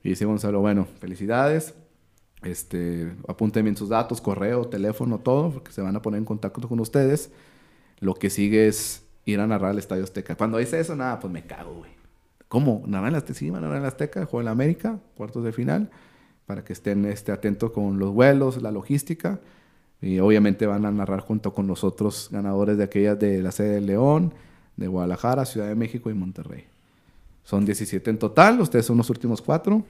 Y dice Gonzalo, bueno, felicidades. Este, apunten bien sus datos, correo, teléfono, todo, porque se van a poner en contacto con ustedes. Lo que sigue es ir a narrar al Estadio Azteca. Cuando dice eso, nada, pues me cago, güey. ¿Cómo? ¿Narrar en Azteca? Sí, van a narrar en Azteca, juego en la América, cuartos de final, para que estén este, atentos con los vuelos, la logística. Y obviamente van a narrar junto con los otros ganadores de aquellas de la sede de León, de Guadalajara, Ciudad de México y Monterrey. Son 17 en total, ustedes son los últimos cuatro,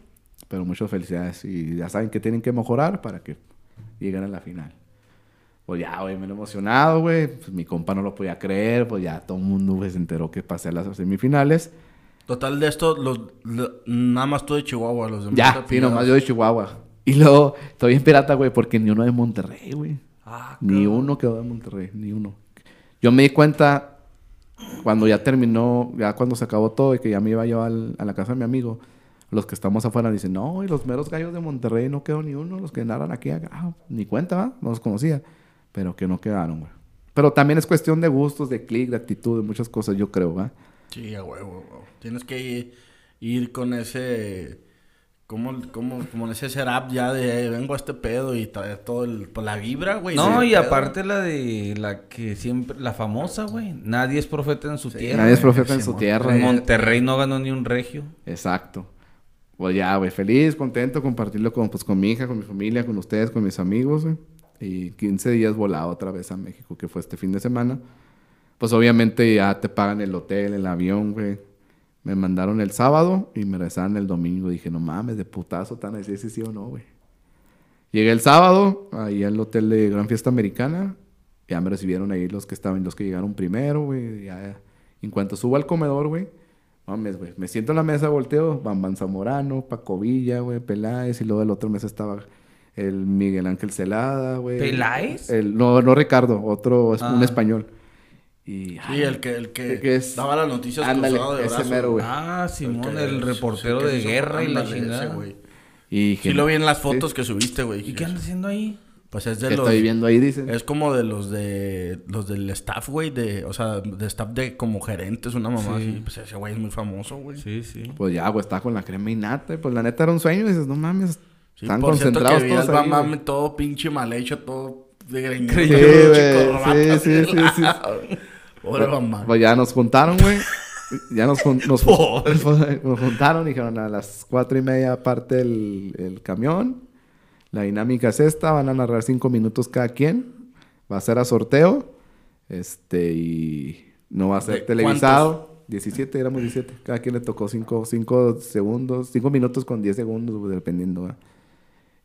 pero muchas felicidades y ya saben que tienen que mejorar para que lleguen a la final. Pues ya, güey, me he emocionado, güey. Pues mi compa no lo podía creer, pues ya todo el mundo güey, se enteró que pasé a las semifinales. Total de esto, los, lo- nada más tú de Chihuahua, los demás. Ya, sí, nomás yo de Chihuahua. Y luego, estoy bien pirata, güey, porque ni uno de Monterrey, güey. Ah, Ni uno quedó de Monterrey, ni uno. Yo me di cuenta cuando ya terminó, ya cuando se acabó todo y que ya me iba yo al- a la casa de mi amigo. Los que estamos afuera dicen, no, y los meros gallos de Monterrey no quedó ni uno. Los que narran aquí, ah, ni cuenta, ¿va? no los conocía. Pero que no quedaron, güey. Pero también es cuestión de gustos, de clic, de actitud, de muchas cosas, yo creo, ¿va? Sí, a huevo. Tienes que ir, ir con ese. Como, como, como en ese setup ya de "Eh, vengo a este pedo y traer todo el, pues, la vibra, güey. No, y pedo. aparte la de la que siempre, la famosa, güey. Nadie es profeta en su tierra. Nadie es profeta en su tierra. En Monterrey no ganó ni un regio. Exacto. Pues ya, güey, feliz, contento, compartirlo con, pues, con mi hija, con mi familia, con ustedes, con mis amigos, güey. Y 15 días volado otra vez a México, que fue este fin de semana. Pues obviamente ya te pagan el hotel, el avión, güey. Me mandaron el sábado y me regresaron el domingo. Dije, no mames, de putazo tan así, sí, sí o no, güey. Llegué el sábado, ahí al hotel de Gran Fiesta Americana. Ya me recibieron ahí los que estaban, los que llegaron primero, güey. Ya, en cuanto subo al comedor, güey, mames, güey. Me siento en la mesa, volteo, Bambán Zamorano, Paco Villa, güey, Peláez. Y luego del otro mesa estaba el Miguel Ángel Celada, güey. ¿Peláez? El, no, no Ricardo, otro, es un Ah. español. Y, Sí, el que, el que, El que es- daba las noticias Ándale, cruzado de ese brazo. mero, güey. Ah, Simón, que- el reportero sí, de guerra y la ese, chingada. güey. y dije, Sí lo vi en las sí, fotos que subiste, güey. ¿Y qué anda haciendo ahí? Pues es de que los... estoy viendo ahí, dicen. Es como de los de... Los del staff, güey, de... O sea, de staff de como gerentes, una mamá Sí. así. Pues ese güey es muy famoso, güey. Sí, sí. Pues ya, güey, estaba con la crema y nata. Pues la neta era un sueño. Y dices, no mames, Sí, están por cierto concentrados que todos ahí, todo pinche mal hecho, todo de greñudo, Sí, corbata, sí, sí, sí, sí. Pobre Bam Bam. Pues ya nos juntaron, güey. Ya nos, jun- nos, nos juntaron y dijeron a las cuatro y media parte el, el camión. La dinámica es esta, van a narrar cinco minutos cada quien, va a ser a sorteo, este, y no va a ser ¿De televisado. 17, éramos 17. Cada quien le tocó 5 segundos, 5 minutos con 10 segundos, pues, dependiendo. ¿verdad?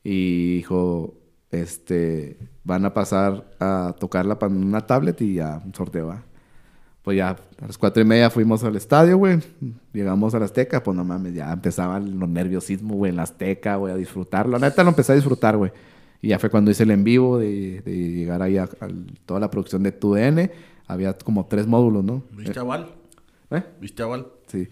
Y dijo, este, van a pasar a tocarla para una tablet y ya, un sorteo, ¿va? Pues ya, a las cuatro y media fuimos al estadio, güey. Llegamos a la Azteca, pues no mames, ya empezaba el nerviosismo, güey, en la Azteca, güey, a disfrutarlo. La neta lo empecé a disfrutar, güey. Y ya fue cuando hice el en vivo de, de llegar ahí a, a toda la producción de TUDN. Había como tres módulos, ¿no? ¿Viste a Val? ¿Eh? ¿Viste a Val? Sí.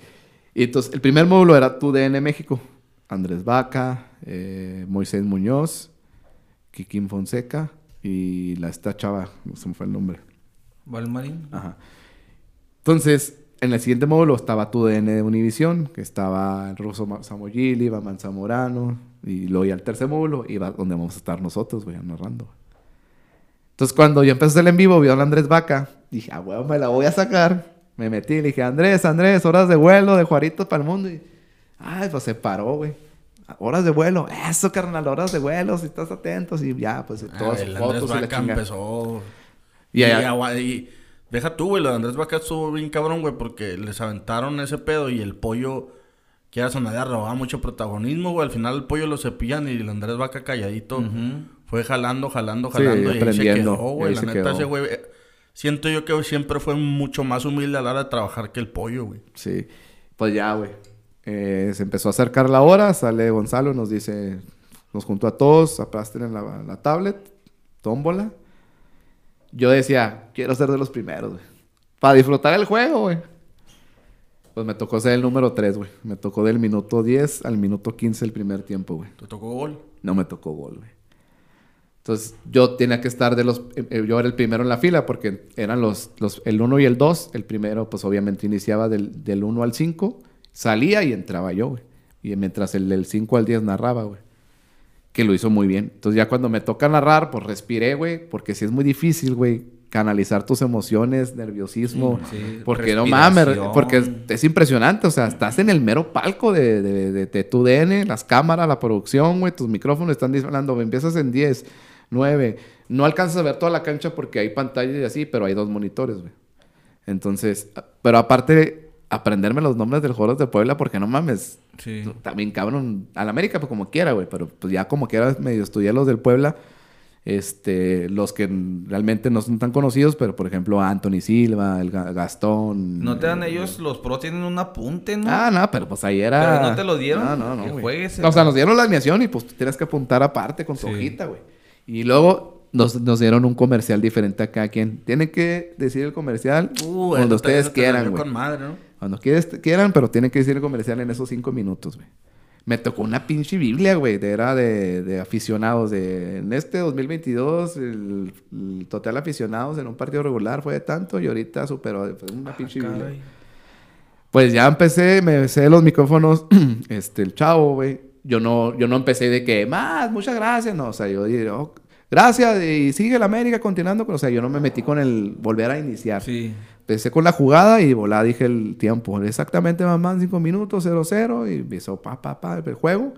Y entonces, el primer módulo era TUDN México. Andrés Vaca, eh, Moisés Muñoz, Kikín Fonseca y la esta chava, no se me fue el nombre. Valmarín. Ajá. Entonces, en el siguiente módulo estaba TUDN de Univisión, que estaba el ruso Ma- Samoyili, iba Man Zamorano, y luego ya el tercer módulo iba donde vamos a estar nosotros, güey, narrando. Entonces, cuando yo empecé el en vivo, vio a Andrés Vaca, dije, ah, weón, me la voy a sacar. Me metí y le dije, Andrés, Andrés, horas de vuelo de Juaritos para el mundo. Y, ay, pues se paró, güey. Horas de vuelo, eso, carnal, horas de vuelo, si estás atentos. Y ya, pues Ah, todas sus fotos Vaca empezó. Y allá- y deja tú, güey. Lo de Andrés Vaca estuvo bien cabrón, güey, porque les aventaron ese pedo y el pollo, que era sonadera, robaba mucho protagonismo, güey. Al final el pollo lo cepillan y el Andrés Vaca calladito fue jalando, jalando, Sí, jalando. y ahí se quedó, güey. La neta, ese güey. eh, Siento yo que siempre fue mucho más humilde a la hora de trabajar que el pollo, güey. Sí, pues ya, güey. Eh, se empezó a acercar la hora, sale Gonzalo, nos dice, nos juntó a todos, aplasten en la, la tablet, tómbola. Yo decía, quiero ser de los primeros, güey. Para disfrutar el juego, güey. Pues me tocó ser el número 3, güey. Me tocó del minuto 10 al minuto 15 el primer tiempo, güey. Te tocó gol. No me tocó gol, güey. Entonces yo tenía que estar de los... eh, Yo era el primero en la fila porque eran los... los el 1 y el 2. El primero pues obviamente iniciaba del, del 1 al 5. Salía y entraba yo, güey. Y mientras el del 5 al 10 narraba, güey. Que lo hizo muy bien. Entonces ya cuando me toca narrar, pues respiré, güey. Porque sí es muy difícil, güey. Canalizar tus emociones, nerviosismo. Sí, porque no mames, porque es, es impresionante. O sea, estás en el mero palco de, de, de, de tu DN, las cámaras, la producción, güey. Tus micrófonos están disparando. Empiezas en 10, 9. No alcanzas a ver toda la cancha porque hay pantallas y así, pero hay dos monitores, güey. Entonces, pero aparte, aprenderme los nombres del Juegos de Puebla, porque no mames. Sí. También cabrón. Al América, pues como quiera, güey. Pero pues ya como quiera medio estudié los del Puebla. Este, los que realmente no son tan conocidos, pero por ejemplo Anthony Silva, el Ga- Gastón. ¿No te dan eh, ellos, los pros tienen un apunte, no? Ah, no, pero pues ahí era. Pero no te lo dieron, No, no, no. que juegues, o sea, nos dieron la alineación y pues tú tienes que apuntar aparte con tu Sí. hojita, güey. Y luego nos, nos dieron un comercial diferente a cada quien. Tienen que decir el comercial Uh, cuando ustedes quieran, güey. con madre, ¿no? Cuando quieran, pero tienen que decir el comercial en esos cinco minutos, güey. Me tocó una pinche Biblia, güey. de- Era de, de aficionados. De, en este 2022, el, el total aficionados en un partido regular fue de tanto y ahorita superó. Fue una pinche Biblia. Pues ya empecé, me sé los micrófonos, este, el chavo, güey. Yo no, yo no empecé de que, más, muchas gracias, no. O sea, yo dije, oh, gracias y sigue la América continuando. con-". O sea, yo no me metí con el volver a iniciar. Sí. Empecé con la jugada y volá, dije el tiempo. Exactamente, mamá, en cinco minutos, 0-0. Y empezó, pa, pa, pa, el juego.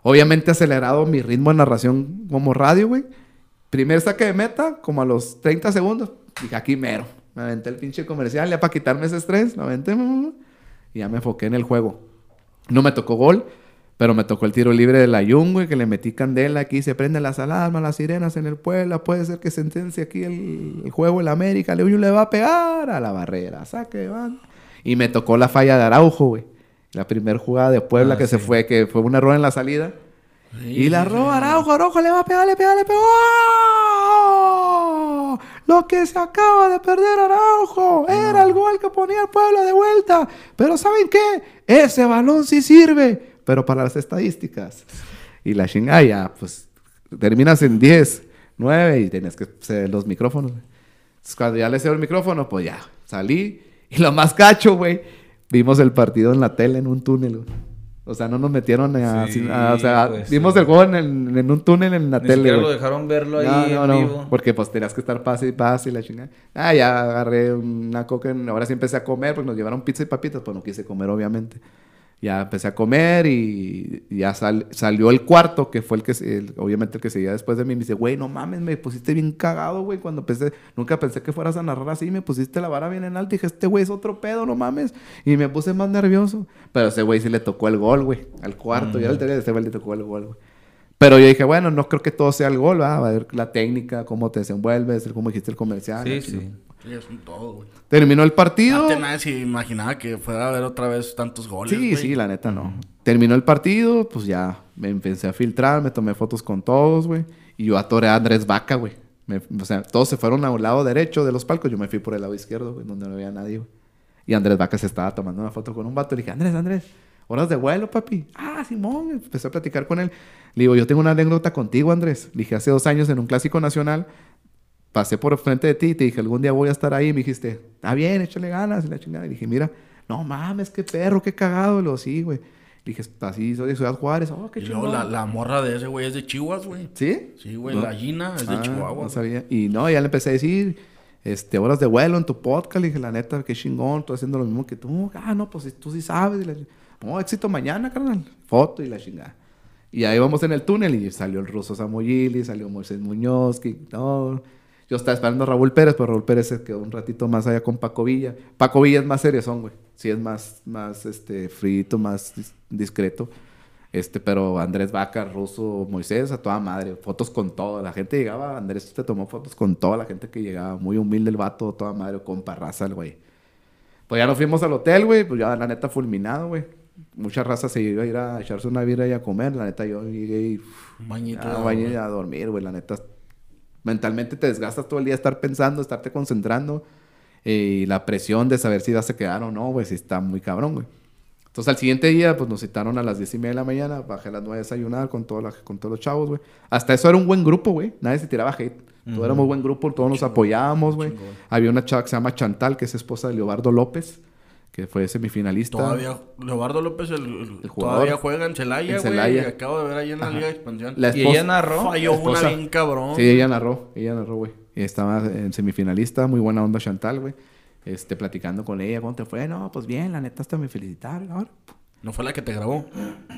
Obviamente acelerado mi ritmo de narración como radio, güey. Primer saque de meta, como a los 30 segundos. Dije, aquí mero. Me aventé el pinche comercial ya para quitarme ese estrés. Lo aventé, y ya me enfoqué en el juego. No me tocó gol, pero me tocó el tiro libre de la güey, que le metí candela aquí. Se prenden las alarmas, las sirenas en el Puebla. Puede ser que sentencie aquí el, el juego en la América. León le va a pegar a la barrera. Saque, van. Y me tocó la falla de Araujo, güey. La primera jugada de Puebla Ah, que se fue, que fue un error en la salida. y la roba Araujo, Araujo le va a pegar, le pega, le pegó. Lo que se acaba de perder Araujo era el gol que ponía el Puebla de vuelta. Pero ¿saben qué? Ese balón sí sirve, pero para las estadísticas. Y la chingada ya, pues terminas en 10, 9 y tienes que ceder los micrófonos. Entonces, cuando ya le cedo el micrófono, pues ya, salí. Y lo más cacho, güey, vimos el partido en la tele en un túnel, güey. O sea, no nos metieron a... Sí, a- o sea, pues, vimos sí. el juego en, el- en un túnel en la Ni tele, lo dejaron verlo ahí No, no, en no, vivo. porque pues tenías que estar pase y pase y la chingada. Ah, ya agarré una coca, ahora sí empecé a comer porque nos llevaron pizza y papitas, pues no quise comer obviamente. Ya empecé a comer y y ya sal- salió el cuarto, que fue el que, el- obviamente el que seguía después de mí. Me dice, güey, no mames, me pusiste bien cagado, güey. Cuando pensé, nunca pensé que fueras a narrar así. Me pusiste la vara bien en alto. Dije, este güey es otro pedo, no mames. Y me puse más nervioso. Pero ese güey sí le tocó el gol, güey. Al cuarto. Y al tercero, ese güey le tocó el gol, güey. Pero yo dije, bueno, no creo que todo sea el gol, ¿va? va a ver la técnica, cómo te desenvuelves, el cómo dijiste el comercial. Sí, sí. Sí, es un todo, güey. Terminó el partido. Antes nadie se imaginaba que fuera a haber otra vez tantos goles, Sí, güey. sí, la neta no. Terminó el partido, pues ya me empecé a filtrar, me tomé fotos con todos, güey. Y yo atoré a Andrés Vaca, güey. Me- o sea, todos se fueron a un lado derecho de los palcos, yo me fui por el lado izquierdo, güey, donde no había nadie, güey. Y Andrés Vaca se estaba tomando una foto con un vato. Le dije, Andrés, Andrés, horas de vuelo, papi. Ah, Simón. Empecé a platicar con él. Le digo, yo tengo una anécdota contigo, Andrés. Le dije, hace dos años en un clásico nacional, pasé por frente de ti y te dije, algún día voy a estar ahí. Y me dijiste, está bien, échale ganas. Y la chingada. Y dije, mira, no mames, qué perro, qué cagado. Y lo sí, güey. Dije, así soy de Ciudad Juárez. Oh, qué Y luego la, la morra de ese güey es de Chihuahua, güey. ¿Sí? Sí, güey, No. la Gina es de Ah, Chihuahua. No sabía. Y no, ya le empecé a decir, este, horas de vuelo en tu podcast. Le dije, la neta, qué chingón, estoy haciendo lo mismo que tú. Ah, no, pues tú sí sabes. Y la- No, éxito mañana, carnal. Foto y la chingada. Y ahí vamos en el túnel y salió el ruso Samoyili, salió Moisés Muñoz, que no. Yo estaba esperando a Raúl Pérez, pero Raúl Pérez se quedó un ratito más allá con Paco Villa. Paco Villa es más seriezón, güey. Sí, es más, más, este, frito, más dis- discreto. Este, pero Andrés Vaca, Ruso, Moisés, a toda madre. Fotos con todo. La gente llegaba, Andrés te tomó fotos con toda la gente que llegaba. Muy humilde el vato, toda madre, con parraza el güey. Pues ya nos fuimos al hotel, güey. Pues ya la neta fulminado, güey. Mucha raza se iba a ir a echarse una birra y a comer. La neta yo llegué y... Un bañito. A dormir, güey. La neta, mentalmente te desgastas todo el día estar pensando, estarte concentrando. eh, Y la presión de saber si vas a quedar o no, güey, si está muy cabrón, güey. Entonces al siguiente día, pues nos citaron a las 10 y media de la mañana. Bajé a las 9 a desayunar con, toda la- con todos los chavos, güey. Hasta eso era un buen grupo, güey. Nadie se tiraba hate. Todo era muy buen grupo, todos nos apoyábamos, güey. Había una chava que se llama Chantal, que es esposa de Leobardo López, que fue semifinalista. Todavía, Leobardo López, el, el- El jugador. todavía juega en Celaya, güey. Celaya. Acabo de ver ahí en la Liga de Expansión. La Y esposa- ella narró. Falló una bien cabrón. Sí, ella narró, ella narró, güey. Y Estaba en semifinalista, muy buena onda Chantal, güey. Este, platicando con ella, ¿cómo te fue? No, pues bien, la neta hasta me felicitaron. Ahora, No fue la que te grabó.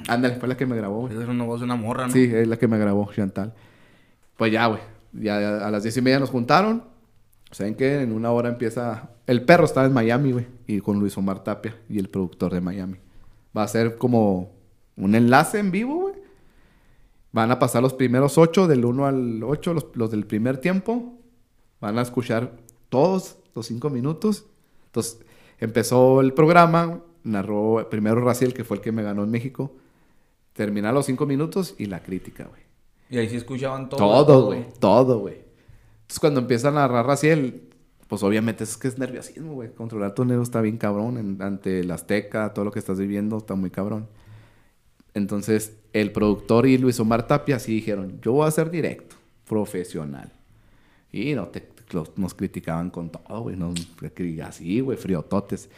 ándale, fue la que me grabó, güey. Es una voz de una morra, ¿no? Sí, es la que me grabó, Chantal. Pues ya, güey. Ya a las diez y media nos juntaron. ¿Saben qué? En una hora empieza... El perro estaba en Miami, güey. Y con Luis Omar Tapia y el productor de Miami. Va a ser como un enlace en vivo, güey. Van a pasar los primeros ocho, del 1 al 8, los, los del primer tiempo. Van a escuchar todos los cinco minutos. Entonces, empezó el programa. Narró primero Raciel, que fue el que me ganó en México. Termina los cinco minutos y la crítica, güey. Y ahí sí escuchaban todo. Todo, güey. Todo, güey. Entonces, cuando empieza a narrar Raciel, pues obviamente es que es nerviosismo, güey. Controlar tu nervio está bien cabrón. en- ante el Azteca, todo lo que estás viviendo está muy cabrón. Entonces, el productor y Luis Omar Tapia sí dijeron, yo voy a ser directo, profesional. Y no, te, los- nos criticaban con todo, güey. Nos, así, güey, friototes.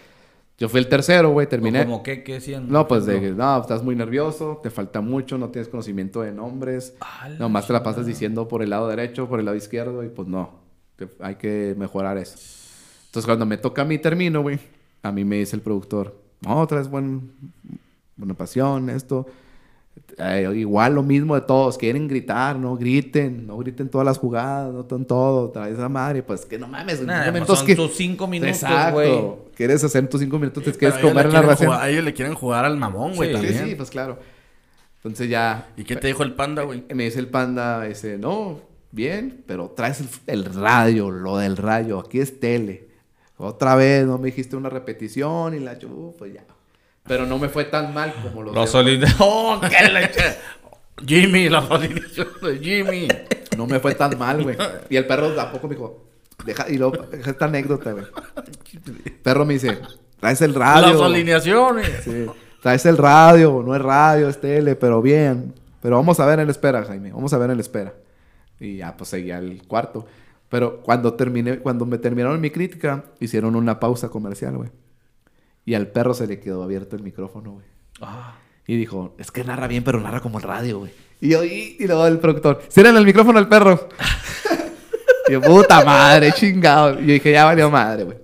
Yo fui el tercero, güey, terminé. Como que, ¿qué decían? No, pues de que, no, estás muy nervioso, te falta mucho, no tienes conocimiento de nombres. Nomás te la pasas diciendo por el lado derecho, por el lado izquierdo, y pues no. Hay que mejorar eso. Entonces, cuando me toca a mí termino, güey, a mí me dice el productor, no, traes buen, buena pasión, esto. Eh, igual lo mismo de todos, quieren gritar, no griten, no griten todas las jugadas, no en todo, traes esa madre, pues que no mames, Nah, pues son que- tus cinco minutos, Exacto. güey. Quieres hacer tus cinco minutos, Sí, te quieres comer la ración. jugar- Ellos le quieren jugar al mamón, güey, Sí, Sí, también. sí, pues claro. Entonces ya ¿Y qué te dijo el panda, güey? me dice el panda, dice, no, bien, pero traes el, el radio, lo del radio, aquí es tele. Otra vez, no me dijiste una repetición y la chu, pues ya. Pero no me fue tan mal como los solid- ¡Oh, qué leche! Jimmy, la de Jimmy. No me fue tan mal, güey. Y el perro tampoco me dijo, deja, y luego, deja esta anécdota, güey. El perro me dice, traes el radio. Las alineaciones. Sí. Traes el radio, no es radio, es tele, pero bien. Pero vamos a ver en la espera, Jaime. Vamos a ver en la espera. Y ya, pues seguía el cuarto. Pero cuando terminé, cuando me terminaron mi crítica, hicieron una pausa comercial, güey. Y al perro se le quedó abierto el micrófono, güey. Ah, Y dijo, es que narra bien, pero narra como el radio, güey. Y yo, y, y luego el productor, cierren el micrófono al perro. y yo, puta madre, chingado. Y yo dije, ya valió madre, güey.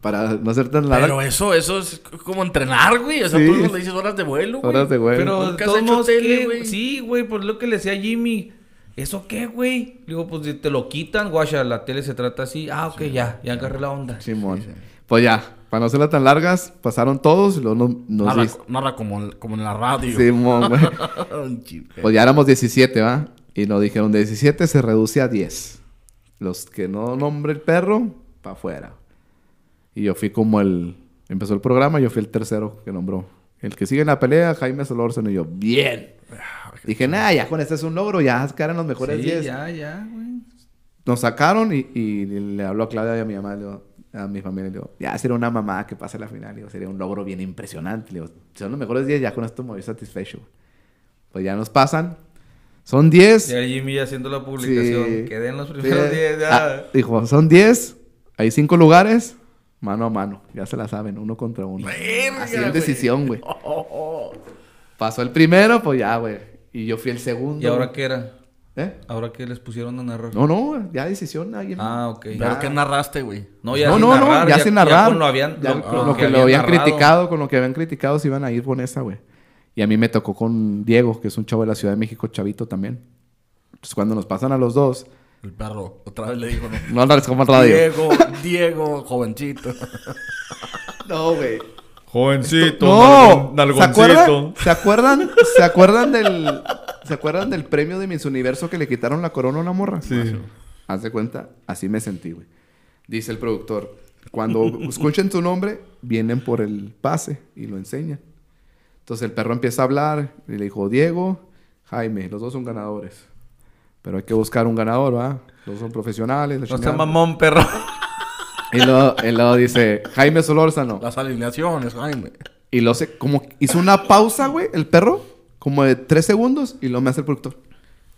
Para no ser tan larga. Pero eso, eso es como entrenar, güey. O sea, Sí. tú le dices horas de vuelo, güey. Horas de vuelo. Pero Nunca de has todos tele, güey. Sí, güey, por lo que le decía a Jimmy. ¿Eso qué, güey? Digo, pues si te lo quitan, guacha, la tele se trata así. Ah, ok, ya, ya agarré la onda. Simón. Pues ya, para no hacerla tan largas, pasaron todos y luego nos, nos Narra, como, como en la radio. Simón, güey. Pues ya éramos 17, ¿va? Y nos dijeron, de 17 se reduce a 10. Los que no nombre el perro, para afuera. Y yo fui como el... Empezó el programa, yo fui el tercero que nombró. El que sigue en la pelea, Jaime Solórzano y yo, bien. Dije, nah, ya con este es un logro, ya quedaron los mejores Sí, 10. ya, ya, güey. Nos sacaron y, y le habló a Claudia y a mi mamá, le digo, a mi familia, le digo, ya sería una mamá que pase la final, le digo, sería un logro bien impresionante. Le digo, son los mejores 10, ya con esto me voy satisfecho. Pues ya nos pasan. Son 10. Ya Jimmy haciendo la publicación. Sí. Quedé en los Sí. primeros 10, ya. Ah, dijo, son 10, hay 5 lugares, mano a mano. Ya se la saben, uno contra uno. Así en güey. decisión, güey. Oh, oh, oh. Pasó el primero, pues ya, güey. Y yo fui el segundo. ¿Y ahora qué era? ¿Eh? ¿Ahora qué les pusieron a narrar? No, no, ya decisión. alguien- Ah, ok. ¿Pero qué narraste, güey? No, ya no, sin no, narrar, no, ya, sin narrar. con lo habían, Ya lo, con lo lo que, lo habían narrado. criticado, con lo que habían criticado, se iban a ir con esa, güey. Y a mí me tocó con Diego, que es un chavo de la Ciudad de México, chavito también. Entonces, cuando nos pasan a los dos, El perro. Otra vez le dijo, no. no andas como en radio. Diego, Diego, jovencito. No, güey. Jovencito, No, ¿se acuerdan? ¿Se acuerdan? ¿Se acuerdan del ¿Se acuerdan del premio de Miss Universo que le quitaron la corona a una morra? Sí. Haz de cuenta, así me sentí, güey. Dice el productor, cuando escuchen tu nombre, vienen por el pase y lo enseñan. Entonces el perro empieza a hablar y le dijo, Diego, Jaime, los dos son ganadores. Pero hay que buscar un ganador, ¿va? Los dos son profesionales. la No sea chingada". mamón, perro. Y, luego, y luego dice, Jaime Solórzano. Las alineaciones, Jaime. Y lo sé, como hizo una pausa, güey, el perro, como de tres segundos, y lo me hace el productor.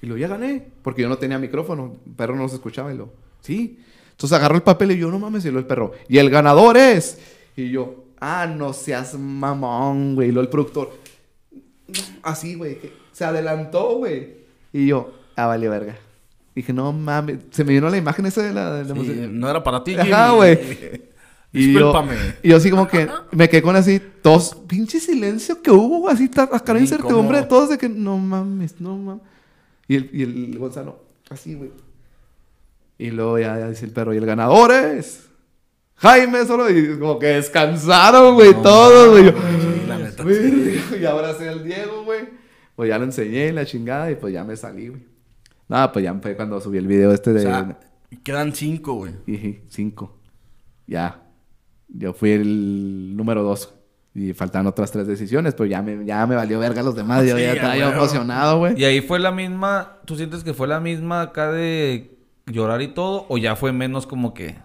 Y lo ya gané, porque yo no tenía micrófono, el perro no se escuchaba, y lo, sí. Entonces agarró el papel y yo, no mames, y lo el perro, y el ganador es. Y yo, ah, no seas mamón, güey. Y lo el productor, así, güey, se adelantó, güey. Y yo, ah, vale, verga. Dije, no mames, se me vino la imagen esa de la, de la Sí, música. no era para ti, Ajá, Jimmy. güey. Y yo, y yo así como que me quedé con así, todos, pinche silencio que hubo, güey, así, acá incertidumbre de todos de que no mames, no mames. Y el, y el Gonzalo, así, güey. Y luego ya, ya dice el perro, y el ganador es Jaime solo, y como que descansaron, güey, todos, güey. Yo, Sí, la neta. "Verga", y ahora sí el Diego, güey. Pues ya lo enseñé, la chingada, y pues ya me salí, güey. Nada, pues ya fue cuando subí el video este O de... sea, quedan cinco, güey. Dije, cinco. Ya. Yo fui el número dos. Y faltan otras tres decisiones, pero ya me, ya me valió verga los demás. Yo Sí, ya estaba yo emocionado, güey. Y ahí fue la misma, ¿tú sientes que fue la misma acá de llorar y todo? ¿O ya fue menos como que...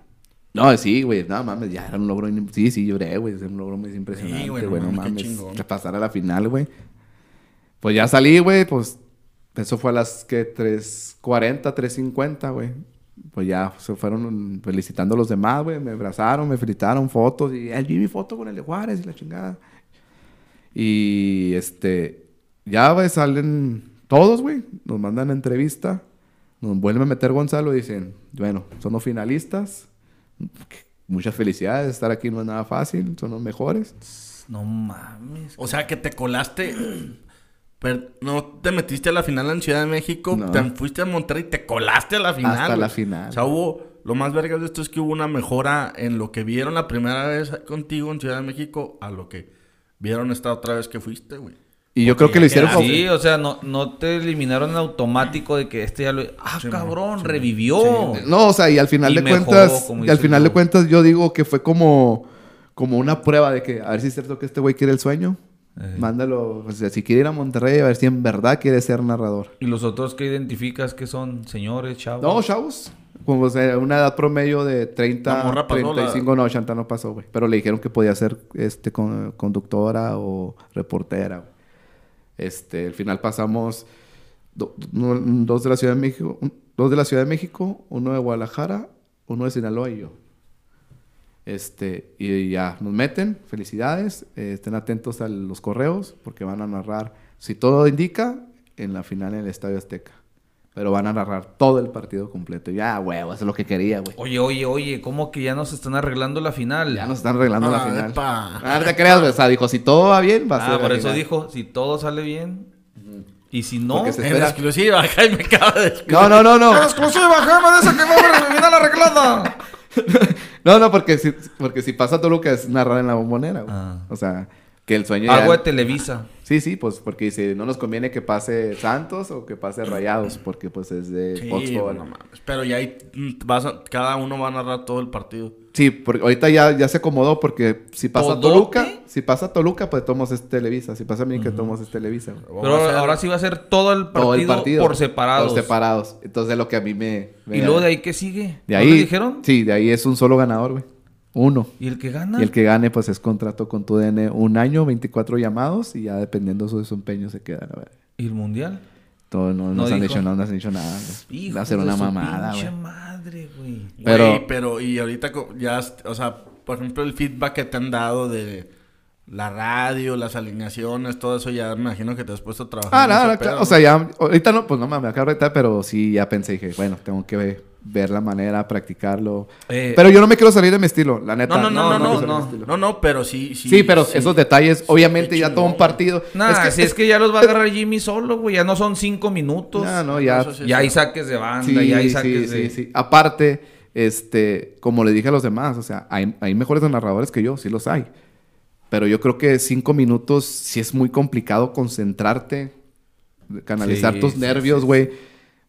No, sí, güey. No mames, ya era un logro. in- Sí, sí, lloré, güey. Es un logro muy impresionante, Sí, güey. güey, No, no mames, pasar a la final, güey. Pues ya salí, güey. Pues eso fue a las que 3.40, 3.50, güey. Pues ya se fueron felicitando a los demás, güey. Me abrazaron, me felicitaron, fotos. Y vi mi foto con el de Juárez y la chingada. Y este, ya, güey, salen todos, güey. Nos mandan entrevista. Nos vuelven a meter Gonzalo y dicen, bueno, son los finalistas. Muchas felicidades, estar aquí no es nada fácil, son los mejores. No mames. O sea, que te colaste. Pero no te metiste a la final en Ciudad de México. No. Te fuiste a Monterrey y te colaste a la final. Hasta la final. O sea, hubo. Lo más vergas de esto es que hubo una mejora en lo que vieron la primera vez contigo en Ciudad de México a lo que vieron esta otra vez que fuiste, güey. Y yo creo que lo hicieron como... Sí, o sea, no, no te eliminaron en automático de que este ya lo... Ah, Sí, cabrón, sí, revivió. No, o sea, y al final Y de mejoró, cuentas, y al final de cuentas yo digo que fue como, como una prueba de que a ver si es cierto que este güey quiere el sueño. Ey. Mándalo, o sea, si quiere ir a Monterrey, a ver si en verdad quiere ser narrador. ¿Y los otros que identificas que son señores, chavos? No, chavos. Como o sea, una edad promedio de 30, La morra pasó, 35, no, 80 no pasó, güey. Pero le dijeron que podía ser este, con- conductora o reportera, güey. Este, al final pasamos do- no- dos de la Ciudad de México, un- dos de la Ciudad de México, uno de Guadalajara, uno de Sinaloa y yo. Este, y ya nos meten, felicidades, eh, estén atentos a los correos porque van a narrar, si todo indica, en la final en el Estadio Azteca. pero van a narrar todo el partido completo. Ya, huevo, eso es lo que quería, güey. Oye, oye, oye, ¿cómo que ya nos están arreglando la final? Ya nos están arreglando la Ah, final. epa. Ah, no te creas, güey. O sea, dijo, si todo va bien, va a ser Ah, por la eso final. dijo, si todo sale bien. Y si no... Se- En Espera. exclusiva, Jaime acaba de No, no, no, no. ¡Exclusiva, Jaime! ¡Dice que va a haber la final arreglada! No, no, porque si, porque si pasa Toluca es narrar en la bombonera, güey. Ah. O sea, que el sueño ya- Algo de Televisa. Sí, sí, pues porque dice, no nos conviene que pase Santos o que pase Rayados, porque pues es de Sí, Fox. Pero ya ahí mm, vas a- cada uno va a narrar todo el partido. Sí, porque ahorita ya, ya se acomodó porque si pasa ¿Todote? Toluca, si pasa Toluca, pues tomamos es Televisa. Si pasa América, tomamos es Televisa. Pero ahora sí va a ser todo el partido, Todo el partido. por separados. Por separados. Entonces es lo que a mí me... me- ¿Y luego de ahí qué sigue? De ¿No ahí... le dijeron? Sí, de ahí es un solo ganador, güey. Uno. ¿Y el que gana? Y el que gane, pues es contrato con tu DN un año, 24 llamados y ya dependiendo de su desempeño se queda, la verdad. ¿Y el mundial? Todo, no, no, No nos han dicho nada, no nos han dicho nada. Hijo Va a ser una mamada, güey. Madre, güey. Pero- Pero... pero, y ahorita ya, o sea, por ejemplo, el feedback que te han dado de la radio, las alineaciones, todo eso, ya me imagino que te has puesto a trabajar. Ah, no, no, pedo, claro. ¿no? O sea, ya, ahorita no, pues no me acabo ahorita, pero sí ya pensé, dije, bueno, tengo que ver, ver la manera, practicarlo. Eh, pero yo no me quiero salir de mi estilo, la neta. No, no, no, no, no, no, no, no, pero sí, sí. Sí, pero sí. esos detalles, obviamente ya todo un partido. Nah, es que, si es que ya los va a agarrar Jimmy solo, güey. Ya no son cinco minutos. No, no, ya. Eso sí. ya hay saques de banda, Sí, ya hay sí, saques sí, de... sí. Aparte, este, como le dije a los demás, o sea, hay, hay mejores narradores que yo, sí los hay. Pero yo creo que cinco minutos sí es muy complicado concentrarte, canalizar Sí, tus sí, nervios, güey,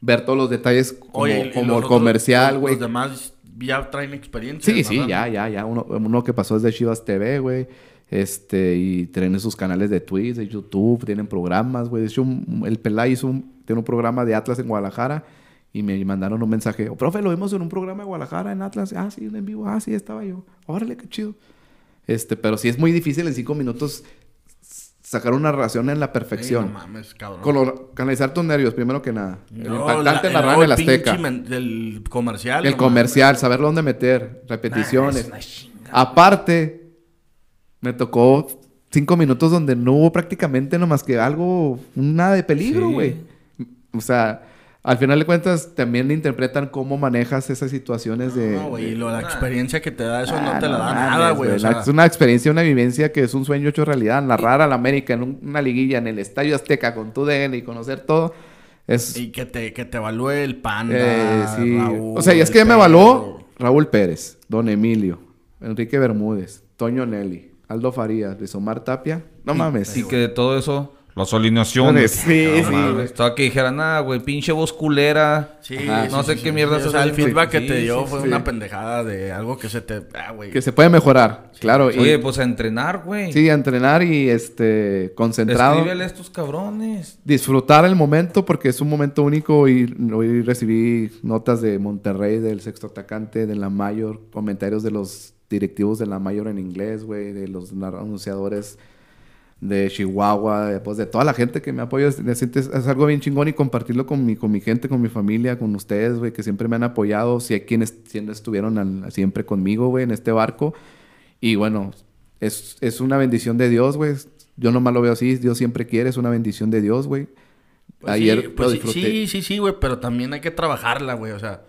ver todos los detalles como, Oye, el otros- comercial, güey. Los demás ya traen experiencia. Sí, sí, ya, ya, ya. Uno, uno que pasó es de Chivas TV, güey. Este, y tienen sus canales de Twitch, de YouTube, tienen programas, güey. De hecho, un- el Pelay hizo un, tiene un programa de Atlas en Guadalajara y me mandaron un mensaje. "Oh, profe, lo vimos en un programa de Guadalajara en Atlas. Ah, sí, en vivo. Ah, sí, estaba yo. Órale, qué chido. Este, pero sí es muy difícil en cinco minutos sacar una narración en la perfección. no mames, cabrón. Color- canalizar tus nervios, primero que nada. El impactante la- narrar en el Azteca. Del comercial. El no comercial, saber dónde meter, repeticiones. Aparte, me tocó cinco minutos donde no hubo prácticamente nomás que algo, nada de peligro, Sí. güey. O sea, al final de cuentas también interpretan cómo manejas esas situaciones de... No, güey, la experiencia que te da eso no Ah, te la da nada, güey. o sea, Es una experiencia, una vivencia que es un sueño hecho realidad. Narrar a la América en un- una liguilla en el Estadio Azteca con tu DN y conocer todo. Es, Y que te, que te evalúe el panda, Eh, sí. Raúl, o sea, y es que ya me evaluó Raúl Pérez, Don Emilio, Enrique Bermúdez, Toño Nelly, Aldo Farías, Luis Omar Tapia. No mames. Y que de todo eso... Las alineaciones. Sí. Estaba que dijeran, nada, güey, pinche voz culera. Sí, Ajá. sí, No sé sí, qué sí, mierda sí, O sea, el feedback que te dio sí, fue sí. una pendejada de algo que se te... Ah, güey. Que se puede mejorar, claro. y- Oye, pues a entrenar, güey. sí, a entrenar y este concentrado. Escríbele a estos cabrones. Disfrutar el momento porque es un momento único y hoy recibí notas de Monterrey, del sexto atacante, de la Mayor, comentarios de los directivos de la Mayor en inglés, güey, de los anunciadores de Chihuahua, de, pues de toda la gente que me apoya. Es, es- es algo bien chingón y compartirlo con mi, con mi gente, con mi familia, con ustedes, güey, que siempre me han apoyado. Si hay quienes siempre estuvieron al- siempre conmigo, güey, en este barco. Y bueno, es, es una bendición de Dios, güey. Yo nomás lo veo así. Dios siempre quiere, es una bendición de Dios, güey. Pues Ayer sí, pues disfruté. sí, sí, sí, güey, pero también hay que trabajarla, güey, o sea...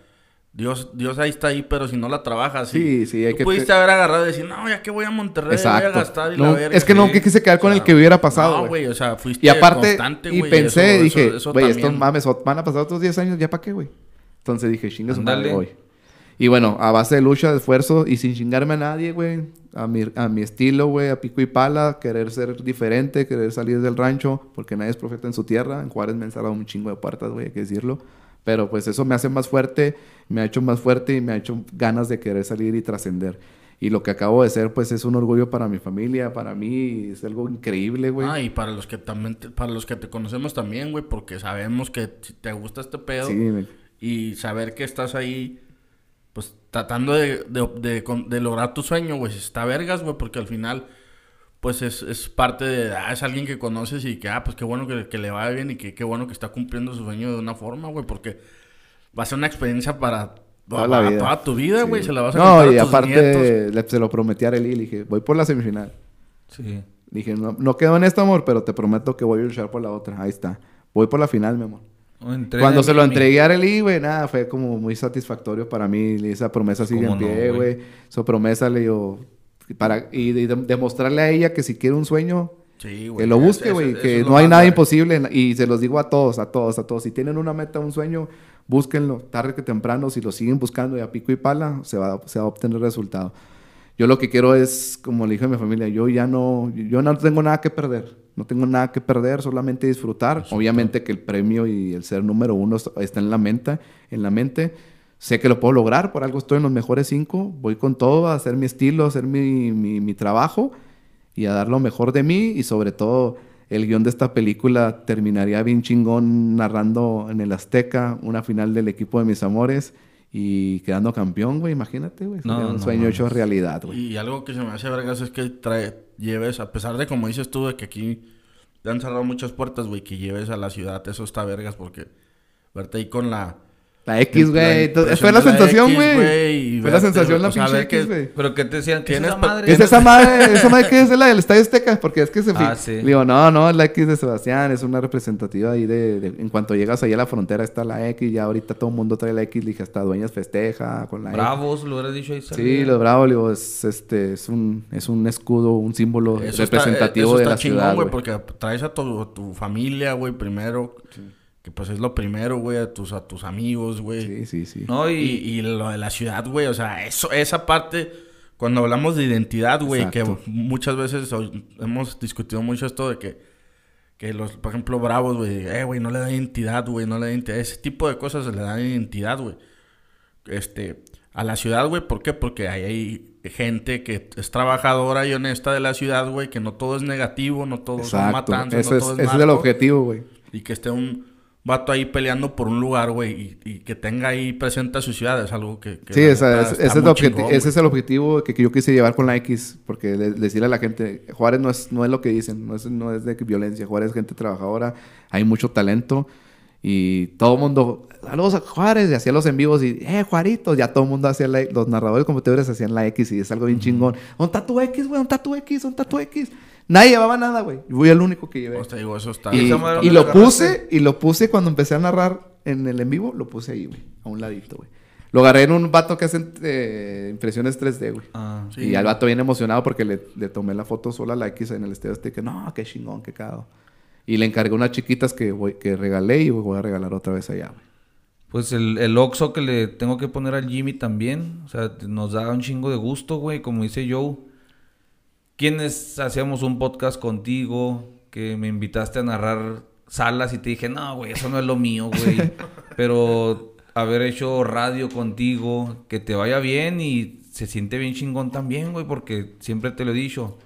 Dios, Dios ahí está ahí, pero si no la trabajas... Sí, sí, hay Tú que- pudiste haber agarrado y decir, no, ya que voy a Monterrey, voy a Exacto. gastar y No, la verga. es que no que quise quedar con O el que hubiera pasado, No, güey. güey, o sea, fuiste Y aparte, constante, y güey, pensé, eso- dije, güey, estos mames, van a pasar otros 10 años, ¿ya para qué, güey? Entonces dije, madre, Ándale. voy. Y bueno, a base de lucha, de esfuerzo y sin chingarme a nadie, güey. A mi, a mi estilo, güey, a pico y pala, querer ser diferente, querer salir del rancho, porque nadie es profeta en su tierra. En Juárez me han cerrado un chingo de puertas, güey, hay que decirlo. Pero pues eso me hace más fuerte, me ha hecho más fuerte y me ha hecho ganas de querer salir y trascender. Y lo que acabo de ser, pues es un orgullo para mi familia, para mí, es algo increíble, güey. Ah, y para los que también, te- para los que te conocemos también, güey, porque sabemos que te gusta este pedo Sí, me- y saber que estás ahí, pues tratando de, de, de lograr tu sueño, güey, está vergas, güey, porque al final, pues es, es parte de, ah, es alguien que conoces y que, ah, pues qué bueno que, que le vaya bien y que qué bueno que está cumpliendo su sueño de una forma, güey, porque va a ser una experiencia para Toda la para vida. toda tu vida, güey, Sí. se la vas a No, contar a y tus aparte nietos. le- se lo prometí a Arely, le dije, voy por la semifinal. Sí. Dije, no, no quedo en esto, amor, pero te prometo que voy a luchar por la otra. Ahí está. Voy por la final, mi amor. O entrena Cuando se lo entregué a Arely, güey, nada, fue como muy satisfactorio para mí. Esa promesa sigue ¿Cómo en no, pie, güey? güey. Esa promesa le digo, para, y de- demostrarle a ella que si quiere un sueño, Sí, que lo busque, güey. Que no hay nada imposible. Y se los digo a todos, a todos, a todos. Si tienen una meta, un sueño, búsquenlo. Tarde que temprano, si lo siguen buscando y a pico y pala, se va, se va a obtener resultado. Yo lo que quiero es, como le dije a mi familia, yo ya no, yo no tengo nada que perder. No tengo nada que perder, solamente disfrutar. Obviamente que el premio y el ser número uno está en la mente, en la mente. Sé que lo puedo lograr, por algo estoy en los mejores cinco. Voy con todo, a hacer mi estilo, a hacer mi, mi, mi trabajo y a dar lo mejor de mí. Y sobre todo, el guion de esta película terminaría bien chingón narrando en el Azteca una final del equipo de mis amores y quedando campeón, güey. Imagínate, güey. No, un no sueño hecho realidad, güey. Y algo que se me hace vergas es que trae, lleves, a pesar de como dices tú, de que aquí te han cerrado muchas puertas, güey, que lleves a la ciudad, eso está vergas porque verte ahí con la... La X, güey. impresión Fue la sensación, güey. güey, Fue la sensación la pinche X, güey. Pero ¿qué te decían? ¿Qué es esa madre? ¿Qué es esa madre? ¿Esa madre qué es? ¿Es la del Estadio Azteca? Porque es que se... Ah, sí. Le Digo, no, no, es la X de Sebastián. Es una representativa ahí de... en cuanto llegas ahí a la frontera está la X. Ya ahorita todo el mundo trae la X. Le dije, hasta Dueñas festeja con la X. Bravos, lo hubieras dicho ahí. Sí, los bravos, le digo, es, este, es, un, es un escudo, un símbolo representativo de la ciudad, güey, güey. porque traes a tu, a tu familia, güey, primero. Que pues es lo primero, güey, a tus, a tus amigos, güey. Sí, sí, sí. No, Y, y, lo de la ciudad, güey, o sea, eso, esa parte, cuando hablamos de identidad, güey, que muchas veces hemos discutido mucho esto de que, que los, por ejemplo, bravos, güey, eh, güey, no le da identidad, güey, no le da identidad. Ese tipo de cosas se le da identidad, güey. Este, a la ciudad, güey, ¿por qué? Porque ahí hay gente que es trabajadora y honesta de la ciudad, güey, que no todo es negativo, no todo Exacto. matanzas, Eso no es, todo es ese es el objetivo, güey. Y que esté un vato ahí peleando por un lugar, güey, y, y que tenga ahí presente a su ciudad, es algo que... que Sí, esa- neta ese, es chingón, ese es el objetivo que, que yo quise llevar con la X, porque le- decirle a la gente, Juárez no es, no es lo que dicen, no es, no es de violencia, Juárez es gente trabajadora, hay mucho talento y todo el mundo, saludos a Juárez, y hacía los en vivos y, eh, Juaritos, ya todo el mundo hacía la, los narradores competidores hacían la X y es algo bien chingón. ¿Dónde está tu X, güey? ¿Dónde está tu X? ¿Dónde está tu X? Nadie llevaba nada, güey. Yo fui el único que llevé. Pues te digo, eso está... Y, lo puse, y lo puse cuando empecé a narrar en el en vivo, lo puse ahí, güey, a un ladito, güey. Lo agarré en un vato que hace eh, impresiones 3D, güey. Ah, Sí. Y al vato bien emocionado porque le, le tomé la foto sola a la X en el estadio Azteca. No, qué chingón, qué cagado. Y le encargué unas chiquitas que, voy, que regalé y voy a regalar otra vez allá, güey. Pues el, el Oxxo que le tengo que poner al Jimmy también. O sea, nos da un chingo de gusto, güey. Como dice Joe. Quienes hacíamos un podcast contigo, que me invitaste a narrar salas y te dije, no, güey, eso no es lo mío, güey. Pero haber hecho radio contigo, que te vaya bien y se siente bien chingón también, güey, porque siempre te lo he dicho.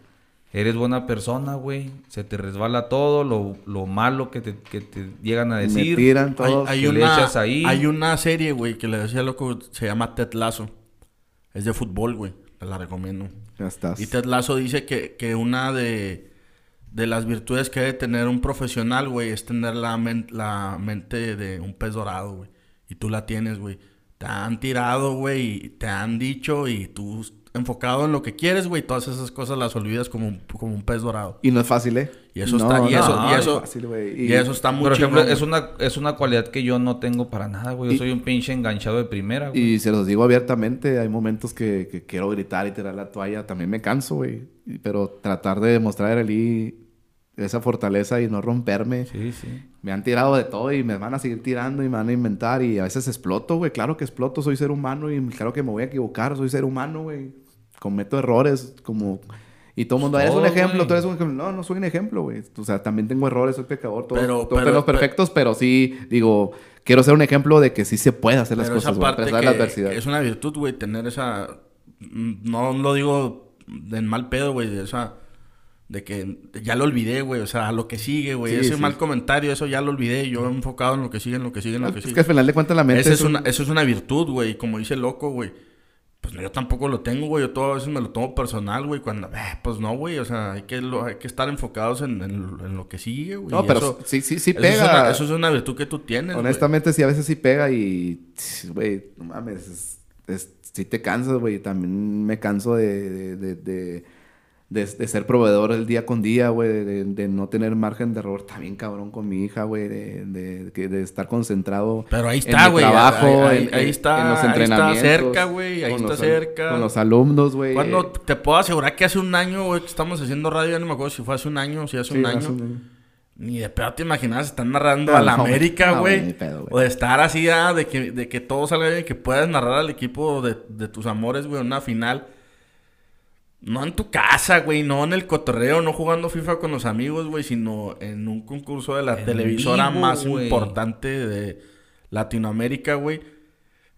Eres buena persona, güey. Se te resbala todo, lo, lo malo que te, que te llegan a Me decir. tiran Hay, todos. hay que le una, echas ahí. hay una serie, güey, que le decía loco, se llama Ted Lasso. Es de fútbol, güey. Te la recomiendo. Ya estás. Y Ted Lasso dice que, que una de, de las virtudes que debe tener un profesional, güey, es tener la, men- la mente de un pez dorado, güey. Y tú la tienes, güey. Te han tirado, güey, y te han dicho y tú enfocado en lo que quieres, güey, todas esas cosas las olvidas como un, como un pez dorado. Y no es fácil, ¿eh? Y eso No, está, y no, eso, no, y es eso, fácil, güey. y, eso está muy Por ejemplo, chingón, es una, es una cualidad que yo no tengo para nada, güey. Yo Y- soy un pinche enganchado de primera, güey. Y se los digo abiertamente, hay momentos que, que quiero gritar y tirar la toalla, también me canso, güey. Y- Pero tratar de demostrar a Eli esa fortaleza y no romperme. Sí, sí. Me han tirado de todo y me van a seguir tirando y me van a inventar y a veces exploto, güey. Claro que exploto, soy ser humano y claro que me voy a equivocar, soy ser humano, güey. Cometo errores como... Y todo el mundo, eres un ejemplo, tú eres un ejemplo. No, no soy un ejemplo, güey. O sea, también tengo errores, soy pecador, todos, Pero- todos pero- perfectos, pero sí, digo, quiero ser un ejemplo de que sí se puede hacer las cosas, a pesar de la adversidad. es una virtud, güey, tener esa... mm, No lo digo en mal pedo, güey, de esa... De que ya lo olvidé, güey, o sea, a lo que sigue, güey. Sí, Ese sí. mal comentario, eso ya lo olvidé. Yo enfocado en lo que sigue, en lo que sigue, en lo que Es sigue. que al final de cuentas la mente Esa es, un- una, eso es una virtud, güey. Como dice loco, güey. Pues yo tampoco lo tengo, güey. Yo todo a veces me lo tomo personal, güey. Cuando, eh, pues no, güey. O sea, hay que, lo- hay que estar enfocados en, en- en lo que sigue, güey. No, y pero eso- sí, sí, sí eso pega. Es una, eso es una virtud que tú tienes, güey. Honestamente, sí, a veces sí pega y, güey, no mames, es, es- sí te cansas, güey. También me canso de, de, de, de- de, de ser proveedor el día con día, güey, de, de no tener margen de error. Está bien cabrón con mi hija, güey, de, de, estar concentrado Pero ahí está, güey. trabajo, Ahí, ahí- en- ahí en- está. en los ahí está entrenamientos. cerca, güey. Ahí está los cerca. Con los alumnos, güey. Cuando te puedo asegurar que hace un año, güey, que estamos haciendo radio, ya no me acuerdo si fue hace un año o si hace Sí, un hace año. un año. Ni de pedo te imaginas estar narrando No, a la no, América, no, güey. güey. o de estar así, ah, de que, de que todo salga bien, que puedas narrar al equipo de, de tus amores, güey, en una final. No en tu casa, güey, no en el cotorreo, no jugando FIFA con los amigos, güey, sino en un concurso de la En televisora vivo, más importante de Latinoamérica, güey.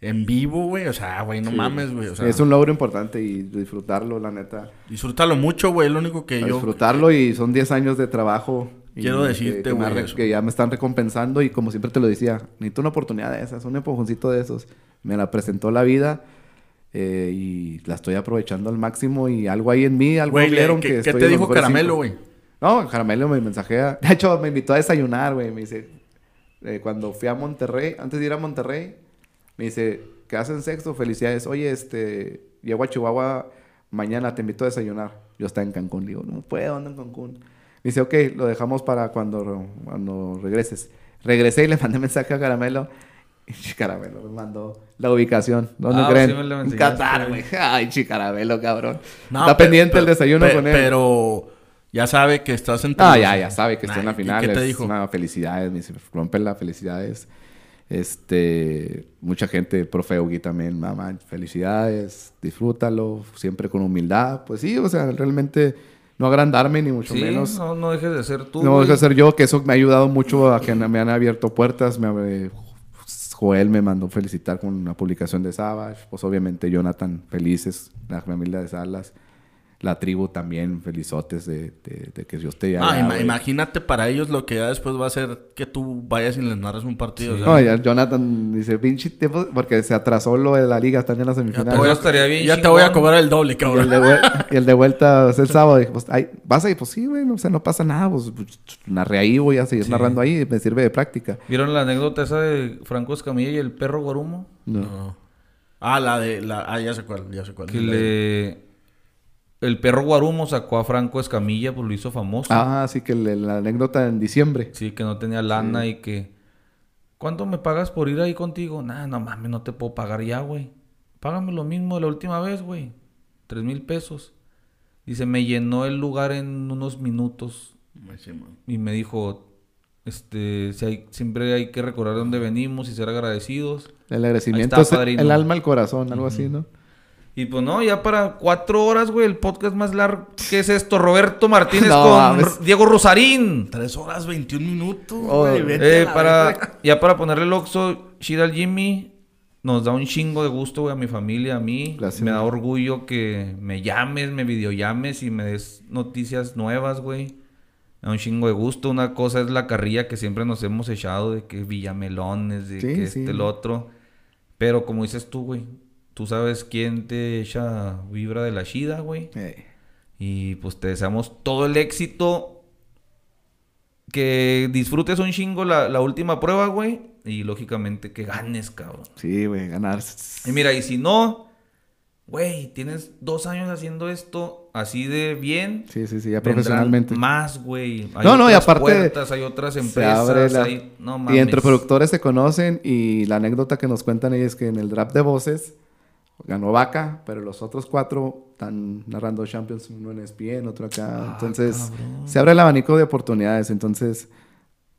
En vivo, güey, o sea, güey, no Sí. mames, güey, o sea, es un logro importante y disfrutarlo, la neta. disfrútalo mucho, güey, es lo único que A yo... disfrutarlo y son 10 años de trabajo. Quiero decirte, güey, que ya me están recompensando y como siempre te lo decía, necesito una oportunidad de esas, un empujoncito de esos. Me la presentó la vida eh, y la estoy aprovechando al máximo y algo ahí en mí, algo vieron ¿qué, que qué estoy te dijo Caramelo, güey? No, Caramelo me mensajea. De hecho, me invitó a desayunar, güey. Me dice, eh, cuando fui a Monterrey, antes de ir a Monterrey, me dice, ¿qué hacen sexto? Felicidades. Oye, este, llego a Chihuahua mañana, te invito a desayunar. Yo estaba en Cancún. Digo, no puedo, ando en Cancún. Me dice, ok, lo dejamos para cuando, cuando regreses. Regresé y le mandé mensaje a Caramelo. Y Caramelo me mandó la ubicación. ¿Dónde Ah, creen? sí me en Qatar, güey. Ay, Chicaramelo, cabrón. No, Está pe- pendiente pe- el desayuno con él. Pero ya sabe que estás en... Ah, ya, ya sabe que está en la ¿y final. ¿Qué te es dijo? una felicidades, me dice, rompela, felicidades. Este, mucha gente, profe Ugi también, mamá, felicidades, disfrútalo, siempre con humildad. Pues sí, o sea, realmente no agrandarme ni mucho Sí, menos. no, no dejes de ser tú. No dejo de ser yo, que eso me ha ayudado mucho a que me han abierto puertas. Me, abre- Joel me mandó felicitar con una publicación de Savage. Pues obviamente Jonathan, felices, la familia de Salas. La tribu también, felizotes de, de- de que yo esté Ah, imagínate para ellos lo que ya después va a ser que tú vayas y les narres un partido. o sea, No, ya Jonathan dice, pinche tiempo, porque se atrasó lo de la liga, están en la ya te semifinal. voy estaría bien ya te voy a cobrar el doble, Y el, cabrón. de y el de vuelta es el sábado. Dije, pues, ay, vas ahí, pues sí, güey, no, o sea, no pasa nada. Pues, pues, narré ahí, voy a seguir Sí. narrando ahí, me sirve de práctica. ¿Vieron la anécdota esa de Franco Escamilla y el perro Guarumo? No. No. Ah, la de... La... Ah, ya sé cuál, ya sé cuál. Que le... El perro Guarumo sacó a Franco Escamilla, pues lo hizo famoso. Ah, sí, que le- la anécdota en diciembre. Sí, que no tenía lana y que... ¿Cuánto me pagas por ir ahí contigo? Nah, no mames, no te puedo pagar ya, güey. Págame lo mismo de la última vez, güey. Tres mil pesos. Dice, me llenó el lugar en unos minutos. Sí. Y me dijo, este, si hay, siempre hay que recordar de dónde venimos y ser agradecidos. El agradecimiento Ahí es está, padrino. el alma al corazón, algo así, ¿no? Y pues no, ya para cuatro horas, güey, el podcast más largo. ¿Qué es esto? Roberto Martínez No, con mames. Diego Rosarín. Tres horas, 21 minutos, Oh, güey. Eh, para, ya para ponerle el oxo, Shida al Jimmy. Nos da un chingo de gusto, güey, a mi familia, a mí. Gracias. Me da orgullo que me llames, me videollames y me des noticias nuevas, güey. Me da un chingo de gusto. Una cosa es la carrilla que siempre nos hemos echado de que Villamelones, de Sí, que sí. este, el otro. Pero como dices tú, güey, tú sabes quién te echa vibra de la Shida, güey. Eh, Y pues te deseamos todo el éxito. Que disfrutes un chingo la, la última prueba, güey. Y lógicamente que ganes, cabrón. sí, güey, ganar. Y mira, y si no, güey, tienes dos años haciendo esto así de bien. Sí, sí, sí, ya profesionalmente. Más, güey. Hay No, no, y aparte puertas, hay otras empresas. abre la- hay- no y entre productores se conocen y la anécdota que nos cuentan ellos es que en el draft de voces ganó Vaca, pero los otros cuatro están narrando Champions, uno en ESPN, otro acá. Ah, entonces, cabrón. se abre el abanico de oportunidades. Entonces,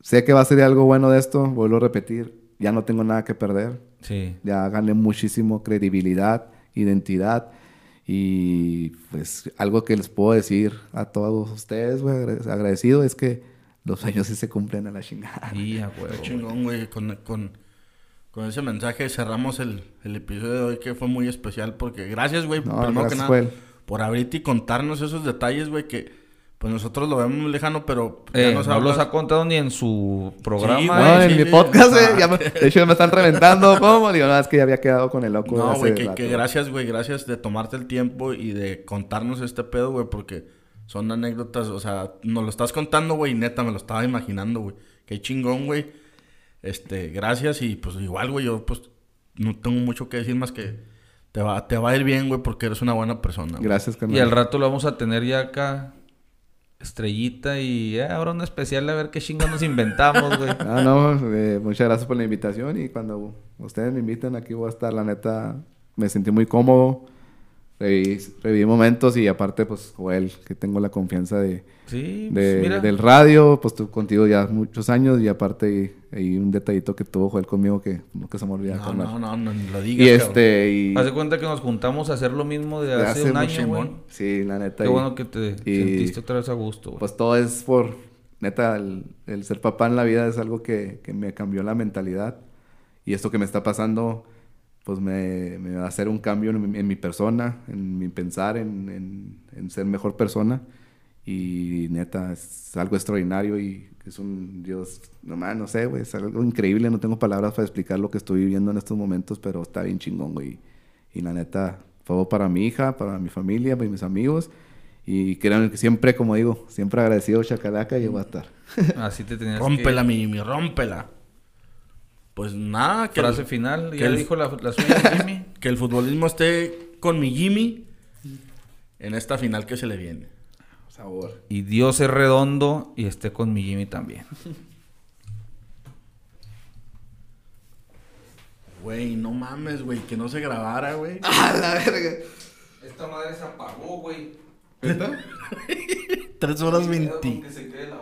sé que va a ser algo bueno de esto, vuelvo a repetir, ya no tengo nada que perder. Sí. Ya gané muchísimo credibilidad, identidad. Y pues algo que les puedo decir a todos ustedes, güey, agrade- agradecido, es que los sueños sí se cumplen a la chingada. Y a huevo. chingón, güey. Con, con, con ese mensaje cerramos el, el episodio de hoy que fue muy especial porque gracias, güey, No, primero que nada, por abrirte y contarnos esos detalles, güey, que pues nosotros lo vemos muy lejano, pero ya Eh, nos no los ha contado ni en su programa. Sí, No, güey, en sí, mi sí. podcast, eh, ya me- de hecho me están reventando. ¿Cómo? Digo, no, es que ya había quedado con el loco. No, güey, que, que gracias, güey, gracias de tomarte el tiempo y de contarnos este pedo, güey, porque son anécdotas, o sea, nos lo estás contando, güey, y neta, me lo estaba imaginando, güey. Qué chingón, güey. Este, gracias y pues igual, güey, yo pues no tengo mucho que decir más que Te va, te va a ir bien, güey, porque eres una buena persona. güey. Gracias, carnal. Y al rato lo vamos a tener ya acá. Estrellita y eh, ahora un especial a ver qué chingados nos inventamos, güey. Ah, no, eh, muchas gracias por la invitación y cuando ustedes me inviten aquí voy a estar, la neta, me sentí muy cómodo, reviví, reviví momentos y aparte, pues, Joel, que tengo la confianza de, Sí, pues, de- mira. del radio, pues tú contigo ya muchos años y aparte hay un detallito que tuvo Joel conmigo que nunca se me olvida. No, no, no, no, ni lo digas. y cabrón. este, y... Haz de cuenta que nos juntamos a hacer lo mismo de de hace, hace un año, güey. Sí, la neta. Qué y- bueno que te y- sentiste otra vez a gusto, güey. Pues todo es por, neta, el, el ser papá en la vida es algo que, que me cambió la mentalidad. Y esto que me está pasando, pues me, me va a hacer un cambio en mi, en mi persona, en mi pensar, en, en- en ser mejor persona. Y neta, es algo extraordinario y es un Dios, no más, no sé, güey, es algo increíble. No tengo palabras para explicar lo que estoy viviendo en estos momentos, pero está bien chingón, güey. Y la neta, todo para mi hija, para mi familia, para mis amigos. Y créanme que siempre, como digo, siempre agradecido, chacalaca, y voy a estar. Así te tenías Rómpela, que... mi Jimmy, rómpela. Pues nada, que, Frase el, final. que Ya el- dijo la, la suya, Jimmy. que el futbolismo esté con mi Jimmy en esta final que se le viene. Sabor. Y Dios es redondo y esté con mi Jimmy también. Güey, no mames, güey, que no se grabara, güey. ¡A la verga! Esta madre se apagó, güey. ¿Neta? Tres horas la